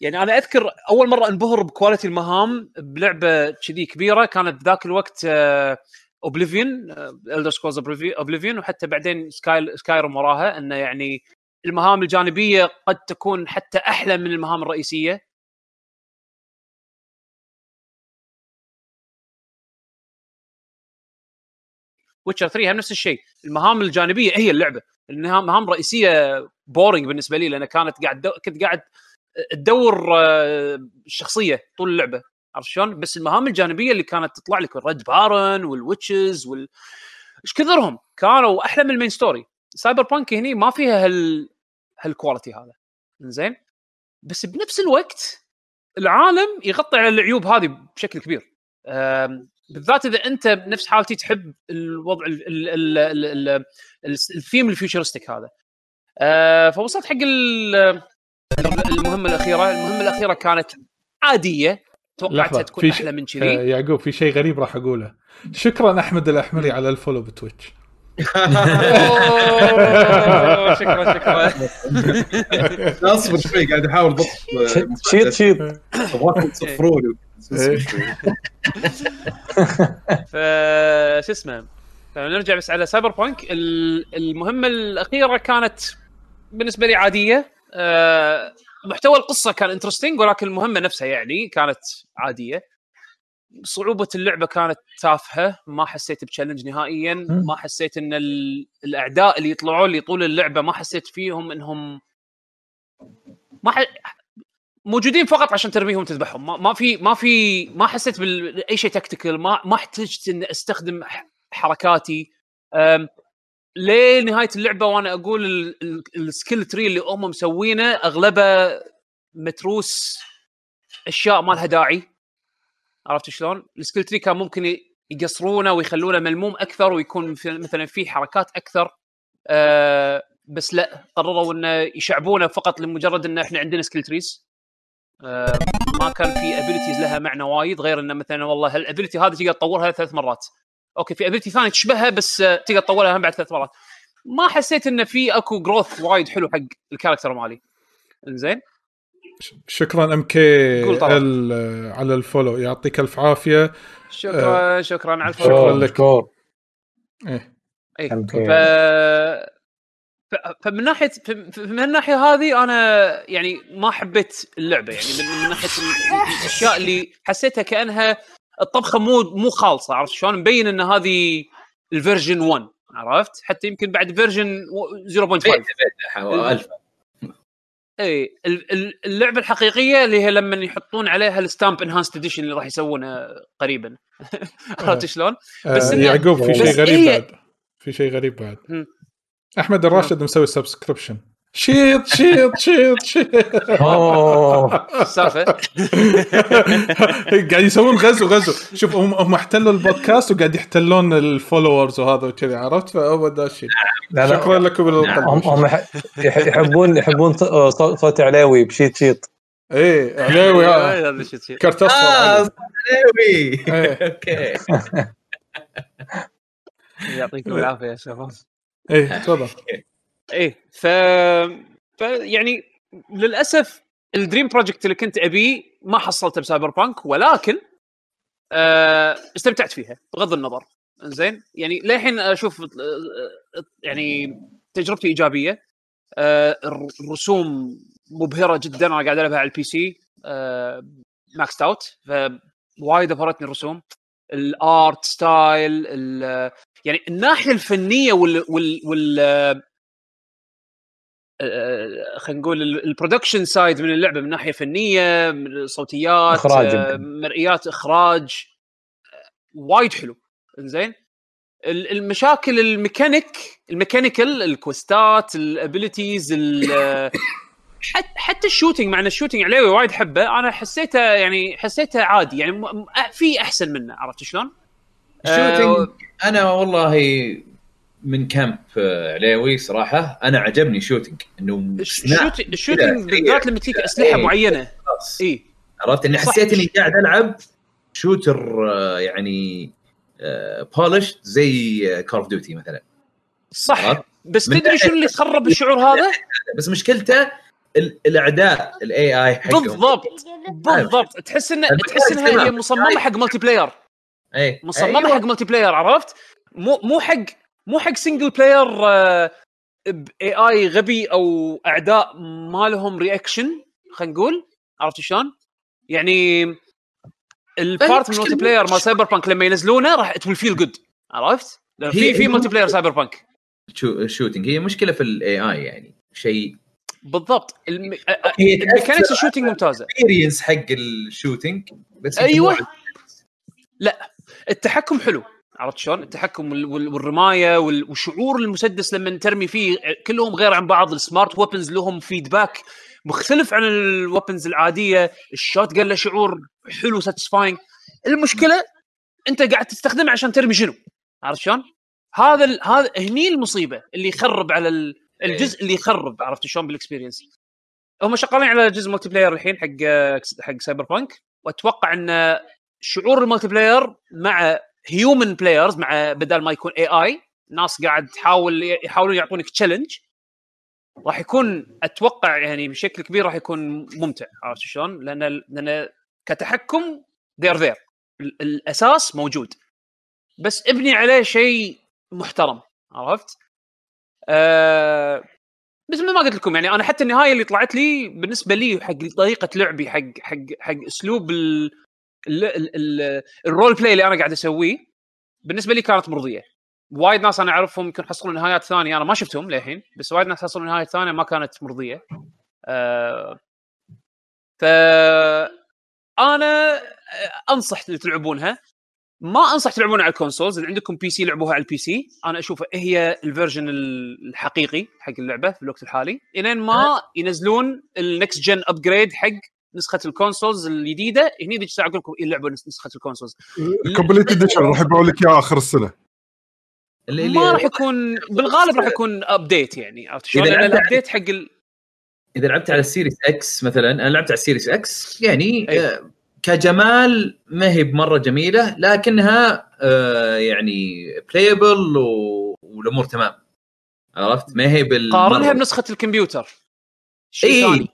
يعني أنا أذكر أول مرة انبهر ب quality المهام بلعبة كذي كبيرة كانت بذاك الوقت Oblivion Elder Scrolls Oblivion وحتى بعدين Sky Skyrim وراها إنه يعني المهام الجانبية قد تكون حتى أحلى من المهام الرئيسية. Witcher 3 هم نفس الشيء. المهام الجانبية هي اللعبة. المهام الرئيسيه boring بالنسبة لي لأن كانت قاعد دو... كنت قاعد تدور آه، الشخصيه طول اللعبة. عرفت شلون؟ بس المهام الجانبية اللي كانت تطلع لك ال Red Baron وال witches وال إيش كثرهم؟ كانوا أحلى من ال main story Cyberpunk هني ما فيها هال هال quality هذا. زين بس بنفس الوقت العالم يغطي على العيوب هذه بشكل كبير. بالذات إذا أنت بنفس حالتي تحب الوضع ال- ال- ال- ال- ال- ال- ال theme ال futuristic هذا. آه، فوصلت حق ال- المهمة الأخيرة. المهمة الأخيرة كانت عادية. توقعتها تكون في أحلى من آه، كذي يعقوب في شيء غريب راح أقوله. شكرا أحمد الأحمري على ال follow ب Twitch. شكرا <laughs> شكرا. أصبر شوي قاعد أحاول ضبط شيت شيت <laughs> ابغاكم تصفروني إيه. <laughs> ف شو اسمه فنرجع بس على Cyberpunk ال- المهمة الأخيرة كانت بالنسبة لي عادية. آه، محتوى القصة كان interesting ولكن المهمة نفسها يعني كانت عادية. صعوبة اللعبة كانت تافهة. ما حسيت ب challenge نهائيا. ما حسيت إن ال- الأعداء اللي يطلعون لي طول اللعبة ما حسيت فيهم انهم ما ح... موجودين فقط عشان ترميهم وتذبحهم ما, ما في ما في ما حسيت بأي شيء tactical ما ما احتجت إني أستخدم حركاتي. لنهاية اللعبة وأنا أقول ال- ال- ال skill tree اللي هم مسوينه أغلبه متروس أشياء ما لها داعي. عرفت شلون؟ ال skill tree كان ممكن يقصرونه ويخلونه ملموم أكثر ويكون مثلا فيه حركات أكثر. أه بس لا قرروا إنه يشعبونه فقط لمجرد إن إحنا عندنا skill trees ما كان في abilities لها معنى وايد غير إنه مثلا والله هال ability هذه تقدر تطورها ثلاث مرات okay في ability ثانية تشبهها بس آه، تقدر تطورها هم بعد ثلاث مرات ما حسيت إنه في أكو growth وايد حلو حق ال character مالي زين شكرا MK. ال- على ال follow يعطيك ألف عافية شكرا شكرا على شكراً ال follow لك. شكور إيه. اي okay. ف... فمن ناحيه من الناحية هذه أنا يعني ما حبيت اللعبة. يعني من, من ناحية ال- الأشياء اللي حسيتها كأنها الطبخة مو مو خالصة عرفت شلون؟ مبين إن هذه ال version 1 عرفت؟ حتى يمكن بعد version 0.5 ألف. إي ال- ال- اللعبة الحقيقية اللي هي لما يحطون عليها ال stamp enhanced edition اللي راح يسوونه قريبا. <laughs> عرفت شلون؟ بس آه إنه- يعقوب في شيء بس غريب هي- بعد. في شيء غريب بعد. أحمد الراشد مسوي سبسكريبشن شيط شيط شيط شيط. أوه. السالفه <laughs> قاعد يسوون غزو غزو. شوف هم هم احتلوا البودكاست وقاعد يحتلون الفولورز وهذا وكذي عرفت؟ فهو ذا الشيء شكرا لكم هم يحبون يحبون ص- صوت صوت علاوي بشيت شيط. إيه عليوي. هذا الشيء شيء. كرت اصفر عليوي إيه. <laughs> okay. <laughs> يعطيكم العافية يا شباب. إيه تفضل. <laughs> إيه ف... ف يعني للأسف ال dream project اللي كنت أبيه ما حصلته ب Cyberpunk ولكن آه استمتعت فيها بغض النظر. زين يعني للحين أشوف آه، آه، يعني تجربتي إيجابية. آه الر- الرسوم مبهرة جدا أنا قاعد ألعبها على ال PC آه max out فوايد ابهرتني الرسوم. ال art style يعني الناحية الفنية وال وال, وال آه، خلينا نقول ال- ال production side من اللعبة من ناحية فنية من صوتيات إخراج آه،. مرئيات إخراج آه، وايد حلو زين المشاكل الميكانيك الميكانيكال الكوستات الأبيلتيز حتى حتى ال shooting مع إن ال shooting عليه وايد حبه أنا حسيته يعني حسيته عادي يعني في أحسن منه عرفت شلون؟ ال shooting أنا والله من camp آه، عليوي صراحة. أنا عجبني shooting إنه ال shoot- ال shooting بالذات لما تجيك أسلحة إيه. معينة. خلاص. اي عرفت؟ إني. حسيت إني قاعد ألعب shooter آه، يعني polished زي Call of Duty مثلا. صح؟ بس تدري شنو اللي خرب الشعور هذا؟ بس مشكلته ال- الأعداء ال AI بالضبط. بالضبط. تحس ان تحس إنها هي مصممة حق multiplayer اي مصممه أيوة. حق multiplayer عرفت؟ مو مو حق مو حق single player ب AI غبي أو أعداء ما لهم reaction خلينا نقول. عرفت شلون؟ يعني ال part من ال multiplayer مال Cyberpunk لما ينزلونه راح it feel good عرفت؟ في في multiplayer Cyberpunk شو ال shooting هي مشكلة في ال AI يعني. شيء بالضبط. الم... هي ال mechanics ال shooting ممتازة. experience حق ال shooting بس أيوه. لا. التحكم حلو عرفت شلون؟ التحكم وال- وال- والرماية وال- وشعور المسدس لما ترمي فيه كلهم غير عن بعض ال smart weapons لهم feedback مختلف عن ال weapons العادية ال shotgun له شعور حلو satisfying المشكلة أنت قاعد تستخدمه عشان ترمي شنو؟ عرفت شلون؟ هذا ال... هذا هني المصيبة اللي يخرب على ال... الجزء اللي يخرب عرفت شلون بال experience هم شغالين على جزء multiplayer الحين حق حق Cyberpunk وأتوقع إن شعور ال multiplayer مع human players مع بدل ما يكون AI ناس قاعد تحاول يحاولون يعطونك challenge راح يكون أتوقع يعني بشكل كبير راح يكون ممتع عرفت شلون؟ لأن لأن كتحكم there there الأساس موجود بس ابني عليه شيء محترم عرفت؟ أه بس مثل ما قلت لكم يعني أنا حتى النهاية اللي طلعت لي بالنسبة لي حق طريقة لعبي حق حق حق أسلوب ال ال role play اللي أنا قاعد أسويه بالنسبة لي كانت مرضية. وايد ناس أنا أعرفهم يمكن حصلوا نهايات ثانية أنا ما شفتهم للحين بس وايد ناس حصلوا نهايات ثانية ما كانت مرضية. آه ف أنا أنصح اللي تلعبونها. ما أنصح تلعبونها على ال consoles إذا عندكم PC لعبوها على ال PC أنا اشوفها هي ال version الحقيقي حق اللعبة في الوقت الحالي. إلين ما ينزلون ال next gen upgrade حق نسخة ال consoles الجديدة. هني ذيك الساعة أقول لكم يلعبوا نسخة الكونسولز ال complete edition راح يبيعوا لك اياه آخر السنة. اللي ما راح يكون بالغالب راح يكون update يعني عرفت شلون؟ لأن ال update حق ال... إذا لعبت على ال Series X مثلا أنا لعبت على ال Series X يعني أي. آه، كجمال ما هي بمرة جميلة لكنها آه، يعني playable والأمور تمام. عرفت؟ ما هي بال قارنها بنسخة الكمبيوتر. شيء اي ثاني؟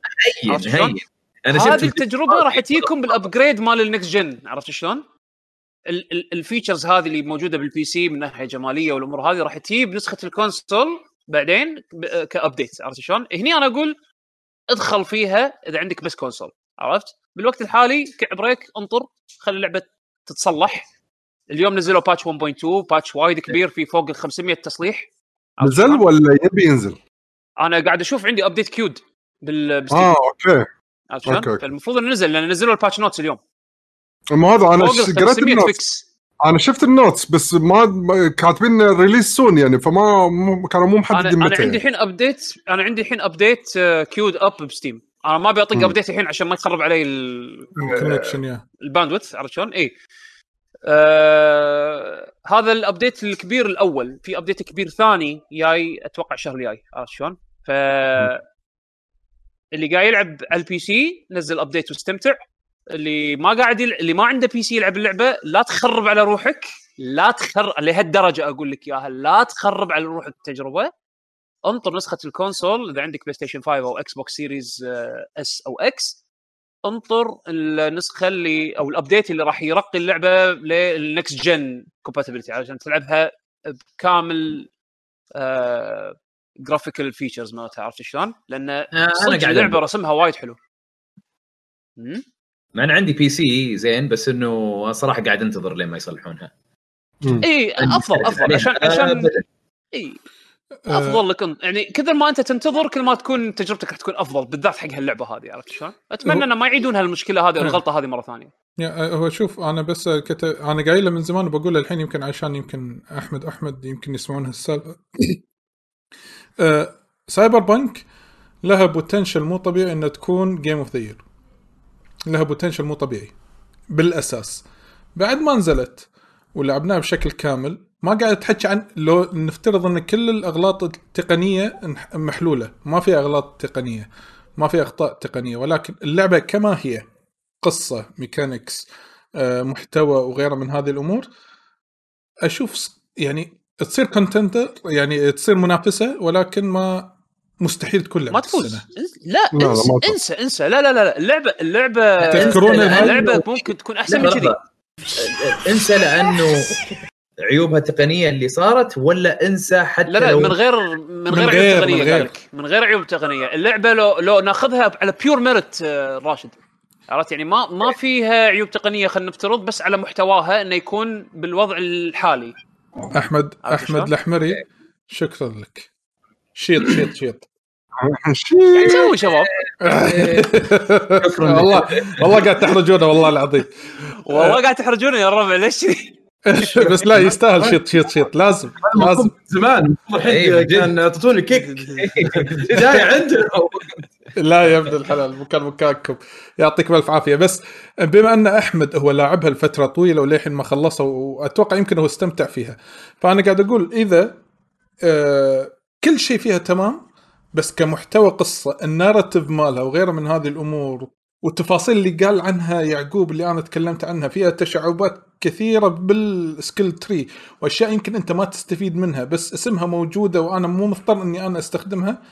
هين؟ هين. أنا شفت هذه التجربة راح تجيكم بال upgrade مال ال next gen عرفت شلون؟ ال- ال- ال features هذه اللي موجودة بال PC من ناحية جمالية والأمور هذه راح تجي بنسخه ال console بعدين ك update عرفت شلون؟ هني أنا أقول ادخل فيها إذا عندك بس console عرفت؟ بالوقت الحالي take a break انطر خلي اللعبة تتصلح اليوم نزلوا patch 1.2 patch وايد كبير في فوق ال 500 تصليح نزل؟ ولا يبي ينزل؟ أنا قاعد أشوف عندي update queued بال. آه okay عرفت شلون؟ فالمفروض إنه نزل لأن نزلوا ال patch notes اليوم ما هذا أنا قريت 500 ال notes أنا شفت ال notes بس ما كاتبين release soon يعني فما كانوا مو أنا محددين أنا متى عندي يعني. الحين update أنا عندي الحين update queued up ب Steam أنا ما أبي أطق. update الحين عشان ما يخرب علي ال- connection يا ال bandwidth عرفت شلون؟ اي آه هذا ال update الكبير الأول في update كبير ثاني جاي أتوقع الشهر الجاي عرفت شلون؟ ف اللي قاعد يلعب على ال PC نزل update واستمتع. اللي ما قاعد يلع... اللي ما عنده PC يلعب اللعبة لا تخرب على روحك. لا تخرب لهالدرجة أقول لك إياها لا تخرب على روحك التجربه انطر نسخة ال console إذا عندك PlayStation 5 أو Xbox Series S أو X انطر النسخة اللي أو ال update اللي راح يرقي اللعبة لل next gen compatibility عشان تلعبها بكامل graphical features مالتها عرفت شلون؟ لأن أنا صدق قاعد اللعبة ألعب. رسمها وايد حلو مم؟ مع إن عندي PC زين بس إنه صراحة قاعد أنتظر لين ما يصلحونها. إي أفضل أفضل عشان عشان إي أفضل لك يعني كثر ما أنت تنتظر كل ما تكون تجربتك راح تكون أفضل بالذات حق هاللعبة هذه عرفت شلون؟ أتمنى انه ما يعيدون هالمشكلة هذه الغلطة هذه مرة ثانية يا هو شوف أنا بس كت... أنا قايله من زمان وبقول الحين يمكن عشان يمكن أحمد أحمد يمكن يسمعون هالسالفة آه، Cyberpunk لها potential مو طبيعي إنها تكون game of the year لها potential مو طبيعي. بالأساس. بعد ما نزلت ولعبناها بشكل كامل ما قاعد تحكي عن لو نفترض إن كل الأغلاط التقنية محلولة. ما في أغلاط تقنية. ما في أخطاء تقنية. ولكن اللعبة كما هي قصة mechanics آه، محتوى وغيره من هذه الأمور أشوف يعني تصير contender يعني تصير منافسة ولكن ما مستحيل تكون لعبة ما تفوز. لا لا، لا، انسى تفوز. إنسى إنسى. لا لا لا لا. اللعبه اللعبه تذكرون؟ اللعبه ممكن تكون أحسن من كذي. إنسى لأنه عيوبها التقنيه اللي صارت ولا إنسى حتى لا لا لو من غير من من غير غير- عيوب من تقنيه غير. قالك من غير عيوب تقنية. اللعبة لو لو ناخذها على بيور ميرت راشد. عرفت؟ يعني ما ما فيها عيوب تقنية خلينا نفترض بس على محتواها إنه يكون بالوضع الحالي. أحمد أحمد؟ الأحمري شكرا لك. شيط شيط شيط. نسوي شباب. <laughs> والله والله قاعد تحرجونا والله العظيم. والله قاعد تحرجوني يا الربع ليش؟ <laughs> بس لا يستاهل شيط شيط شيط. لازم لازم. زمان إيه، الحين جد. كان اعطوني كيك. <laughs> جاي عندنا لا يا ابن الحلال مكان مكانكم. يعطيكم ألف عافية. بس بما أن أحمد هو لاعبها لفتره طويلة وللحين ما خلصها وأتوقع يمكن هو استمتع فيها. فأنا قاعد أقول إذا آه كل شيء فيها تمام بس كمحتوى قصة الناراتيف مالها وغيره من هذه الأمور والتفاصيل اللي قال عنها يعقوب اللي أنا تكلمت عنها فيها تشعبات كثيرة بالسكيل تري وأشياء يمكن أنت ما تستفيد منها بس اسمها موجودة وأنا مو مضطر إني أنا أستخدمها.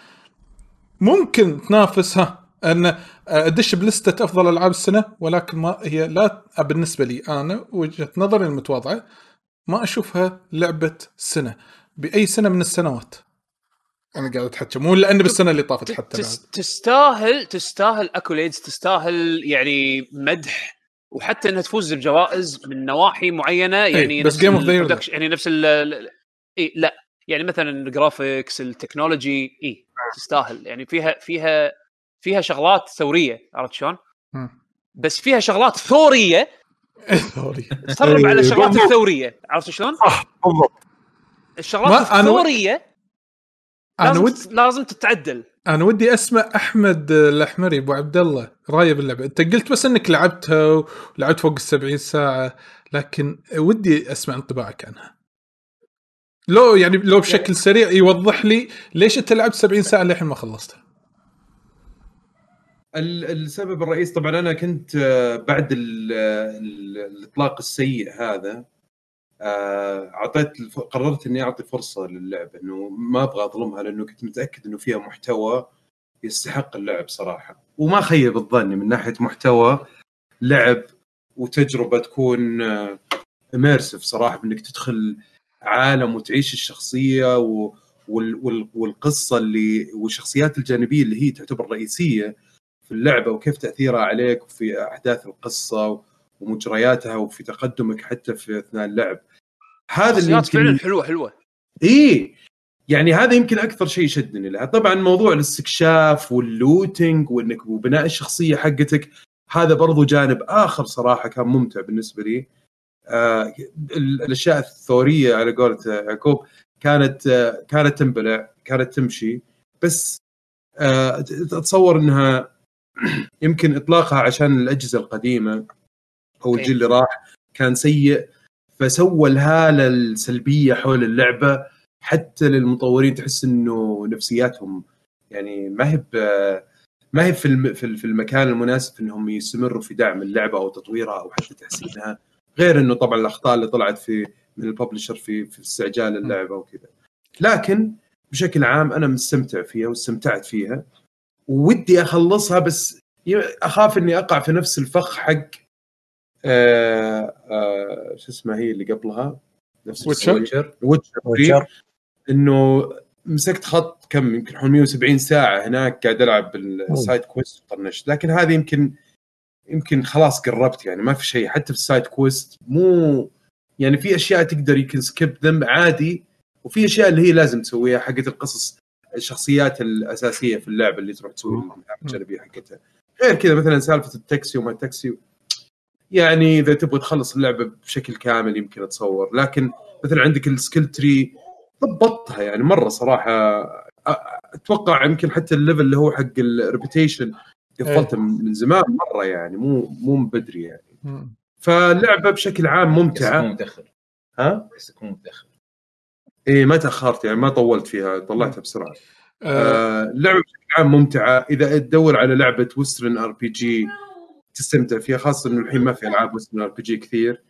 ممكن تنافسها أن أدش بلستة أفضل ألعاب السنة ولكن ما هي لا بالنسبة لي أنا وجهة نظري المتواضعة ما أشوفها لعبة سنة بأي سنة من السنوات. أنا قاعد اتحكى مو لأن بالسنة اللي طافت حتى تس تستاهل تستاهل اكوليدز تستاهل يعني مدح وحتى إنها تفوز بجوائز من نواحي معينة يعني بس لا. ال production- يعني نفس ال ال- اي لا. يعني مثلا ال graphics ال technology اي تستاهل. يعني فيها فيها فيها شغلات ثورية عرفت شلون؟ بس فيها شغلات ثورية سوري تخرب على الشغلات. الثورية عرفت شلون؟ صح بالضبط. الشغلات الثورية أنا لازم ودي لازم تتعدل. أنا ودي أسمع أحمد الأحمري أبو عبد الله رايه باللعبه أنت قلت بس إنك لعبتها ولعبت فوق ال 70 ساعة لكن ودي أسمع انطباعك عنها. لو يعني لو بشكل سريع يوضح لي ليش انت لعبت 70 ساعة للحين ما خلصتها؟ ال- السبب الرئيسي طبعا أنا كنت آه، بعد ال- ال- الإطلاق السيء هذا آه، أعطيت قررت إني أعطي فرصة للعبه إنه ما أبغى أظلمها لأنه كنت متأكد إنه فيها محتوى يستحق اللعب صراحة. وما خيب الظن من ناحية محتوى لعب وتجربة تكون اميرسيف صراحة بإنك تدخل عالم وتعيش الشخصية و وال وال والقصة اللي والشخصيات الجانبية اللي هي تعتبر رئيسية في اللعبة وكيف تأثيرها عليك وفي أحداث القصة ومجرياتها وفي تقدمك حتى في أثناء اللعب. هذا اللي يمكن فعلا حلوة حلوة. إيه. يعني هذا يمكن أكثر شيء شدني لها. طبعا موضوع الاستكشاف واللوتينج وإنك وبناء الشخصية حقتك هذا برضو جانب آخر صراحة كان ممتع بالنسبة لي. آه الأشياء الثورية على قولة يعقوب كانت آه كانت تنبلع كانت تمشي. بس آه أتصور إنها <clears throat> يمكن إطلاقها عشان الأجهزة القديمة أو الجيل اللي راح كان سيء فسوى الهالة السلبية حول اللعبة حتى للمطورين تحس إنه نفسياتهم يعني ما هي ما هي في الم- في ال- في المكان المناسب إنهم يستمروا في دعم اللعبة أو تطويرها أو حتى تحسينها. غير إنه طبعا الأخطاء اللي طلعت في من الببلشر في في استعجال اللعبة وكذا. لكن بشكل عام أنا مستمتع فيها واستمتعت فيها. ودي أخلصها بس أخاف إني أقع في نفس الفخ حق آه آه شو اسمها هي اللي قبلها؟ نفس Witcher Witcher إنه مسكت خط كم؟ يمكن حول 170 ساعة هناك قاعد ألعب بال side quest وطنشت لكن هذه يمكن يمكن خلاص قربت يعني ما في شيء. حتى في ال side quest مو يعني في أشياء تقدر يمكن skip them عادي وفي أشياء اللي هي لازم تسويها حقت القصص الشخصيات الأساسية في اللعبه اللي تروح تسوي الجانبيه حقتها. غير كذا مثلا سالفة التاكسي وما التاكسي يعني إذا تبغى تخلص اللعبة بشكل كامل يمكن أتصور. لكن مثلا عندك ال skill tree ضبطتها يعني مرة صراحة. أتوقع يمكن حتى ال level اللي هو حق ال reputation قفلته من من زمان مرة يعني مو مو من بدري يعني. مم. فاللعبة بشكل عام بس ممتعة. مو متأخر. ها؟ بس مو متأخر. إيه ما تأخرت يعني ما طولت فيها طلعتها بسرعة. آه. آه، اللعبه بشكل عام ممتعة. إذا تدور على لعبة western RPG تستمتع فيها خاصة إنه الحين ما في ألعاب western RPG كثير.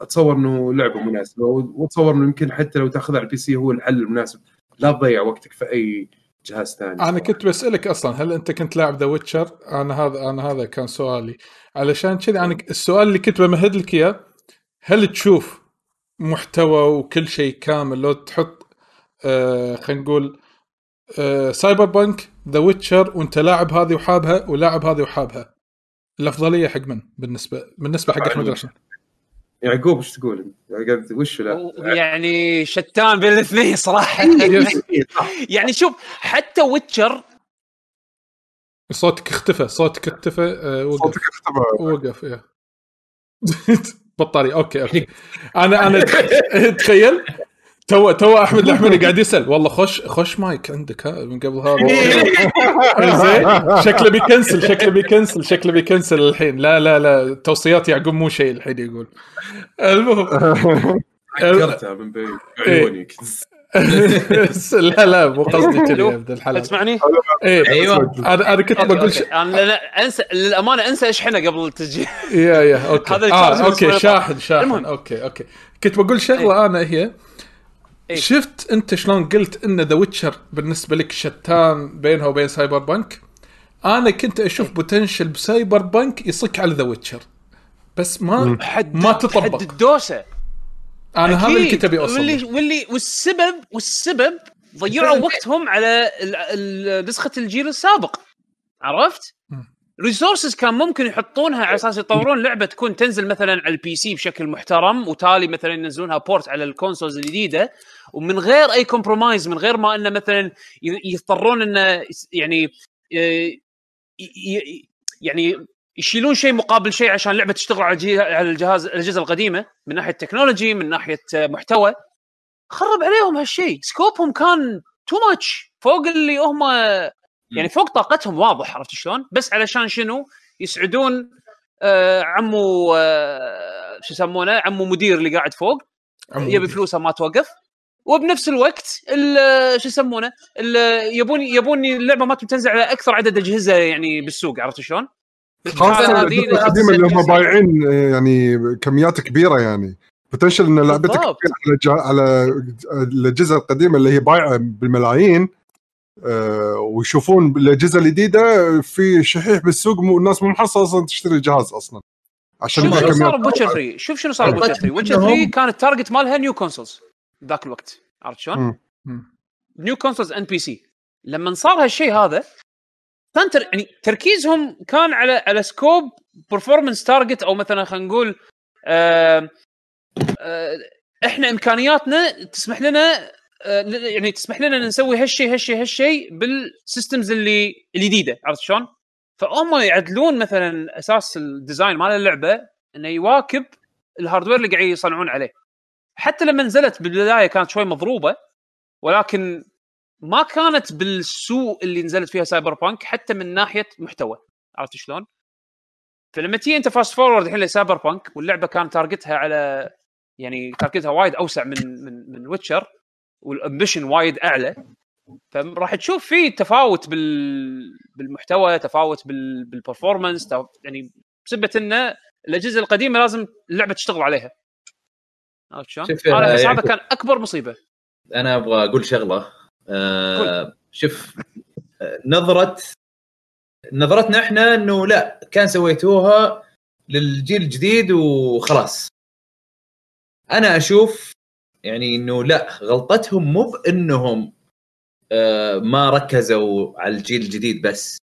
أتصور إنه لعبة مناسبة وأتصور إنه يمكن حتى لو تأخذها على ال PC هو الحل المناسب. لا تضيع وقتك في أي جهاز ثاني أنا كنت بسألك أصلا هل أنت كنت لاعب The Witcher؟ أنا هذا أنا هذا كان سؤالي. علشان كذا أنا السؤال اللي كنت بمهد لك إياه هل تشوف محتوى وكل شيء كامل؟ لو تحط آه خلينا نقول آه Cyberpunk The Witcher وأنت لاعب هذه وحابها ولاعب هذه وحابها. الأفضلية حق من بالنسبة بالنسبة حق أحمد رشد يعقوب إيش تقول؟ انت؟ يعني وش لا؟ يعني شتان بين الاثنين صراحة. يعني شوف حتى Witcher صوتك اختفى صوتك اختفى آه وقف. صوتك اختفى. وقف يا. <laughs> بطارية okay okay. <laughs> أنا أنا تخيل تو تو أحمد الاحمدي قاعد يسأل. والله خش خش مايك عندك ها من قبل هذا. <laughs> زين. <laughs> شكله بي cancel شكله بي cancel شكله بي cancel الحين. لا لا لا توصيات يعقوب مو شيء الحين يقول. المهم. <laughs> فكرتها من بعيد. عيوني. لا لا مو قصدي كذا يا ابن الحلال. تسمعني؟ إيه. أيوه. أنا أنا كنت بقول. ش... أنا لا أنسى للأمانة أنسى اشحنه قبل التسجيل يا يا okay. هذا آه okay. شاحن شاحن. okay okay. كنت بقول شغله أنا هي إيه. شفت أنت شلون قلت إن The Witcher بالنسبة لك شتان بينها وبين Cyberpunk أنا كنت أشوف إيه. potential ب Cyberpunk يصك على The Witcher بس ما حد ما تطبق. حد الدوسه أنا هذا اللي. كنت أبي أوصل واللي. واللي والسبب والسبب ضيعوا وقتهم على ال- ال- نسخة الجيل السابق عرفت؟ مم. resources كان ممكن يحطونها على أساس يطورون لعبة تكون تنزل مثلا على ال PC بشكل محترم وتالي مثلا ينزلونها port على ال consoles الجديدة ومن غير أي compromise من غير ما إنه مثلا يضطرون إنه يعني ي- يعني يشيلون شيء مقابل شيء عشان اللعبه تشتغل على على الجهاز الأجهزة القديمة من ناحية technology من ناحية آه، محتوى. خرب عليهم هالشيء. سكوبهم كان تو ماتش فوق اللي هم يعني فوق طاقتهم واضح عرفت شلون؟ بس علشان شنو؟ يسعدون آه عمو آه شو يسمونه؟ عمو مدير اللي قاعد فوق. يبي. فلوسه ما توقف. وبنفس الوقت ال- شو يسمونه؟ ال- يبون يبون اللعبة ما تنزل على أكثر عدد أجهزة يعني بالسوق عرفت شلون؟ خاصه القديمة اللي هم بايعين يعني كميات كبيرة يعني. potential إن لعبتك على جا- على الأجهزة القديمة اللي هي بايعة بالملايين آه، ويشوفون الأجهزة الجديدة في شحيح بالسوق مو الناس مو محصلة أصلا تشتري الجهاز أصلا. عشان شوف شنو صار بويتشر 3 شوف شنو صار ب Witcher 3 Witcher 3 كان ال target مالها new consoles ذاك الوقت عرفت شلون؟ new consoles and PC لما صار هالشيء هذا كان تر... يعني تركيزهم كان على على scope performance target أو مثلا خلينا نقول آه آه إحنا إمكانياتنا تسمح لنا آه يعني تسمح لنا نسوي هالشيء هالشيء هالشيء بال systems اللي الجديده عرفت شلون؟ فهم يعدلون مثلا أساس ال design مال اللعبة إنه يواكب ال hardware اللي قاعد يصنعون عليه. حتى لما نزلت بالبداية كانت شوي مضروبة ولكن ما كانت بالسوء اللي نزلت فيها Cyberpunk حتى من ناحية محتوى عرفت شلون؟ فلما تيجي أنت fast forward الحين ل Cyberpunk واللعبة كان target ها على يعني target ها وايد أوسع من من من Witcher وال ambition وايد أعلى فراح تشوف في تفاوت بال بالمحتوى تفاوت بال بال performance يعني بسبه إنه الأجهزة القديمة لازم اللعبة تشتغل عليها عرفت شلون؟ أنا احس يعني- هذا كان أكبر مصيبة. أنا أبغى أقول شغلة. آه شوف آه، نظرة نظرتنا إحنا إنه لا كان سويتوها للجيل الجديد وخلاص. أنا أشوف يعني إنه لا غلطتهم مو بإنهم آه ما ركزوا على الجيل الجديد بس.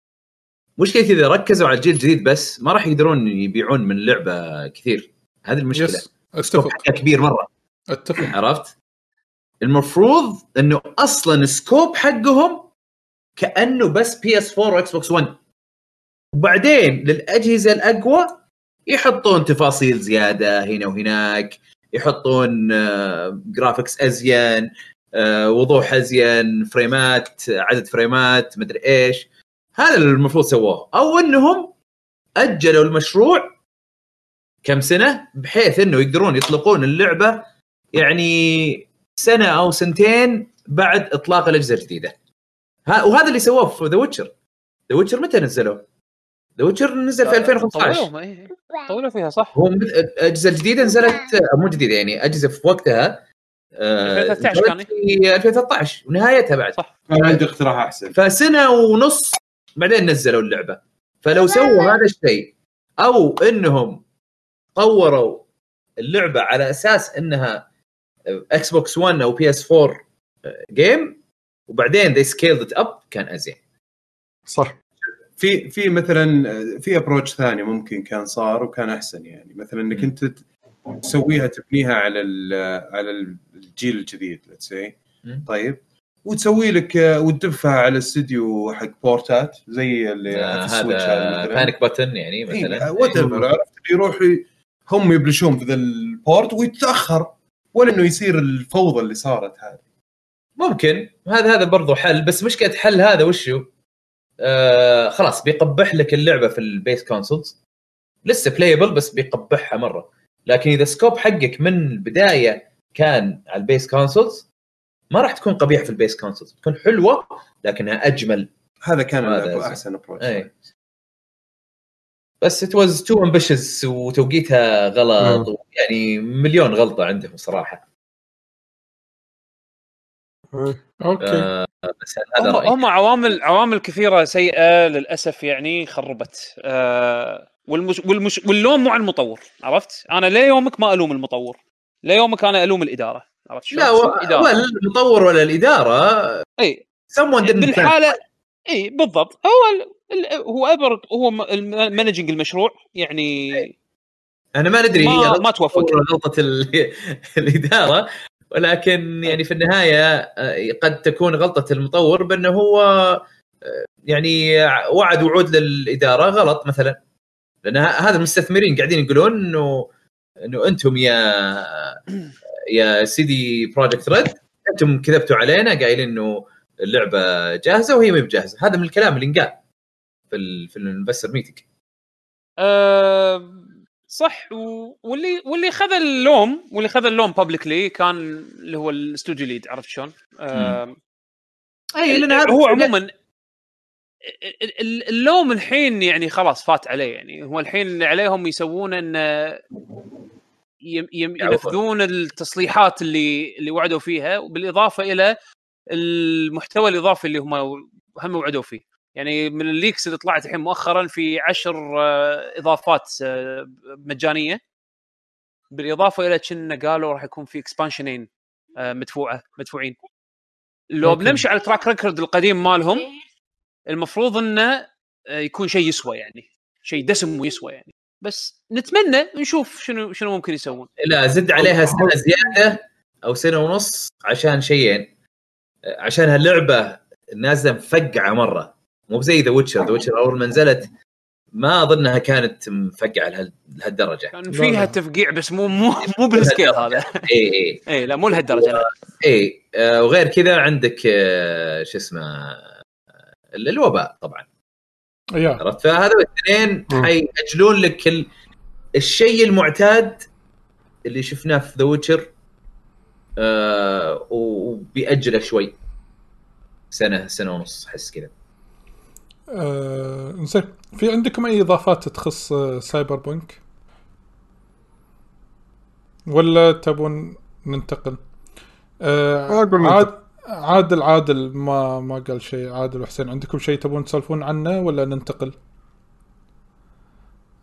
مشكلة إذا ركزوا على الجيل الجديد بس ما راح يقدرون يبيعون من اللعبه كثير. هذه المشكلة. yes. أتفق. كبير مرة. أتفق. <laughs> عرفت؟ المفروض إنه أصلا scope حقهم كأنه بس PS 4 و Xbox 1 وبعدين للأجهزة الأقوى يحطون تفاصيل زيادة هنا وهناك يحطون آه، graphics أزين آه، وضوح أزين frame ات عدد frame ات مدري إيش. هذا اللي المفروض سووه. أو إنهم أجلوا المشروع كم سنة؟ بحيث إنه يقدرون يطلقون اللعبة يعني سنة أو سنتين بعد إطلاق الأجهزة الجديدة. ها وهذا اللي سووه في The Witcher The Witcher متى نزلوه؟ The Witcher نزل في 2015 طولوا إيه. طولوا فيها صح. هو الأجهزة الجديدة نزلت مو جديدة يعني أجهزة في وقتها آه، 2013 كان. في 2013 ونهايتها بعد. صح. أنا عندي اقتراح أحسن. فسنة ونص بعدين نزلوا اللعبة. فلو سووا هذا الشيء أو إنهم طوروا اللعبة على أساس إنها إكس بوكس 1 أو PS4 game وبعدين they scaled it up كان أزين. صح. في في مثلا في approach ثاني ممكن كان صار وكان أحسن يعني. مثلا إنك. أنت تسويها تبنيها على على الجيل الجديد say. مم. طيب. وتسوي لك وتدفها على استوديو حق بورتات زي اللي آه، في السويتش هذا بانيك باتن يعني مثلا. whatever عرفت؟ يروح هم يبلشون في ذا ال port ويتأخر ولا انه يصير الفوضى اللي صارت هذه. ممكن. هذا هذا برضو حل بس مشكلة حل هذا وشو؟ آه خلاص بيقبح لك اللعبة في ال base consoles لسه playable بس بيقبحها مرة. لكن إذا scope حقك من البداية كان على ال base consoles ما راح تكون قبيح في ال base consoles تكون حلوة لكنها أجمل. هذا كان هذا. أحسن approach اي بس it was too ambitious وتوقيتها غلط يعني مليون غلطة عندهم صراحة okay آه بس هذا هم, رأيي هم عوامل عوامل كثيرة سيئة للأسف يعني خربت آه والمش والمش واللوم مو على المطور عرفت؟ أنا ليومك ما ألوم المطور ليومك أنا ألوم الإدارة عرفت؟ لا و... الإدارة. ولا المطور ولا الإدارة اي someone didn't plan. بالحاله اي بالضبط هو. هو ايفر هو مانجنج المشروع يعني أنا ما ندري ما- هي ما توفق. غلطة ال... <laughs> الإدارة ولكن يعني في النهاية آه، قد تكون غلطة المطور بأنه هو آه، يعني وعد وعود للإدارة غلط مثلا. لأن هذا المستثمرين قاعدين يقولون إنه إنه أنتم يا يا سيدي Projekt Red أنتم كذبتوا علينا قايلين إنه اللعبة جاهزة وهي ما بجاهزة. هذا من الكلام اللي انقال. في ال في ال investor meeting آه صح و... واللي واللي خذ اللوم واللي خذ اللوم publicly كان اللي هو ال studio lead عرفت شلون؟ آه اي لأن هو عموما ال- ال- اللوم الحين يعني خلاص فات عليه يعني هو الحين اللي عليهم يسوون إن. ينفذون التصليحات اللي اللي وعدوا فيها وبالإضافة إلى المحتوى الإضافي اللي هم هم وعدوا فيه يعني من ال leaks اللي طلعت الحين مؤخرا في عشر آه، إضافات آه، مجانية. بالإضافة إلى كنا قالوا راح يكون في expansion ين مدفوعة مدفوعين. لو. بنمشي على ال track record القديم مالهم المفروض إنه آه، يكون شيء يسوى يعني. شيء دسم ويسوى يعني. بس نتمنى نشوف شنو شنو ممكن يسوون. لا زد عليها سنة زيادة أو سنة ونص عشان شيئين. عشان هاللعبة نازلة مفقعة مرة. مو زي The Witcher The Witcher أول ما نزلت ما أظنها كانت مفقعة لهال- لهالدرجة. كان فيها لا. تفقيع بس مو مو مو بال scale هذا. اي اي اي لا مو لهالدرجة. اي آه، وغير كذا عندك آه، شو اسمه آه، الوباء طبعا. yeah. عرفت؟ فهذا الاثنين. حيأجلون لك ال... الشيء المعتاد اللي شفناه في The Witcher آه وبيأجله شوي. سنة سنة ونص احس كذا. آه، زين في عندكم أي إضافات تخص آه، سايبر بنك ولا تبون ننتقل؟ آه، عاد عادل عادل ما ما قال شيء. عادل وحسين عندكم شيء تبون تسولفون عنه ولا ننتقل؟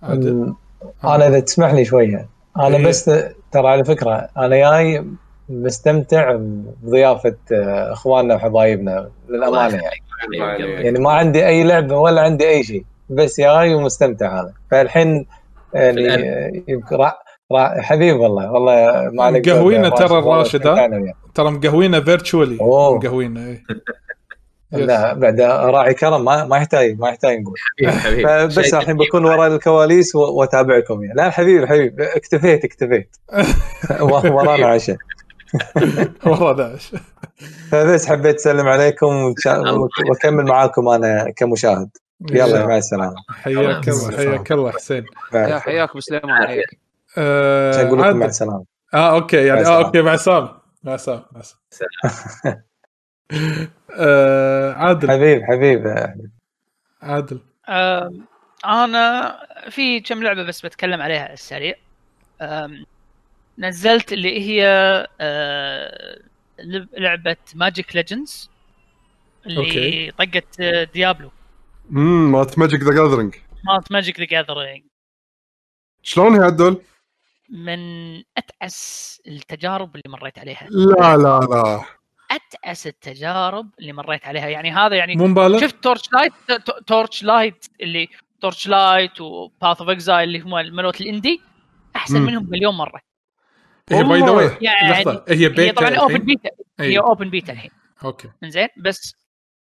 عادل. ال- أنا إذا تسمح لي شوية أنا إيه. بس ترى على فكرة أنا جاي مستمتع بضيافة آه، إخواننا وحبايبنا للأمانة يعني. يعني ما عندي أي لعبة ولا عندي أي شيء. بس جاي ومستمتع أنا فالحين يعني راح حبيب والله. والله ما عليك مقهوينا ترى الراشد، وياه. ترى مقهوينه virtually أوه. مقهوينه اي لا بعد راعي كرم ما ما يحتاج ما يحتاج نقول. شيء الحين بكون وراء الكواليس وأتابعكم يعني. لا حبيبي حبيبي اكتفيت اكتفيت. <laughs> ورانا عشاء. والله داعش فبس حبيت أسلم عليكم وأكمل معاكم أنا كمشاهد. يلا مع السلامة. حياك الله حياك الله حسين. يا حياك بسليمان حياك آه أقول لكم مع. السلامة. آه okay يعني مع آه. okay مع السلامة. مع السلامة مع السلامة. <laughs> آه عادل. حبيب حبيب. عادل. أنا في كم لعبة بس بتكلم عليها على السريع. نزلت اللي هي آه، لعبة Magic Legends اللي okay. طقت آه، Diablo امم مالت Magic The Gathering مالت Magic The Gathering شلون هي عدل؟ من اتعس التجارب اللي مريت عليها. لا لا لا. اتعس التجارب اللي مريت عليها. يعني هذا يعني مو مبالغ؟ شفت Torchlight Torchlight اللي Torchlight و Path of Exile اللي هم ملوت ال indie؟ أحسن مم. منهم مليون مرة. هي by the way يعني لحظة هي هي بيتا طبعا open؟ beta هي. open beta الحين. okay. زين بس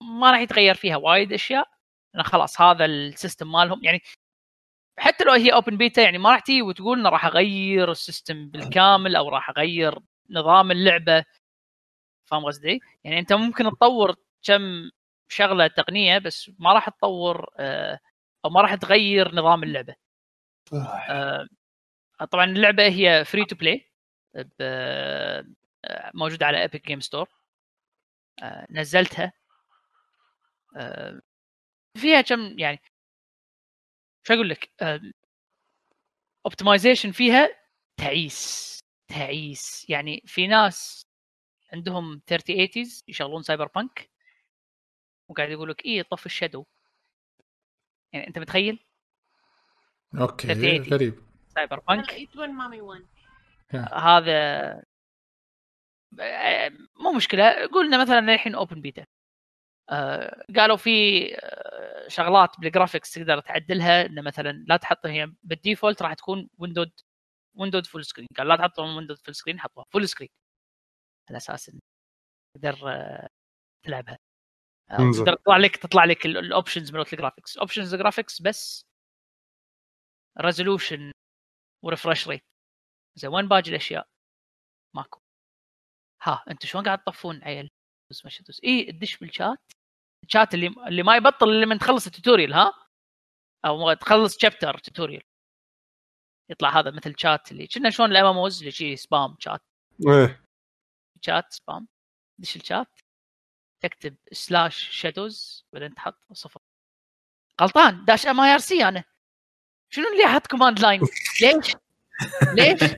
ما راح يتغير فيها وايد أشياء. لأن خلاص هذا ال system مالهم يعني حتى لو هي open beta يعني ما راح تيجي وتقول إنه راح أغير ال system بالكامل أو راح أغير نظام اللعبة. فاهم قصدي؟ يعني أنت ممكن تطور كم شغلة تقنية بس ما راح تطور آه، أو ما راح تغير نظام اللعبة. آه، طبعا اللعبة هي free to play موجودة على Epic Games Store نزلتها. آه، فيها كم يعني شو أقول لك optimization فيها تعيس تعيس. يعني في ناس عندهم 3080 يشغلون Cyberpunk وقاعد يقول لك إيه طف ال shadow. يعني أنت متخيل؟ okay 3080. غريب. سايبر بانك هذا آه، مو مشكلة. قلنا مثلا الحين open beta قالوا في آه، شغلات بال graphics تقدر تعدلها انه مثلا لا تحطها هي بال default راح تكون windowed windowed full screen قال لا تحطها windowed full screen حطوها full screen على أساس انه تقدر آه، تلعبها. تقدر تطلع لك تطلع لك ال options مالت ال graphics options ال graphics بس resolution و refresh rate زين وين باقي الأشياء؟ ماكو. ها أنتم شلون قاعد تطفون عيل؟ دوس ما دوس. اي تدش بال chat ال chat؟ اللي اللي ما يبطل إلا من تخلص ال tutorial ها؟ أو تخلص chapter tutorial يطلع هذا مثل شات اللي كنا شلون الام ام اللي شي spam chat إيه. chat spam دش الشات تكتب slash shadows بعدين تحط صفر. غلطان. dash mIRC أنا. شنو اللي حط command line ليش؟ ليش؟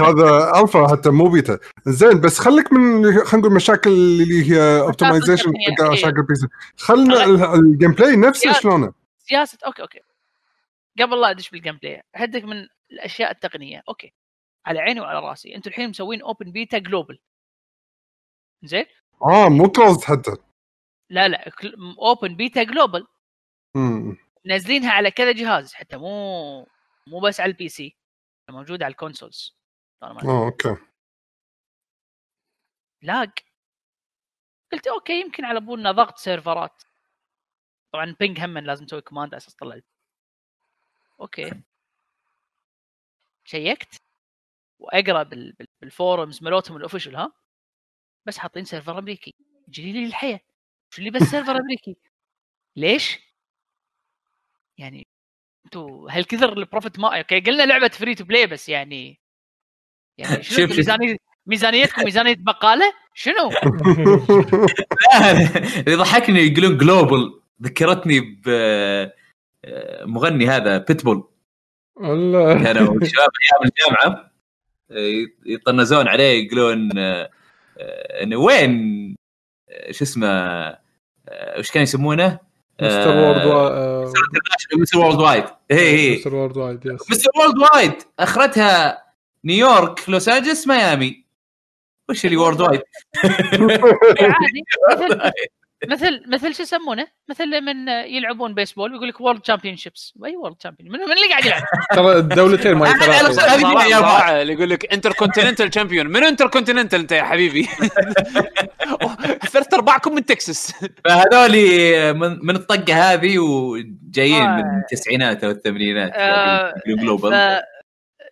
هذا ألفا حتى مو بيتا. زين بس خليك من خلينا نقول مشاكل اللي هي optimization إيه. مشاكل ال PC خلنا ال- ال gameplay نفسه شلونه؟ سياسة. okay okay. قبل لا أدش بال gameplay هدك من الأشياء التقنية. okay. على عيني وعلى راسي. أنتم الحين مسوين open beta global زين؟ آه مو closed حتى. لا لا. open beta global امم منزلينها على كذا جهاز. حتى مو مو بس على ال PC موجوده على ال consoles آه okay. lag قلت okay يمكن على بالنا ضغط سيرفرات. طبعا ping هم لازم تسوي command على أساس تطلع. okay. شيكت. وأقرأ بال- بال- بال forums مالتهم ال official ها. بس حاطين server أمريكي. جليل لي الحياة شو اللي بس server أمريكي؟ ليش؟ يعني أنتوا هالكثر ال profit ما okay قلنا لعبة free to play بس يعني يعني <laughs> شنو شوف- ميزانيه ميزانيتكم <laughs> ميزانية بقالة؟ شنو؟ <laughs> اللي ضحكني يقولون global ذكرتني ب آه، مغني هذا بيتبول والله كانوا الشباب أيام الجامعة آه، يطنزون عليه يقولون آه، إنه وين شو اسمه وش كانوا يسمونه؟ Mr. World wi- آه، Mr. Worldwide هي هي Mr. Worldwide yes Mr. Worldwide أخرتها نيويورك لوس أنجلس ميامي. وش اللي <laughs> worldwide؟ <laughs> <laughs> مثل مثل شو يسمونه؟ مثل من يلعبون بيسبول ويقول لك world championships أي world champion من, من اللي قاعد يلعب؟ <laughs> ترى الدولتين ما اللي يقول لك intercontinental champion من انتر كونتيننتال أنت يا حبيبي؟ <laughs> ثلاث أرباعكم من تكساس <laughs> فهذول من, من الطقة هذه وجايين آه. من التسعينات أو الثمانينات. آه، global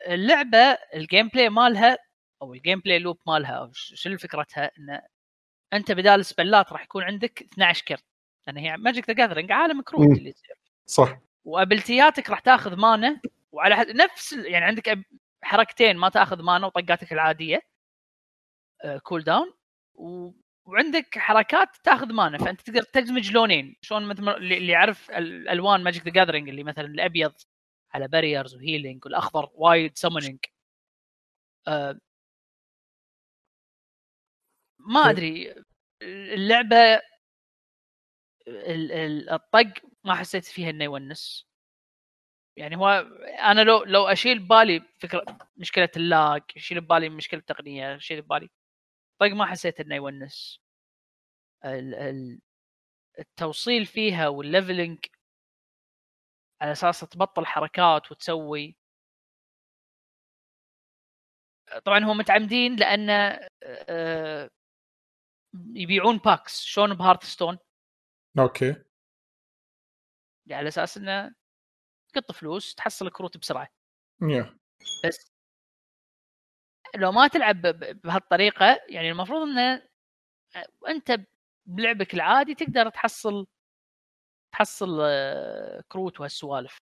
فاللعبة ال gameplay مالها أو ال gameplay loop مالها أو ش- شنو فكرتها؟ إنه أنت بدال spellات راح يكون عندك 12 كرت. لأن هي Magic: The Gathering عالم كروت. اللي يصير. صح. و abilityاتك راح تاخذ mana وعلى حد نفس يعني عندك حركتين ما تاخذ mana وطقاتك العادية. cooldown و... وعندك حركات تاخذ mana فأنت تقدر تدمج لونين. شلون مثل اللي يعرف ال- الألوان Magic: The Gathering اللي مثلا الأبيض على barriers و healing والأخضر وايد summoning آه، ما إيه. أدري اللعبة ال- ال- الطق ما حسيت فيها إنه يونس. يعني هو أنا لو لو أشيل ببالي فكرة مشكلة ال lag أشيل ببالي مشكلة التقنيه أشيل ببالي طق ما حسيت إنه يونس. ال- ال- التوصيل فيها وال leveling على أساس تبطل حركات وتسوي. طبعا هم متعمدين لأن آه، يبيعون packs. شلون ب Hearthstone okay. يعني على أساس إنه تقط فلوس تحصل كروت بسرعة. يا بس لو ما تلعب بهالطريقة يعني المفروض إنه أنت بلعبك العادي تقدر تحصل تحصل آه، كروت وهالسوالف.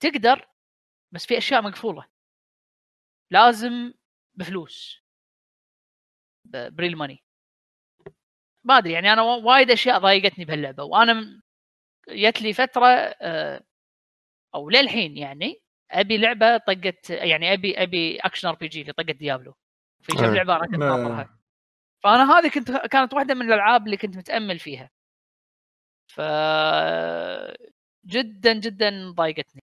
تقدر بس في أشياء مقفولة. لازم بفلوس. ب real money ما أدري يعني أنا وا- وايد أشياء ضايقتني بهاللعبة وأنا جت لي فترة آه، أو للحين يعني أبي لعبة طقت يعني أبي أبي action RPG اللي طقت Diablo في كم. لعبة أنا كنت. ناطرها فأنا هذه كنت كانت واحدة من الألعاب اللي كنت متأمل فيها ف جدا جدا ضايقتني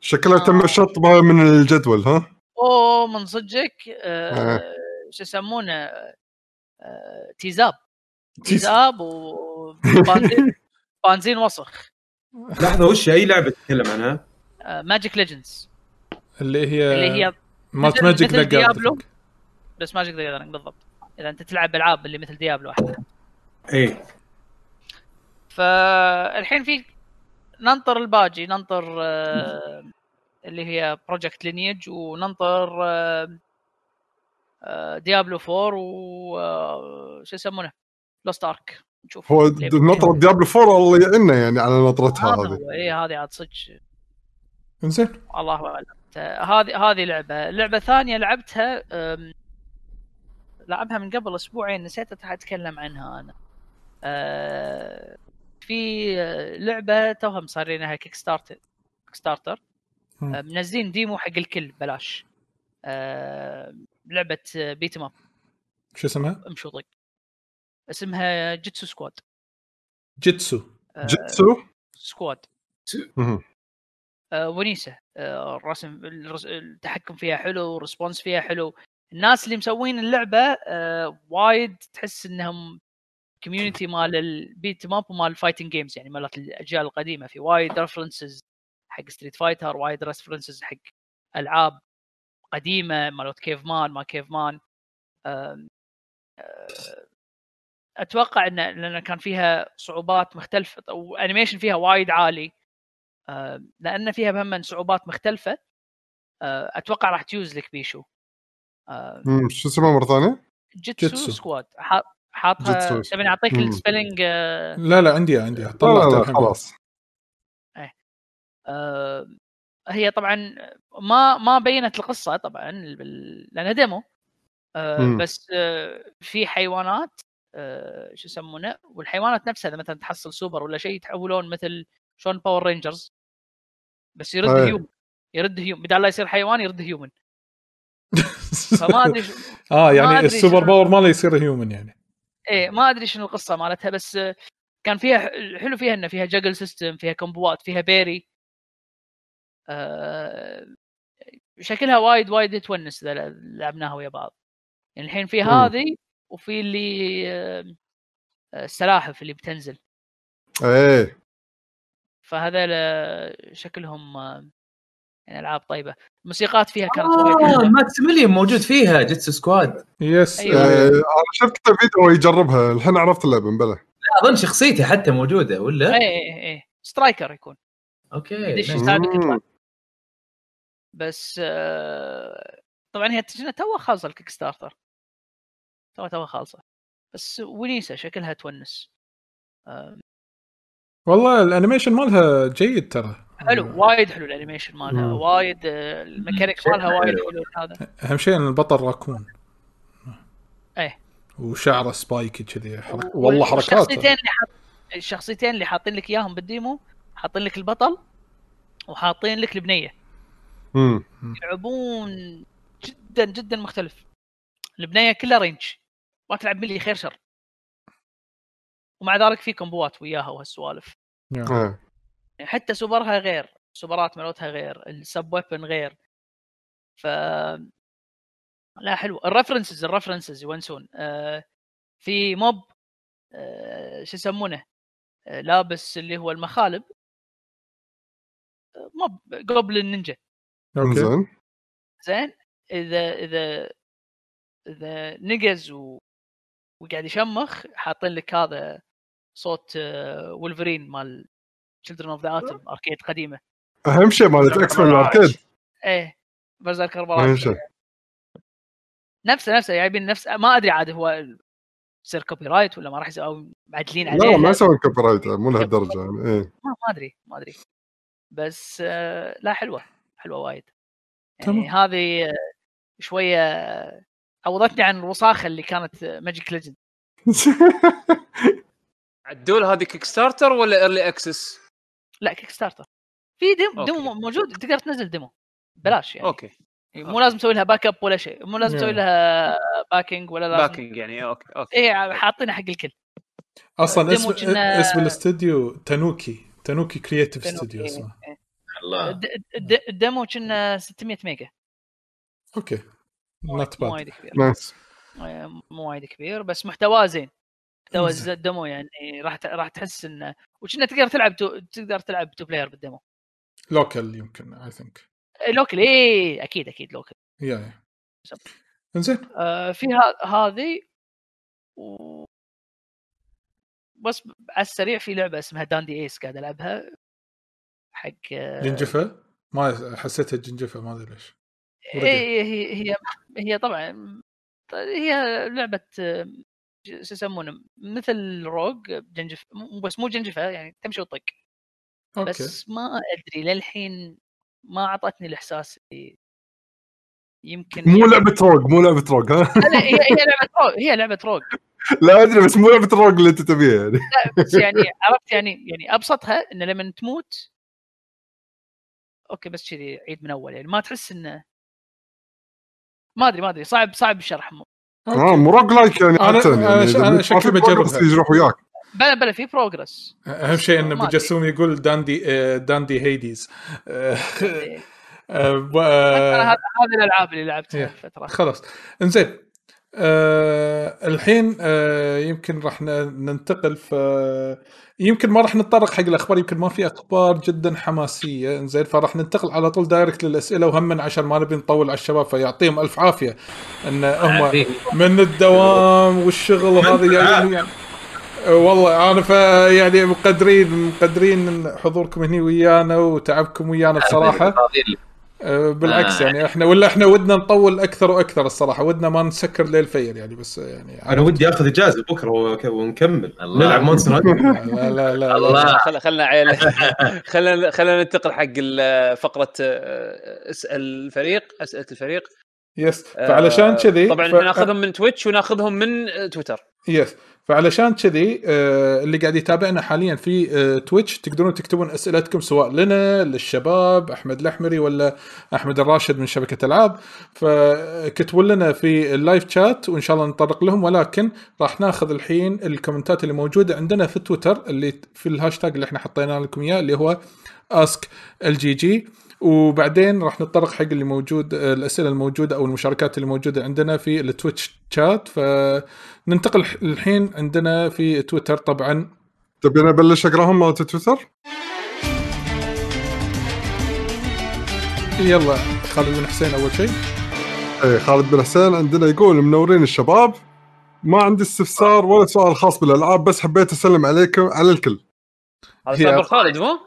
شكلها آه. تم شطبها من الجدول ها؟ أوه من صدقك آه. آه شو يسمونه آه تيزاب تيزاب وبنزين <laughs> بنزين وسخ. لحظة وش اي لعبة تتكلم عنها؟ Magic Legends اللي هي اللي هي مالت Magic مثل ذا Diablo. بس Magic ذا بالضبط. إذا أنت تلعب ألعاب اللي مثل Diablo إحنا إيه. فالحين في ننطر الباجي ننطر آه، اللي هي Project Lineage وننطر آه، آه، Diablo 4 و آه، شو يسمونه؟ Lost Ark. نشوف هو نطرة Diablo 4 الله يعيننا يعني على نطرتها هذه. اي هذه عاد صدق. إنزين. الله أعلم. هذه هذه لعبة. لعبة ثانية لعبتها لعبها من قبل أسبوعين نسيت أتكلم عنها أنا. أه، في لعبة توها مسوين لها Kickstarter Kickstarter منزلين demo حق الكل بلاش. أه، لعبة beat 'em up شو اسمها؟ امش وطق اسمها Jitsu Squad Jitsu Jitsu Squad. آه، ونيسة. آه، الرسم الرس- التحكم فيها حلو ال response فيها حلو. الناس اللي مسوين اللعبة آه، وايد تحس إنهم community مال ال beat 'em up ومال ال fighting games يعني مالت الأجيال القديمة. في وايد references حق Street Fighter وايد references حق ألعاب قديمة مالت Caveman ما Caveman آه، أتوقع إن لأن كان فيها صعوبات مختلفة أو animation فيها وايد عالي آه، لأن فيها هم صعوبات مختلفة آه، أتوقع راح تجوز لك بيشو آه، شو اسمها مرة ثانية؟ Jitsu, Jitsu. Squad حاط حاطها. تبي اعطيك. ال spelling آه، لا لا عندي عندي لا لا, طلعت. خلاص آه، هي طبعا ما ما بينت القصة طبعا لأنها demo آه،. بس آه، في حيوانات آه، شو يسمونه؟ والحيوانات نفسها إذا مثلا تحصل سوبر ولا شيء يتحولون مثل شلون Power Rangers بس يرد أيه. human يرد human بدال لا يصير حيوان يرد human <laughs> فما أدري آه يعني أدري ال super power ماله يصير human يعني. إيه ما أدري شنو القصة مالتها بس آه، كان فيها حلو فيها إنه فيها juggle system فيها كومبوات فيها parry شكلها وايد وايد تونس إذا لعبناها ويا بعض. يعني الحين في. هذه وفي اللي آه، آه، السلاحف اللي بتنزل. إيه. فهذا شكلهم آه، يعني ألعاب طيبة. الموسيقات فيها كانت آه حلوة. Maximilian موجود فيها Jitsu Squad. yes. أيوة. آه، آه، أنا شفت فيديو يجربها الحين عرفت اللعبة مبلى لا أظن شخصيتي حتى موجودة ولا؟ اي اي اي striker يكون. okay يدش. يساعدك بس آه، طبعا هي تجينا توها خالصة ال Kickstarter توها توها خالصة. بس ونيسه شكلها تونس. آه، والله ال animation مالها جيد ترى. حلو وايد حلو ال animation مالها. مم. وايد آه، الميكانيك مالها وايد حلو. هذا. أهم شيء إن البطل راكون. إيه. وشعره spiky كذي حرك... والله حركاته. الشخصيتين اللي حاط الشخصيتين اللي حاطين لك إياهم بال demo حاطين لك البطل وحاطين لك البنية. مم. يلعبون جد جدا جدا مختلف. البنيه كلها range. ما تلعب melee خير شر. ومع ذلك في كومبوات وياها وهالسوالف. إيه. يعني حتى سوبرها غير. سوبرات مالتها غير. ال sub weapon غير. ف لا حلو. ال references ال references يونسون. آه في mob آه شو يسمونه؟ آه لابس اللي هو المخالب. آه، mob goblin ninja okay. زين. زين إذا إذا إذا نقز و... وقاعد يشمخ حاطين لك هذا صوت آه، ولفرين مال Children of the Atom arcade قديمة. أهم شيء مالت X-Men ال arcade. إيه berserker أهم شيء. نفسه نفسه جايبين نفس ما أدري عاد هو يصير copyright ولا ما راح يصير أو معدلين عليه. لا ما يسوون copyright مو لهالدرجة يعني. إيه. ما ما أدري ما أدري. بس آه، لا حلوة. حلوة وايد. تمام. يعني هذه شوية عوضتني عن الوساخة اللي كانت Magic Legend <laughs> عدول هذه Kickstarter ولا early access؟ لا Kickstarter في demo. demo موجود تقدر تنزل demo. بلاش يعني. أوكي. مو لازم تسوي لها back up ولا شيء. مو لازم تسوي نعم. لها backing ولا لازم. backing يعني okay okay. إيه حاطينها حق الكل. أصلا اسم اسم الاستوديو Tanuki Tanuki Creative Tanuki. studio اسمه الله. ال- ال- ال demo كنا 600 ميجا. Okay. Not مو باد وايد كبير. nice آه، مو وايد كبير بس محتواه زين. محتوى زين. ال demo يعني راح راح تحس إنه وكنا تقدر تلعب two... تقدر تلعب two player بال demo local يمكن I think local إيه أكيد أكيد local yeah yeah إنزين. آه في ه- هذه و... بس على السريع في لعبة اسمها داندي ايس قاعد ألعبها. حق جنجفه ما حسيتها جنجفه ما أدري ليش. ورقة. إيه هي هي هي طبعا هي لعبة شو يسمونه مثل روج جنجف بس مو جنجفه يعني تمشي وتطق. بس ما أدري للحين ما أعطتني الإحساس اللي يمكن مو لعبة روج مو لعبة روج ها؟ لا، هي هي لعبة rogue هي لعبة rogue. <laughs> لا أدري بس مو لعبة rogue اللي أنت تبيها يعني. لا بس يعني عرفت يعني يعني أبسطها انه لما تموت okay بس كذي عيد من اول يعني ما تحس إنه ما أدري ما أدري صعب صعب الشرح آه مو roguelike يعني أنا- حتى أنا يعني أنا ما شكلي في بجربها. بس يروح وياك بلا بلا في progress أهم شيء ان ما ابو أدري. جسوم يقول داندي آه، داندي Hades <laughs> آه،. آه، ب- أنا هذه هذه الألعاب اللي لعبتها إيه. فترة خلاص إنزين آه الحين آه يمكن راح ننتقل ف يمكن ما راح نتطرق حق الأخبار يمكن ما في أخبار جدا حماسية. إنزين فراح ننتقل على طول دايركت للأسئلة وهم عشان ما نبي نطول على الشباب فيعطيهم ألف عافية. إن هم. من الدوام والشغل وهذا يعني, يعني والله أنا يعني مقدرين مقدرين حضوركم هنا ويانا وتعبكم ويانا بصراحة. بالعكس آه. يعني إحنا ولا إحنا ودنا نطول أكثر وأكثر الصراحة ودنا ما نسكر ليل فير يعني بس يعني أنا ودي آخذ إجازة بكرة ونكمل الله. نلعب Monster. <laughs> لا لا لا الله. خل خلنا عيال <laughs> خلنا خلنا ننتقل حق فقرة آه، اسأل الفريق أسئلة الفريق yes فعلشان كذي طبعا ف- إحنا ناخذهم من تويتش وناخذهم من آه، تويتر Yes فعلشان كذي آه، اللي قاعد يتابعنا حاليا في آه، تويتش تقدرون تكتبون أسئلتكم سواء لنا للشباب أحمد الأحمري ولا أحمد الراشد من شبكة ألعاب. فكتبوا لنا في ال live chat وإن شاء الله نتطرق لهم. ولكن راح ناخذ الحين الكومنتات اللي موجودة عندنا في تويتر اللي في الهاشتاج اللي إحنا حطينا لكم إياه اللي هو Ask ال GG وبعدين راح نتطرق حق اللي موجود آه، الأسئلة الموجودة أو المشاركات اللي موجودة عندنا في ال Twitch chat فننتقل الحين عندنا في تويتر طبعا تبي أنا أبلش أقراهم مالت تويتر؟ يلا خالد بن حسين أول شيء إيه خالد بن حسين عندنا يقول منورين الشباب ما عندي استفسار ولا سؤال خاص بالألعاب بس حبيت أسلم عليكم على الكل هذا سايبر خالد مو؟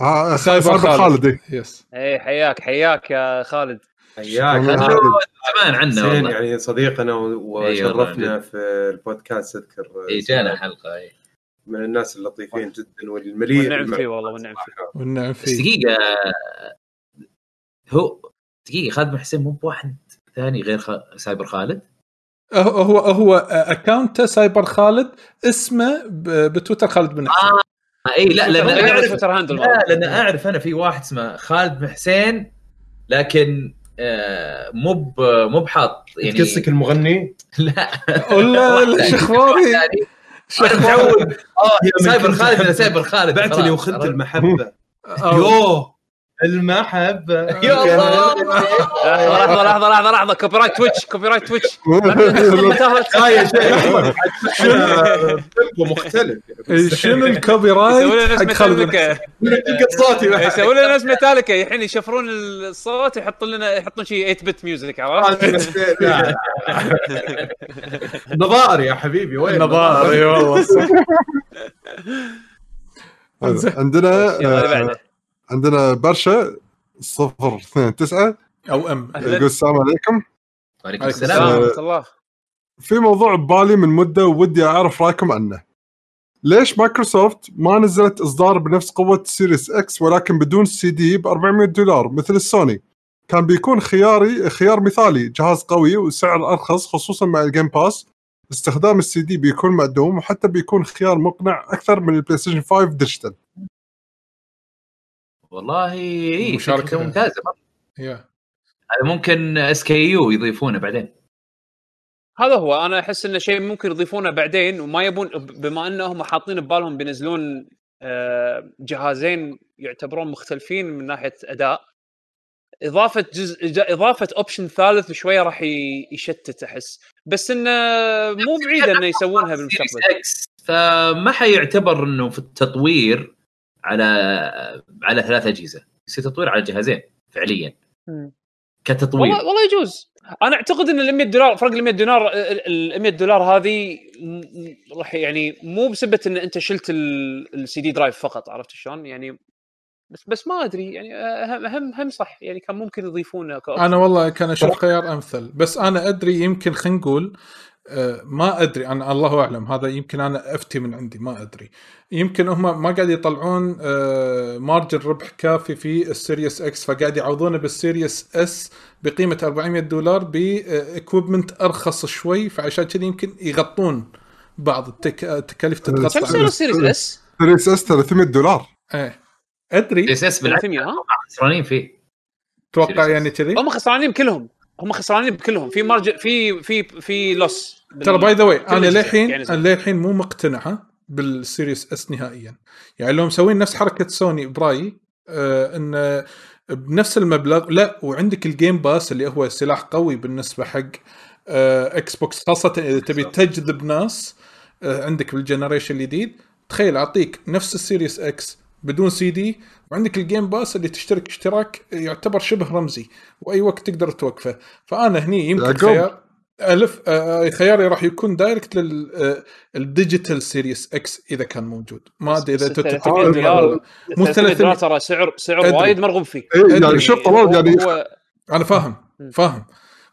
ها- سايبر خالد. خالد إيه. Yes إيه حياك حياك يا خالد حياك. زمان عنا والله. يعني صديقنا وشرفنا في البودكاست أذكر اي جانا حلقة اي من الناس اللطيفين جدا والمليء والنعم فيه والله والنعم فيه. والنعم فيه. دقيقة هو دقيقة خالد بن حسين مو بواحد ثاني غير خ... سايبر خالد؟ هو هو هو اكونته سايبر خالد اسمه ب- بتويتر خالد بن حسين. آه اي لا لأن اعرف Twitter handle لا لأن أعرف أنا في واحد اسمه خالد بن حسين لكن مو ب- مو بحاط يعني قصدك المغني؟ <laughs> لا. ولا متعود آه سايبر خالد سايبر خالد. بعتني عرفت؟ المحبة. يوه. المحبه يا الله. لحظة لحظة لحظة لحظة كوبي رايت تويتش كوبي رايت تويتش مختلف. شنو الكوبي رايت حق دقة صوتي. يسوي لنا ناس ميتاليكا. الحين يشفرون الصوت يحطون لنا يحطون شيء 8 بت ميوزك عرفت؟ لا. نظائر يا حبيبي وين النظائر اي والله. <laughs> عندنا عندنا برشا 029 <laughs> OM. يقول السلام عليكم. وعليكم عليكم السلام. السلام. آه، ورحمه الله في موضوع ببالي من مدة ودي أعرف رأيكم عنه. ليش مايكروسوفت ما نزلت إصدار بنفس قوة Series X ولكن بدون سي دي ب 400 دولار مثل السوني كان بيكون خياري خيار مثالي جهاز قوي وسعر أرخص خصوصا مع ال Game Pass استخدام السي دي بيكون معدوم وحتى بيكون خيار مقنع أكثر من ال PlayStation 5 digital والله اي مشاركة. فكرة ممتازة هذا ممكن SKU يضيفونه بعدين. هذا هو. أنا أحس إنه شيء ممكن يضيفونه بعدين وما يبون بما أنهم حاطين ببالهم بينزلون آه، جهازين يعتبرون مختلفين من ناحية أداء. إضافة جزء إضافة option ثالث شوية راح يشتت أحس. بس إنه مو بعيد إنه يسوونها بالمستقبل فما حيعتبر إنه في التطوير. على على ثلاث أجهزة. يصير تطوير على جهازين فعليا. كتطوير. والله والله يجوز. أنا أعتقد إن ال 100 دولار فرق ال 100 دولار ال 100 دولار هذه راح يعني مو بسبة إن أنت شلت ال CD drive فقط عرفت شلون؟ يعني بس بس ما أدري يعني هم هم هم صح. يعني كان ممكن يضيفونه. أنا والله كان أشوف خيار أمثل. بس أنا أدري يمكن خلينا نقول ما أدري أنا الله أعلم هذا يمكن أنا أفتي من عندي ما أدري. يمكن هم ما قاعد يطلعون آه، margin ربح كافي في ال Series X فقاعد يعوضونه بال Series S بقيمة 400 دولار ب equipment أرخص شوي فعشان كذا يمكن يغطون بعض التك... التكاليف كم تتغطى سعر ال Series S؟ Series S 300 دولار. إيه. أدري. S S بالعكس. 300 ها؟ خسرانين فيه. أتوقع يعني كذي؟ هم خسرانين بكلهم. هم خسرانين بكلهم. في margin في في في loss ترى by the way أنا للحين يعني أنا للحين مو مقتنع ها، بال Series S نهائيا. يعني لو مسوين نفس حركة سوني برايي آه إن بنفس المبلغ لا وعندك ال Game Pass اللي هو سلاح قوي بالنسبة حق آه Xbox خاصة إذا تبي تجذب ناس آه عندك بال generation الجديد تخيل أعطيك نفس ال Series X بدون سي دي وعندك ال Game Pass اللي تشترك اشتراك يعتبر شبه رمزي وأي وقت تقدر توقفه. فأنا هني يمكن. خيار ألف آه، خياري راح يكون direct لل digital Series X إذا كان موجود. ما أدري إذا بس انت 300 دولار مو 300 دولار 300 ترى سعر سعر أدري. وايد مرغوب فيه. إيه. يعني شوف طلال يعني هو أنا فاهم فاهم.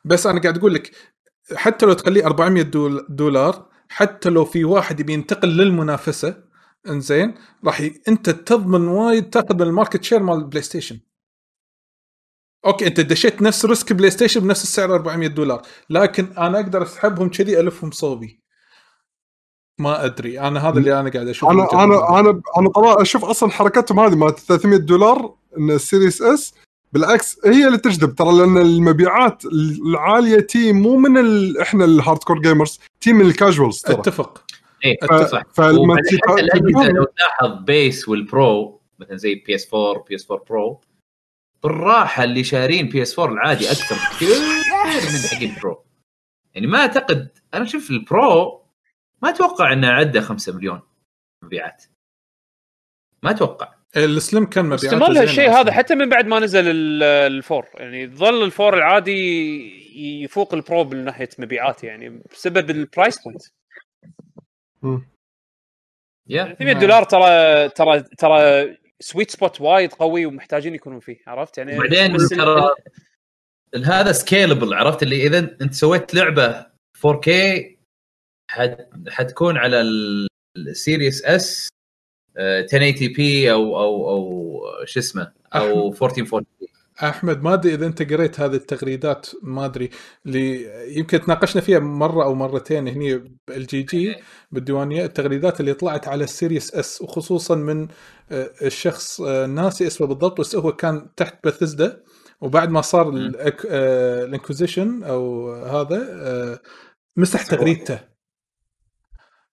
بس أنا قاعد أقول لك حتى لو تخليه 400 دول- دولار حتى لو في واحد يبي ينتقل للمنافسة إنزين راح ي... أنت تضمن وايد تاخذ من ال market share مال ال PlayStation okay أنت دشيت نفس risk PlayStation بنفس السعر 400 دولار لكن أنا أقدر أسحبهم كذي الفهم صوبي. ما أدري أنا هذا اللي أنا قاعد اشوفه أنا. أنا أنا أنا طلال أشوف أصلا حركتهم هذه مالت 300 دولار إن ال Series S بالعكس هي اللي تجذب ترى لأن المبيعات العالية تي مو من ال... إحنا ال hardcore gamers تي من ال casuals ترى. أتفق. إيه اتفق فلما لو تلاحظ base وال Pro مثلا زي PS 4 PS 4 Pro بالراحة اللي شارين PS 4 العادي أكثر كثير من حق ال Pro يعني ما أعتقد أنا شوف ال Pro ما أتوقع إنه عدى 5 مليون مبيعات. ما أتوقع. ال Slim كان مبيعاته استمر هالشيء أصلاً. هذا حتى من بعد ما نزل ال- ال four يعني ظل ال four العادي يفوق ال Pro من ناحية مبيعات يعني بسبب ال price point يا 300 دولار ترى ترى ترى sweet spot وايد قوي ومحتاجين يكونون فيه عرفت؟ يعني وبعدين ترى هذا scalable عرفت؟ اللي إذا أنت سويت لعبة 4K حت حتكون على ال Series S 1080 p أو أو أو شو اسمه؟ أو <laughs> 1440 أحمد ما أدري إذا أنت قريت هذه التغريدات ما أدري اللي يمكن تناقشنا فيها مرة أو مرتين هني بال GG بالديوانية التغريدات اللي طلعت على ال Series S وخصوصا من آه، الشخص آه، ناسي اسمه بالضبط بس هو كان تحت بثزدا وبعد ما صار ال ac- آه، ال acquisition أو هذا مسح تغريدته.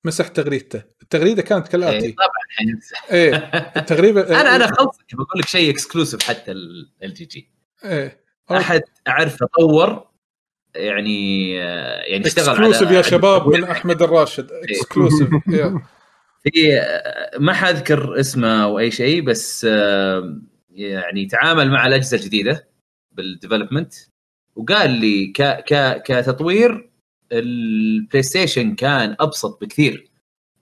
مسح تغريدته. التغريدة كانت إيه، كالاتي طبعا حينسى إيه التغريدة <laughs> أنا أنا خلصك بقول لك شيء exclusive حق ال GG. إيه. أحد أعرفه طور يعني آه، يعني اشتغل على exclusive يا شباب من <laughs> أحمد الراشد. exclusive <laughs> في آه، ما حاذكر اسمه أو أي شيء بس آه، يعني تعامل مع الأجهزة الجديدة بال development وقال لي ك ك كتطوير ال PlayStation كان أبسط بكثير.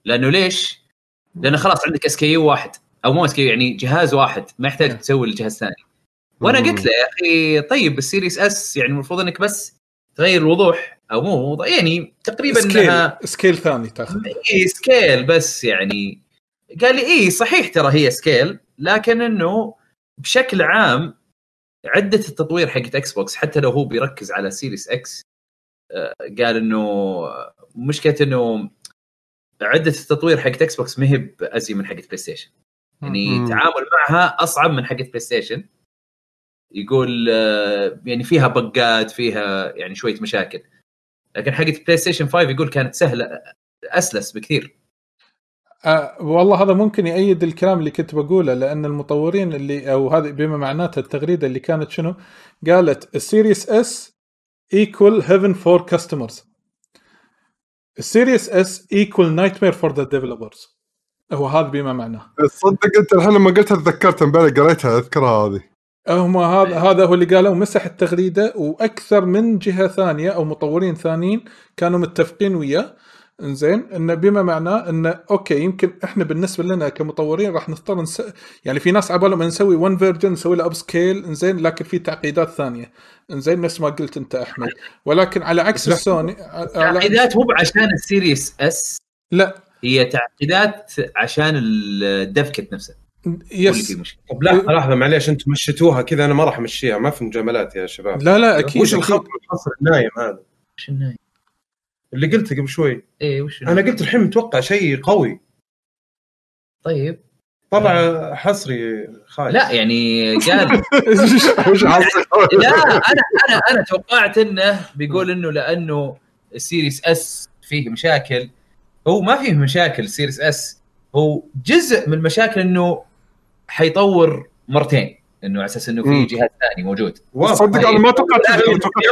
لأنه ليش؟ لأنه خلاص عندك SKU واحد أو مو SKU يعني جهاز واحد ما يحتاج تسوي الجهاز ثاني وأنا. قلت له يا أخي طيب ال Series S يعني المفروض إنك بس تغير الوضوح أو مو وضوح يعني تقريبا scale scale ثاني تاخذ. اي scale بس يعني. قال لي اي صحيح ترى هي scale لكن إنه بشكل عام عدة التطوير حقت Xbox حتى لو هو بيركز على Series X قال إنه مشكلة إنه عدة التطوير حقت Xbox ما هي بزي من حقت PlayStation يعني. التعامل معها أصعب من حقت PlayStation يقول آه، يعني فيها بقات فيها يعني شوية مشاكل. لكن حقت PlayStation 5 يقول كانت سهلة أسلس بكثير. آه والله هذا ممكن يأيد الكلام اللي كنت بقوله لأن المطورين اللي أو هذا بما معناته التغريدة اللي كانت شنو؟ قالت ال Series S equal heaven for customers ال Series S nightmare for the developers هو هذا بما معناه. تصدق انت الحين لما قلتها تذكرت امبارح قريتها أذكرها هذه. هم هذا هذا هو اللي قالوا مسح التغريدة وأكثر من جهة ثانية أو مطورين ثانيين كانوا متفقين وياه. إنزين انه بما معناه انه okay يمكن إحنا بالنسبة لنا كمطورين راح نضطر نس... يعني في ناس عبالهم نسوي one version نسوي له upscale إنزين لكن في تعقيدات ثانية. إنزين نفس ما قلت أنت أحمد. ولكن على عكس بس السوني على... تعقيدات مو عشان ال Series S لا. هي تعقيدات عشان ال dev kit نفسه هو اللي يس طب لحظه لحظة معليش أنتم مشيتوها كذا أنا ما راح أمشيها. ما في مجاملات يا شباب. لا لا أكيد وش أكيد. الخط النايم هذا؟ وش الناي؟ اللي قلته قبل شوي. إيه وش أنا قلت الحين متوقع شيء قوي. طيب. طلع حصري خايف لا يعني قال <laughs> وش حاصل؟ لا أنا أنا أنا توقعت إنه بيقول إنه لأنه ال Series S فيه مشاكل. هو ما فيه مشاكل ال Series S هو جزء من المشاكل إنه حيطور مرتين. إنه على أساس إنه في. جهاز ثاني موجود. تصدق أنا ما توقعت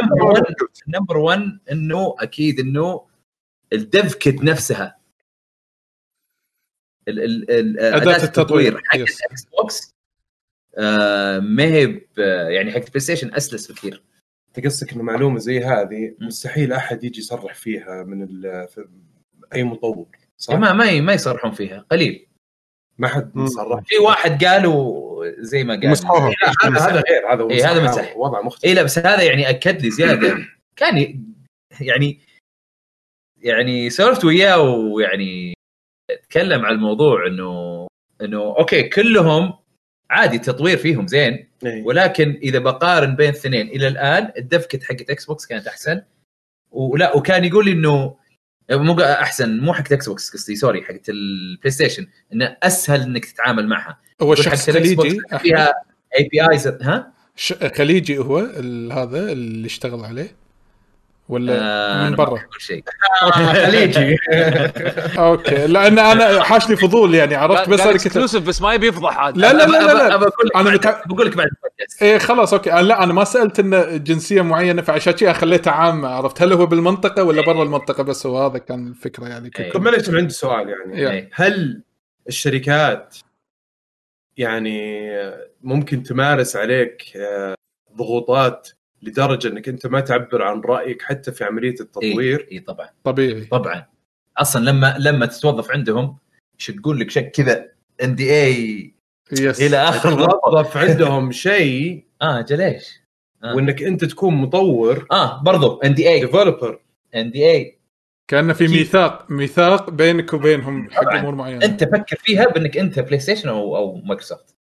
number 1 number 1 إنه أكيد إنه ال dev kit نفسها ال ال ال أداة التطوير. حق. ال Xbox آه ما هي ب- يعني حق PlayStation أسلس بكثير انت قصدك إنه معلومة زي هذه مستحيل أحد يجي يصرح فيها من أي مطور صح؟ ما ما ما يصرحون فيها قليل ما حد. صرح في واحد قالوا زي ما قال مسحوها. لا، هذا هذا غير هذا إيه، هذا مسح. وضع مختلف اي لا بس هذا يعني أكد لي زيادة <coughs> كان يعني يعني سولفت وياه ويعني تكلم على الموضوع انه إنه okay كلهم عادي التطوير فيهم زين إيه. ولكن إذا بقارن بين الاثنين إلى الآن ال dev kit حقت إكس بوكس كانت أحسن ولا وكان يقول لي إنه مو أحسن مو حقت إكس بوكس قصدي sorry حقت البلاي ستيشن انه أسهل إنك تتعامل معها هو الشخص بس خليجي. فيها اي بي ايز ها. خليجي هو هذا اللي اشتغل عليه ولا آه، من برا؟ شيء. <laughs> خليجي. okay. لأن أنا حاشني فضول يعني عرفت بس أنا كنت exclusive بس ما يبي يفضح عاد. لا لا لا لا, لا. بعد- متع- بقول لك بعد البودكاست. إيه خلاص okay. لا أنا ما سألت إنه جنسية معينة فعشان كذا خليتها عامه عرفت؟ هل هو بالمنطقة ولا برا المنطقة؟ بس هو هذا كان الفكرة يعني. إيه. طب معليش أنا عندي سؤال يعني. إيه. هل الشركات يعني ممكن تمارس عليك آه، ضغوطات لدرجة إنك أنت ما تعبر عن رأيك حتى في عملية التطوير. اي إيه طبعا. طبيعي. طبعا. أصلا لما لما تتوظف عندهم يشقون لك؟ شك كذا NDAs إلى آخر توظف عندهم شيء <laughs> آه جليش. آه. وإنك أنت تكون مطور. آه برضو NDA developer NDA كأن في. ميثاق ميثاق بينك وبينهم حق. أمور معينة. أنت فكر فيها بأنك أنت بلاي ستيشن أو أو مايكروسوفت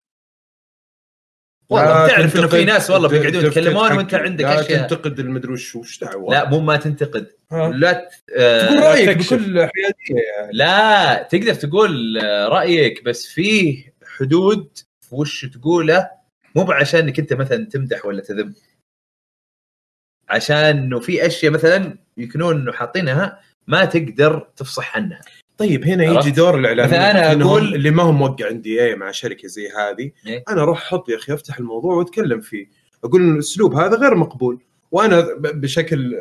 والله تعرف إنه في ناس والله بيقعدون يتكلمون وأنت. عندك لا أشياء تنتقد المدري وش وش دعوة لا مو ما تنتقد ها. لا ت- آه، تقول رأيك تكشف. بكل حيادية يعني لا تقدر تقول آه، رأيك بس فيه حدود في وش تقوله مو عشان انك أنت مثلا تمدح ولا تذم عشان إنه في أشياء مثلا يكونون حاطينها ما تقدر تفصح عنها طيب هنا؟ يجي دور الاعلان مثلا أنا أقول- اللي ما هو موقع عندي اي مع شركة زي هذه إيه. أنا أروح أحط يا أخي أفتح الموضوع وأتكلم فيه أقول ان الأسلوب هذا غير مقبول وأنا ب- بشكل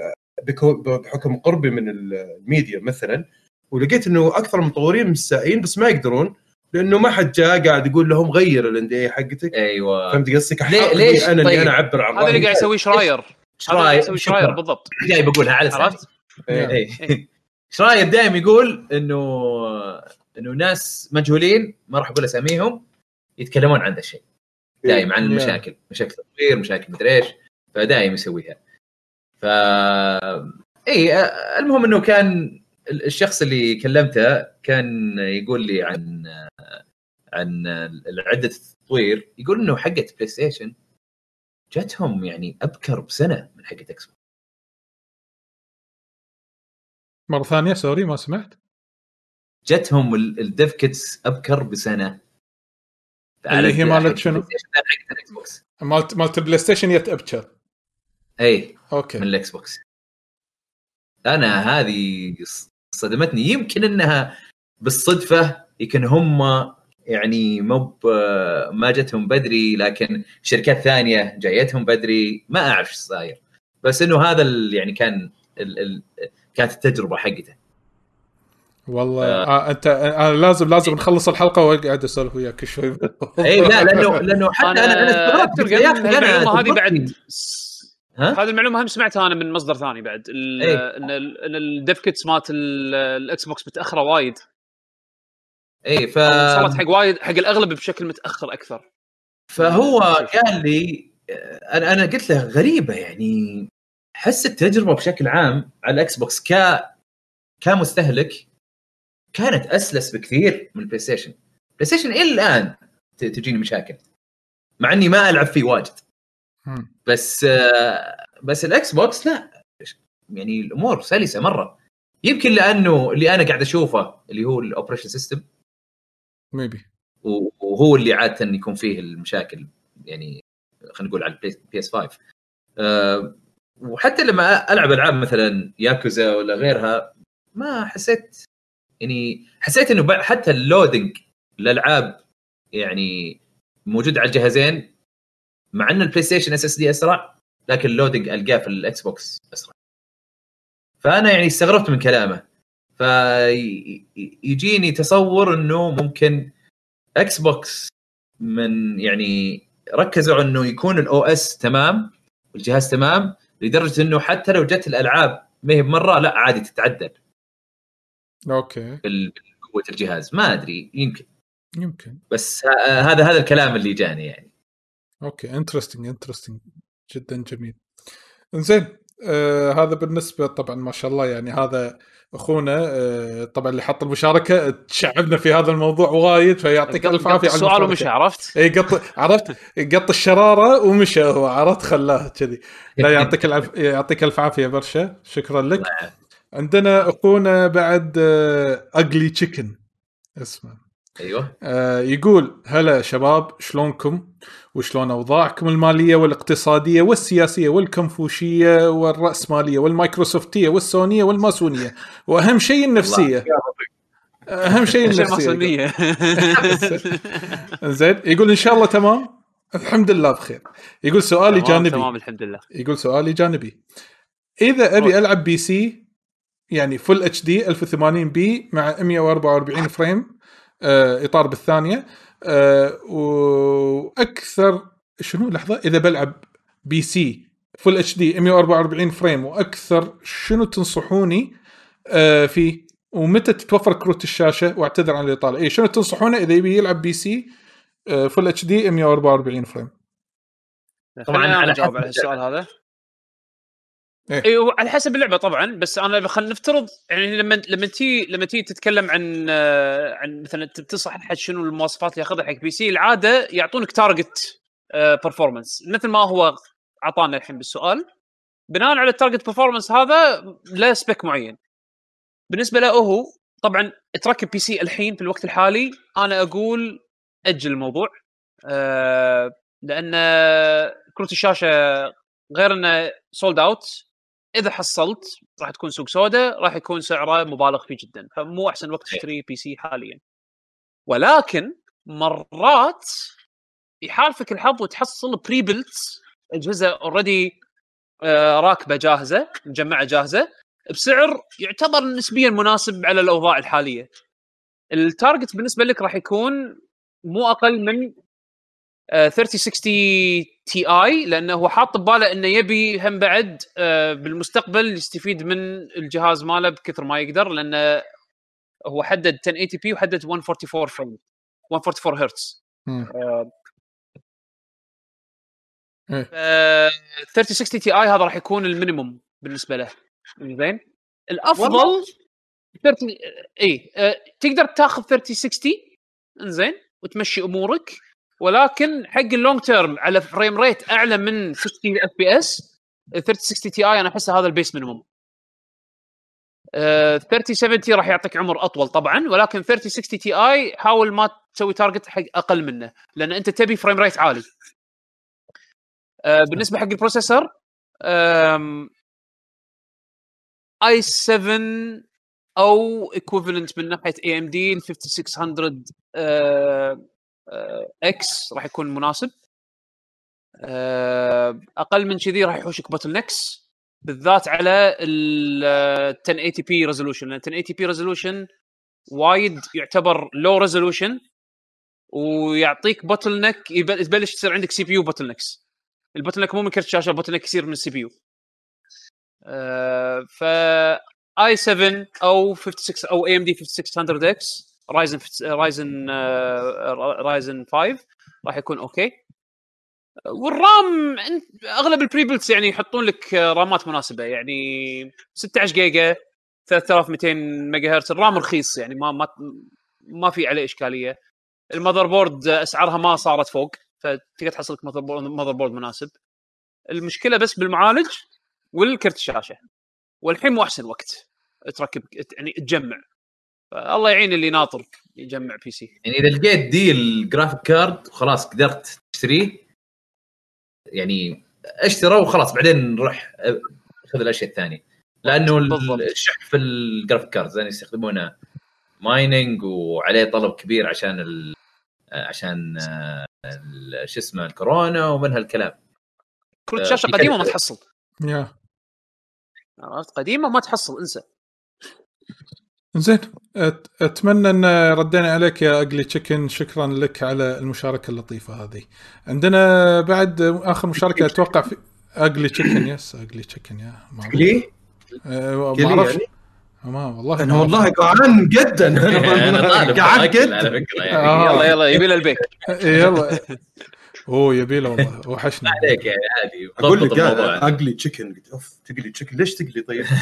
بحكم قربي من الميديا مثلا ولقيت إنه أكثر المطورين مستائين بس ما يقدرون لأنه ما حد جاء قاعد يقول لهم غير الاندي اي حقتك أيوه فهمت قصدك؟ ليش لي أنا طيب؟ اللي أنا أعبر عن هذا اللي. قاعد يسويه شراير هذا اللي قاعد رايك يسوي شراير بالضبط جاي بقولها على. عرفت؟ إيه. اي شرايب دائما يقول انه إنه ناس مجهولين ما راح أقول أساميهم يتكلمون عن ذا الشيء. دائما عن Yeah. المشاكل مشاكل تطوير مشاكل مدري إيش فدائما يسويها. ف اي المهم إنه كان ال- الشخص اللي كلمته كان يقول لي عن عن عدة التطوير يقول إنه حقة بلاي ستيشن جتهم يعني أبكر بسنة من حقة إكس مرة ثانية sorry ما سمعت. جتهم ال- ال dev kits أبكر بسنة. اللي هي مالت شنو؟ البلاي مالت مالت بلاي ستيشن يت ابشر اي okay. من الإكس بوكس. أنا هذه صدمتني. يمكن إنها بالصدفة يمكن هم يعني مو ما جتهم بدري لكن شركات ثانية جايتهم بدري. ما أعرف إيش صاير. بس إنه هذا يعني كان ال ال كانت التجربة حقته. والله. آه. أنت آه لازم لازم نخلص الحلقة وأقعد أسولف وياك شوي. اي <laughs> إيه، لا لأنه لأنه حتى أنا أنا استغربت المعلومة هذه بعد؟ هذه المعلومة هم سمعتها أنا من مصدر ثاني بعد. إيه. إن ال- إن ال dev kits مالت ال- الاكس بوكس متأخرة وايد. اي ف وصلت حق وايد حق الأغلب بشكل متأخر أكثر. فهو قال لي أنا أنا قلت له غريبة يعني. حس التجربة بشكل عام على الاكس بوكس ك كمستهلك كانت أسلس بكثير من البلاي ستيشن بلاي ستيشن إلى الآن تجيني مشاكل مع إني ما ألعب فيه واجد. بس آه، بس الاكس بوكس لا يعني الأمور سلسة مرة. يمكن لأنه اللي أنا قاعد أشوفه اللي هو ال operation system maybe وهو اللي عادة يكون فيه المشاكل يعني خلينا نقول على البي اس 5 أه وحتى لما ألعب ألعاب مثلا ياكوزا ولا غيرها ما حسيت يعني حسيت إنه حتى ال loading الالعاب يعني موجود على الجهازين مع إن البلاي ستيشن SSD أسرع لكن ال loading ألقاه في الإكس بوكس أسرع. فأنا يعني استغربت من كلامه. فيجيني تصور إنه ممكن إكس بوكس من يعني ركزوا إنه يكون ال OS تمام والجهاز تمام لدرجة إنه حتى لو جت الألعاب ما هي بمرة لا عادي تتعدل. okay. بقوة الجهاز. ما أدري يمكن. يمكن. بس هذا هذا الكلام اللي جاني يعني. okay interesting interesting جدا جميل. زين آه هذا بالنسبة طبعا ما شاء الله يعني هذا أخونا آه طبعا اللي حط المشاركة تشعبنا في هذا الموضوع وايد فيعطيك الف عافيه على السؤال. ومشى عرفت؟ إي قط عرفت؟ قط الشرارة ومشى هو عرفت؟ خلاه كذي. لا يعطيك العف... يعطيك الف عافية برشا. شكرا لك. عندنا أخونا بعد ugly chicken. اسمه أيوه. آه، يقول هلا شباب شلونكم؟ وشلون أوضاعكم المالية والاقتصادية والسياسية والكنفوشية والرأسمالية والمايكروسوفتية والسونية والماسونية. وأهم شيء النفسية. أهم شيء النفسية. <laughs> زين يقول إن شاء الله تمام. الحمد لله بخير. يقول سؤالي تمام جانبي. تمام الحمد لله. يقول سؤالي جانبي. إذا أبي ألعب بي سي يعني full HD 1080p مع 144 frame آه إطار بالثانية آه وأكثر شنو؟ لحظة إذا بلعب PC full HD 144 frame وأكثر شنو تنصحوني آه فيه؟ ومتى تتوفر كروت الشاشة؟ وأعتذر عن الإطالة. اي شنو تنصحونه إذا يبي يلعب PC full HD 144 frame؟ طبعاً أنا اجاوب على السؤال هذا. إيه. أيوه على حسب اللعبة طبعا بس أنا خلينا نفترض يعني لما لما تي لما تي تتكلم عن آه، عن مثلا تنصح احد شنو المواصفات اللي ياخذها حق PC العادة يعطونك target performance مثل ما هو اعطانا الحين بالسؤال بناء على ال target performance هذا له spec معين بالنسبة له هو طبعا تركب PC الحين في الوقت الحالي أنا أقول أجل الموضوع أه لأن كروت الشاشة غير إنه sold out إذا حصلت راح تكون سوق سوداء راح يكون سعره مبالغ فيه جدا فمو أحسن وقت تشتري PC حاليا ولكن مرات يحالفك الحظ وتحصل pre-built اجهزه already راكبة جاهزة مجمعة جاهزة بسعر يعتبر نسبيا مناسب على الأوضاع الحالية. ال target بالنسبة لك راح يكون مو أقل من آه، 3060 Ti لأنه هو حاط بباله إنه يبي هم بعد آه، بالمستقبل يستفيد من الجهاز ماله بكثر ما يقدر لأنه هو حدد 1080 p وحدد 144 frame 144 هرتز. آه،. ف 3060 Ti هذا راح يكون ال minimum بالنسبة له. زين؟ الأفضل؟ 30 اي آه، تقدر تاخذ 3060 إنزين وتمشي أمورك. ولكن حق ال long term على frame rate أعلى من 60 FPS 3060 Ti أنا احسه هذا ال base minimum آه، 3070 راح يعطيك عمر أطول طبعا ولكن 3060 Ti حاول ما تسوي target حق أقل منه لأن أنت تبي frame rate عالي. آه، بالنسبة حق ال processor i 7 أو equivalent من ناحية AMD ال 5600 آه، آه، X راح يكون مناسب. آه، أقل من كذي راح يحوشك bottlenecks بالذات على ال 1080 p resolution لأن 1080 p resolution وايد يعتبر low resolution ويعطيك bottleneck يبلش تصير عندك CPU bottlenecks ال bottleneck مو من كرت شاشة ال bottleneck يصير من ال CPU ف i 7 أو 56 أو AMD 5600 X Ryzen Ryzen Ryzen 5 راح يكون okay وال RAM أغلب ال pre-builts يعني يحطون لك آه، رامات مناسبة. يعني 16 جيجا 3200 ميجا هرتز ال RAM رخيص يعني ما ما ما في عليه إشكالية. ال motherboard أسعارها ما صارت فوق فتقدر تحصل لك motherboard مناسب. المشكلة بس بالمعالج والكرت الشاشة. والحين مو أحسن وقت. تركب يعني تجمع. فالله يعين اللي ناطر يجمع PC يعني إذا لقيت deal graphic card وخلاص قدرت تشتريه. يعني اشترى وخلاص بعدين نروح أه، خذ الأشياء الثانية. لأنه بالضبط. الشح في ال graphic card لأن يستخدمونه mining وعليه طلب كبير عشان ال عشان ال- شو اسمه الكورونا ومن هالكلام. كروت آه، شاشة قديمة ما تحصل. يا عرفت؟ قديمة ما تحصل انسى. زين أت- أتمنى أن ردينا عليك يا Ugly Chicken شكرا لك على المشاركة اللطيفة هذه. عندنا بعد آخر مشاركة أتوقع في أقلي تشيكن يس أقلي تشيكن يا ما؟ أه قلي ما أعرف. يعني؟ ما والله أنا ما والله. جوعان جدا. أنا طالب <laughs> قاعد أكل على جدا. فكرة يعني. آه. يلا يلا يبي له البيك <laughs> يلا. <laughs> أوه يبيله والله. <laughs> وحشني. عليك يعني عادي. أقول لك أقلي تشيكن قلت أوف تقلي تشيكن ليش تقلي طيب؟ <laughs>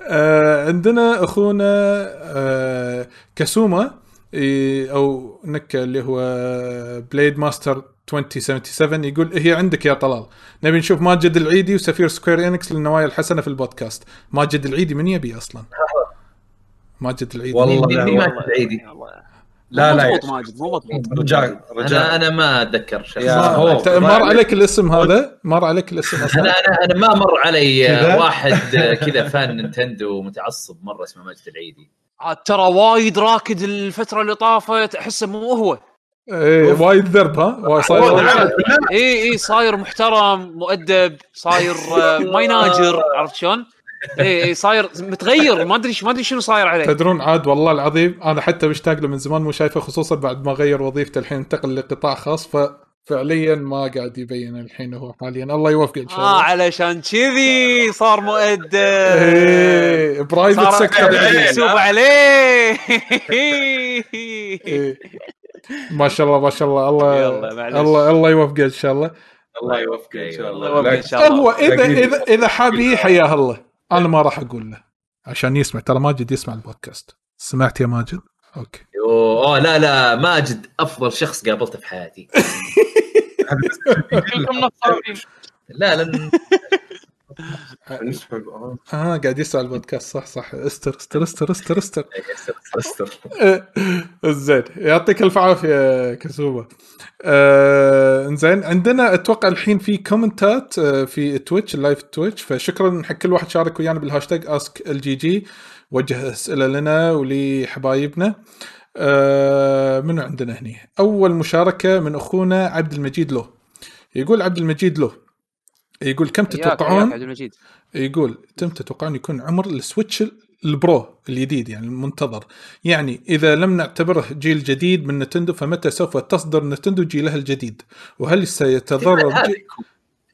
آه، عندنا أخونا آه، كاسوما إيه، أو نكا اللي هو Blade Master 2077 يقول هي عندك يا طلال. نبي نشوف ماجد العيدي وسفير Square Enix للنوايا الحسنة في البودكاست. ماجد العيدي من يبي أصلا؟ <laughs> ماجد العيدي. والله مين والله. تعيدي لا لا مضبوط ماجد مو مضبوط رجاء أنا رجاء أنا ما أتذكر شخص. مر عليك الاسم هذا؟ مر عليك الاسم أنا أصلا؟ أنا أنا ما مر علي؟ واحد كذا fan Nintendo متعصب مرة اسمه ماجد العيدي. عاد ترى وايد راكد الفترة اللي طافت احسه مو هو. إيه وايد ذرب ها؟ وايد صاير. اي اي صاير محترم مؤدب صاير آه، ما يناجر <laughs> عرفت شلون؟ اي اي صاير متغير. ما أدري ما أدري شنو صاير عليه. تدرون عاد والله العظيم أنا حتى مشتاق له من زمان مو شايفه خصوصا بعد ما غير وظيفته الحين انتقل لقطاع خاص ففعليا ما قاعد يبين الحين هو حاليا. الله يوفقه إن شاء آه الله علشان كذي صار مؤدب. إيه private sector محسوب عليه. إيه. ما شاء الله ما شاء الله. الله. الله الله يوفقه إن شاء الله. الله يوفقه. إن شاء الله. الله يوفقه. إن شاء الله. هو اذا. اذا إذا حاب يجي حياه الله. أنا ما راح أقول له عشان يسمع. ترى ماجد يسمع البودكاست. سمعت يا ماجد؟ okay. أوه أوه، لا لا ماجد أفضل شخص قابلته في حياتي. <laughs> <laughs> لا لأن نسحب آه. آه قاعد يسمع البودكاست صح صح. استر استر استر استر استر. استر <laughs> زين. يعطيك الف عافية كسوبة. آه زين. عندنا أتوقع الحين في كومنتات آه في Twitch ال live Twitch فشكرا حق كل واحد شارك ويانا بالهاشتاج ask ال GG وجه أسئلة لنا ولحبايبنا. آه منو عندنا هني؟ أول مشاركة من أخونا عبد المجيد له يقول عبد المجيد له يقول كم تتوقعون يقول تم تتوقعون يكون عمر ال Switch ال Pro الجديد يعني المنتظر. يعني إذا لم نعتبره جيل جديد من نينتندو فمتى سوف تصدر نينتندو جيلها الجديد؟ وهل سيتضرر جي...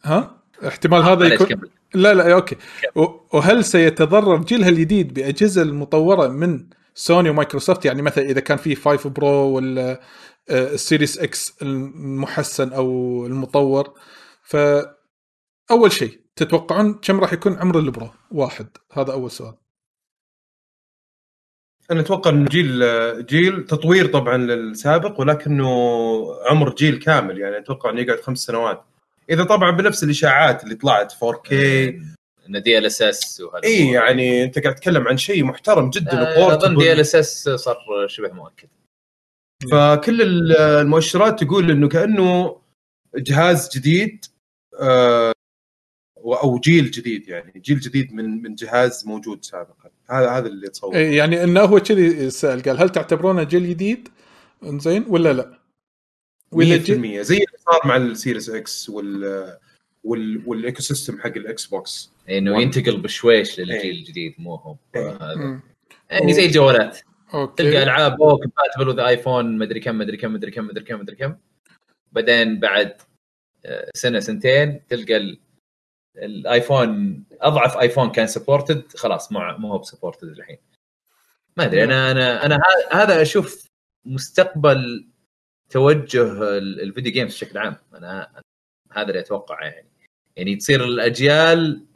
ها؟ احتمال هذا يكون كمل. لا لا okay. وهل سيتضرر جيلها الجديد بأجهزة المطورة من سوني ومايكروسوفت؟ يعني مثلا إذا كان في 5 Pro ولا آه، ال Series X المحسن أو المطور. ف أول شيء تتوقعون كم راح يكون عمر ال Pro؟ واحد. هذا أول سؤال. أنا أتوقع إنه جيل جيل تطوير طبعا للسابق ولكنه عمر جيل كامل. يعني أتوقع إنه يقعد خمس سنوات. إذا طبعا بنفس الإشاعات اللي طلعت 4K إنه DLSS وهذا اي يعني أنت قاعد تتكلم عن شيء محترم جدا آه، أظن DLSS صار شبه مؤكد. فكل ال- المؤشرات تقول إنه كأنه جهاز جديد آه، أو جيل جديد يعني جيل جديد من من جهاز موجود سابقا هذا هذا اللي اتصور إيه، يعني انه هو كذي سأل قال هل تعتبرونه جيل جديد؟ إنزين ولا لا؟ ولا جيل 100% زي اللي صار مع ال Series X وال وال وال ecosystem حق ال Xbox إنه One. ينتقل بشويش للجيل إيه. الجديد مو هو إيه. هذا. يعني زي الجوالات تلقى okay ألعاب أوه compatible with iPhone مدري كم مدري كم مدري كم مدري كم مدري كم بعدين بعد آه، سنة سنتين تلقى ال- ال iPhone اضعف iPhone كان supported خلاص مو مو هو ب supported الحين. ما أدري أنا أنا أنا هذا أشوف مستقبل توجه ال- ال video games بشكل عام. أنا هذا اللي أتوقعه يعني. يعني تصير الاجيال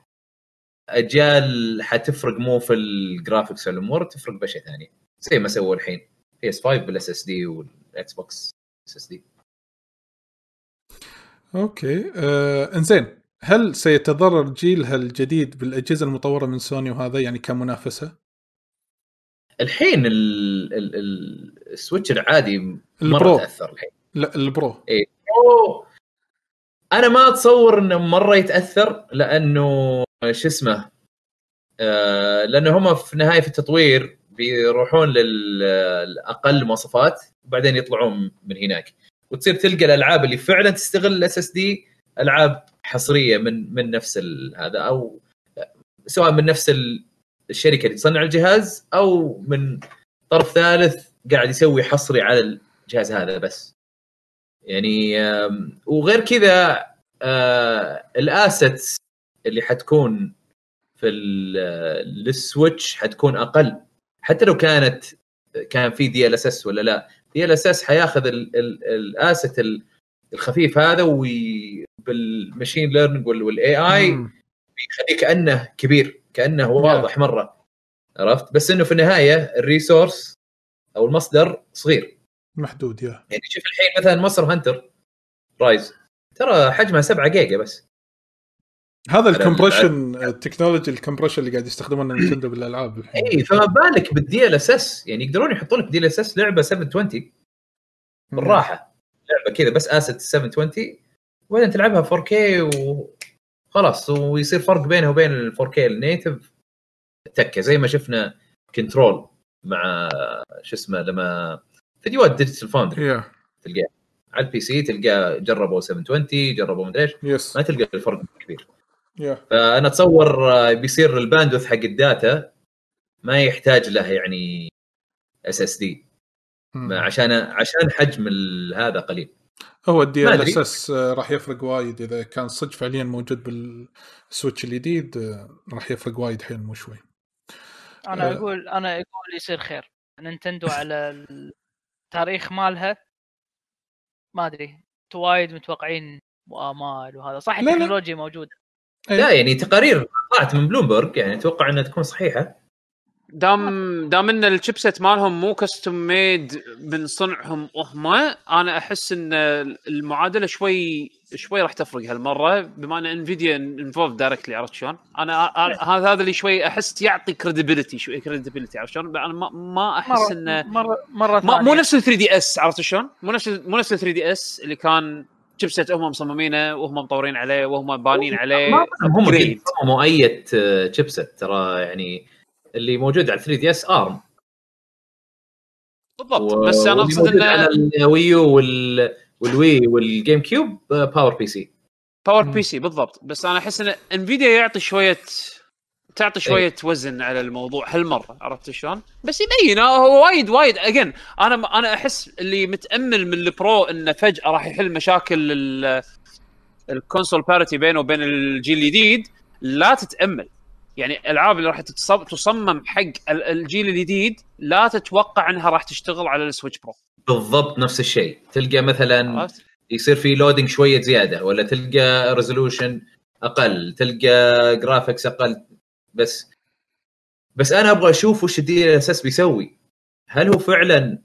أجيال حتفرق مو في ال graphics والأمور تفرق بشيء ثاني. زي ما سووا الحين PS 5 بال SSD وال Xbox SSD okay. آه إنزين. هل سيتضرر جيلها الجديد بالأجهزة المطورة من سوني وهذا يعني كمنافسة؟ الحين ال- ال- ال- ال Switch العادي مرة ال Pro. تأثر الحين لا ال Pro أوه. أنا ما أتصور إنه مرة يتأثر لأنه شو اسمه آه لأنه هم في نهاية في التطوير بيروحون للاقل مواصفات وبعدين يطلعون من هناك وتصير تلقى الألعاب اللي فعلا تستغل ال SSD ألعاب حصرية من من نفس هذا أو سواء من نفس ال- الشركة اللي تصنع الجهاز أو من طرف ثالث قاعد يسوي حصري على الجهاز هذا بس. يعني وغير كذا آه، ال assets اللي حتكون في ال- ال Switch حتكون أقل. حتى لو كانت كان في DLSS ولا لا DLSS حياخذ ال- ال- ال asset ال- الخفيف هذا بال machine learning وال AI مم. يخليه كأنه كبير كأنه واضح مرة. عرفت؟ بس إنه في النهاية ال resource أو المصدر صغير. محدود yeah يعني شوف الحين مثلا Monster Hunter Rise ترى حجمها 7 جيجا بس. هذا ال compression ال technology ال compression اللي قاعد يستخدمونه نينتندو بالألعاب اي فما بالك بال DLSS يعني يقدرون يحطون لك DLSS لعبة 720 بالراحة. لعبة كذا بس asset 720 وبعدين تلعبها 4K وخلاص ويصير فرق بينها وبين ال 4K ال native تكه زي ما شفنا Control مع شو اسمه لما فيديوهات Digital Foundry يا تلقاه على ال PC تلقاه جربوا 720 جربوا مدري إيش. yes ما تلقى الفرق كبير. yeah فأنا أتصور آه، بيصير ال bandwidth حق ال data ما يحتاج له يعني SSD. عشان عشان حجم هذا قليل. هو ال DLSS راح يفرق وايد إذا كان صدق فعليا موجود بال Switch الجديد آه، راح يفرق وايد حيل مو شوي أنا آه. أقول أنا أقول يصير خير نينتندو على التاريخ مالها ما أدري أنتوا وايد متوقعين وآمال وهذا صح. التكنولوجيا موجودة إيه. لا يعني تقارير طلعت من بلومبرج يعني أتوقع إنها تكون صحيحة دام دام إن ال chipset مالهم مو كستم ميد من صنعهم هم أنا أحس إن المعادلة شوي شوي راح تفرق هالمرة بما إن Nvidia involved directly عرفت شلون؟ أنا أنا- هذا هذا اللي شوي أحس يعطي credibility شوي credibility عرفت شلون؟ أنا ما, ما أحس انه مرة مرة ما مو ثانية. نفس ال 3 DS عرفت شلون؟ مو نفس مو نفس ال 3 DS اللي كان chipset هم مصممينه وهم مطورين عليه وهم بانين عليه ما- هم اي chipset ترى يعني اللي موجود على 3 DS ARM. بالضبط. بس أنا أقصد إنه على ال Wii U وال وال Wii وال GameCube PowerPC PowerPC بالضبط. بس أنا أحس إن Nvidia يعطي شوية تعطي شوية وزن على الموضوع هالمرة عرفت شلون؟ بس يبين آه، هو وايد وايد. again أنا أنا أحس اللي متأمل من ال Pro إنه فجأة راح يحل مشاكل ال- ال console باريتي بينه وبين الجيل الجديد. لا تتأمل. يعني الألعاب اللي راح تصمم حق ال- الجيل الجديد لا تتوقع إنها راح تشتغل على ال Switch Pro. بالضبط نفس الشيء. تلقى مثلا؟ يصير في loading شوية زيادة ولا تلقى resolution أقل تلقى graphics أقل بس بس أنا أبغى أشوف وش ال DLSS بيسوي. هل هو فعلا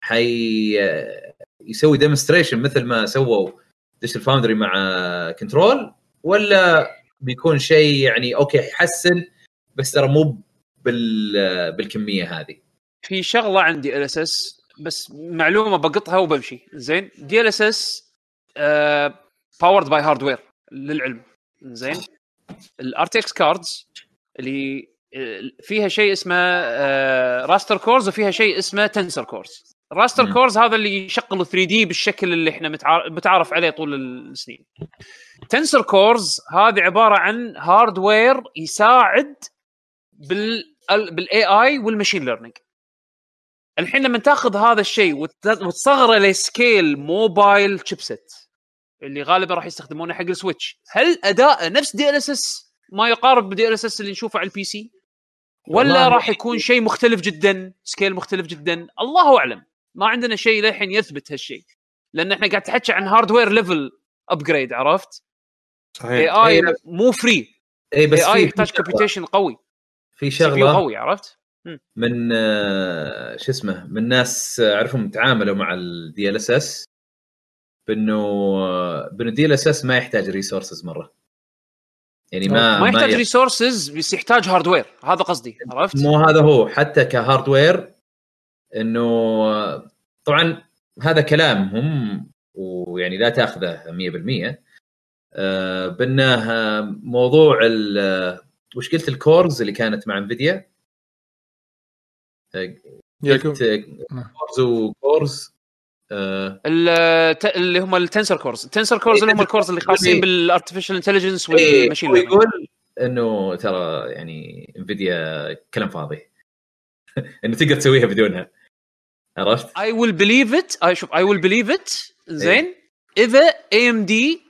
حي يسوي demonstration مثل ما سووا Digital Foundry مع Control ولا بيكون شيء يعني okay يحسن بس ترى مو بال بالكمية هذه. في شغلة عندي DLSS بس معلومة بقطها وبمشي. زين DLSS powered by hardware للعلم. زين ال RTX cards اللي آه، فيها شيء اسمه raster cores وفيها شيء اسمه tensor cores ال raster مم. cores هذا اللي يشغل 3D بالشكل اللي إحنا متعار- متعارف عليه طول السنين. Tensor cores هذه عبارة عن hardware يساعد بال بال AI وال machine learning الحين لما تاخذ هذا الشيء وت- وتصغره ل scale mobile chipset اللي غالبا راح يستخدمونه حق ال Switch هل اداءه نفس DLSS ما يقارب ب DLSS اللي نشوفه على ال PC ولا راح يكون شيء مختلف جدا scale مختلف جدا؟ الله أعلم. ما عندنا شيء للحين يثبت هالشيء. لأن إحنا قاعد تحكي عن hardware level upgrade عرفت؟ اي صحيح اي إيه، مو free اي بس AI يحتاج computation قوي. في شغلة قوي عرفت؟ من آه، شو اسمه من ناس آه، أعرفهم تعاملوا مع ال DLSS بأنه آه، بأنه ال DLSS ما يحتاج resources مرة. يعني ما ما يحتاج resources بس يحتاج hardware هذا قصدي عرفت؟ مو هذا هو حتى ك hardware إنه طبعا هذا كلامهم ويعني لا تأخذه 100% آه، بأنه آه، موضوع ال آه، وش قلت ال cores اللي كانت مع Nvidia قلت cores و cores. آه، اللي هم ال tensor cores ال tensor cores اللي هم ال cores اللي خاصين بال artificial intelligence وال machine هو learning يقول إنه ترى يعني Nvidia كلام فاضي. <laughs> إنه تقدر تسويها بدونها. عرفت؟ I will believe it اي شوف I will believe it زين. إذا AMD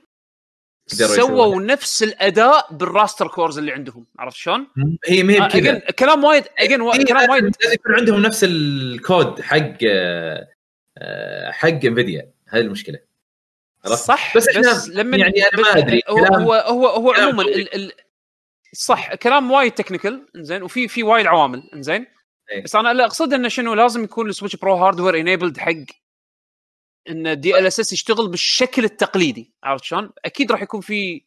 سووا. نفس الأداء بال raster cores اللي عندهم. عرفت شلون؟ هي ما هي بكذا كلام وايد again إيه، كلام وايد. لازم يكون عندهم نفس الكود حق آه، آه، حق Nvidia هذه المشكلة. عرفت؟ صح بس إحنا لما يعني أنا ما بس أدري، هو هو هو, هو عموما. ال ال صح كلام وايد technical إنزين وفي في وايد عوامل إنزين. إيه. بس أنا اللي أقصد انه شنو لازم يكون ال Switch Pro hardware enabled حق إن DLSS يشتغل بالشكل التقليدي عرفت شلون؟ أكيد راح يكون في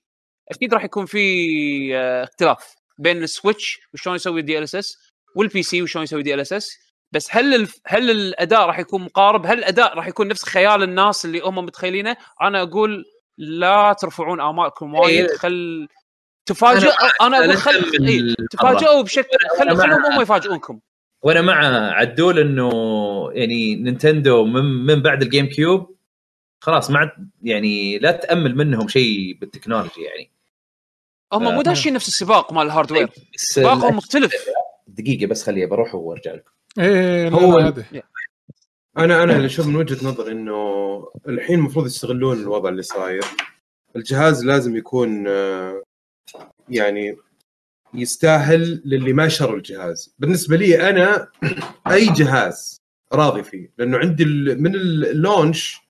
أكيد راح يكون في آه، اختلاف بين ال Switch وشلون يسوي DLSS وال PC وشلون يسوي DLSS بس هل الف... هل الأداء راح يكون مقارب؟ هل الأداء راح يكون نفس خيال الناس اللي هم متخيلينه؟ أنا أقول لا ترفعون آمالكم وايد إيه. خل تفاجئ أنا أقول خل إيه، تفاجئوا بشكل خل خلهم هم يفاجئونكم وأنا مع عدول انه يعني Nintendo من من بعد ال GameCube خلاص ما عاد يعني لا تأمل منهم شيء بال technology يعني. هم مو آه. داشين نفس السباق مال ال hardware بس سباقهم مختلف. دقيقة بس خليه بروح وأرجع لكم. إيه هو لا ال- عادي. أنا أنا اللي أشوف من وجهة نظري إنه الحين المفروض يستغلون الوضع اللي صاير. الجهاز لازم يكون آه، يعني يستاهل للي ما شروا الجهاز. بالنسبة لي أنا <clears throat> أي جهاز راضي فيه لأنه عندي من ال launch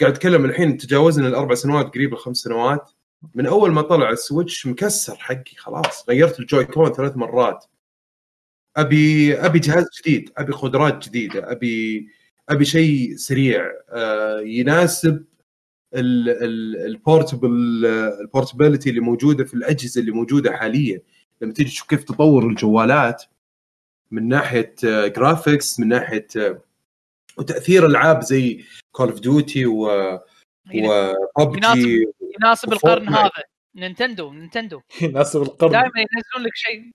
قاعد تتكلم الحين تجاوزنا الأربع سنوات قريب الخمس سنوات. من أول ما طلع ال Switch مكسر حقي خلاص. غيرت ال Joy-Con ثلاث مرات. ابي أبي جهاز جديد أبي قدرات جديدة ابي أبي شيء سريع آه، يناسب ال portable ال portability اللي موجودة في الأجهزة اللي موجودة حاليا. لما تيجي تشوف كيف تطور الجوالات من ناحية graphics من ناحية آه، وتأثير ألعاب زي Call of Duty و وببجي يناسب القرن. هذا. Nintendo Nintendo. <laughs> يناسب القرن. دائما ينزلون لك شيء.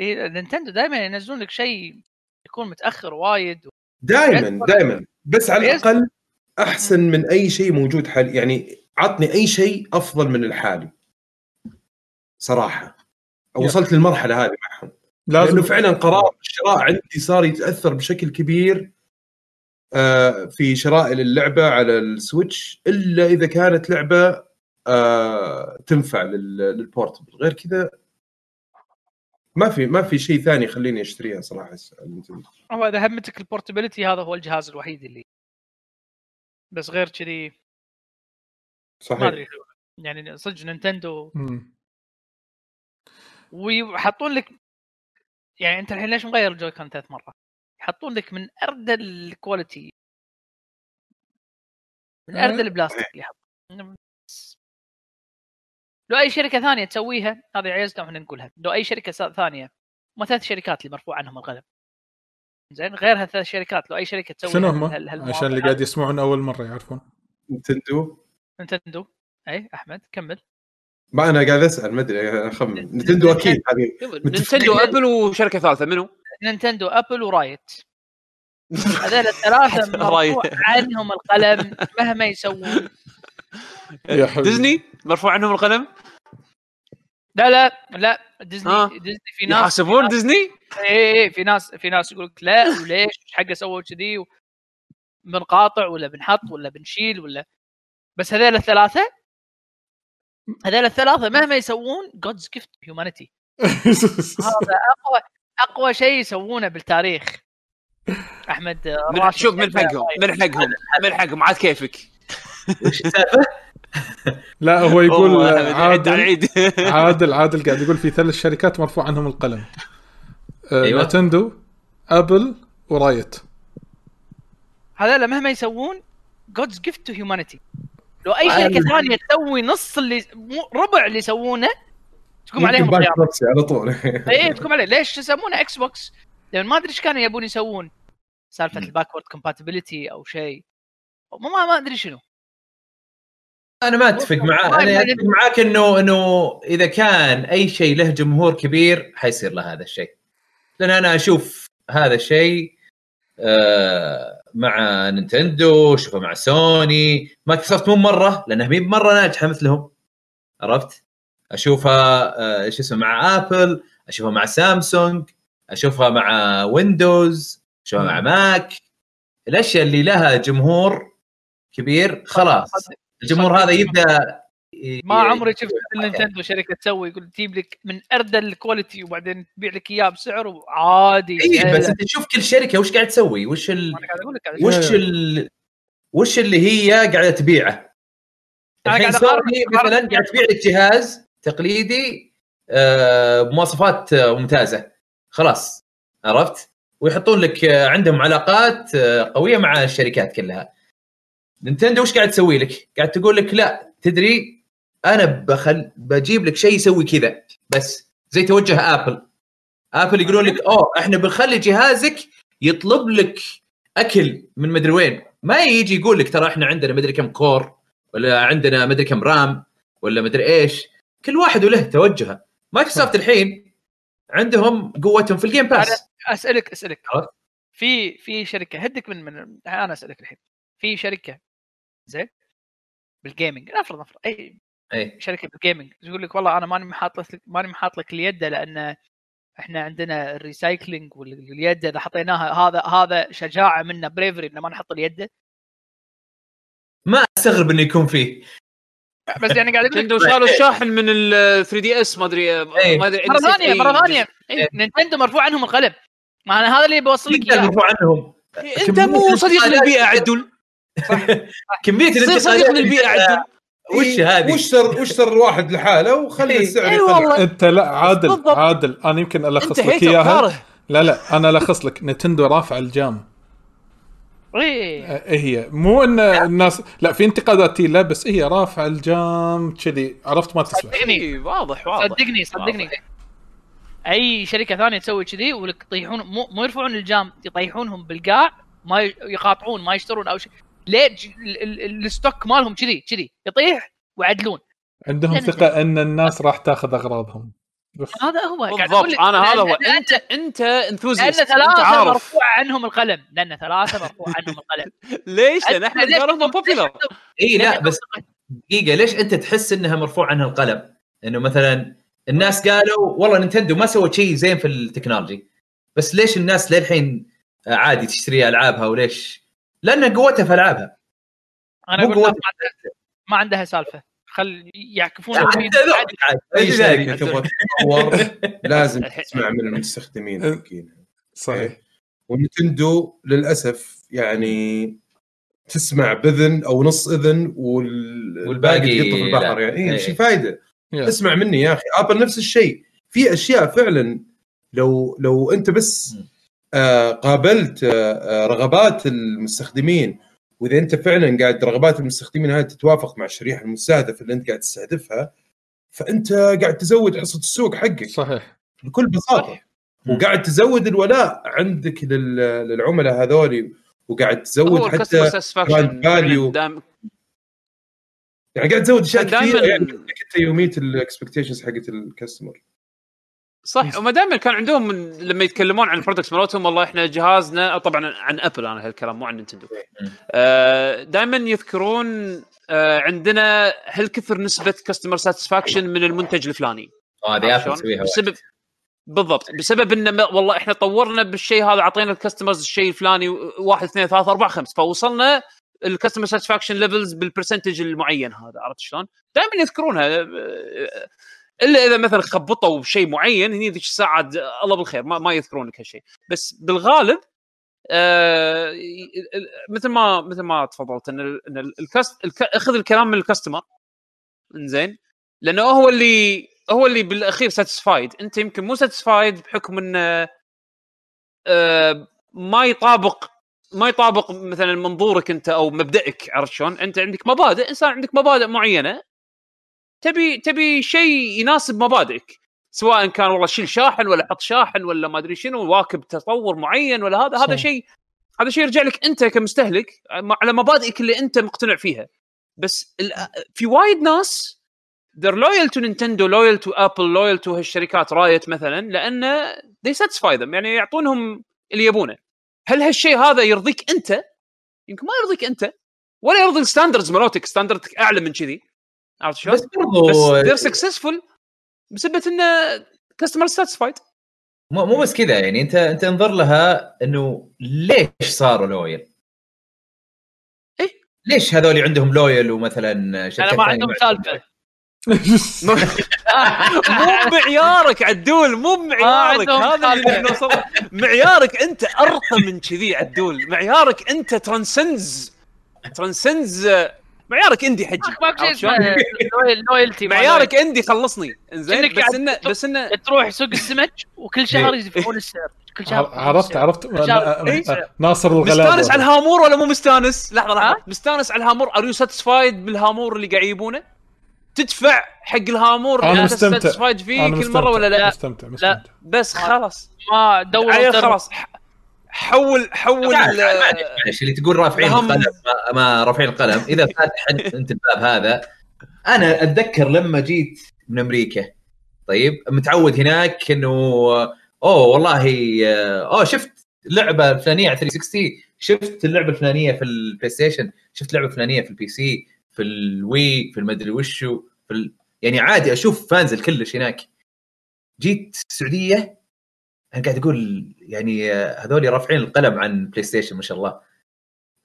إيه Nintendo دائما ينزلون لك شيء يكون متأخر وايد. دائما دائما بس على. الأقل أحسن من أي شيء موجود حاليا يعني عطني أي شيء أفضل من الحالي. صراحة. وصلت للمرحلة هذه معهم. لازم. لأنه فعلا قرار الشراء عندي صار يتأثر بشكل كبير آه، في شراء اللعبه على ال Switch إلا إذا كانت لعبة آه، تنفع لل- لل portable. غير كذا ما في ما في شيء ثاني يخليني أشتريها صراحة. هو إذا همتك ال portability هذا هو الجهاز الوحيد اللي بس غير كذي ما صحيح. أدري يعني صدق Nintendo. ويحطون لك يعني أنت الحين ليش مغير ال Joy-Con ثلاث مرات؟ يحطون لك من اردى ال quality من اردى البلاستيك اللي يحط. لو أي شركة ثانية تسويها هذه عيزنا إحنا نقولها. لو أي شركة ثانية ما ثلاث شركات اللي مرفوع عنهم القلم زين غير هالثلاث شركات. لو أي شركة تسوي شنو هم؟ عشان اللي قاعد يسمعون أول مرة يعرفون. نينتندو نينتندو أي أحمد كمل. ما أنا قاعد أسأل ما أدري اخمن Nintendo أكيد هذه. Nintendo Apple وشركة ثالثة منو؟ Nintendo Apple و Riot. <laughs> هذول الثلاثة. <laughs> مرفوع عنهم القلم مهما يسوون. حبيبي. ديزني مرفوع عنهم القلم؟ لا لا لا ديزني ها. ديزني في ناس يحاسبون ديزني؟ اي اي في ناس في ناس يقول لك لا وليش حقه سووا كذي بنقاطع ولا بنحط ولا بنشيل ولا بس هذول الثلاثة هذول الثلاثة مهما يسوون God's gift humanity هذا أقوى أقوى شيء يسوونه بالتاريخ أحمد آه، شوف من حقهم من حقهم من حقهم عاد كيفك وش السالفة؟ لا هو يقول عيد عادل عادل عادل قاعد يقول في ثلاث شركات مرفوع عنهم القلم. أيوة. أيوة. Nintendo Apple و Riot. هذول مهما يسوون God's gift to humanity لو أي أنا- شركة ثانية تسوي نص اللي مو ربع اللي يسوونه تقوم عليهم على طول. <laughs> اي تقوم عليه. ليش يسمونه Xbox؟ لأن ما أدري إيش كانوا يبون يسوون. سالفة ال backward compatibility أو شيء. ما ما أدري شنو. أنا ما أتفق معاه أنا أتفق معاك إنه إنه إذا كان أي شيء له جمهور كبير حيصير له هذا الشيء. لأن أنا أشوف هذا الشيء آه، مع Nintendo أشوفه مع Sony Microsoft مو مرة لانها مي مرة ناجحة مثلهم. عرفت؟ أشوفها آه، شو اسمه مع Apple أشوفها مع سامسونج أشوفها مع Windows أشوفها مع Mac. الأشياء اللي لها جمهور كبير خلاص. الجمهور هذا يبدأ ما عمري شفت Nintendo شركة تسوي يقول تجيب لك من اردى ال quality وبعدين تبيع لك إياه بسعر عادي اي بس أنت تشوف كل شركة وش قاعد تسوي؟ وش ال... وش ال... وش اللي هي قاعدة تبيعه؟ الحين سوني مثلا قاعد تبيع لك جهاز تقليدي آه، بمواصفات آه، ممتازة. خلاص عرفت؟ ويحطون لك آه، عندهم علاقات آه، قوية مع الشركات كلها. Nintendo وش قاعد تسوي لك؟ قاعد تقول لك لا تدري أنا بخل بجيب لك شيء يسوي كذا بس زي توجه Apple. Apple يقولون لك أوه إحنا بنخلي جهازك يطلب لك أكل من مدري وين. ما يجي يقول لك ترى إحنا عندنا مدري كم core ولا عندنا مدري كم RAM ولا مدري إيش. كل واحد وله توجهه. مايكروسوفت الحين عندهم قوتهم في ال Game Pass أسألك أسألك؟ في في شركة هدك من من أنا أسألك الحين. في شركة زين؟ بال gaming نفرض نفرض. أي إي. شركة بال gaming تقول لك والله أنا ماني محاط لك ماني محاط لك اليد لأن إحنا عندنا ال recycling واليد إذا حطيناها هذا هذا شجاعة منا bravery إنه ما نحط اليد. ما أستغرب إنه يكون فيه. بس يعني قاعد أقول Nintendo شالوا الشاحن من ال 3 DS ما أدري. ما أدري مرة ثانية مرة. ثانية. Nintendo مرفوع عنهم القلم. ما أنا هذا اللي بوصل لك اياه مرفوع عنهم. أنت مو صديق للبيئة عدل <laughs> كمية صير صديق للبيئة عدل. وش هذه؟ واشتر واشتر الواحد لحاله وخلي إيه. السعر والله. أنت لا عادل بالضبط. عادل. أنا يمكن ألخص لك إياها. لا لا أنا ألخص لك. Nintendo رافع الجام. إيه. آه، هي. مو إن الناس لا في انتقادات له بس هي رافعه الجام كذي. عرفت؟ ما تسمع. صدقني. إيه، واضح واضح. صدقني صدقني. واضح. أي شركة ثانية تسوي كذي ولك يطيحون مو, مو يرفعون الجام يطيحونهم بالقاع ما يقاطعون ما يشترون أو شيء. ليه ال stock مالهم كذي كذي يطيح ويعدلون. عندهم ثقة أن الناس راح تاخذ أغراضهم. بس هذا هو بالضبط. أنا هذا هو. انت أنت لأن enthusiast أنت ثلاثة عارف. مرفوع عنهم القلم. لأن ثلاثة مرفوع عنهم القلم. <laughs> ليش؟ لأن إحنا عندهم- popular إي لا بس دقيقة ليش أنت تحس إنها مرفوع عنها القلم؟ إنه مثلا الناس قالوا والله Nintendo ما سوت شيء زين في ال technology. بس ليش الناس للحين عادي تشتري ألعابها وليش؟ لأن قوتها في ألعابها أنا مو أقول ما عندها- ما عندها سالفة خل يعكفون. أي شركه؟ تبغى تتطور <laughs> لازم تسمع من المستخدمين أه. حقينها صحيح و Nintendo للأسف يعني تسمع باذن أو نص إذن وال- والباقي تقطه في البحر لا. يعني إيه إيه. إيش الفائده؟ يا. اسمع مني يا أخي آبل نفس الشيء في أشياء فعلا لو لو أنت بس. آه قابلت آه آه، رغبات المستخدمين. وإذا أنت فعلا قاعد رغبات المستخدمين هذه تتوافق مع الشريحة المستهدفة اللي أنت قاعد تستهدفها فأنت قاعد تزود حصه السوق حقك. صحيح. بكل بساطة. وقاعد تزود الولاء عندك لل- للعملاء هذول وقاعد تزود حتى value. دائما يعني قاعد تزود أشياء كثير يعني انك انت you meet ال expectations حقت ال customer صح هم دائما كان عندهم من لما يتكلمون عن ال products مالتهم والله إحنا جهازنا طبعا عن Apple أنا هالكلام مو عن Nintendo مم. آه دائما يذكرون آه عندنا هالكثر نسبة customer satisfaction من المنتج الفلاني هذه Apple شلون؟ تسويها بسبب بالضبط بسبب ان ما- والله إحنا طورنا بالشيء هذا أعطينا ال customers الشيء الفلاني واحد اثنين ثلاثة أربعة خمس فوصلنا ال customer satisfaction levels بال percentage المعين هذا عرفت شلون؟ دائما يذكرونها آه، إلا إذا مثلا خبطوا بشيء معين هني ذيك الساعة الله بالخير ما, ما لك هالشيء. بس بالغالب آه مثل ما مثل ما تفضلت إن إن ال- ال cust- ال ك- أخذ الكلام من ال customer. إنزين. لأنه هو اللي هو اللي بالأخير ساتسفايد أنت يمكن مو ساتسفايد بحكم انه آه ما يطابق ما يطابق مثلا منظورك أنت أو مبدئك عرفت شلون؟ أنت عندك مبادئ إنسان عندك مبادئ معينة. تبي تبي شيء يناسب مبادئك سواء كان والله شيل شاحن ولا حط شاحن ولا ما أدري شنو واكب تطور معين ولا هذا هذا. شيء هذا شيء يرجع لك أنت كمستهلك على مبادئك اللي أنت مقتنع فيها بس في وايد ناس they're loyal to Nintendo loyal to Apple loyal to هالشركات right مثلا لأن they satisfy them يعني يعطونهم اللي يبونه هل هالشيء هذا يرضيك أنت؟ يمكن ما يرضيك أنت ولا يرضي ال standards مالتك standard ك أعلى من كذي عرفت شلون؟ بس برضو بس they're successful بسبب انه customer satisfied مو مو بس كذا يعني انت أنت انظر لها إنه ليش صاروا loyal؟ إيه؟ ليش هذول عندهم لويل ومثلا شركات أنا ما عندهم سالفة <laughs> <laughs> مو بمعيارك عدول مو بمعيارك هذا اللي له. معيارك أنت ارقى من كذي عدول معيارك أنت ترانسنز ترانسنز معيارك إندي حجي ماكو شيء عرفت شلون؟ اسمه لويل- لويالتي مع معيارك إندي خلصني انزين بس انه بس انه. تروح سوق السمك وكل شهر يدفعون السعر كل شهر عرفت عرفت. إيه؟ ناصر الغلابة مستانس على الهامور ولا مو مستانس؟ لحظة لحظة؟ مستانس على الهامور are you satisfied بالهامور اللي قاعد يجيبونه؟ تدفع حق الهامور أنا اللي أنت مستمتع satisfied فيه كل مرة ولا لا؟ مستمتع مستمتع بس خلاص ما دور. خلاص حول حول معلش اللي تقول رافعين. القلم ما, ما رافعين القلم إذا فاتح انت <laughs> الباب هذا أنا أتذكر لما جيت من أمريكا طيب متعود هناك إنه أوه والله أوه شفت اللعبه الفلانية على 360 شفت اللعبة الفلانية في البلاي ستيشن شفت اللعبة الفلانية في ال PC في ال Wii في المدري وشو في ال... يعني عادي أشوف fans الكلش هناك جيت السعودية أنا قاعد أقول يعني هذول رافعين القلم عن بلاي ستيشن ما شاء الله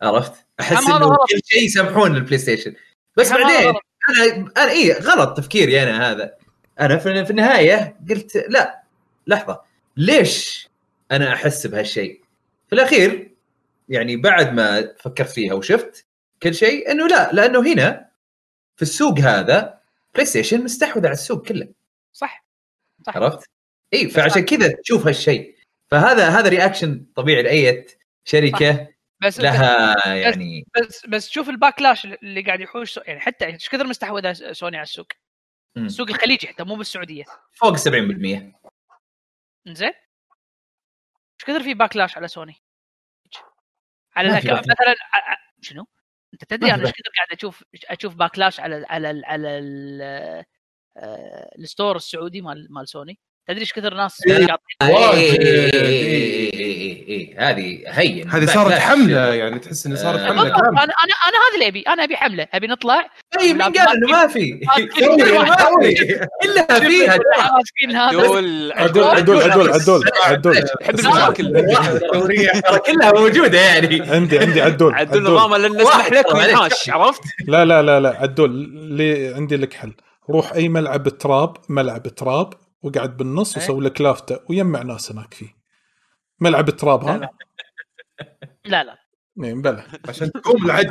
عرفت؟ أحس إنه. كل شيء يسامحون للبلاي ستيشن بس بعدين غلط. أنا أنا اي غلط تفكيري أنا هذا أنا في, في النهاية قلت لا لحظة ليش أنا أحس بهالشيء؟ في الأخير يعني بعد ما فكرت فيها وشفت كل شيء إنه لا لأنه هنا في السوق هذا بلاي ستيشن مستحوذ على السوق كله صح صح. عرفت؟ اي فعشان كذا تشوف هالشيء. فهذا هذا reaction طبيعي لأي شركة بس لها يعني بس بس شوف ال backlash اللي قاعد يحوش يعني حتى إيش كثر مستحوذة سوني على السوق؟ مم. السوق الخليجي حتى مو بالسعودية. فوق 70% زين إيش كثر في backlash على سوني؟ على الأك-. مثلا شنو؟ أنت تدري أنا إيش كثر قاعد أشوف أشوف backlash على على على آه، ال store السعودي مال مال سوني؟ تدري إيش كثر ناس إيه. اي. اي اي اي اي هذه هين هذه صارت. حمله يعني تحس انها صارت آه. حمله كامله أنا أنا أنا هذا اللي ابي أنا ابي حمله ابي نطلع طيب مين قال انه ما في؟ كلها فيها عدول عدول عدول عدول عدول عدول المشاكل كلها موجوده يعني عندي عندي عدول عدول نظامه لأن نسمح لك. وينهاش عرفت؟ لا لا لا لا عدول لي عندي لك حل روح اي ملعب تراب ملعب تراب وقعد بالنص إيه. وسوي لك لافته ويجمع ناس هناك فيه. ملعب تراب لا، ها؟ لا. لا. لا إيه، بلى. عشان تقوم العج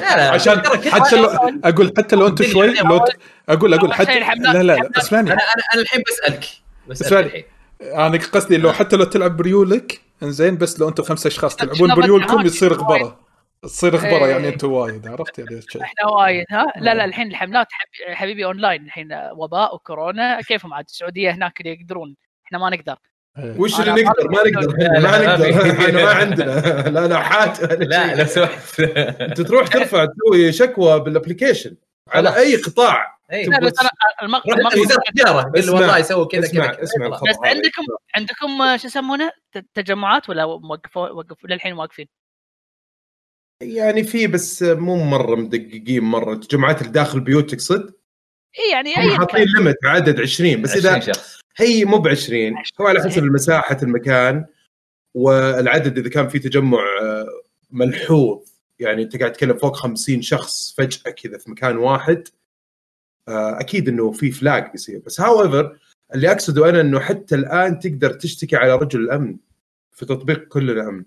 لا لا. عشان حتى لو أقول حتى لو أنت شوي لو ت- أقول أقول حتى لا لا لا اسمعني. أنا أنا الحين بسألك. بسألك. أنا قصدي لو حتى لو تلعب بريولك إنزين بس لو أنتم خمسة أشخاص تلعبون بريولكم؟ يصير غبرة. تصير إيه. يعني أنتم وايد عرفت يعني شيء. إحنا وايد ها لا لا الحين الحملات حب- حبيبي أونلاين الحين وباء وكورونا كيفهم عاد السعودية هناك اللي يقدرون إحنا ما نقدر إيه. وش اللي نقدر ما نقدر لا، ما لا، نقدر ما عندنا لا لوحات ولا لا. لو سمحت أنت تروح ترفع تسوي شكوى بالابلكيشن على. أي قطاع إيه. لا بس أنا المق... روح المق... وزارة التجارة قل اسمع، والله يسوي كذا اسمع كذا اسمع كذا الخبر بس. عندكم عندكم آه، شو يسمونه ت- تجمعات ولا موقفوا وقف للحين واقفين؟ يعني في بس مو مرة مدققين مرة. تجمعات اللي داخل البيوت تقصد اي يعني هم اي حاطين ليمت عدد 20 بس 20 اذا شخص. هي مو ب 20 هو على حسب مساحه المكان والعدد إذا كان في تجمع آه، ملحوظ. يعني أنت قاعد تتكلم فوق 50 شخص فجأة كذا في مكان واحد آه، أكيد إنه في فلاج بيصير بس هاويفر اللي أقصده أنا إنه حتى الآن تقدر تشتكي على رجل الأمن في تطبيق كلنا امن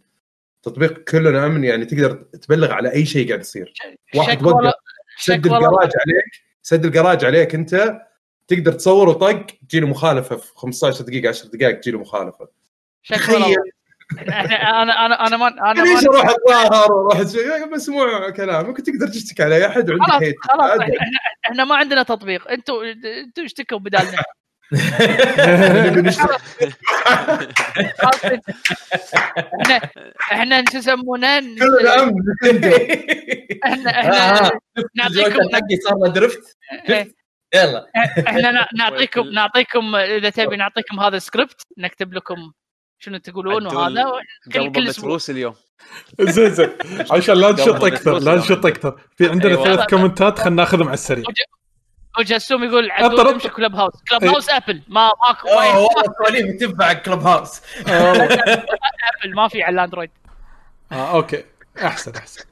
تطبيق كلنا امن يعني تقدر تبلغ على أي شيء قاعد يصير. واحد وقف سد الجراج عليك سد الجراج عليك أنت تقدر تصور وطق تجي له مخالفة في 15 دقيقة 10 دقائق تجي له مخالفه تخيل. إحنا أنا أنا أنا ما أنا ليش ما أروح اتظاهر وأروح مسموع كلام ممكن تقدر تشتكي على أي أحد وعندك خلاص خلاص. إحنا, إحنا ما عندنا تطبيق. أنتوا أنتوا اشتكوا بدالنا. إحنا إحنا شو يسمونه امن إحنا آه، إحنا نعطيكم حقي صار درفت. إيه، يلا. إحنا نا- نعطيكم نعطيكم إذا تبي نعطيكم هذا السكريبت نكتب لكم شنو تقولون وهذا كل كل متروس اليوم. زين زين. عشان لا نشط أكثر لا نشط أكثر. في عندنا أيوة. ثلاث كومنتات خلينا ناخذهم على السريع. وجسوم يقول أطر. امشي كلب هاوس كلب. هاوس ابل ما ماكو والله سواليف تنفع Club house Apple ما في على ال Android آه okay. أحسن أحسن.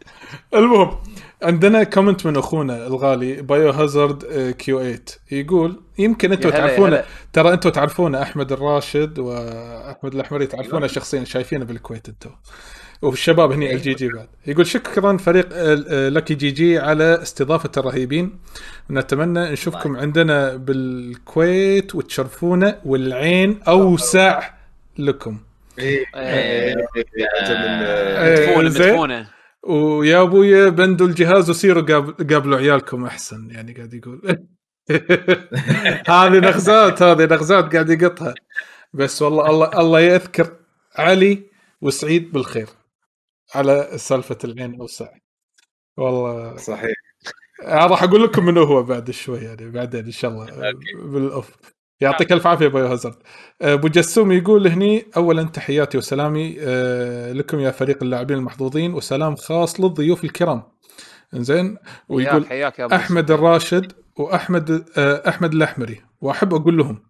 المهم عندنا comment من أخونا الغالي Biohazard Q8 يقول يمكن أنتم تعرفونه. ترى أنتم تعرفونه أحمد الراشد وأحمد الأحمري تعرفونه شخصيا شايفينه بالكويت أنتم. والشباب هني ال GG بعد. يقول شكرا فريق لكي جي جي على استضافة الرهيبين. نتمنى نشوفكم عندنا بالكويت وتشرفونا والعين أوسع لكم. إيه. إيه. إيه، مدفونه ويا أبويا بندوا الجهاز وسيروا قاب- قابلوا عيالكم أحسن يعني قاعد يقول. <laughs> هذه نغزات هذه نغزات قاعد يقطها. بس والله الله الله يذكر علي وسعيد بالخير. على سالفة العين اوسع والله صحيح. آه، راح أقول لكم منو هو بعد شوي يعني بعدين إن شاء الله بالاوف يعطيك ألف عافية أبو هازارد آه، أبو جسوم يقول هني اولا تحياتي وسلامي آه، لكم يا فريق اللاعبين المحظوظين وسلام خاص للضيوف الكرام. زين ويقول حياك حياك يا أبو أحمد الراشد وأحمد آه، أحمد الأحمري. وأحب أقول لهم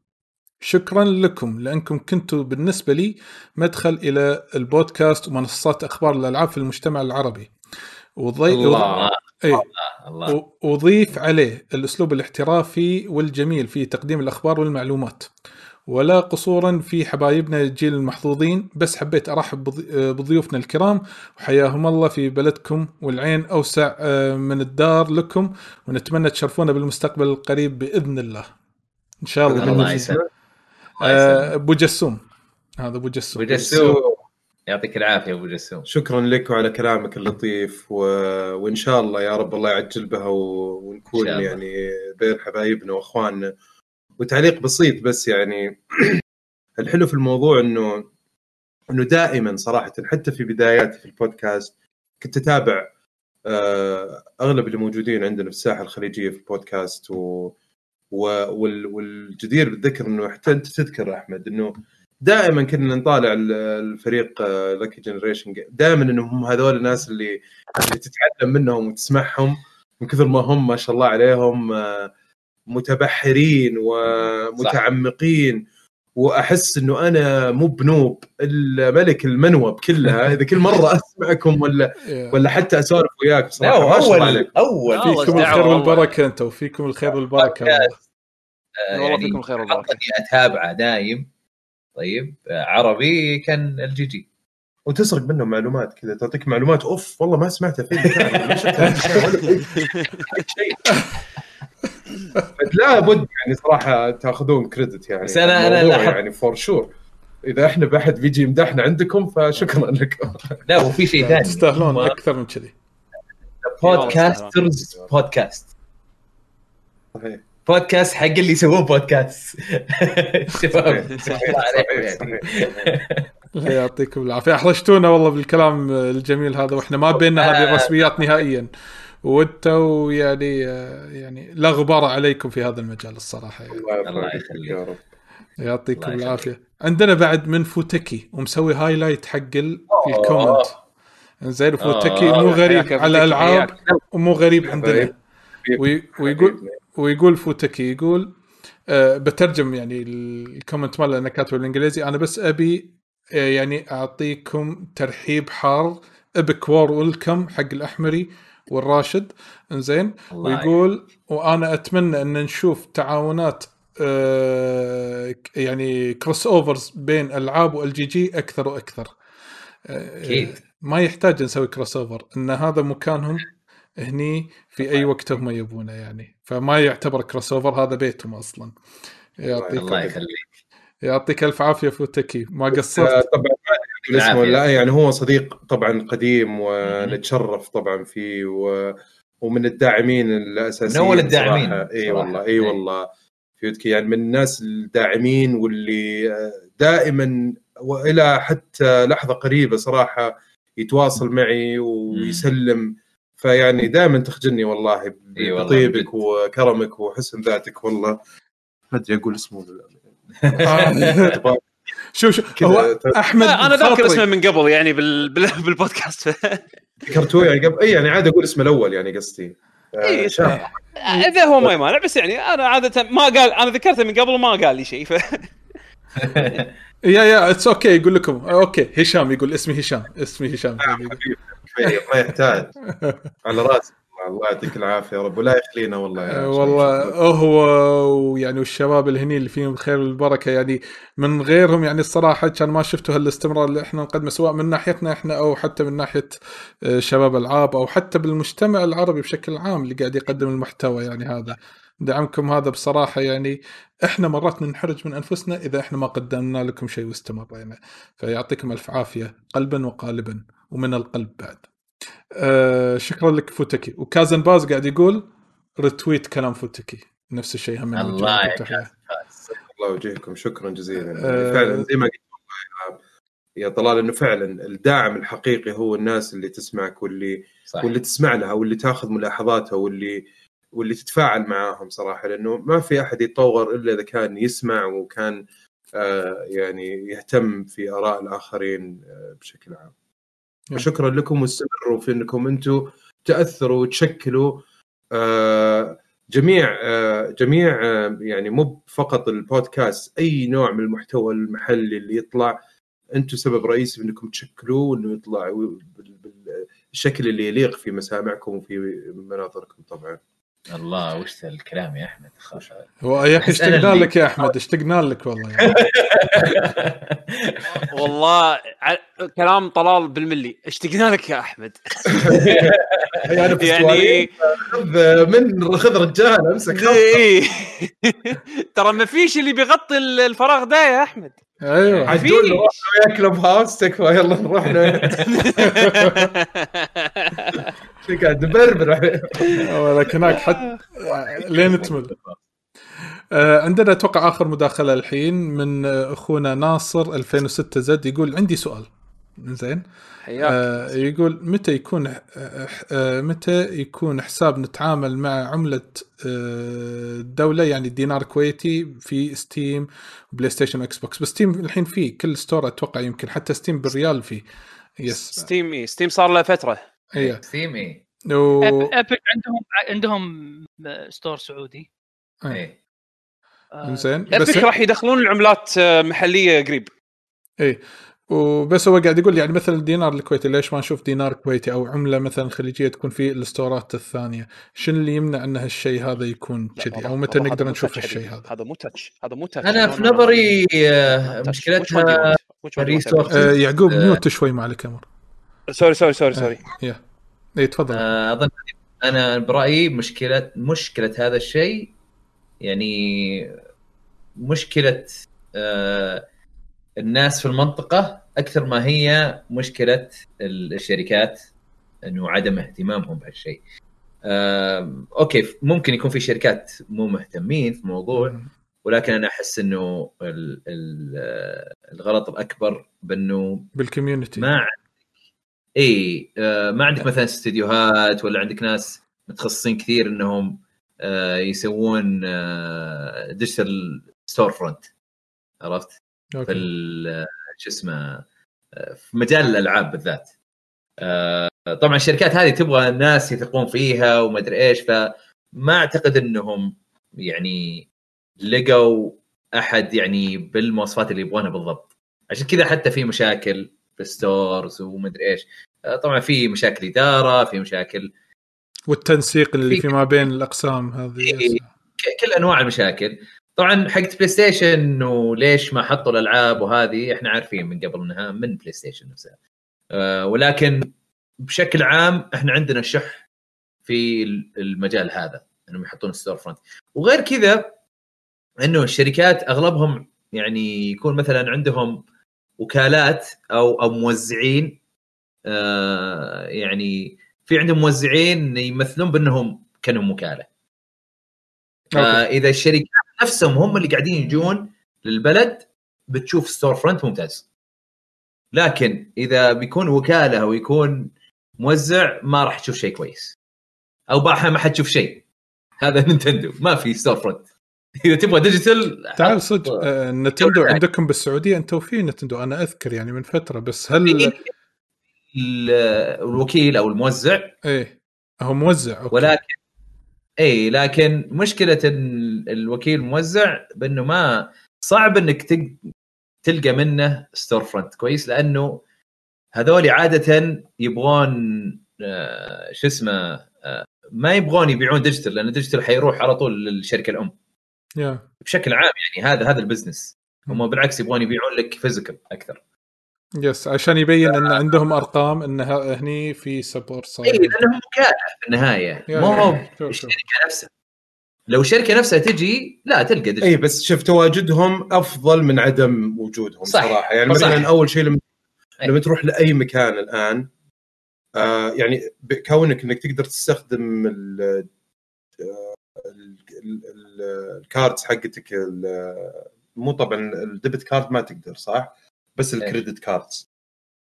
شكرا لكم لأنكم كنتوا بالنسبة لي مدخل إلى البودكاست ومنصات أخبار الألعاب في المجتمع العربي. وضي... الله. إيه. الله. و- وضيف عليه الأسلوب الاحترافي والجميل في تقديم الأخبار والمعلومات. ولا قصورا في حبايبنا الجيل المحظوظين بس حبيت أرحب بضي- بضيوفنا الكرام وحياهم الله في بلدكم والعين أوسع آه، من الدار لكم ونتمنى تشرفونا بالمستقبل القريب بإذن الله. إن شاء الله. الله يسلمك. أبو جسوم. هذا أبو جسوم. وجسوم يعطيك العافية أبو جسوم. شكرا لك وعلى كلامك اللطيف و... وإن شاء الله يا رب الله يعجل بها و... ونكون. يعني بين حبايبنا وإخواننا. وتعليق بسيط بس يعني <clears throat> الحلو في الموضوع إنه إنه دائما صراحة حتى في بداياتي في البودكاست كنت أتابع آه، أغلب اللي موجودين عندنا في الساحة الخليجية في البودكاست و... والجدير بالذكر إنه حتى أنت تذكر أحمد إنه دائما كنا نطالع ال- الفريق لكي جنريشن دائما انهم هذول الناس اللي اللي تتعلم منهم وتسمعهم من كثر ما هم ما شاء الله عليهم آه، متبحرين ومتعمقين وأحس إنه أنا مو بنوب الا ملك المنوب كلها إذا كل مرة أسمعكم ولا ولا حتى أسولف وياك لا بصراحه هو ما شاء الله اول عليك. أول. فيكم الخير. والبركة أنت وفيكم الخير والبركة. والله. آه، يعني فيكم الخير والبركة. حطني اتابعه دايم. طيب آه، عربي كان الجي جي وتسرق منهم معلومات كذا تعطيك معلومات أوف والله ما سمعتها في <laughs> شيء. <laughs> لا بد يعني صراحة تاخذون كريدت يعني بس أنا- أنا الموضوع لاحظت- يعني فور شور إذا إحنا بحد بيجي يمدحنا عندكم فشكرا <laughs> لكم. لا وفي شيء ثاني. تستاهلون أكثر من كذي. بودكاسترز بودكاست صحيح. بودكاست حق اللي يسوون بودكاست <laughs> شباب يعني. <laughs> يعطيكم العافية. أحرجتونا والله بالكلام الجميل هذا وإحنا ما بيننا هذه الرسميات نهائيا. وانتوا يعني يعني لا غبار عليكم في هذا المجال الصراحة يعني. الله يخليك. يا رب. يعطيكم. العافية. عندنا بعد من فوتكي ومسوي highlight حق ال- ال comment. زين فوتكي آه، مو غريب على فوتكي، العاب حياك. ومو غريب عندنا. ويقول ويقول فوتكي يقول أه بترجم يعني ال comment ماله لأنه كاتبه بالإنجليزي. أنا بس أبي آه، يعني أعطيكم ترحيب حار. a big warm welcome حق الأحمري. والراشد إنزين ويقول وأنا أتمنى أن نشوف تعاونات آه، يعني crossovers بين ألعاب و ال GG أكثر وأكثر. آه، أكيد. ما يحتاج نسوي crossover إن هذا مكانهم هني في أي وقت هم يبونه يعني. فما يعتبر crossover هذا بيتهم أصلا. يعطيك الله يخليك يعطيك الف عافية فوتكي. ما آه، قصرت. طبعا أدري اسمه. لا يعني هو صديق طبعا قديم ونتشرف طبعا فيه و... ومن الداعمين الأساسيين من أول الداعمين. إي. والله إي. والله فيوتكي يعني من الناس الداعمين واللي دائما وإلى حتى لحظة قريبة صراحة يتواصل معي ويسلم فيعني دائما تخجلني والله بطيبك. وكرمك وحسن ذاتك والله ما أدري أقول اسمه <laughs> آه. شوف شوف هو أحمد أنا ذاكر. اسمه من قبل يعني بال... بال... بالبودكاست. ذكرتوه يعني قبل اي يعني عادي أقول اسمه الأول يعني قصدي. آه، شاب. إذا هو ما يمانع بس يعني أنا عادة ما قال أنا ذكرته من قبل وما قال لي شيء. ف... <laughs> yeah yeah it's okay يقول لكم. okay هشام يقول اسمي هشام اسمي هشام. حبيبي كفاية، ما يحتاج. <laughs> على راسي. الله يعطيك العافية يا رب ولا يخلينا والله شباب. والله هو ويعني والشباب اللي هني اللي فيهم الخير والبركة يعني من غيرهم يعني الصراحة كان ما شفتوا هالاستمرار اللي إحنا نقدمه سواء من ناحيتنا إحنا أو حتى من ناحية آه، شباب العاب أو حتى بالمجتمع العربي بشكل عام اللي قاعد يقدم المحتوى يعني هذا دعمكم هذا بصراحة يعني إحنا مرات ننحرج من أنفسنا إذا إحنا ما قدمنا لكم شيء واستمرينا فيعطيكم ألف عافية قلبا وقالبا ومن القلب بعد. آه شكرا لك فوتكي وكازن باز قاعد يقول رتويت كلام فوتكي نفس الشيء هم الله. الله يوجهكم شكرا جزيلا آه. يعني فعلا زي ما قلت يا طلال إنه فعلا الداعم الحقيقي هو الناس اللي تسمعك واللي صح واللي تسمع لها واللي تأخذ ملاحظاتها واللي واللي تتفاعل معاهم صراحة لأنه ما في أحد يتطور إلا إذا كان يسمع وكان آه يعني يهتم في آراء الآخرين آه بشكل عام. نعم. شكرا لكم واستمروا في أنكم أنتم تأثروا وتشكلوا آه جميع آه جميع آه يعني مو فقط البودكاست أي نوع من المحتوى المحلي اللي يطلع أنتم سبب رئيسي في أنكم تشكلوه وأنه يطلع بال- بال- بالشكل اللي يليق في مسامعكم وفي مناظركم طبعا. الله وش ذا الكلام يا أحمد خلاص. هو يا أخي اشتقنا لك يا أحمد اشتقنا لك والله يعني. <laughs> والله ع... كلام طلال بالملي اشتقنا لك يا أحمد يعني يعني خذ من خذ رجال امسك خط. إيه. <laughs> ترى ما فيش اللي بيغطي ال- الفراغ ده يا أحمد أيوه. عدول نروح ويا كلوب هاوس تكفى. يلا نروح. <laughs> شو قاعد؟ نبربر. ولكن هناك حتى لين تمل. آه، عندنا أتوقع آخر مداخلة الحين من آه، أخونا ناصر 2006 Z يقول عندي سؤال. زين حياك. آه يقول متى يكون آه آه متى يكون حساب نتعامل مع عملة آه الدولة يعني الدينار الكويتي في Steam و PlayStation و Xbox بس Steam الحين فيه كل store أتوقع يمكن حتى Steam بالريال فيه. يس ستيم إيه، ستيم صار له فترة. اي Steam و... Epic عندهم عندهم store سعودي. إيه. آه، زين بس راح يدخلون العملات آه، محلية قريب. اي وبس هو قاعد يقول يعني مثلا الدينار الكويتي ليش ما نشوف دينار كويتي أو عملة مثلا خليجية تكون في ال store ات الثانية؟ شنو اللي يمنع إن هالشيء هذا يكون كذي أو متى نقدر نشوف هالشيء. هذا؟ هذا مو touch هذا مو touch أنا في. نظري آه، مشكلتها آه يعقوب آه. mute شوي ما عليك أمر sorry sorry sorry sorry yeah اي تفضل آه، أظن أنا برأيي مشكله مشكلة هذا الشيء يعني مشكلة آه، الناس في المنطقة أكثر ما هي مشكلة ال- الشركات إنه عدم اهتمامهم بهالشيء. okay ممكن يكون في شركات مو مهتمين في الموضوع ولكن أنا أحس إنه ال- ال- آه، الغلط الأكبر بإنه بال community ما عندك إي آه، ما عندك مثلا استديوهات ولا عندك ناس متخصصين كثير إنهم آه، يسوون digital storefront عرفت؟ في ال- آه، شو اسمه في مجال الألعاب بالذات. آه، طبعا الشركات هذه تبغى ناس يثقون فيها وما أدري إيش فما أعتقد إنهم يعني لقوا أحد يعني بالمواصفات اللي يبغونها بالضبط. عشان كذا حتى في مشاكل في stores ومدري إيش آه، طبعا في مشاكل إدارة في مشاكل والتنسيق اللي في- فيما بين الأقسام هذه إيه. ك- كل أنواع المشاكل طبعا حقت PlayStation وليش ما حطوا الألعاب وهذه إحنا عارفين من قبل إنها من PlayStation نفسها. آه، ولكن بشكل عام إحنا عندنا شح في ال- المجال هذا إنهم يحطون storefront. وغير كذا إنه الشركات أغلبهم يعني يكون مثلا عندهم وكالات أو أو موزعين آه يعني في عندهم موزعين يمثلون بأنهم كانوا وكالة. فاذا الشركات نفسهم هم اللي قاعدين يجون للبلد بتشوف storefront ممتاز. لكن إذا بيكون وكالة أو يكون موزع ما راح تشوف شيء كويس. أو باحة ما حتشوف شيء. هذا <laughs> Nintendo ما في storefront إذا تبغى digital تعال صدق آه، Nintendo شغل عندكم بالسعودية أنتم في Nintendo أنا أذكر يعني من فترة بس هل ال- الوكيل أو الموزع إيه هو موزع okay. ولكن إي لكن مشكلة ال- الوكيل الموزع بأنه ما صعب إنك تلقى منه storefront كويس لأنه هذول عادة يبغون آه، شو اسمه آه، ما يبغون يبيعون digital لأن digital حيروح على طول للشركة الأم. yeah بشكل عام يعني هذا هذا ال business هم. بالعكس يبغون يبيعون لك physical أكثر. yes عشان يبين إن عندهم أرقام إن هني في support صار اي لانهم وكاله في النهاية مو. هو. الشركة نفسها لو الشركة نفسها تجي لا تلقى اي بس شوف تواجدهم أفضل من عدم وجودهم صح. صراحة يعني صح. مثلا أول شيء لما أي. لما تروح لأي مكان الآن آه يعني كونك إنك تقدر تستخدم ال آه، ال- ال- ال- ال cards حقتك ال- مو طبعا ال debit card ما تقدر صح بس؟ ال credit cards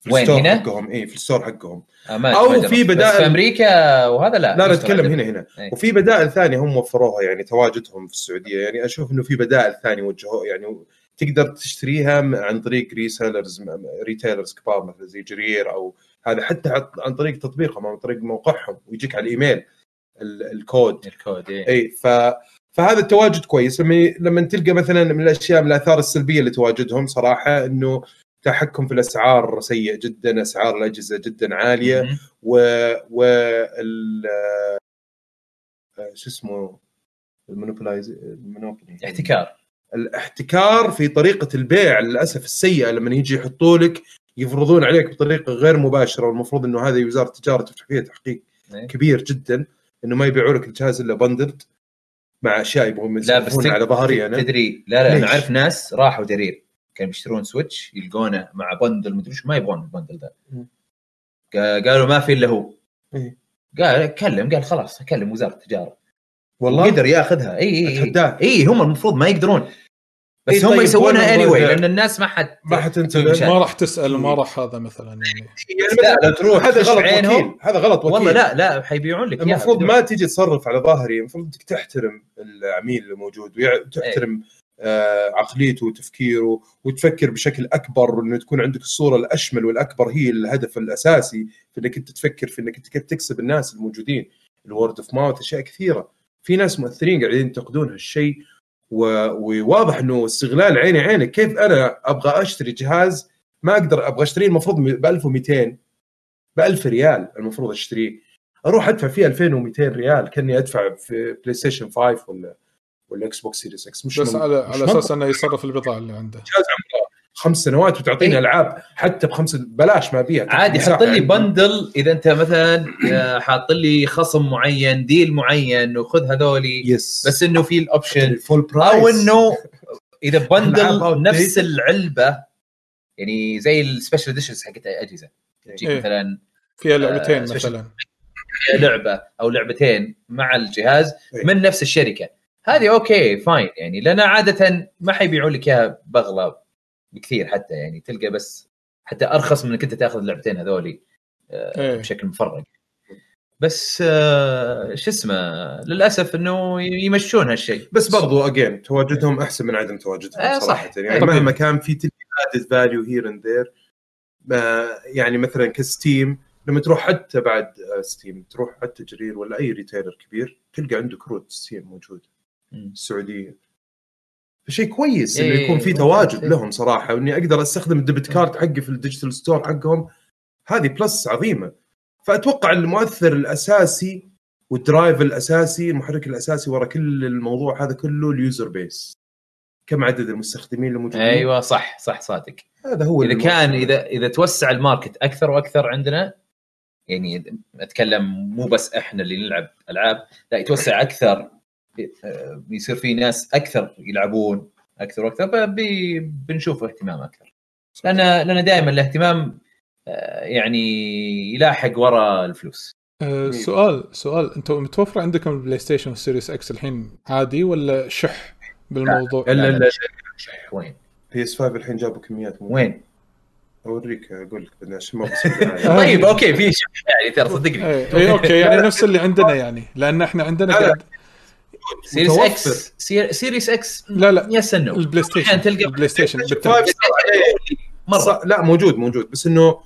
في وين، ال store هنا؟ حقهم اي في ال store حقهم آه، جربت. في بس بدائل- في أمريكا وهذا لا لا عندنا. هنا هنا إيه. وفي بدائل ثانية هم وفروها يعني تواجدهم في السعودية يعني أشوف إنه في بدائل ثانية وجهوا يعني تقدر تشتريها عن طريق resellers retailers كبار مثل زي جرير أو هذا حتى عن- طريق تطبيقهم أو عن طريق موقعهم ويجيك على الإيميل ال- الكود الكود إيه. اي ف فهذا التواجد كويس. لما لما تلقى مثلا من الأشياء من الآثار السلبية لتواجدهم صراحة إنه تحكم في الأسعار سيء جدا أسعار الأجهزة جدا عالية. و و ال آه، شو اسمه؟ ال monopolize ال monopoly احتكار الاحتكار في طريقة البيع للأسف السيئة. لما يجي يحطوا لك يفرضون عليك بطريقة غير مباشرة. والمفروض إنه هذه وزارة التجارة تفتح فيها تحقيق إيه. كبير جدا إنه ما يبيعوا لك الجهاز إلا bundled مع أشياء يبغون لا بس على ظهري أنا. تدري لا لا أنا؟ أعرف ناس راحوا جرير. كانوا بيشترون سويتش يلقونه مع bundle مدري ما يبغون ال bundle ذا. قالوا ما في إلا هو. إيه. قال كلم قال خلاص أكلم وزارة التجارة. والله؟ قدر ياخذها. اي اي. اي, هم المفروض ما يقدرون. بس إي هم طيب، يسوونها anyway الوضع؟ لأن الناس ما حد ما حتنتبه ما راح تسأل وما راح هذا مثلا يعني. <laughs> يعني لا، مثلاً لو تروح هذا غلط. وكيل هذا غلط وكيل. والله لا لا حيبيعون لك المفروض ما تيجي تصرف على ظاهري المفروض إنك تحترم العميل اللي موجود وتحترم آه عقليته وتفكيره وتفكر بشكل أكبر وإنه تكون عندك الصورة الأشمل والأكبر هي الهدف الأساسي في إنك أنت تفكر في إنك أنت كيف تكسب الناس الموجودين. ال word of mouth أشياء كثيرة. في ناس مؤثرين قاعدين ينتقدون هالشيء. وواضح إنه استغلال عيني عينك. كيف أنا أبغى أشتري جهاز ما أقدر أبغى أشتريه؟ المفروض ب 1200 ب 1000 ريال المفروض أشتريه. أروح أدفع فيه 2200 ريال. كأني أدفع في بلاي ستيشن 5 ولا ولا إكس بوكس Series X مش بس على مش على. أساس إنه يصرف البضاعة اللي عنده. جهاز عمره خمس سنوات وتعطيني إيه. ألعاب حتى بخمسه بلاش ما ابيها عادي حط لي. bundle إذا أنت مثلا آه، حاط لي خصم معين deal معين وخذ هذولي yes بس إنه في ال option ال full price أو إنه إذا bundle. نفس العلبة يعني زي ال special editions حقت أجهزة تجيك إيه. مثلا فيها لعبتين آه، مثلا فيها لعبة أو لعبتين مع الجهاز إيه. من نفس الشركة هذه okay fine يعني لأن عادة ما حيبيعون لك إياها باغلى بكثير حتى يعني تلقى بس حتى أرخص من إنك أنت تاخذ اللعبتين هذولي آه، إيه. بشكل مفرق بس آه، شو اسمه للأسف إنه يمشون هالشيء بس برضو again تواجدهم أحسن من عدم تواجدهم آه، صح. صراحة يعني طبيعي. مهما كان في added value here and there يعني مثلا ك Steam لما تروح حتى بعد آه، Steam تروح على جرير ولا أي retailer كبير تلقى عنده كروت Steam موجود. السعودية فشيء كويس إنه إيه، يكون في إيه. تواجد لهم صراحة وإني أقدر أستخدم ال debit card حقي في ال digital store حقهم. هذه plus عظيمة. فأتوقع المؤثر الأساسي وال drive الأساسي المحرك الأساسي ورا كل الموضوع هذا كله ال user base. كم عدد المستخدمين الموجودين؟ أيوه صح صح صادق. هذا هو إذا. كان إذا إذا توسع ال market أكثر وأكثر عندنا يعني أتكلم مو بس إحنا اللي نلعب ألعاب لا يتوسع أكثر بيصير في ناس أكثر يلعبون أكثر وأكثر ب- بي- بنشوف اهتمام أكثر. لأن لأن دائما الاهتمام آه، يعني يلاحق ورا الفلوس. آه سؤال سؤال أنتم متوفر عندكم البلاي ستيشن وال Series X الحين عادي ولا شح بالموضوع؟ إلا إلا وين؟ PS 5 الحين جابوا كميات مو وين؟ أوريك أقول لك عشان ما <laughs> آه. طيب okay في شيء يعني ترى صدقني. اي اي okay يعني نفس اللي عندنا يعني لأن إحنا عندنا لا، لا. قاعد Series. X سير- Series X لا لا. yes no البلاي ستيشن تلقى- البلاي ستيشن بالتالي. 5 صار عليه مرة. لا موجود موجود. بس إنه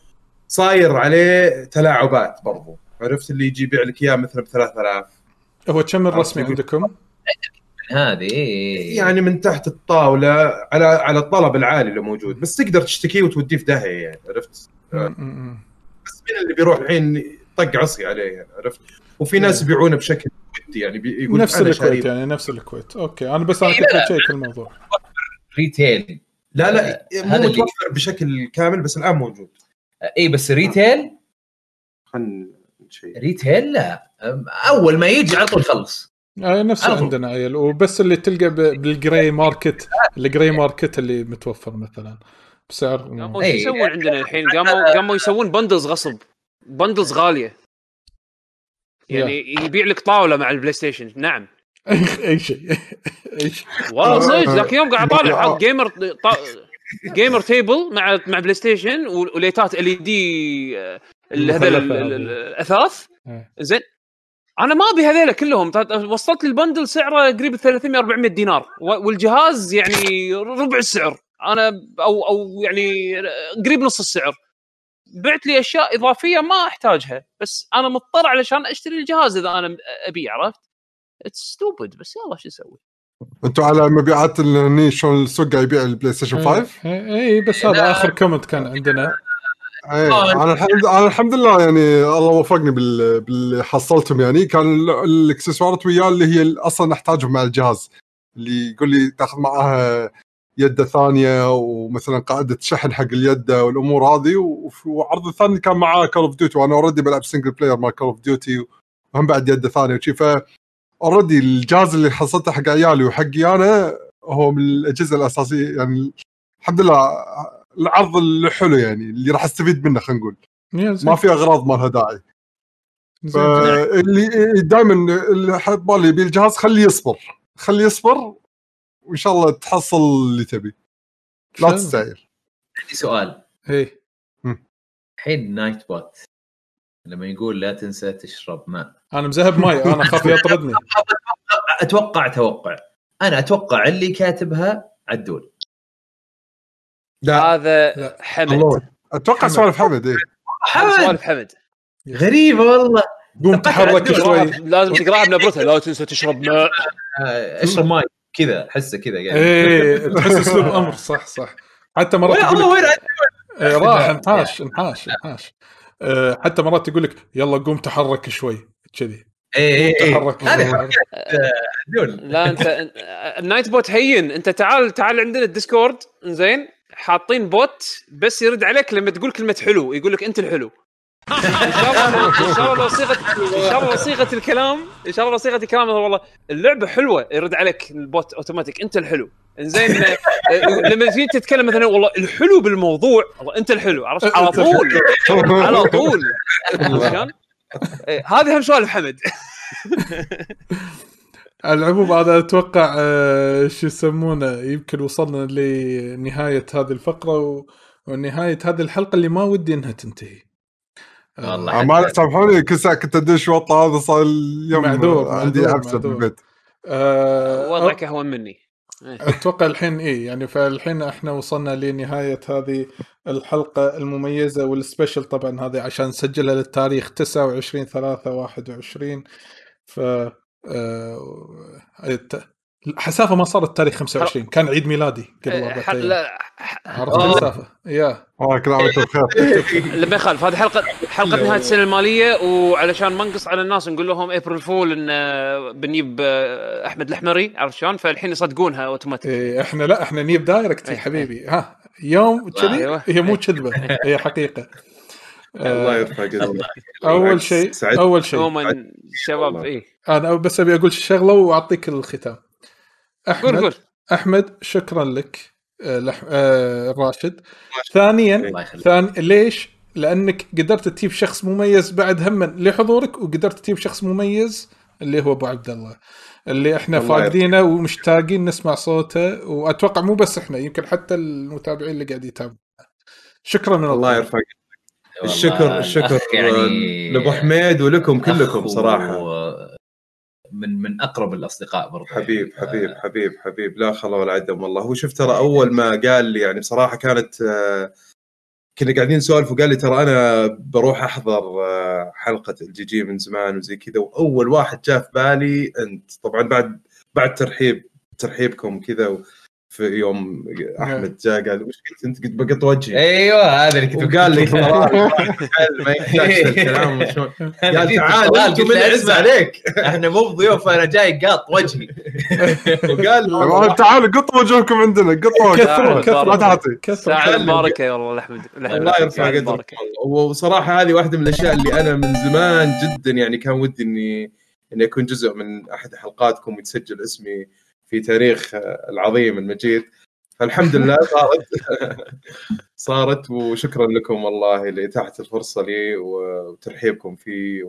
صاير عليه تلاعبات برضو. عرفت اللي يجي يبيع لك إياه مثلا ب 3000 هو كم الرسمي يقول- عندكم؟ هذه. يعني من تحت الطاولة على على الطلب العالي اللي موجود. بس تقدر تشتكيه وتوديه في داهية يعني عرفت. بس مين اللي بيروح الحين طق عصي عليه يعني عرفت؟ وفي ناس يبيعونه بشكل ودي يعني بي- يقول نفس الكويت. يعني نفس الكويت. okay أنا بس أنا إيه، كنت. بشيك الموضوع. retail. لا لا مو هذا اللي- متوفر بشكل كامل بس الآن موجود. اي إيه، بس retail؟ خلينا شيء retail؟ لا. أول ما يجي على طول خلص آه نفس. عندنا عيل وبس اللي تلقى ب- بال gray market ال gray market اللي متوفر مثلا. بسعر قاموا إيه. شو يسوون عندنا الحين قاموا قاموا يسوون bundles غصب. bundles غالية. يعني يبيع لك طاولة مع البلاي ستيشن نعم. <laughs> أي شيء. <laughs> أي شيء. والله <laughs> صدق آه. ذاك اليوم قاعد أطالع حق gamer طا... gamer table مع مع بلاي ستيشن وليتات LED هذول ال- مخلفة. ال- هذه. الأثاث. إيه. زين. أنا ما أبي هذيلا كلهم. تا- وصلت لي ال bundle سعره قريب 300 400 دينار. والجهاز يعني ربع السعر. أنا أو أو يعني قريب نص السعر. بعت لي أشياء إضافية ما أحتاجها بس أنا مضطر علشان أشتري الجهاز إذا أنا ابيه عرفت؟ it's stupid بس يلا شو أسوي؟ أنتم على مبيعات ال- هني شلون السوق قاعد يبيع ال PlayStation 5 اي إيه، بس هذا آخر comment كان عندنا. إيه أنا الحمد أنا الحمد لله يعني الله وفقني بال... باللي حصلتهم يعني. كان ال- الإكسسوارات وياه اللي هي أصلا أحتاجهم مع الجهاز اللي يقول لي تاخذ معاها يده ثانية ومثلا قاعدة شحن حق اليد والأمور هذه وعرض الثاني كان معاه Call of Duty وأنا already بلعب single player مع Call of Duty وهم بعد يده ثانية وشي ف اوريدي الجهاز اللي حصلته حق عيالي وحقي أنا هو من الأجهزة الأساسية يعني الحمد لله العرض الحلو يعني اللي راح أستفيد منه خلينا نقول. ما في أغراض ما لها داعي زين. فاللي دائما اللي حط بالي يبي الجهاز خليه يصبر خليه يصبر وإن شاء الله تحصل اللي تبي. لا. تستعجل عندي سؤال. إيه. الحين Nightbot لما يقول لا تنسى تشرب ماء. أنا مذهب ماي أنا <laughs> اخاف يطردني. أتوقع توقع أنا أتوقع اللي كاتبها عدول. لا. هذا لا. حمد. الله. أتوقع سوالف حمد إيه. حمد! سوالف حمد. غريبه والله. قوم تحرك شوي. لازم تقرأها بنبرتها لا تنسى تشرب ماء. أشرب ماي. كذا أحسه كذا قاعد إيه <laughs> تحس أسلوب أمر صح صح. حتى مرات وين يقول الله لك وين إيه، <laughs> راح انحاش انحاش انحاش. آه، حتى مرات يقول لك يلا قوم تحرك شوي. كذي. اي اي اي تحرك هذه عدول <laughs> لا أنت ال Nightbot هين. أنت تعال تعال عندنا ال Discord. زين حاطين bot بس يرد عليك لما تقول كلمة حلو. يقول لك أنت الحلو. إن شاء الله إن شاء الله لو صيغه إن شاء الله لو صيغه الكلام. إن شاء الله لو صيغه الكلام. والله اللعبة حلوة يرد عليك البوت أوتوماتيك. أنت الحلو. إنزين آه، لما تجي تتكلم مثلا والله الحلو بالموضوع والله أنت الحلو. عرفت؟ على طول. على طول. شلون؟ إيه، هذه هم سوالف حمد <laughs> على العموم أنا أتوقع آه، شو يسمونه يمكن وصلنا لنهاية هذه الفقرة و... ونهاية هذه الحلقة اللي ما ودي إنها تنتهي. والله ما سامحوني كل ساعة كنت أدش وطه هذا صار اليوم معذور، عندي عبسه معذور. بالبيت آه، وضعك اهون مني. أتوقع الحين إيه يعني فالحين إحنا وصلنا لنهاية هذه الحلقة المميزة وال special طبعا هذه عشان نسجلها للتاريخ 29 3 21 ف آه، حسافة ما صارت تاريخ 25 كان عيد ميلادي قبل إيه، أربع أيام لا عرفت آه. المسافه يا. كل عام وأنتم بخير. <laughs> لما يخالف هذه حلقه حلقة نهاية السنة المالية وعلشان ما نقص على الناس نقول لهم April Fool إن آه، بنجيب آه، أحمد الحمري عرفت شلون؟ فالحين يصدقونها أوتوماتيك. إيه إحنا لا إحنا نجيب direct يا إيه. حبيبي. ها يوم كذي أيوة. هي مو كذبة هي حقيقة. الله آه، يرفع قدرك أول شيء. أول شيء. عموما والله. اي أنا بس أبي أقول شغلة وأعطيك الختام. أحمد قول قول. أحمد شكرا لك آه، لح... آه راشد. ثانيا ثاني ليش؟ لأنك قدرت تجيب شخص مميز بعد هما لحضورك وقدرت تجيب شخص مميز اللي هو أبو عبد الله اللي إحنا فاقدينه ومشتاقين نسمع صوته وأتوقع مو بس إحنا يمكن حتى المتابعين اللي قاعد يتابعون. شكرا من الله يرفع قدرك. الشكر الشكر يعني لأبو حميد ولكم كلكم صراحة. و- من من أقرب الأصدقاء برضه حبيب يعني. حبيب حبيب حبيب. لا خلا ولا عدم والله. هو شوف ترى أول ما قال لي يعني بصراحة كانت آه، كنا قاعدين نسولف وقال لي ترى أنا بروح أحضر آه، حلقة ال GG من زمان وزي كذا. وأول واحد جاء في بالي أنت طبعا بعد بعد ترحيب ترحيبكم كذا و- في يوم أحمد جاء قال وش قلت أنت؟ قلت بقط وجهي أيوه هذا اللي كنت وقال لي <laughs> ما يحتاج الكلام وشلون. <laughs> قال تعال من عز عليك. <laughs> إحنا مو بضيوف أنا جاي قاط وجهي. وقال تعالوا قطوا وجوهكم عندنا قطوا كثروا كثروا. لا تعطي. كثر ساعه المباركة والله احمد الله يرفع قدرك. والله. وصراحة هذه واحدة من الأشياء اللي أنا من زمان جدا يعني كان ودي إني إني أكون جزء من أحد حلقاتكم ويتسجل اسمي في تاريخ آه، العظيم المجيد. فالحمد لله <laughs> صارت صارت وشكرا لكم والله لإتاحة الفرصة لي وترحيبكم فيه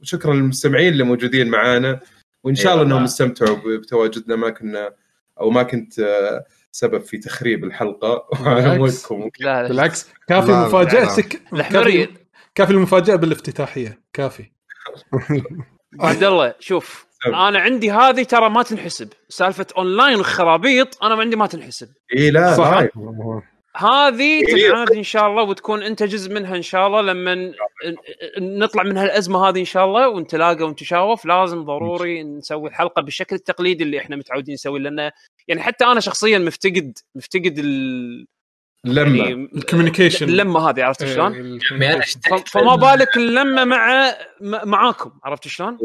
وشكرا للمستمعين اللي موجودين معانا. وإن شاء الله. إنهم استمتعوا بتواجدنا. ما كنا أو ما كنت آه، سبب في تخريب الحلقة. وعلى <laughs> بالعكس. مودكم لا لا. بالعكس. كافي مفاجاتك كافي المفاجأة بالافتتاحية. كافي. عبد الله شوف أنا عندي هذه ترى ما تنحسب. سالفة اونلاين وخرابيط أنا ما عندي ما تنحسب. اي لا صح. هذه إيه. تنعاد إن شاء الله وتكون أنت جزء منها إن شاء الله. لما نطلع من هالأزمة هذه إن شاء الله ونتلاقى ونتشاوف لازم ضروري نسوي الحلقة بالشكل التقليدي اللي إحنا متعودين نسويه. لأنه يعني حتى أنا شخصيا مفتقد مفتقد ال لما يعني ال communication. اللمة هذه عرفت شلون؟ أنا ف- اشتقت فما بالك اللمة مع م- معاكم عرفت شلون؟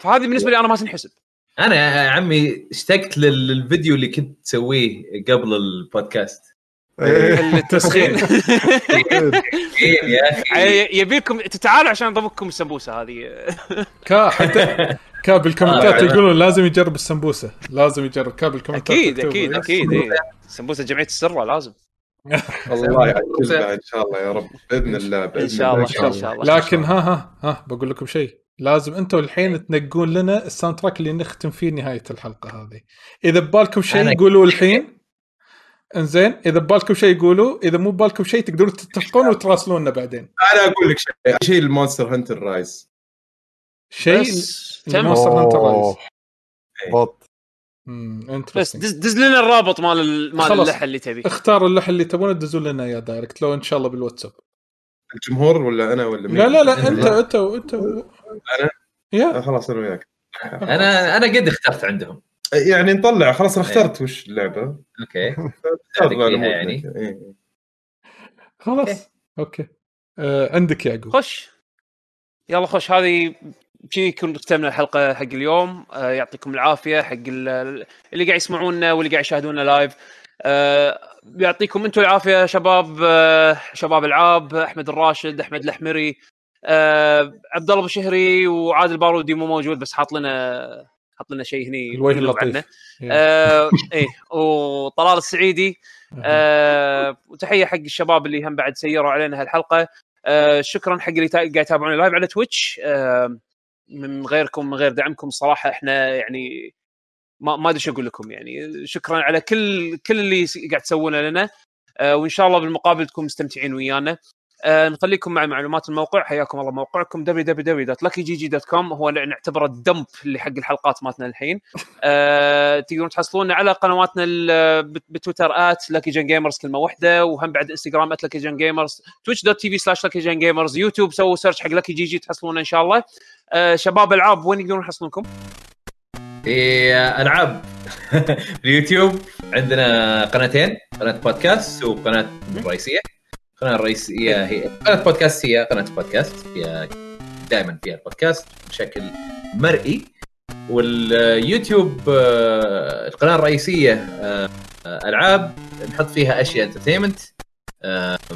فهذه بالنسبة لي أنا ما تنحسب. أنا يا عمي اشتقت لل- للفيديو اللي كنت تسويه قبل البودكاست. إيه. <laughs> التسخين إيه يا أخي. <laughs> يبيكم تتعالوا عشان نضبطكم السمبوسة هذه. <laughs> كا حتى كاب ال comment ات آه، يقولون لازم يجرب السمبوسة. لازم يجرب كاب ال comment ات أكيد. أكيد أكيد. إيه. سمبوسه جمعية السره لازم. <laughs> الله يعجزنا <laughs> إن شاء الله يا رب. بإذن الله بإذن ان شاء الله. الله إن شاء الله لكن ها ها ها بقول لكم شيء. لازم أنتم الحين تنقون لنا ال soundtrack اللي نختم فيه نهاية الحلقة هذه. إذا ببالكم شيء قولوا الحين. إنزين إذا ببالكم شيء قولوا. إذا مو ببالكم شيء تقدرون تتفقون وتراسلونا بعدين. أنا أقول لك شيء. شيء ال Monster Hunter Rise. شيء بس اللي تم. Monster Hunter Rise. بط. امم بس دز, دز لنا الرابط مال ال- مال. اللحن اللي تبي اختاروا اللحن اللي تبونه دزوا لنا إياه direct لو إن شاء الله بالواتساب الجمهور ولا أنا ولا مين؟ لا لا لا أنت. أنت أنت أنا؟ يا آه، خلاص أنا وياك أنا أنا قد اخترت عندهم يعني نطلع خلاص أنا اخترت وش اللعبة okay <laughs> يعني. لك. إيه. خلاص okay آه عندك يعقوب خش يلا خش هذه شي يكون ختمنا الحلقة حق اليوم. آه يعطيكم العافية حق ال- اللي قاعد يسمعونا واللي قاعد يشاهدونا لايف آه يعطيكم أنتم العافية شباب. آه شباب العاب أحمد الراشد أحمد الحمري آه عبد الله أبو شهري وعادل بارودي مو موجود بس حاط لنا حط لنا شيء هني الوجه. اللطيف يا. آه إيه وطلال السعيدي. آه وتحية حق الشباب اللي هم بعد سيروا علينا هالحلقة. آه شكرا حق اللي قاعد يتابعونا live على Twitch آه من غيركم من غير دعمكم صراحة إحنا يعني ما ما أدري شو أقول لكم يعني. شكرا على كل كل اللي قاعد تسوونه لنا آه وإن شاء الله بالمقابل تكونوا مستمتعين ويانا. آه نخليكم مع معلومات الموقع. حياكم الله موقعكم www.luckygg.com هو نعتبره ال dump اللي حق الحلقات مالتنا الحين. آه تقدرون تحصلونا على قنواتنا بتويتر at Lucky Gun Gamers كلمة واحدة وهم بعد انستغرام at Lucky Gun Gamers Twitch dot TV slash Lucky Gun Gamers يوتيوب سووا search حق Lucky GG تحصلونا إن شاء الله. آه شباب ألعاب وين يقدرون يحصلونكم؟ في ألعاب. <laughs> اليوتيوب عندنا قناتين قناة بودكاست وقناة رئيسية. القناه الرئيسيه هي قناة بودكاست هي قناة بودكاست. فيها دائما فيها البودكاست بشكل مرئي. واليوتيوب آه، القناة الرئيسية آه، آه، ألعاب. نحط فيها أشياء entertainment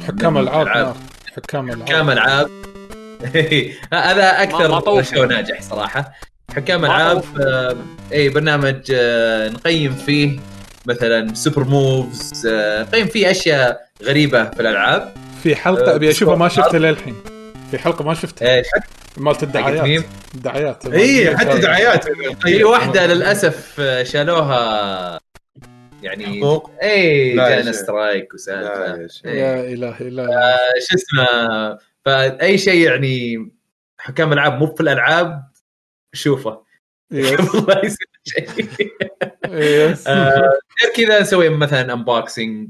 حكام ألعاب. حكام ألعاب. حكام <laughs> ألعاب. هذا أكثر. شو ناجح صراحة. حكام ألعاب. آه، اي برنامج آه، نقيم فيه مثلا super moves آه، نقيم فيه أشياء غريبة في الألعاب في حلقة آه، ابي أشوفها ما. شفتها للحين في حلقة ما شفتها إيش مالت الدعايات ميم؟ الدعايات اي حتى دعايات في واحدة للأسف آه، شالوها يعني حقوق؟ اي جانا شيخ. strike لا وسالفه يا. إيه. يا الهي لا آه، شو اسمه فأي شيء يعني حكام العاب مو في الألعاب شوفه لا يصير شيء. آه، <laughs> غير كذا نسوي مثلا unboxing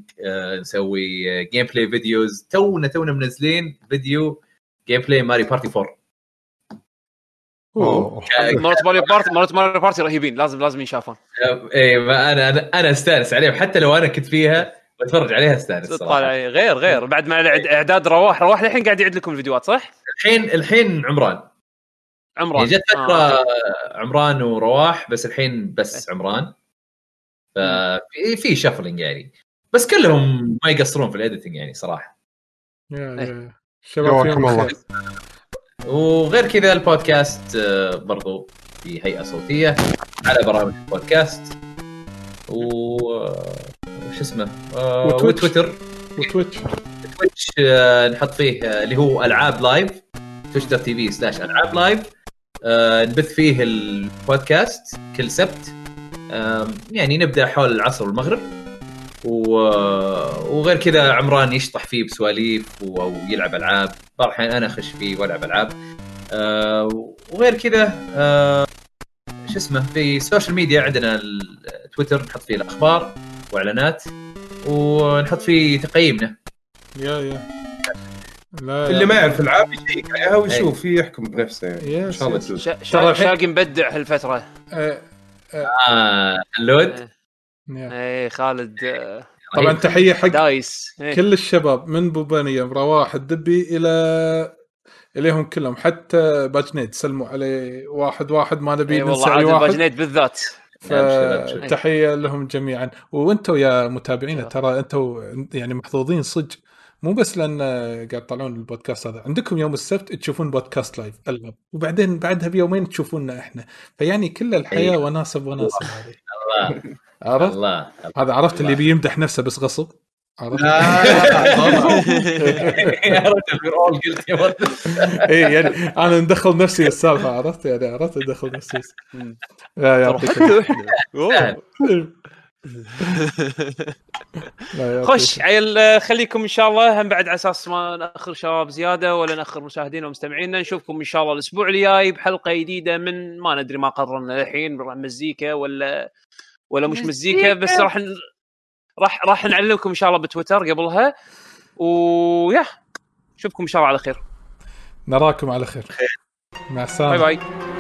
نسوي gameplay videos تونا تونا منزلين فيديو gameplay Mario Party 4 أوه. مرات Mario Party مرات Mario Party رهيبين. لازم لازم ينشافون. اي ما أنا أنا أنا أستانس عليهم. حتى لو أنا كنت فيها بتفرج عليها أستانس طالع غير غير. بعد ما إعداد رواح رواح الحين قاعد يعد لكم الفيديوهات صح؟ الحين الحين عمران. عمران. يعني جت فترة آه. عمران ورواح بس الحين بس عمران. ففي في شفلنج يعني. بس كلهم ما يقصرون في الايديتنج يعني صراحة. يا- إيه. شباب الله. وغير كذا البودكاست آه، برضو في هيئة صوتية على برامج البودكاست. و آه، وش اسمه؟ آه، و Twitch. وتويتر. و Twitch. Twitch نحط فيه اللي هو ألعاب live Twitch dot TV slash العاب live نبث فيه البودكاست كل سبت. يعني نبدأ حول العصر والمغرب و... وغير كذا عمران يشطح فيه بسواليف و- أو يلعب ألعاب. بعض الاحيان أنا أخش فيه وألعب ألعاب. آه، وغير كذا آه، شو اسمه في السوشيال ميديا عندنا التويتر نحط فيه الأخبار وإعلانات. ونحط فيه تقييمنا. يا يا. لا اللي. ما يعرف ألعاب يشيك عليها ويشوف يحكم بنفسه. يعني إن شاء الله شاقي مبدع هالفترة. آه، آه اللود؟ يا. اي خالد آه، طبعا تحية حق دايس. إيه. كل الشباب من بوبانية رواح الدبي إلى إليهم كلهم. حتى باجنيد سلموا عليه واحد واحد ما نبي اي ننسى والله اي واحد. باجنيد بالذات. فتحيه لهم جميعا. وأنتم يا متابعينا ترى أنتم يعني محظوظين صدق. مو بس لأن قاعد يطلعون البودكاست هذا عندكم يوم السبت تشوفون بودكاست live العب وبعدين بعدها بيومين تشوفونا إحنا. فيعني كل الحياة إيه. وناسه بوناسه هذه. الله. <laughs> عرفت؟ الله. هذا عرفت اللي بيمدح نفسه بس غصب؟ عرفت؟ قلت <laughs> يا. <laughs> اي يعني أنا ندخل نفسي بالسالفه عرفت؟ يعني عرفت ندخل نفسي. ترى يعطيك خش عيل خليكم إن شاء الله. هم بعد على أساس ما نأخر شباب زيادة ولا نأخر مشاهدينا ومستمعينا نشوفكم إن شاء الله الأسبوع الجاي بحلقة جديدة من ما ندري ما قررنا الحين راح مزيكا ولا ولا مش مزيكا بس راح ن... راح راح نعلمكم إن شاء الله بتويتر قبلها. ويا نشوفكم إن شاء الله على خير. نراكم على خير. مع السلامة. باي باي.